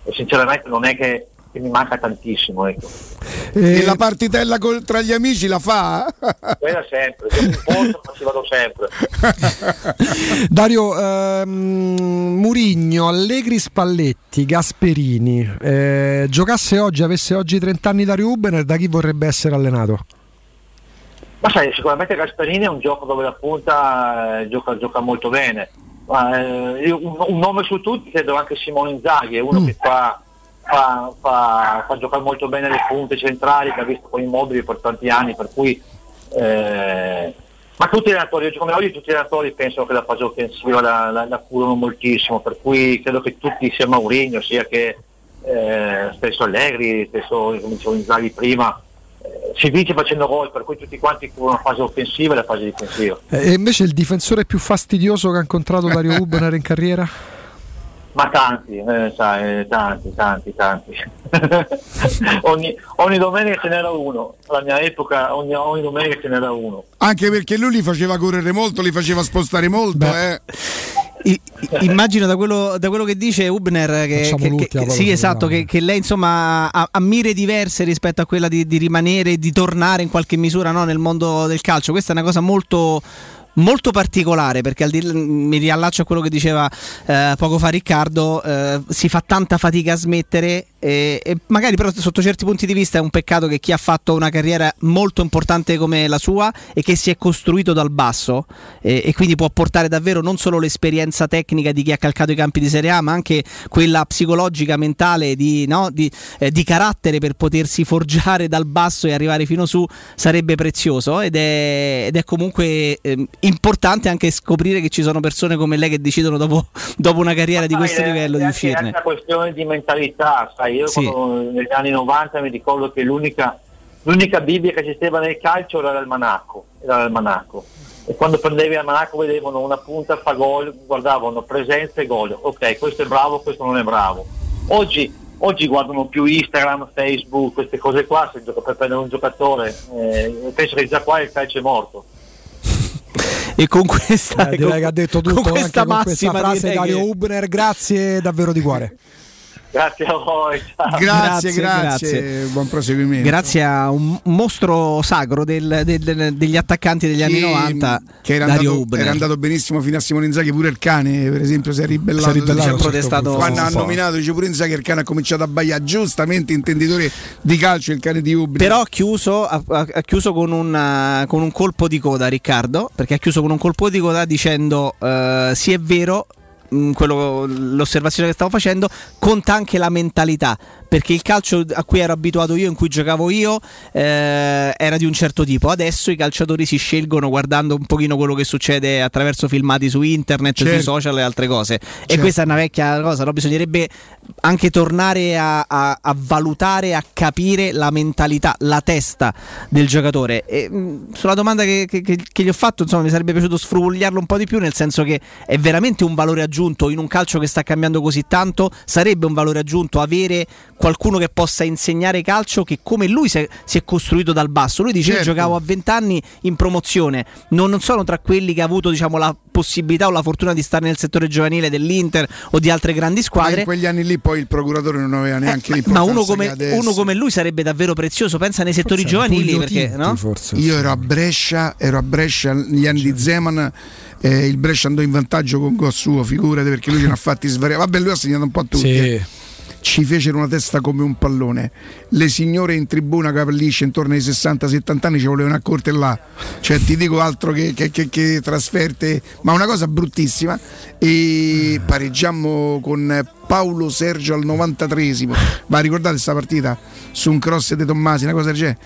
e sinceramente non è che che mi manca tantissimo. Ecco.
E la partitella col- tra gli amici la fa?
Quella sempre, dopo un posto ma ci vado sempre.
Dario ehm, Murigno, Allegri, Spalletti, Gasperini. eh, giocasse oggi, avesse oggi 30 anni Dario Ubener, da chi vorrebbe essere allenato?
Ma sai, sicuramente Gasperini è un gioco dove la punta eh, gioca, gioca molto bene. Ma, eh, un, un nome su tutti credo anche Simone Inzaghi, è uno che fa, fa, fa- fa giocare molto bene le punte centrali, che ha visto con immobili per tanti anni, per cui eh, ma tutti gli allenatori, come oggi tutti gli allenatori pensano che la fase offensiva la, la, la curano moltissimo, per cui credo che tutti, sia Mourinho, sia che eh, stesso Allegri, stesso come dicevo Inzaghi prima, eh, si vince facendo gol, per cui tutti quanti curano la fase offensiva e la fase difensiva.
Eh, E invece il difensore più fastidioso che ha incontrato Dario Ubener in carriera?
Ma tanti, eh, sai, tanti, tanti, tanti. ogni, ogni domenica ce n'era uno, alla mia epoca ogni, ogni domenica ce n'era uno.
Anche perché lui li faceva correre molto, li faceva spostare molto. Eh.
I- Immagino da quello, da quello che dice Hubner che, che- che- sì, esatto, che, che lei insomma ha, ha mire diverse rispetto a quella di, di rimanere, di tornare in qualche misura no, nel mondo del calcio. Questa è una cosa molto molto particolare perché di- mi riallaccio a quello che diceva eh, poco fa Riccardo eh, si fa tanta fatica a smettere e, e magari però sotto certi punti di vista è un peccato che chi ha fatto una carriera molto importante come la sua e che si è costruito dal basso e, e quindi può portare davvero non solo l'esperienza tecnica di chi ha calcato i campi di Serie A ma anche quella psicologica mentale di, no, di, eh, di carattere per potersi forgiare dal basso e arrivare fino su sarebbe prezioso ed è, ed è comunque ehm, importante anche scoprire che ci sono persone come lei che decidono dopo, dopo una carriera di questo
è-
livello
è
di
anche- È
uscirne.
una questione di mentalità, sai, io
Sì.
quando- negli anni 90 mi ricordo che l'unica, l'unica Bibbia che esisteva nel calcio era l'almanacco, era l'almanacco. E quando prendevi l'almanacco vedevano una punta fa gol, guardavano presenza e gol. Ok, questo è bravo, questo non è bravo. Oggi, oggi guardano più Instagram, Facebook, queste cose qua, se gioca per prendere un giocatore, eh, penso che già qua il calcio è morto.
E con questa,
Eh, direi
con-
che ha detto tutto
con questa
anche con questa
massima
frase Dario
che-
Ubener, grazie davvero di cuore.
Grazie a voi. ciao.
Grazie,
Grazie,
grazie,
grazie.
buon proseguimento.
Grazie a un mostro sacro del- del- del- degli attaccanti degli anni
Sì,
90,
che era
Dario
andato, era andato benissimo fino a Simone Inzaghi pure il cane per esempio si è ribellato,
Si è ribellato, certo
protestato
quando ha nominato dice pure Inzaghi il cane ha cominciato a baiare giustamente intenditore di calcio il cane di Hubner
Però ha chiuso, ha, ha- ha chiuso con, un, con un colpo di coda Riccardo, perché ha chiuso con un colpo di coda dicendo eh, sì è vero, quello- l'osservazione che stavo facendo, conta anche la mentalità, perché il calcio a cui ero abituato io, in cui giocavo io, eh, era di un certo tipo. Adesso i calciatori si scelgono guardando un pochino quello che succede attraverso filmati su internet,
Certo.
sui social e altre cose. E
Certo.
questa è una vecchia cosa, no? bisognerebbe anche tornare a, a- a valutare, a capire la mentalità, la testa del giocatore. E, mh, sulla domanda che, che- che- che gli ho fatto, insomma, mi sarebbe piaciuto sfrugliarlo un po' di più, nel senso che è veramente un valore aggiunto in un calcio che sta cambiando così tanto. Sarebbe un valore aggiunto avere qualcuno che possa insegnare calcio che come lui si è, si è costruito dal basso. Lui dice:
Certo.
Io giocavo a 20 anni in promozione, non, non sono tra quelli che ha avuto diciamo, la possibilità o la fortuna di stare nel settore giovanile dell'Inter o di altre grandi
ma
squadre.
in quegli anni lì poi il procuratore non aveva neanche
Ma
l'importanza
uno
che
come, uno come lui sarebbe davvero prezioso. Pensa nei settori
Forse
giovanili, perché
Tinti,
no?
forse.
Io ero a Brescia, ero a Brescia negli anni di Zeman. eh, il Brescia andò in vantaggio con gol suo, figurate perché lui ce ne ha fatti svariati. Vabbè, lui ha segnato un po' a tutti. eh.
Sì.
Ci fecero una testa come un pallone. Le signore in tribuna capellisce intorno ai 60-70 anni ci volevano accortellare. Cioè, ti dico altro che, che- che- che trasferte, ma una cosa bruttissima. E pareggiammo con Paolo Sergio al 93esimo. Ma ricordate questa partita? Su un cross di Tommasi, una cosa del genere.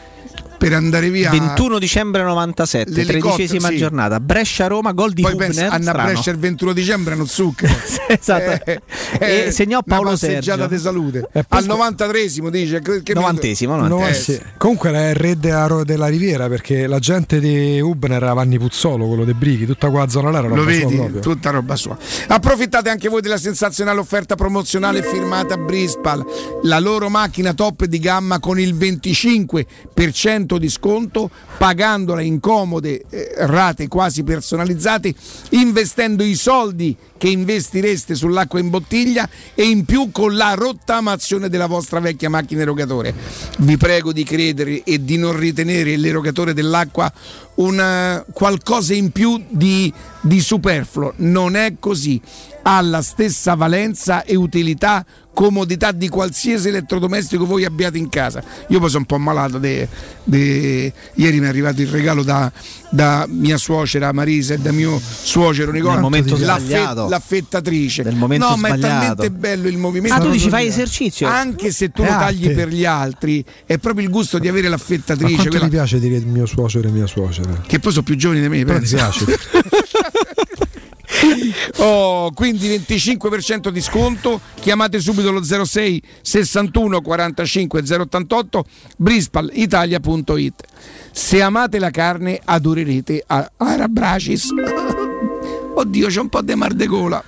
Per andare via
21 dicembre 97,
L'elicottero,
tredicesima
sì.
giornata. Brescia-Roma, gol di
Poi
Hubner.
pensa, Anna
strano.
Brescia il 21 dicembre non zucchero.
esatto. e segnò Paolo
una passeggiata
Sergio.
di salute.
E poi
Al 93esimo dice che, che
Novantesimo,
No,
novantesimo.
sì. Comunque era il re della, Riviera perché la gente di Ubener era Vanni Puzzolo, quello dei Brighi, tutta quella zona là era
Lo vedi?
proprio.
Tutta roba sua. Approfittate anche voi della sensazionale offerta promozionale firmata a Brispal, la loro macchina top di gamma con il 25% 25% di sconto pagandola in comode eh, rate quasi personalizzate, investendo i soldi che investireste sull'acqua in bottiglia e in più con la rottamazione della vostra vecchia macchina erogatore. Vi prego di credere e di non ritenere l'erogatore dell'acqua una, qualcosa in più di, di superfluo. Non è così. Ha la stessa valenza e utilità comodità di qualsiasi elettrodomestico voi abbiate in casa. Io poi sono un po' malato. De, de... Ieri mi è arrivato il regalo da, da mia suocera Marisa e da mio suocero Nicola.
Nel momento sbagliato.
L'affettatrice.
Nel momento
no, ma è
sbagliato.
talmente bello il movimento.
Ah, tu dici fai esercizio?
Anche se tu
È
lo tagli
arte.
per gli altri, è proprio il gusto di avere
Ma
l'affettatrice.
quanto
quella-
ti piace dire mio suocero e mia suocera?
Che poi sono più giovani di me,
Però ti
pensa.
piace.
Oh, quindi 25% di sconto. Chiamate subito lo 06 61 45 088 brispalitalia.it. Se amate la carne, adorerete Arabracis. Oddio, c'è un po' di mar de gola.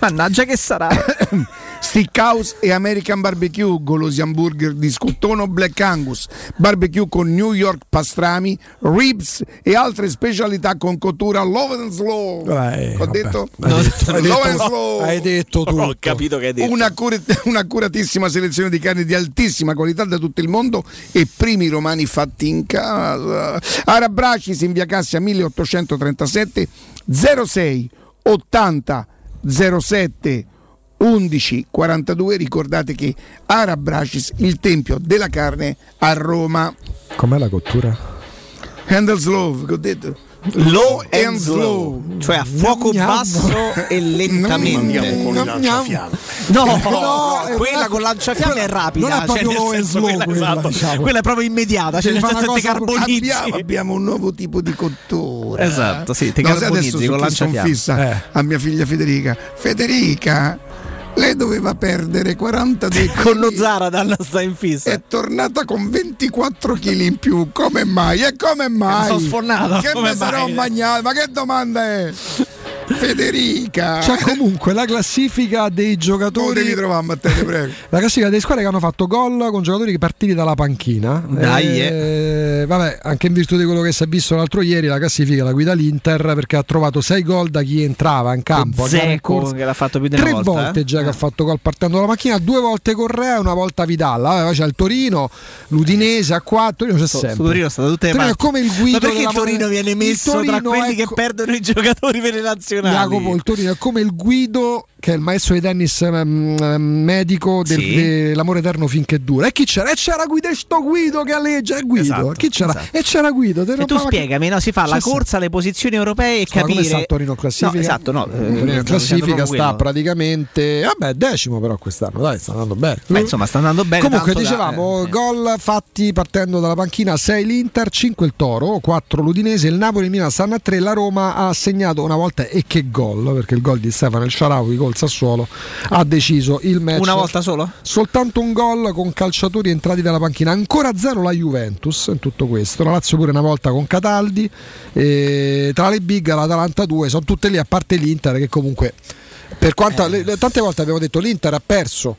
Mannaggia che sarà.
Steakhouse e American Barbecue, golosi hamburger di scottone Black Angus, barbecue con New York pastrami, ribs e altre specialità con cottura low and slow.
Eh,
Ho detto?
Hai detto- hai detto-
and slow.
hai detto tutto.
Ho capito che hai detto.
Una, cur- un'accuratissima selezione di carni di altissima qualità da tutto il mondo e primi romani fatti in casa. Arabracis in via Cassia 1837 06 80 07 11 42 ricordate che Arabracis il tempio della carne a Roma
Com'è la cottura?
Handle slow che ho detto
Low
and
and slow, cioè a fuoco
Gnam,
basso e lentamente.
Gnam, gnam.
No,
No, è
quella con lanciafiamme è rapida.
non è proprio
cioè,
low and slow
quella,
quella,
esatto.
diciamo.
Quella è proprio immediata, cioè
abbiamo, abbiamo un nuovo tipo di cottura
Esatto, sì, ti
No,
carbonizzi
adesso
con lanciafiamme.
fissa
Eh.
a mia figlia Federica Federica lei doveva perdere 42 kg
Con lo Zaradan sta in fissa.
è tornata con 24 kg in più come mai? e come mai?
sono sfornato,
che
come
mi sarò
mai?
mangiato ma che domanda è? Federica
C'è comunque la classifica dei giocatori.
devi trovare Matteo prego
La classifica delle squadre che hanno fatto gol con giocatori partiti dalla panchina.
Dai,
Eh, Vabbè, anche in virtù di quello che si è visto l'altro ieri, la classifica la guida l'Inter perché ha trovato 6 gol da chi entrava in campo. corsa.
che l'ha fatto più di una
Tre
volta.
volte
eh.
già che ha fatto gol partendo dalla macchina, due volte Correa e una volta Vidal. Vabbè, c'è il Torino, l'Udinese a 4, Torino c'è
Su-
sempre.
Torino sta da tutte le
Torino è come il guido
Ma perché Torino viene messo tra
Torino
quelli
è
che perdono i giocatori per le nazionali?
Jacopo, il Torino è come il guido che è il maestro di tennis ehm, medico del-
Sì.
dell'amore eterno finché dura. E chi c'era? E c'era Guido, sto Guido che alleggia, Guido.
Esatto,
chi c'era?
esatto.
E c'era Guido.
E tu spiegami, no? si fa la
sta-
corsa alle posizioni europee e
come
capire.
sta il Torino in classifica?
No, esatto, no.
Il Torino
dicendo
classifica sta
quello.
praticamente vabbè decimo però quest'anno dai sta andando bene
Beh, insomma, sta andando bene.
comunque
tanto da-
dicevamo
eh,
gol fatti partendo dalla panchina 6 l'Inter 5 il Toro 4 l'Udinese il Napoli il Milan stanno a 3 la Roma ha segnato una volta e che gol perché il gol di Stefano El Sharawi col Sassuolo ha deciso il match
Una volta solo?
soltanto un gol con calciatori entrati dalla panchina. Ancora zero la Juventus in tutto questo. La Lazio pure una volta con Cataldi. E tra le big l'Atalanta 2 sono tutte lì a parte l'Inter che comunque per quanto le- le- tante volte abbiamo detto l'Inter ha perso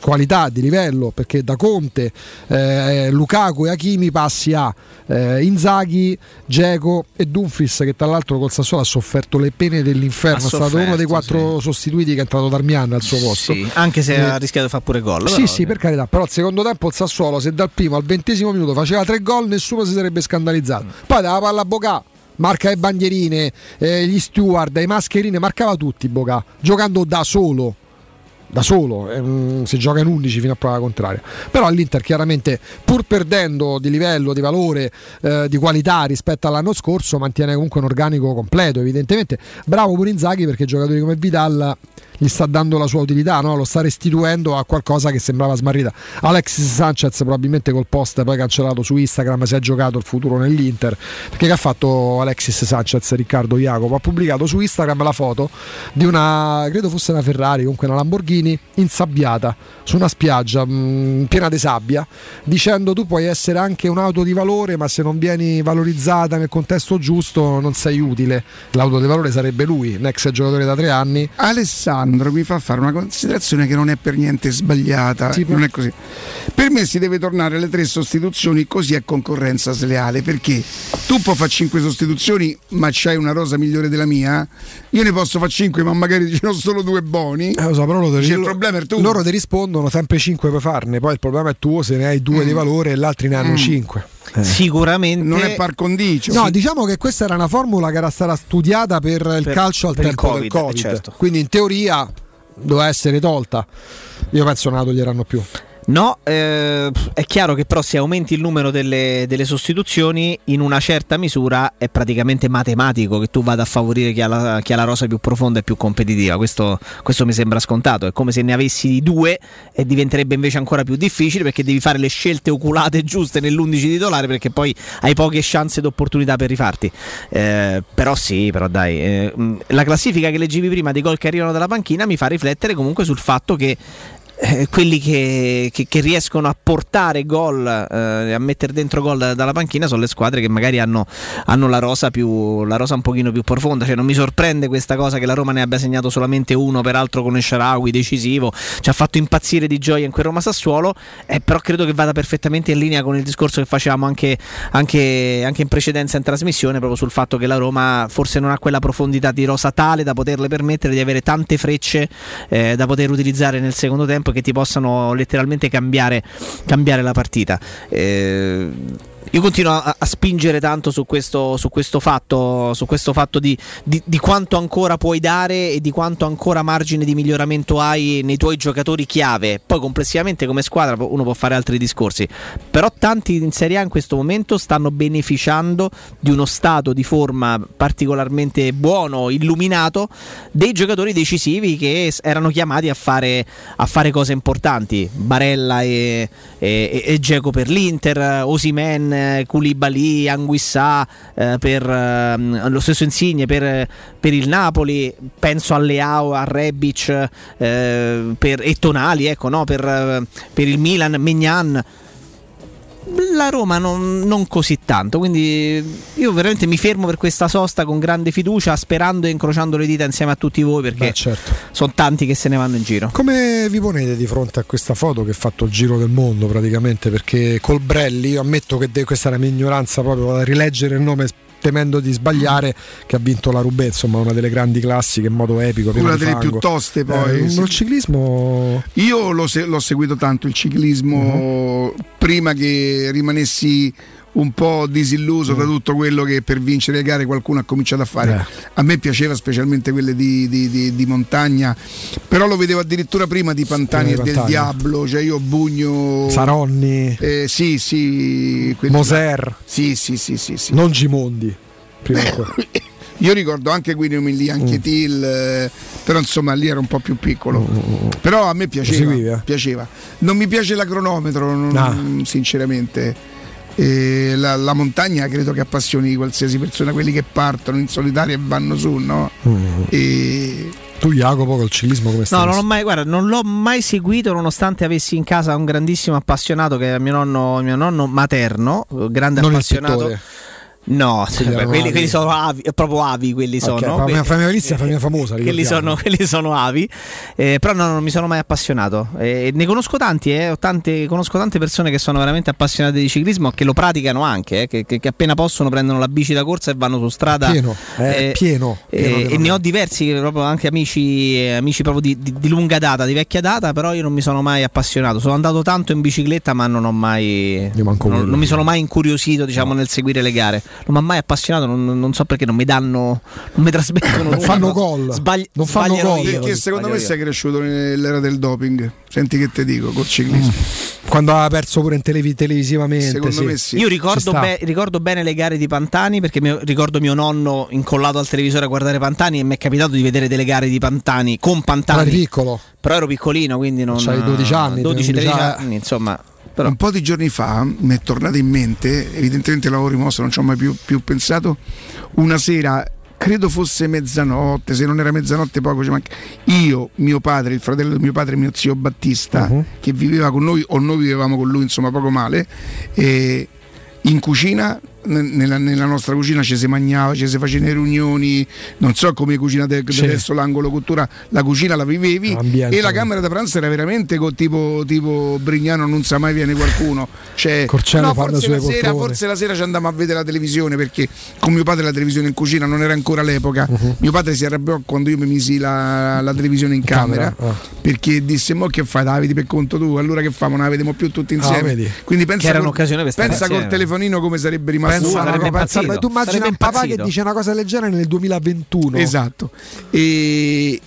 qualità di livello perché da Conte eh, Lukaku e Hakimi passi a eh, Inzaghi, Geco e Dumfries che tra l'altro col Sassuolo ha sofferto le pene dell'inferno
Ha
è stato uno dei
sofferto,
quattro sostituiti che è entrato Darmian al suo posto
Sì, anche se
Eh,
ha rischiato di fare pure gol.
sì,
però-
sì, per carità, però al secondo tempo il Sassuolo, se dal primo al ventesimo minuto faceva tre gol, nessuno si sarebbe scandalizzato. Poi dava palla a Bocà, marca le bandierine, eh, gli steward, le mascherine, marcava tutti Bocà, giocando da solo. Da solo, ehm, si gioca in 11 fino a prova contraria. Però l'Inter chiaramente, pur perdendo di livello, di valore, eh, di qualità rispetto all'anno scorso, mantiene comunque un organico completo, evidentemente. Bravo pure Inzaghi perché giocatori come Vidal gli sta dando la sua utilità, no? lo sta restituendo a qualcosa che sembrava smarrita. Alexis Sanchez probabilmente col post poi cancellato su Instagram si è giocato il futuro nell'Inter. Perché che ha fatto Alexis Sanchez, Riccardo Jacopo? Ha pubblicato su Instagram la foto di una, credo fosse una Ferrari, comunque una Lamborghini insabbiata su una spiaggia mh, piena di sabbia, dicendo tu puoi essere anche un'auto di valore, ma se non vieni valorizzata nel contesto giusto non sei utile. L'auto di valore sarebbe lui, un ex giocatore da tre anni.
Alessandro Sandro mi fa fare una considerazione che non è per niente sbagliata. Non è così. Per me si deve tornare alle tre sostituzioni, così è concorrenza sleale. Perché tu puoi fare cinque sostituzioni, ma c'hai una rosa migliore della mia. Io ne posso fare cinque, ma magari ne ho solo due buoni.
Eh, lo so, però loro,
Dice, il
loro-
problema è tu.
loro ti rispondono sempre 5 puoi farne, poi il problema è tuo se ne hai due di valore e gli altri ne hanno
Mm.
5.
Sicuramente
Non è par condicio.
No, diciamo che questa era una formula che era stata studiata per il
Per-
calcio al
il
tempo
Covid,
del Covid.
eh, certo.
Quindi in teoria doveva essere tolta. Io penso non la toglieranno più.
No, eh, è chiaro che però se aumenti il numero delle, delle sostituzioni, in una certa misura è praticamente matematico che tu vada a favorire chi ha la, chi ha la rosa più profonda e più competitiva. Questo, questo mi sembra scontato. È come se ne avessi due e diventerebbe invece ancora più difficile perché devi fare le scelte oculate giuste nell'11 titolare perché poi hai poche chance ed opportunità per rifarti. Eh, però sì, però dai, eh, la classifica che leggevi prima dei gol che arrivano dalla panchina mi fa riflettere comunque sul fatto che eh, quelli che, che- che riescono a portare gol, eh, a mettere dentro gol da- dalla panchina sono le squadre che magari hanno, hanno la, rosa più, la rosa un pochino più profonda. Cioè, non mi sorprende questa cosa che la Roma ne abbia segnato solamente uno, peraltro con Esharawi decisivo. Ci ha fatto impazzire di gioia in quel Roma Sassuolo, eh, però credo che vada perfettamente in linea con il discorso che facevamo anche, anche- anche in precedenza in trasmissione, proprio sul fatto che la Roma forse non ha quella profondità di rosa tale da poterle permettere di avere tante frecce eh, da poter utilizzare nel secondo tempo che ti possano letteralmente cambiare, cambiare la partita. Eh, io continuo a, a spingere tanto su questo, su questo fatto, su questo fatto di, di- di quanto ancora puoi dare e di quanto ancora margine di miglioramento hai nei tuoi giocatori chiave. Poi complessivamente come squadra uno può fare altri discorsi, però tanti in Serie A in questo momento stanno beneficiando di uno stato di forma particolarmente buono, illuminato, dei giocatori decisivi che erano chiamati a fare, a fare cose importanti. Barella e, e, Dzeko per l'Inter, Osimen, Koulibaly, Anguissà eh, per ehm, lo stesso Insigne per, per il Napoli, penso a Leao, a Rebic eh, per, e Tonali, ecco, no, per, eh, per il Milan, Megnan. La Roma non, non così tanto, quindi io veramente mi fermo per questa sosta con grande fiducia, sperando e incrociando le dita insieme a tutti voi perché
Beh, certo.
sono tanti che se ne vanno in giro.
Come vi ponete di fronte a questa foto che ha fatto il giro del mondo praticamente? Perché Colbrelli, io ammetto che de- questa è la mia ignoranza proprio rileggere il nome temendo di sbagliare, che ha vinto la Roubaix, insomma una delle grandi classiche in modo epico.
Una delle
fango.
più toste poi,
Eh,
sì.
Il ciclismo...
Io l'ho, l'ho seguito tanto il ciclismo prima che rimanessi un po' disilluso da tutto quello che per vincere le gare qualcuno ha cominciato a fare. A me piaceva specialmente quelle di, di- di- di montagna, però lo vedevo addirittura prima di Pantani
Prima
e
di
del
Pantani.
Diablo, cioè io Bugno...
Saronni,
Eh, sì, sì. quelli
Moser.
Sì, sì, sì, sì, sì.
non Gimondi. Prima.
Io ricordo anche Guido Milli, anche
Mm.
Till, eh, però insomma lì era un po' più piccolo. Però a me piaceva,
eh?
piaceva. Non mi piace la cronometro, non-
Ah.
sinceramente. E la, la montagna credo che appassioni qualsiasi persona, quelli che partono in solitaria e vanno su, no? E
Tu Jacopo col ciclismo come stai?
No, non, l'ho mai, guarda, non l'ho mai seguito nonostante avessi in casa un grandissimo appassionato che è mio nonno, mio nonno materno, grande
Non il
appassionato. No, beh, quelli, quelli sono avi, eh, proprio avi quelli sono.
fammi-
Que-
fammi Malizia, fammi famosa.
quelli sono, quelli sono avi, eh, però no, non mi sono mai appassionato. Eh, ne conosco tanti, eh, ho tante, conosco tante persone che sono veramente appassionate di ciclismo, che lo praticano anche, eh, che, che- che appena possono prendono la bici da corsa e vanno su strada.
Pieno, eh, pieno,
eh,
pieno di
e ne ho diversi, proprio anche amici, eh, amici proprio di, di- di lunga data, di vecchia data, però io non mi sono mai appassionato. Sono andato tanto in bicicletta, ma non ho mai. Non, non mi sono mai incuriosito, diciamo, nel seguire le gare. Non mi ha mai appassionato, non, non so perché non mi danno. Non mi trasmettono.
Non fanno gol.
Sbagli-
Non fanno gol.
io.
perché secondo me sei cresciuto nell'era del doping. Senti che te dico, col ciclismo.
Quando ha perso pure in televi- televisivamente.
Secondo
sì.
me sì.
Io ricordo, be- ricordo bene le gare di Pantani perché mio- ricordo mio nonno incollato al televisore a guardare Pantani e mi è capitato di vedere delle gare di Pantani con
Però eri
Pantani.
piccolo.
Però ero piccolino, quindi non.
C'hai 12 anni,
12-13
11
anni, insomma.
Un po' di giorni fa mi è tornato in mente, evidentemente l'avevo rimosso, non ci ho mai più, più pensato, una sera, credo fosse mezzanotte, se non era mezzanotte poco ci manca. Io, mio padre, il fratello di mio padre, mio zio Battista,
Mhm.
che viveva con noi o noi vivevamo con lui, insomma poco male, e in cucina nella, nella nostra cucina ci si mangiava, ci si facevano le riunioni, non so come cucinate
Sì.
adesso l'angolo cottura, la cucina la vivevi
Ambiente.
e la camera da pranzo era veramente co- tipo, tipo Brignano non sa mai viene qualcuno. Cioè, no, forse, la sera, forse la sera ci andavamo a vedere la televisione perché con mio padre la televisione in cucina non era ancora l'epoca.
Mhm.
Mio padre si arrabbiò quando io mi misi la, la televisione in camera,
camera, ah.
perché disse: Mo che fai? La vedi per conto tu? Allora che famo? Non la vediamo più tutti insieme.
Ah.
Quindi pensa,
Che era
col-
un'occasione per stare
pensa col telefonino come sarebbe rimasto.
Pensa,
una roba-
impazzito.
tu immagina un papà che dice una cosa del genere nel 2021.
Esatto. E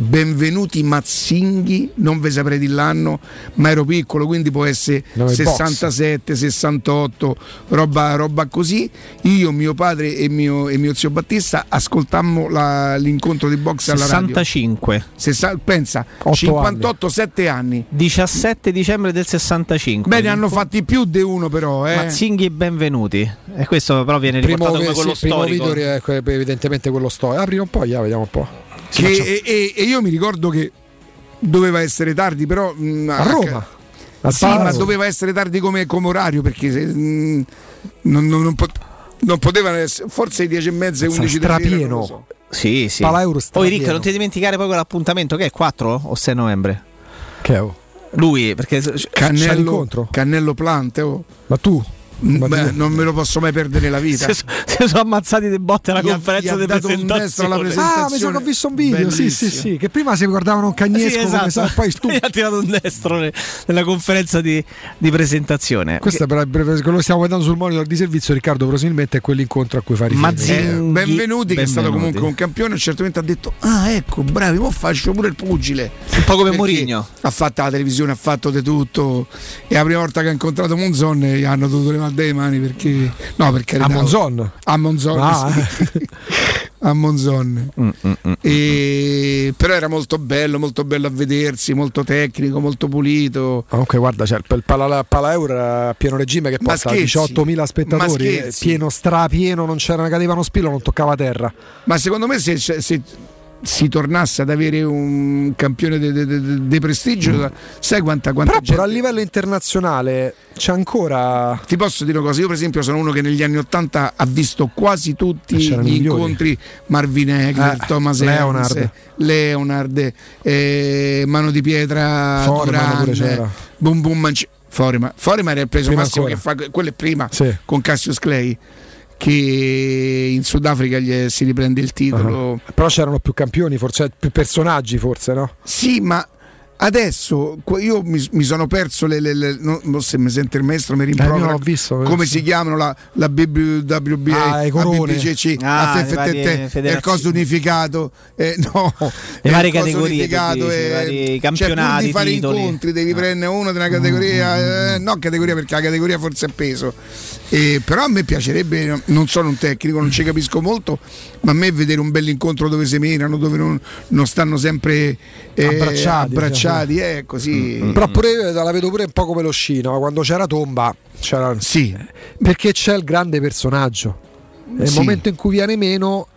benvenuti Mazzinghi, non ve saprei di l'anno, ma ero piccolo, quindi può essere
No, è box.
67, 68, roba, roba così. Io, mio padre e mio, e mio zio Battista ascoltammo la- l'incontro di box alla radio.
65.
Sessa- pensa,
Otto
58, 7 anni.
17 dicembre del 65.
Bene, hanno fatti più di uno però. Eh.
Mazzinghi e benvenuti. E questo però viene
Primo,
riportato come
sì,
quello
primo
storico.
video è que- evidentemente quello storico. Ah, prima o poi, ya, vediamo un po'.
Che-
faccia-
e, e- e io mi ricordo che doveva essere tardi, però mh,
a Roma. Al
Sì, ma doveva essere tardi come, come orario perché se, mh, non, non, non pot- non potevano essere, forse 10 e mezza e
Pensa,
11 di sera,
strapieno.
non lo so.
Sì, sì. Poi. Ricca, non ti dimenticare poi quell'appuntamento che è 4 o 6 novembre.
Che è?
Lui, perché
C'è
Cannello,
l'incontro?
Cannello Plante, oh.
Ma tu?
Mm, beh, non me lo posso mai perdere la vita.
si, si sono ammazzati di botte alla
Gli
conferenza di
alla
presentazione.
Ah, mi che ho visto un video. Sì, sì, sì. Che prima si guardavano un cagnesco
Sì, esatto.
sa, poi tu.
Gli ha tirato un destro ne- nella conferenza di, di presentazione.
Questo è per, per- per- lo stiamo vedendo sul monitor di servizio. Riccardo, probabilmente è quell'incontro a cui fa riferimento.
Mazzini.
Eh,
Zinghi,
benvenuti, che è stato
benvenuti.
comunque un campione. Certamente ha detto: Ah, ecco, bravi, mo faccio pure il pugile.
Un po' come Mourinho.
Ha fatto la televisione, ha fatto di tutto. E la prima volta che ha incontrato Monzon gli hanno dovuto levare dai mani perché. No, perché
A Monzon.
A Monzon.
Ah.
sì. a Monzon.
Mm, mm, mm.
E- Però era molto bello, molto bello a vedersi, molto tecnico, molto pulito.
Comunque, guarda, c'è il il Pala, Pala Euro era a pieno regime che porta
scherzi?
18.000
Ma
spettatori, eh, pieno, strapieno, non c'era, cadeva uno spillo, non toccava terra.
Ma secondo me se, se- se si tornasse ad avere un campione di prestigio, sai quanta, quanta
Però pure a
gente...
livello internazionale c'è ancora.
Ti posso dire una cosa, io per esempio sono uno che negli anni Ottanta ha visto quasi tutti gli
c'erano i migliori.
incontri Marvin Egler,
Eh,
Thomas
Leonard.
Leonard, Leonard eh, Mano di Pietra,
c'era.
Boom Boom Manci-. Foreman era il peso
Prima
massimo
ancora.
che fa, quello è prima
Sì.
con Cassius Clay che in Sudafrica gli si riprende il titolo.
Ah. Però c'erano più campioni, forse più personaggi, forse, no?
Sì, ma adesso io mi, mi sono perso le, le- le- non, non so se mi sente il maestro mi
Eh,
rimprovera
no, ho visto,
come
visto.
si chiamano la, la
Ah,
Ah,
la
le varie
FFT il coso unificato eh, no
Le varie categorie,
unificato, eh,
i
cioè,
campionati,
di fare
titoli.
incontri devi
Ah.
prendere uno una categoria eh, no categoria perché la categoria forse è peso Eh, però a me piacerebbe non sono un tecnico non ci capisco molto ma a me vedere un bell'incontro dove si menano dove non, non stanno sempre eh,
Abbracciati,
abbracciati eh, così
Però pure io la vedo pure un po' come lo scino, quando c'era Tomba, c'era...
sì
perché c'è il grande personaggio. Nel
Sì.
momento in cui viene meno,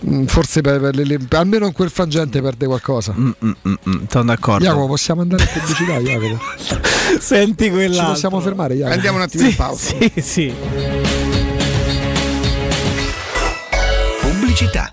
mh, forse per- per le- almeno in quel frangente perde qualcosa.
Mm, mm, mm, mm, sono d'accordo.
Jacopo, possiamo andare in pubblicità, Jacopo?
Senti quella.
Ci possiamo fermare, Jacopo?
andiamo un attimo in pausa
Sì, sì.
Pubblicità.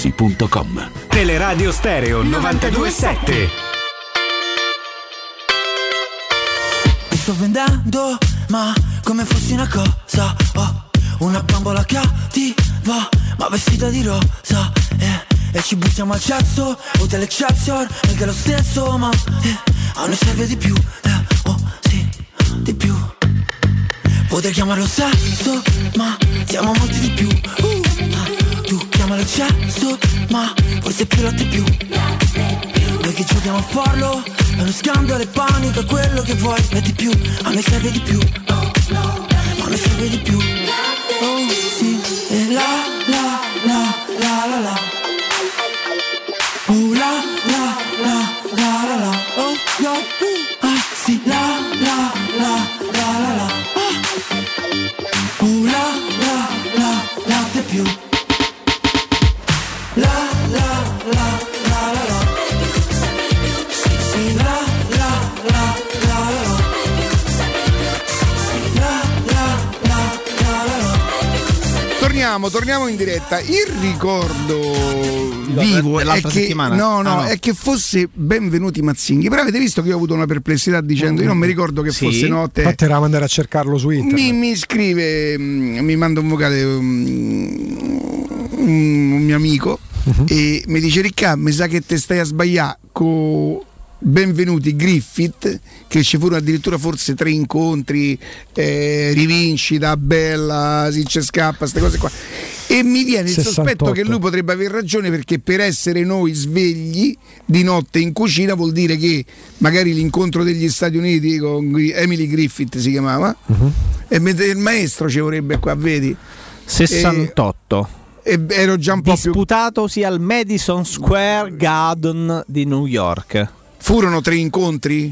artigianamaterassi.com.
Teleradio Stereo 927.
Mi sto vendendo, ma come fossi una cosa Oh, una bambola cattiva, ma vestita di rosa eh, E ci buttiamo al cesso, hotel Excelsior Anche lo stesso, ma eh, a noi serve di più eh, Oh, sì, di più Potrei chiamarlo sesso, ma siamo molti di più uh, chiamalo eccesso, ma forse più latte più Noi che giochiamo a farlo È uno scandalo e panico, è quello che vuoi E di più, a noi serve di più Ma a noi serve di più Oh sì, e la la la la la la Oh la la la la la la Oh yo, uh, ah sì, la la la la la la Ah. Oh la la la latte più
Torniamo, torniamo in diretta. Il ricordo vivo è che,
settimana?
no, no,
Ah, no.
è che fosse benvenuti Mazzinghi. Però avete visto che io ho avuto una perplessità dicendo: Io non mi ricordo che
Sì.
fosse notte.
Infatti eravamo andare a cercarlo su internet.
Mi, mi scrive, mm, mi manda un vocale mm, un, un mio amico
Mhm.
e mi dice Riccardo, mi sa che te stai a sbagliare con benvenuti Griffith che ci furono addirittura forse tre incontri eh, rivincita bella si ci scappa queste cose qua e mi viene il
68.
sospetto che lui potrebbe aver ragione perché per essere noi svegli di notte in cucina vuol dire che magari l'incontro degli Stati Uniti con Emily Griffith si chiamava
Mhm.
e mentre il maestro ci vorrebbe qua vedi
68.
e, e ero già un po' più
Disputatosi al Madison Square Garden di New York.
Furono tre incontri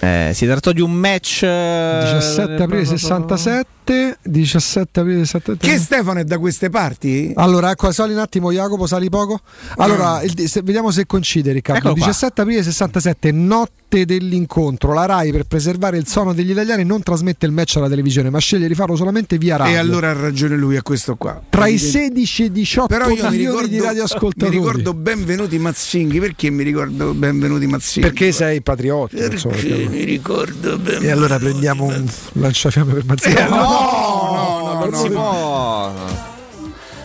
Eh, si trattò di un match eh,
17 aprile 67, 17 aprile 67.
che Stefano è da queste parti
Allora, ecco, sali un attimo Jacopo, sali poco. Allora, il- se- vediamo se coincide Riccardo.
Eccolo qua.
17 aprile 67, notte dell'incontro. La RAI per preservare il suono degli italiani non trasmette il match alla televisione, ma sceglie di farlo solamente via radio.
e allora ha ragione lui a questo qua
tra i
Evidente.
16 e i 18
Però io mi
milioni
ricordo,
di radioascoltatori.
mi ricordo benvenuti Mazzinghi perché mi ricordo benvenuti Mazzinghi
Perché sei patriottico, insomma,
Perché mi ricordo benvenuti
E allora prendiamo un lanciafiamme per Mazzini.
Eh, no, no, no,
non
no,
si
no.
può.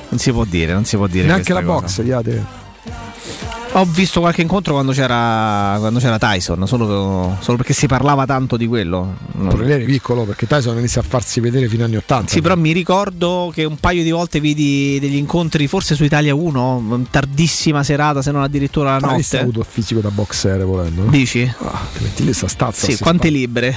Non si può dire, non si può dire.
Neanche la
cosa.
box, Iate.
Ho visto qualche incontro quando c'era, quando c'era Tyson, solo, solo perché si parlava tanto di quello.
Lei era piccolo perché Tyson inizia a farsi vedere fino agli 80.
Sì, però mi ricordo che un paio di volte vidi degli incontri, forse su Italia 1, tardissima serata, se non addirittura la
Ma lì sta
notte.
avuto il fisico da boxer volendo.
Dici?
Ah, ti metti lì sta stazza.
Sì, quante
spara.
libbre?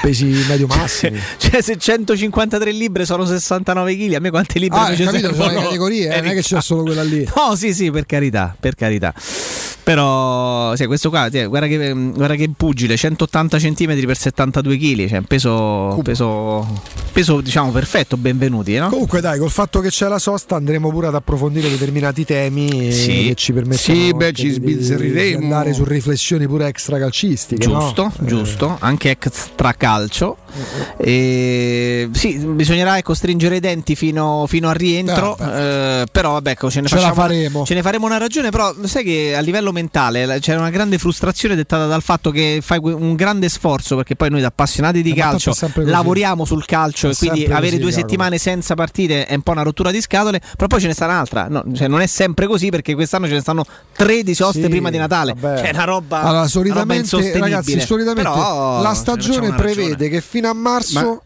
Pesi medio massimi.
Cioè, se 153 libbre sono 69 kg, a me quante libbre
Ah,
mi
hai
ci
capito, sono
servono?
le categorie, eh, non è che c'è solo quella lì.
No, sì, sì, per carità, per carità. Però, sì, questo qua, sì, guarda, che, guarda che pugile, 180 cm per 72 kg, cioè un peso, peso, peso, diciamo, perfetto, benvenuti, no?
Comunque dai, col fatto che c'è la sosta andremo pure ad approfondire determinati temi eh,
Sì.
che ci permettono
Sì, beh, ci
di- di andare su riflessioni pure extra calcistiche.
Giusto,
no?
giusto, anche extra calcio. E, sì, bisognerà ecco, stringere i denti fino, fino al rientro. eh, però vabbè, ecco, ce ne facciamo,
faremo.
ce ne faremo una ragione. Però sai che a livello mentale c'è una grande frustrazione dettata dal fatto che fai un grande sforzo perché poi noi da appassionati di
Eh, ma
calcio lavoriamo sul calcio
È
e quindi avere
così,
due settimane senza partite è un po' una rottura di scatole. Però poi ce ne sta un'altra. No, cioè, non è sempre così perché quest'anno ce ne stanno 13 soste
Sì,
prima di Natale.
vabbè.
Cioè, una roba.
Allora,
una roba
solitamente, ragazzi, solitamente
Però
la stagione
una ragione.
prevede che fino a marzo
Ma-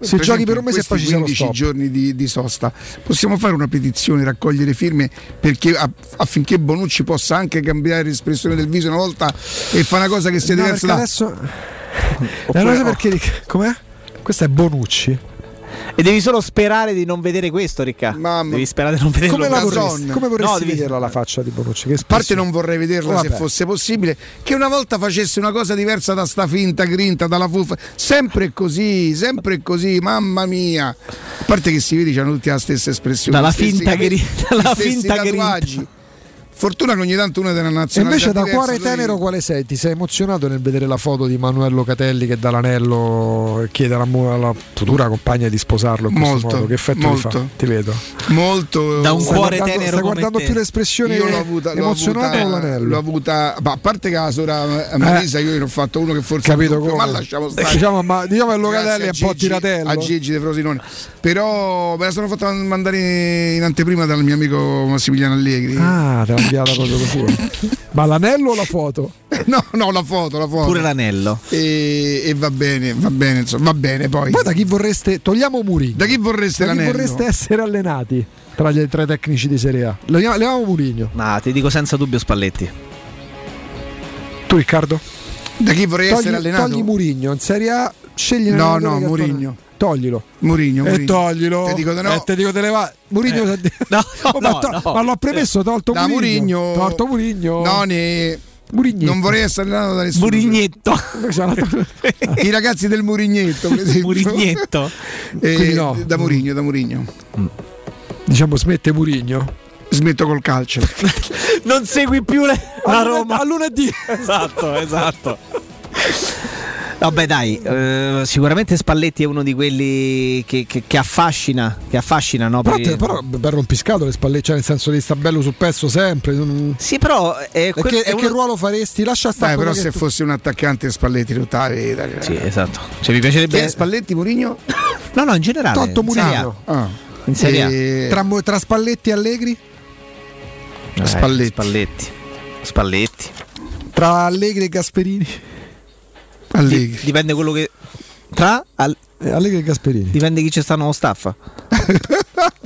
si
per
giochi
esempio,
per un mese e poi ci lo
15
stop.
giorni di, di sosta possiamo fare una petizione raccogliere firme perché, a- affinché Bonucci possa anche cambiare l'espressione del viso una volta e fa una cosa che sia
No,
diversa da
adesso
Oppure-
so
oh.
perché com'è? Questo è Bonucci.
E devi solo sperare di non vedere questo, Ricca. Devi sperare di non vederlo.
Come la vorresti, come vorresti
No, devi-
vederla la faccia di Bonucci? Che
A parte non vorrei vederla se
Vabbè.
fosse possibile, che una volta facesse una cosa diversa da sta finta grinta, dalla fuffa. Sempre così, sempre così, mamma mia. A parte che si vede, c'hanno tutti la stessa espressione.
Dalla
gli stessi
finta grinta, dalla finta
tatuaggi. Fortuna che ogni tanto uno è della
E
nazionalità
invece da
diversa,
cuore
lui-
tenero quale sei? Ti sei emozionato nel vedere la foto di Manuel Locatelli che dà l'anello e chiede alla, futura compagna di sposarlo in questo
Molto,
modo? Che effetto
molto.
ti fa? Ti vedo.
molto
Da un
Stai
cuore
guardando-
tenero
Stai guardando
te.
più l'espressione
io l'ho avuta, l'ho
emozionata
avuta,
o l'anello?
l'ho avuta ma a parte che la sora Marisa io ne ho fatto uno che forse
Capito come?
ma lasciamo stare
Diciamo, ma, diciamo che Locatelli è un
a
po'
Gigi-
tiratello.
a Gigi De Frosinone però me la sono fatta mandare in anteprima dal mio amico Massimiliano Allegri
Ah, te l'ha inviata proprio così. Ma l'anello o la foto?
no no la foto la foto
Pure l'anello.
e, e va bene va bene insomma va bene poi
Poi da chi vorreste, togliamo Murigno,
da chi vorreste
da chi vorreste essere allenati tra gli tre tecnici di Serie A? Leviamo, Murigno.
Ma ti dico senza dubbio Spalletti.
Tu Riccardo?
da chi vorrei
Togli,
essere allenato
togli Murigno in Serie A, scegli
No, no,
fa- Toglilo.
Murigno,
E toglilo.
Ti dico di no.
E te dico te le va. Murigno
no,
Oh, ma,
no,
to-
no.
ma l'ho premesso, tolto
da
Murigno.
Murigno
Tolto Murigno.
no ne
Murignetto.
non vorrei essere allenato da nessuno
Murignetto.
i ragazzi del Murignetto per esempio.
Murignetto.
Eh,
no.
da Murigno da Murigno
Diciamo smette Murigno.
smetto col calcio
Non segui più le- la Roma.
A lunedì.
Esatto, esatto. Vabbè dai, eh, sicuramente Spalletti è uno di quelli che, che- che affascina, che affascina, no?
Però,
per-
te, però per rompiscato le spalle, cioè nel senso di sta bello sul pezzo sempre.
Sì, però è,
E,
quel-
che,
è uno-
che ruolo faresti? Lascia stare.
Dai, però se
tu-
fosse un attaccante Spalletti tutta la vita cioè.
Sì, esatto. Cioè, mi
Chi
piacerebbe
è Spalletti Murigno?
No, no, in generale. A.
Murigno.
Ah.
In Serie A.
E-
Tra, tra Spalletti e Allegri?
Eh,
Spalletti.
Spalletti. Spalletti.
Tra Allegri e Gasperini?
Allegri
Dipende quello che. Tra. al-
Eh, Allegri e Gasperini.
dipende chi c'è sta nuovo staff.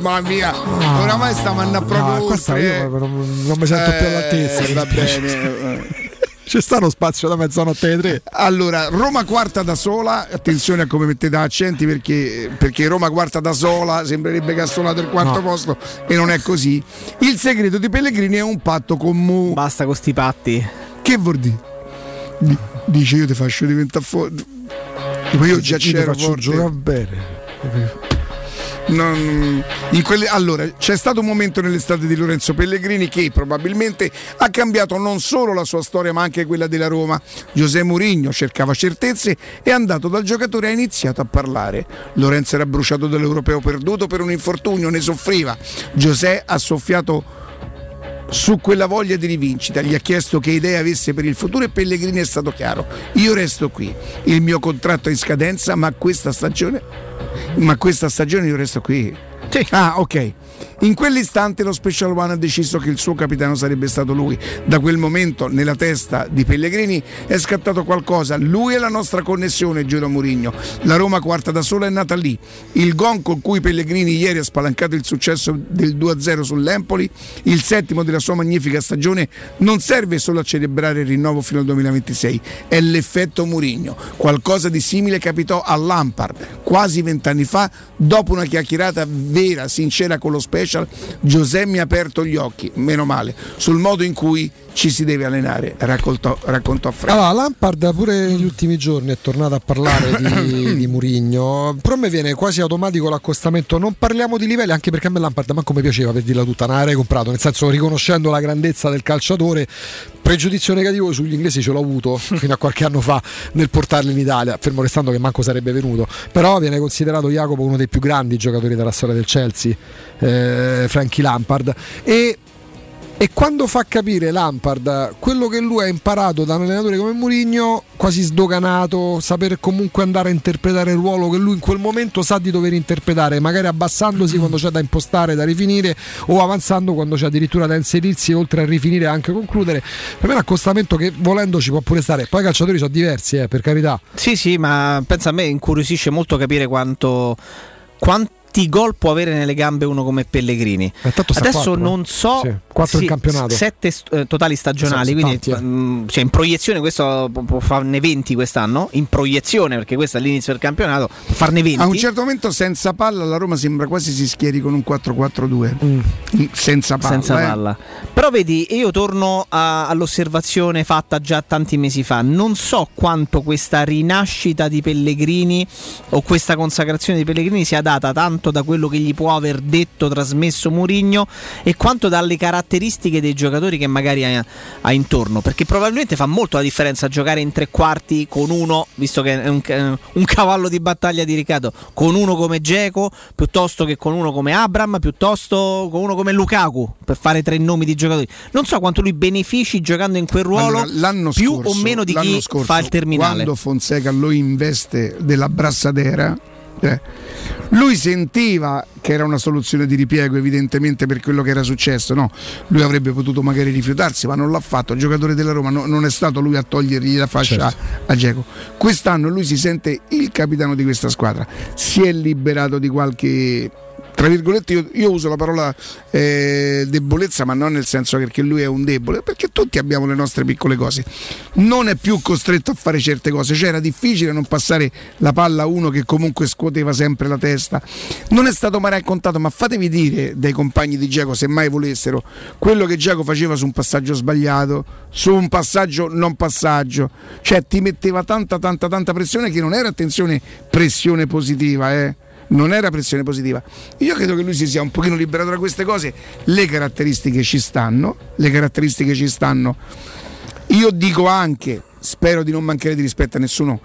Mamma mia oramai stiamo andando proprio
Ah. No, questa io
eh.
non, non mi sento più all'altezza.
Eh, va bene
C'è sta uno spazio da mezzanotte alle tre.
Allora, Roma quarta da sola, attenzione a come mettete accenti perché, perché Roma quarta da sola sembrerebbe che ha suonato il quarto
No.
posto e non è così. Il segreto di Pellegrini è un patto con Mu.
Basta con sti patti.
Che vuol dire? Di- dice io ti faccio diventare. Ma io già
Io ti
c'ero
faccio giocare bene.
Non- in quelle- allora, c'è stato un momento nell'estate di Lorenzo Pellegrini che probabilmente ha cambiato non solo la sua storia ma anche quella della Roma. Giuseppe Mourinho cercava certezze e è andato dal giocatore e ha iniziato a parlare. Lorenzo era bruciato dall'europeo perduto per un infortunio, ne soffriva. Giuseppe ha soffiato su quella voglia di rivincita, gli ha chiesto che idee avesse per il futuro e Pellegrini è stato chiaro. Io resto qui, il mio contratto è in scadenza ma questa stagione Ma questa stagione io resto qui. Ah, ok. In quell'istante lo Special One ha deciso che il suo capitano sarebbe stato lui. Da quel momento nella testa di Pellegrini è scattato qualcosa. Lui è la nostra connessione, giurò Mourinho. La Roma quarta da sola è nata lì. Il gong con cui Pellegrini ieri ha spalancato il successo del 2-0 sull'Empoli, il settimo della sua magnifica stagione, non serve solo a celebrare il rinnovo fino al 2026, è l'effetto Mourinho. Qualcosa di simile capitò a Lampard quasi vent'anni fa, dopo una chiacchierata vera, sincera con lo special, Giuseppe mi ha aperto gli occhi, meno male, sul modo in cui ci si deve allenare, raccontò, raccontò Fred.
Allora, Lampard pure negli ultimi giorni è tornato a parlare di, di Murigno. Però a me viene quasi automatico l'accostamento. Non parliamo di livelli, anche perché a me Lampard manco mi piaceva per dirla tutta, non l'avrei comprato. Nel senso, riconoscendo la grandezza del calciatore, pregiudizio negativo sugli inglesi ce l'ho avuto fino a qualche anno fa nel portarli in Italia, fermo restando che manco sarebbe venuto. Però viene considerato Jacopo uno dei più grandi giocatori della storia del Chelsea, eh, Frankie Lampard. E e quando fa capire Lampard quello che lui ha imparato da un allenatore come Mourinho, quasi sdoganato, saper comunque andare a interpretare il ruolo che lui in quel momento sa di dover interpretare, magari abbassandosi quando c'è da impostare, da rifinire o avanzando quando c'è addirittura da inserirsi oltre a rifinire anche concludere. Per me è un accostamento che volendo ci può pure stare. Poi i calciatori sono diversi, eh, per carità.
Sì, sì, ma pensa a me incuriosisce molto capire quanto quanti gol può avere nelle gambe uno come Pellegrini.
sta
Adesso
quattro,
non
eh.
so
Sì, quattro in campionato.
Sette eh, totali stagionali,
Sono
quindi
tanti, eh.
mm, cioè, in proiezione questo può, può farne 20 quest'anno, in proiezione perché questo è l'inizio del campionato, può farne 20.
A un certo momento senza palla la Roma sembra quasi si schieri con un 4-4-2. Senza palla.
senza
eh.
palla. Però vedi, io torno a- all'osservazione fatta già tanti mesi fa. Non so quanto questa rinascita di Pellegrini o questa consacrazione di Pellegrini sia data tanto da quello che gli può aver detto, trasmesso Murigno e quanto dalle caratteristiche dei giocatori che magari ha, ha intorno. Perché probabilmente fa molto la differenza giocare in tre quarti con uno, visto che è un, un cavallo di battaglia di Riccardo, con uno come Geco piuttosto che con uno come Abram, piuttosto con uno come Lukaku, per fare tre nomi di giocatori. Non so quanto lui benefici giocando in quel ruolo
Allora,
più
scorso,
o meno di chi
scorso,
fa il terminale.
Quando Fonseca lo investe della brassadera, lui sentiva che era una soluzione di ripiego, evidentemente per quello che era successo. No, lui avrebbe potuto magari rifiutarsi, ma non l'ha fatto. Il giocatore della Roma no- non è stato lui a togliergli la fascia
Certo.
a Geco. Quest'anno lui si sente il capitano di questa squadra. Si è liberato di qualche. Tra virgolette, io, io uso la parola eh, debolezza, ma non nel senso che lui è un debole, perché tutti abbiamo le nostre piccole cose. Non è più costretto a fare certe cose, cioè era difficile non passare la palla a uno che comunque scuoteva sempre la testa. Non è stato mai raccontato, ma fatevi dire dai compagni di Giacomo, se mai volessero, quello che Giacomo faceva su un passaggio sbagliato, su un passaggio non passaggio, cioè ti metteva tanta tanta tanta pressione che non era attenzione pressione positiva, eh non era pressione positiva. Io credo che lui si sia un pochino liberato da queste cose, le caratteristiche ci stanno, le caratteristiche ci stanno. Io dico anche, spero di non mancare di rispetto a nessuno,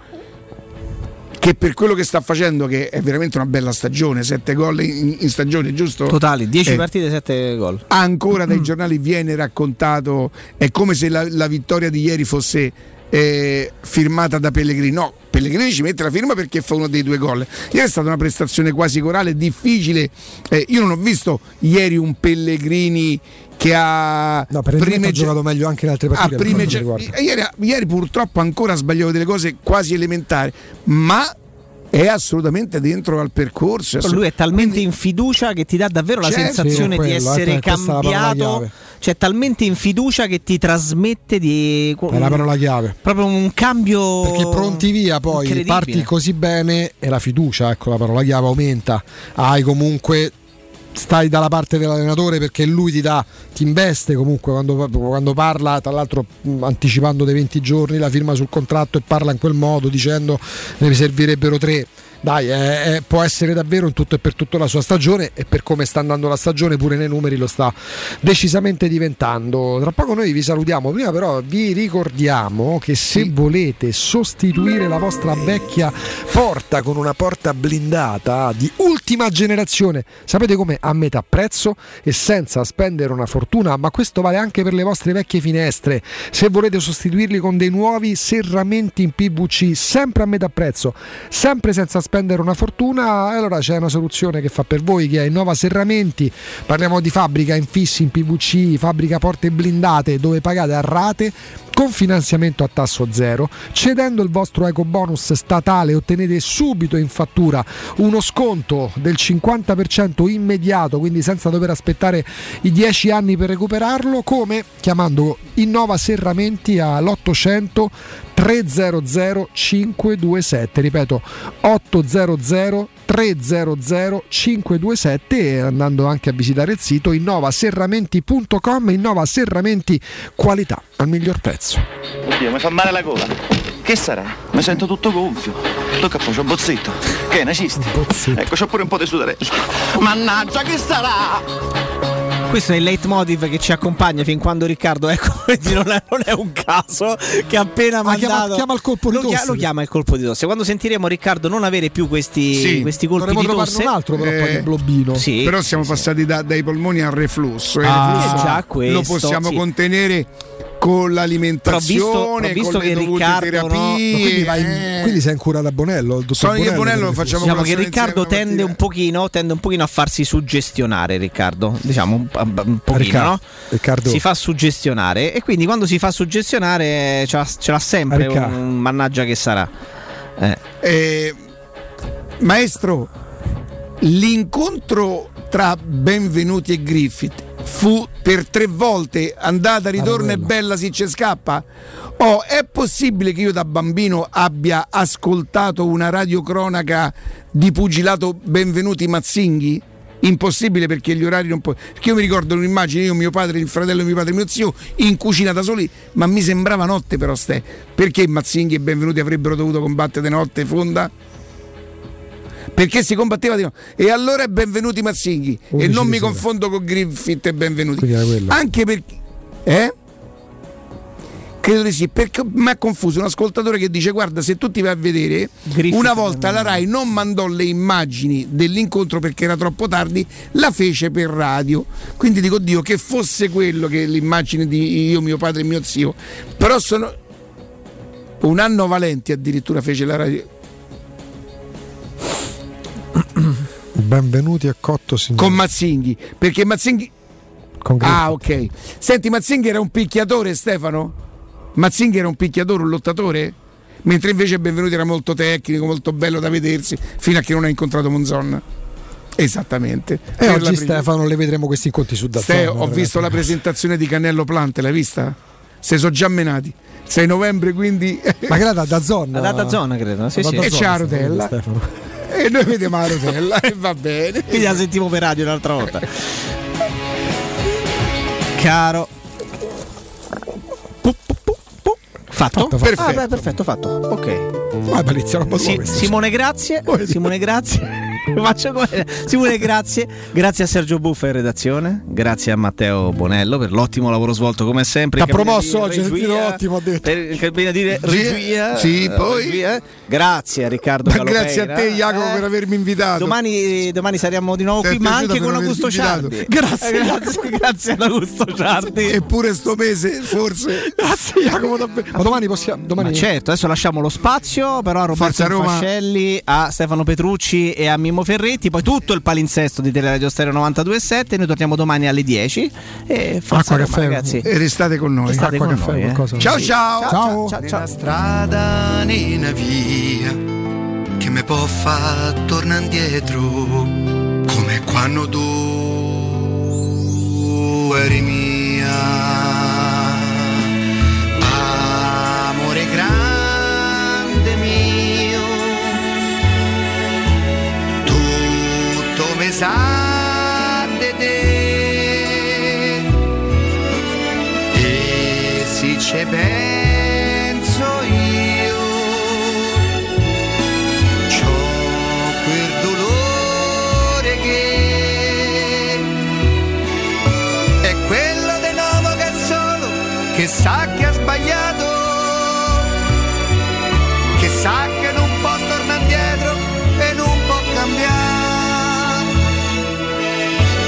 che per quello che sta facendo, che è veramente una bella stagione, 7 gol in, in stagione, giusto?
Totali, 10
Eh,
partite, 7 gol.
ancora dai giornali viene raccontato, è come se la, la vittoria di ieri fosse eh, firmata da Pellegrini. No, Pellegrini ci mette la firma perché fa uno dei due gol. Ieri è stata una prestazione quasi corale, difficile. Eh, io non ho visto ieri un Pellegrini che ha
No, per ha giocato meglio anche in altre partite.
prime ieri, ieri purtroppo ancora sbagliavo delle cose quasi elementari, ma è assolutamente dentro al percorso.
Però lui è talmente in fiducia che ti dà davvero la
Certo.
sensazione
Sì,
di
quello,
essere
eh,
cambiato. Cioè, talmente in fiducia che ti trasmette di.
È la parola chiave.
Proprio un cambio.
Perché pronti via poi parti così bene e la fiducia, ecco la parola chiave aumenta. Hai comunque stai dalla parte dell'allenatore perché lui ti dà, ti investe comunque quando, quando parla, tra l'altro anticipando dei 20 giorni la firma sul contratto e parla in quel modo dicendo ne servirebbero tre. Dai, eh, eh, può essere davvero in tutto e per tutto la sua stagione e per come sta andando la stagione pure nei numeri lo sta decisamente diventando. Tra poco noi vi salutiamo, prima però vi ricordiamo che se volete sostituire la vostra vecchia po- porta con una porta blindata di ultima generazione. Sapete come? A metà prezzo e senza spendere una fortuna, ma questo vale anche per le vostre vecchie finestre. Se volete sostituirli con dei nuovi serramenti in PVC, sempre a metà prezzo, sempre senza spendere una fortuna, allora c'è una soluzione che fa per voi che è Innova Serramenti. Parliamo di fabbrica infissi in PVC, fabbrica porte blindate dove pagate a rate con finanziamento a tasso zero. Cedendo il vostro eco bonus statale ottenete subito in fattura uno sconto del 50% immediato, quindi senza dover aspettare i 10 anni per recuperarlo, come chiamando Innova Serramenti all'800 300 527, ripeto 800 300 527 e andando anche a visitare il sito innovaserramenti.com Innova Serramenti qualità al miglior prezzo.
Oddio, mi fa male la gola. Che sarà? Mi sento tutto gonfio. Tocca poi c'ho bozzito. Che è una? Ecco, c'ho pure un po' di sudore. Mannaggia, che sarà?
Questo è il leitmotiv che ci accompagna fin quando Riccardo, ecco, non è, non è un caso che appena
Ah,
mandato.
chiama- chiama il colpo di
lo, chia-
tosse.
lo chiama il colpo di tosse. Quando sentiremo Riccardo non avere più questi,
Sì.
questi colpi di tosse,
un altro però poi
Eh,
di blobbino.
Sì.
Però siamo passati da- dai polmoni al reflusso. e il
Ah,
reflusso
già questo,
lo possiamo
sì.
contenere con l'alimentazione,
Però visto- però visto
con le
che
dovute
Riccardo,
terapie.
no,
quindi, vai
eh.
quindi sei ancora da Bonello?
Sono io e Bonello, lo facciamo
Diciamo che Riccardo tende un pochino, tende un pochino a farsi suggestionare, Riccardo. Diciamo un, un pochino,
Riccardo,
no?
Riccardo.
Si fa suggestionare e quindi quando si fa suggestionare ce l'ha, ce l'ha sempre
Riccardo.
un mannaggia che sarà. Eh.
Eh, maestro, l'incontro tra Benvenuti e Griffith fu per tre volte andata, ritorno e bella si ci scappa? Oh, è possibile che io da bambino abbia ascoltato una radiocronaca di pugilato Benvenuti Mazzinghi? Impossibile perché gli orari non può. Perché io mi ricordo un'immagine, io, mio padre, il fratello mio padre mio zio, in cucina da soli, ma mi sembrava notte però ste. Perché Mazzinghi e Benvenuti avrebbero dovuto combattere notte fonda? Perché si combatteva di notte. E allora è Benvenuti Mazzinghi. e
11
non mi
sera.
confondo con Griffith e Benvenuti. Anche perché. Eh? Credo di sì, perché mi ha confuso un ascoltatore che dice: Guarda, se tu ti vai a vedere,
Griffith
una volta la Rai non mandò le immagini dell'incontro perché era troppo tardi, la fece per radio. Quindi dico Dio che fosse quello che l'immagine di io, mio padre e mio zio. Però sono. Un anno Valenti addirittura fece la radio.
Benvenuti a Cotto signore.
Con Mazzinghi. Perché Mazzinghi. Ah, ok. Senti, Mazzinghi era un picchiatore, Stefano? Mazzinghi era un picchiatore, un lottatore? Mentre invece Benvenuti era molto tecnico, molto bello da vedersi, fino a che non ha incontrato Monzon. Esattamente.
E
Per
oggi Stefano le vedremo questi incontri su
Ste,
Dazzone.
ho visto la presentazione di Cannello Plante, l'hai vista? Se sono già menati. 6 novembre, quindi.
Ma che era da Dazzone?
La data zona, credo. Sì,
Da
sì.
E
Dazzone,
c'è la rotella.
Stefano.
e noi vediamo la rotella e va bene.
Quindi la sentiamo per radio un'altra volta. Caro. Pu, pu, pu, pu. Fatto?
Fatto, fatto.
Ah, beh, perfetto, fatto. Ok.
Ma non
Si- Simone, grazie. Simone, grazie. Faccio come- Simone, grazie. Grazie a Sergio Buffa in redazione. Grazie a Matteo Bonello per l'ottimo lavoro svolto come sempre. Cabina
promosso oggi,
regia.
sentito ottimo, ha detto.
Per in cabina di re- regia.
Sì,
eh,
poi-
regia. Grazie a Riccardo
Ma
Calopeira.
grazie a te, Jacopo,
Eh,
per avermi invitato.
Domani, domani saremo di nuovo
Ti è
qui, ma anche
per
con Augusto? Ciardi.
Grazie.
Eh, grazie, grazie ad Augusto Ciardi.
Eppure sto mese, forse.
Grazie Jacopo davvero. Ma domani possiamo. Domani...
Ma certo, adesso lasciamo lo spazio però a Roberto. Fascelli, a Stefano Petrucci e a Mimmo Ferretti, poi tutto il palinsesto di Teleradio Stereo 92.7, noi torniamo domani alle 10 e forza
Acqua,
Roma, ragazzi.
E restate con noi.
State
Acqua,
con
caffè,
noi, eh.
Ciao ciao.
Ciao, ciao, ciao, ciao.
strada nina via che mi può far tornare indietro come quando tu eri mia di te. E se ci penso io c'ho quel dolore che è quello di nuovo che solo che sa che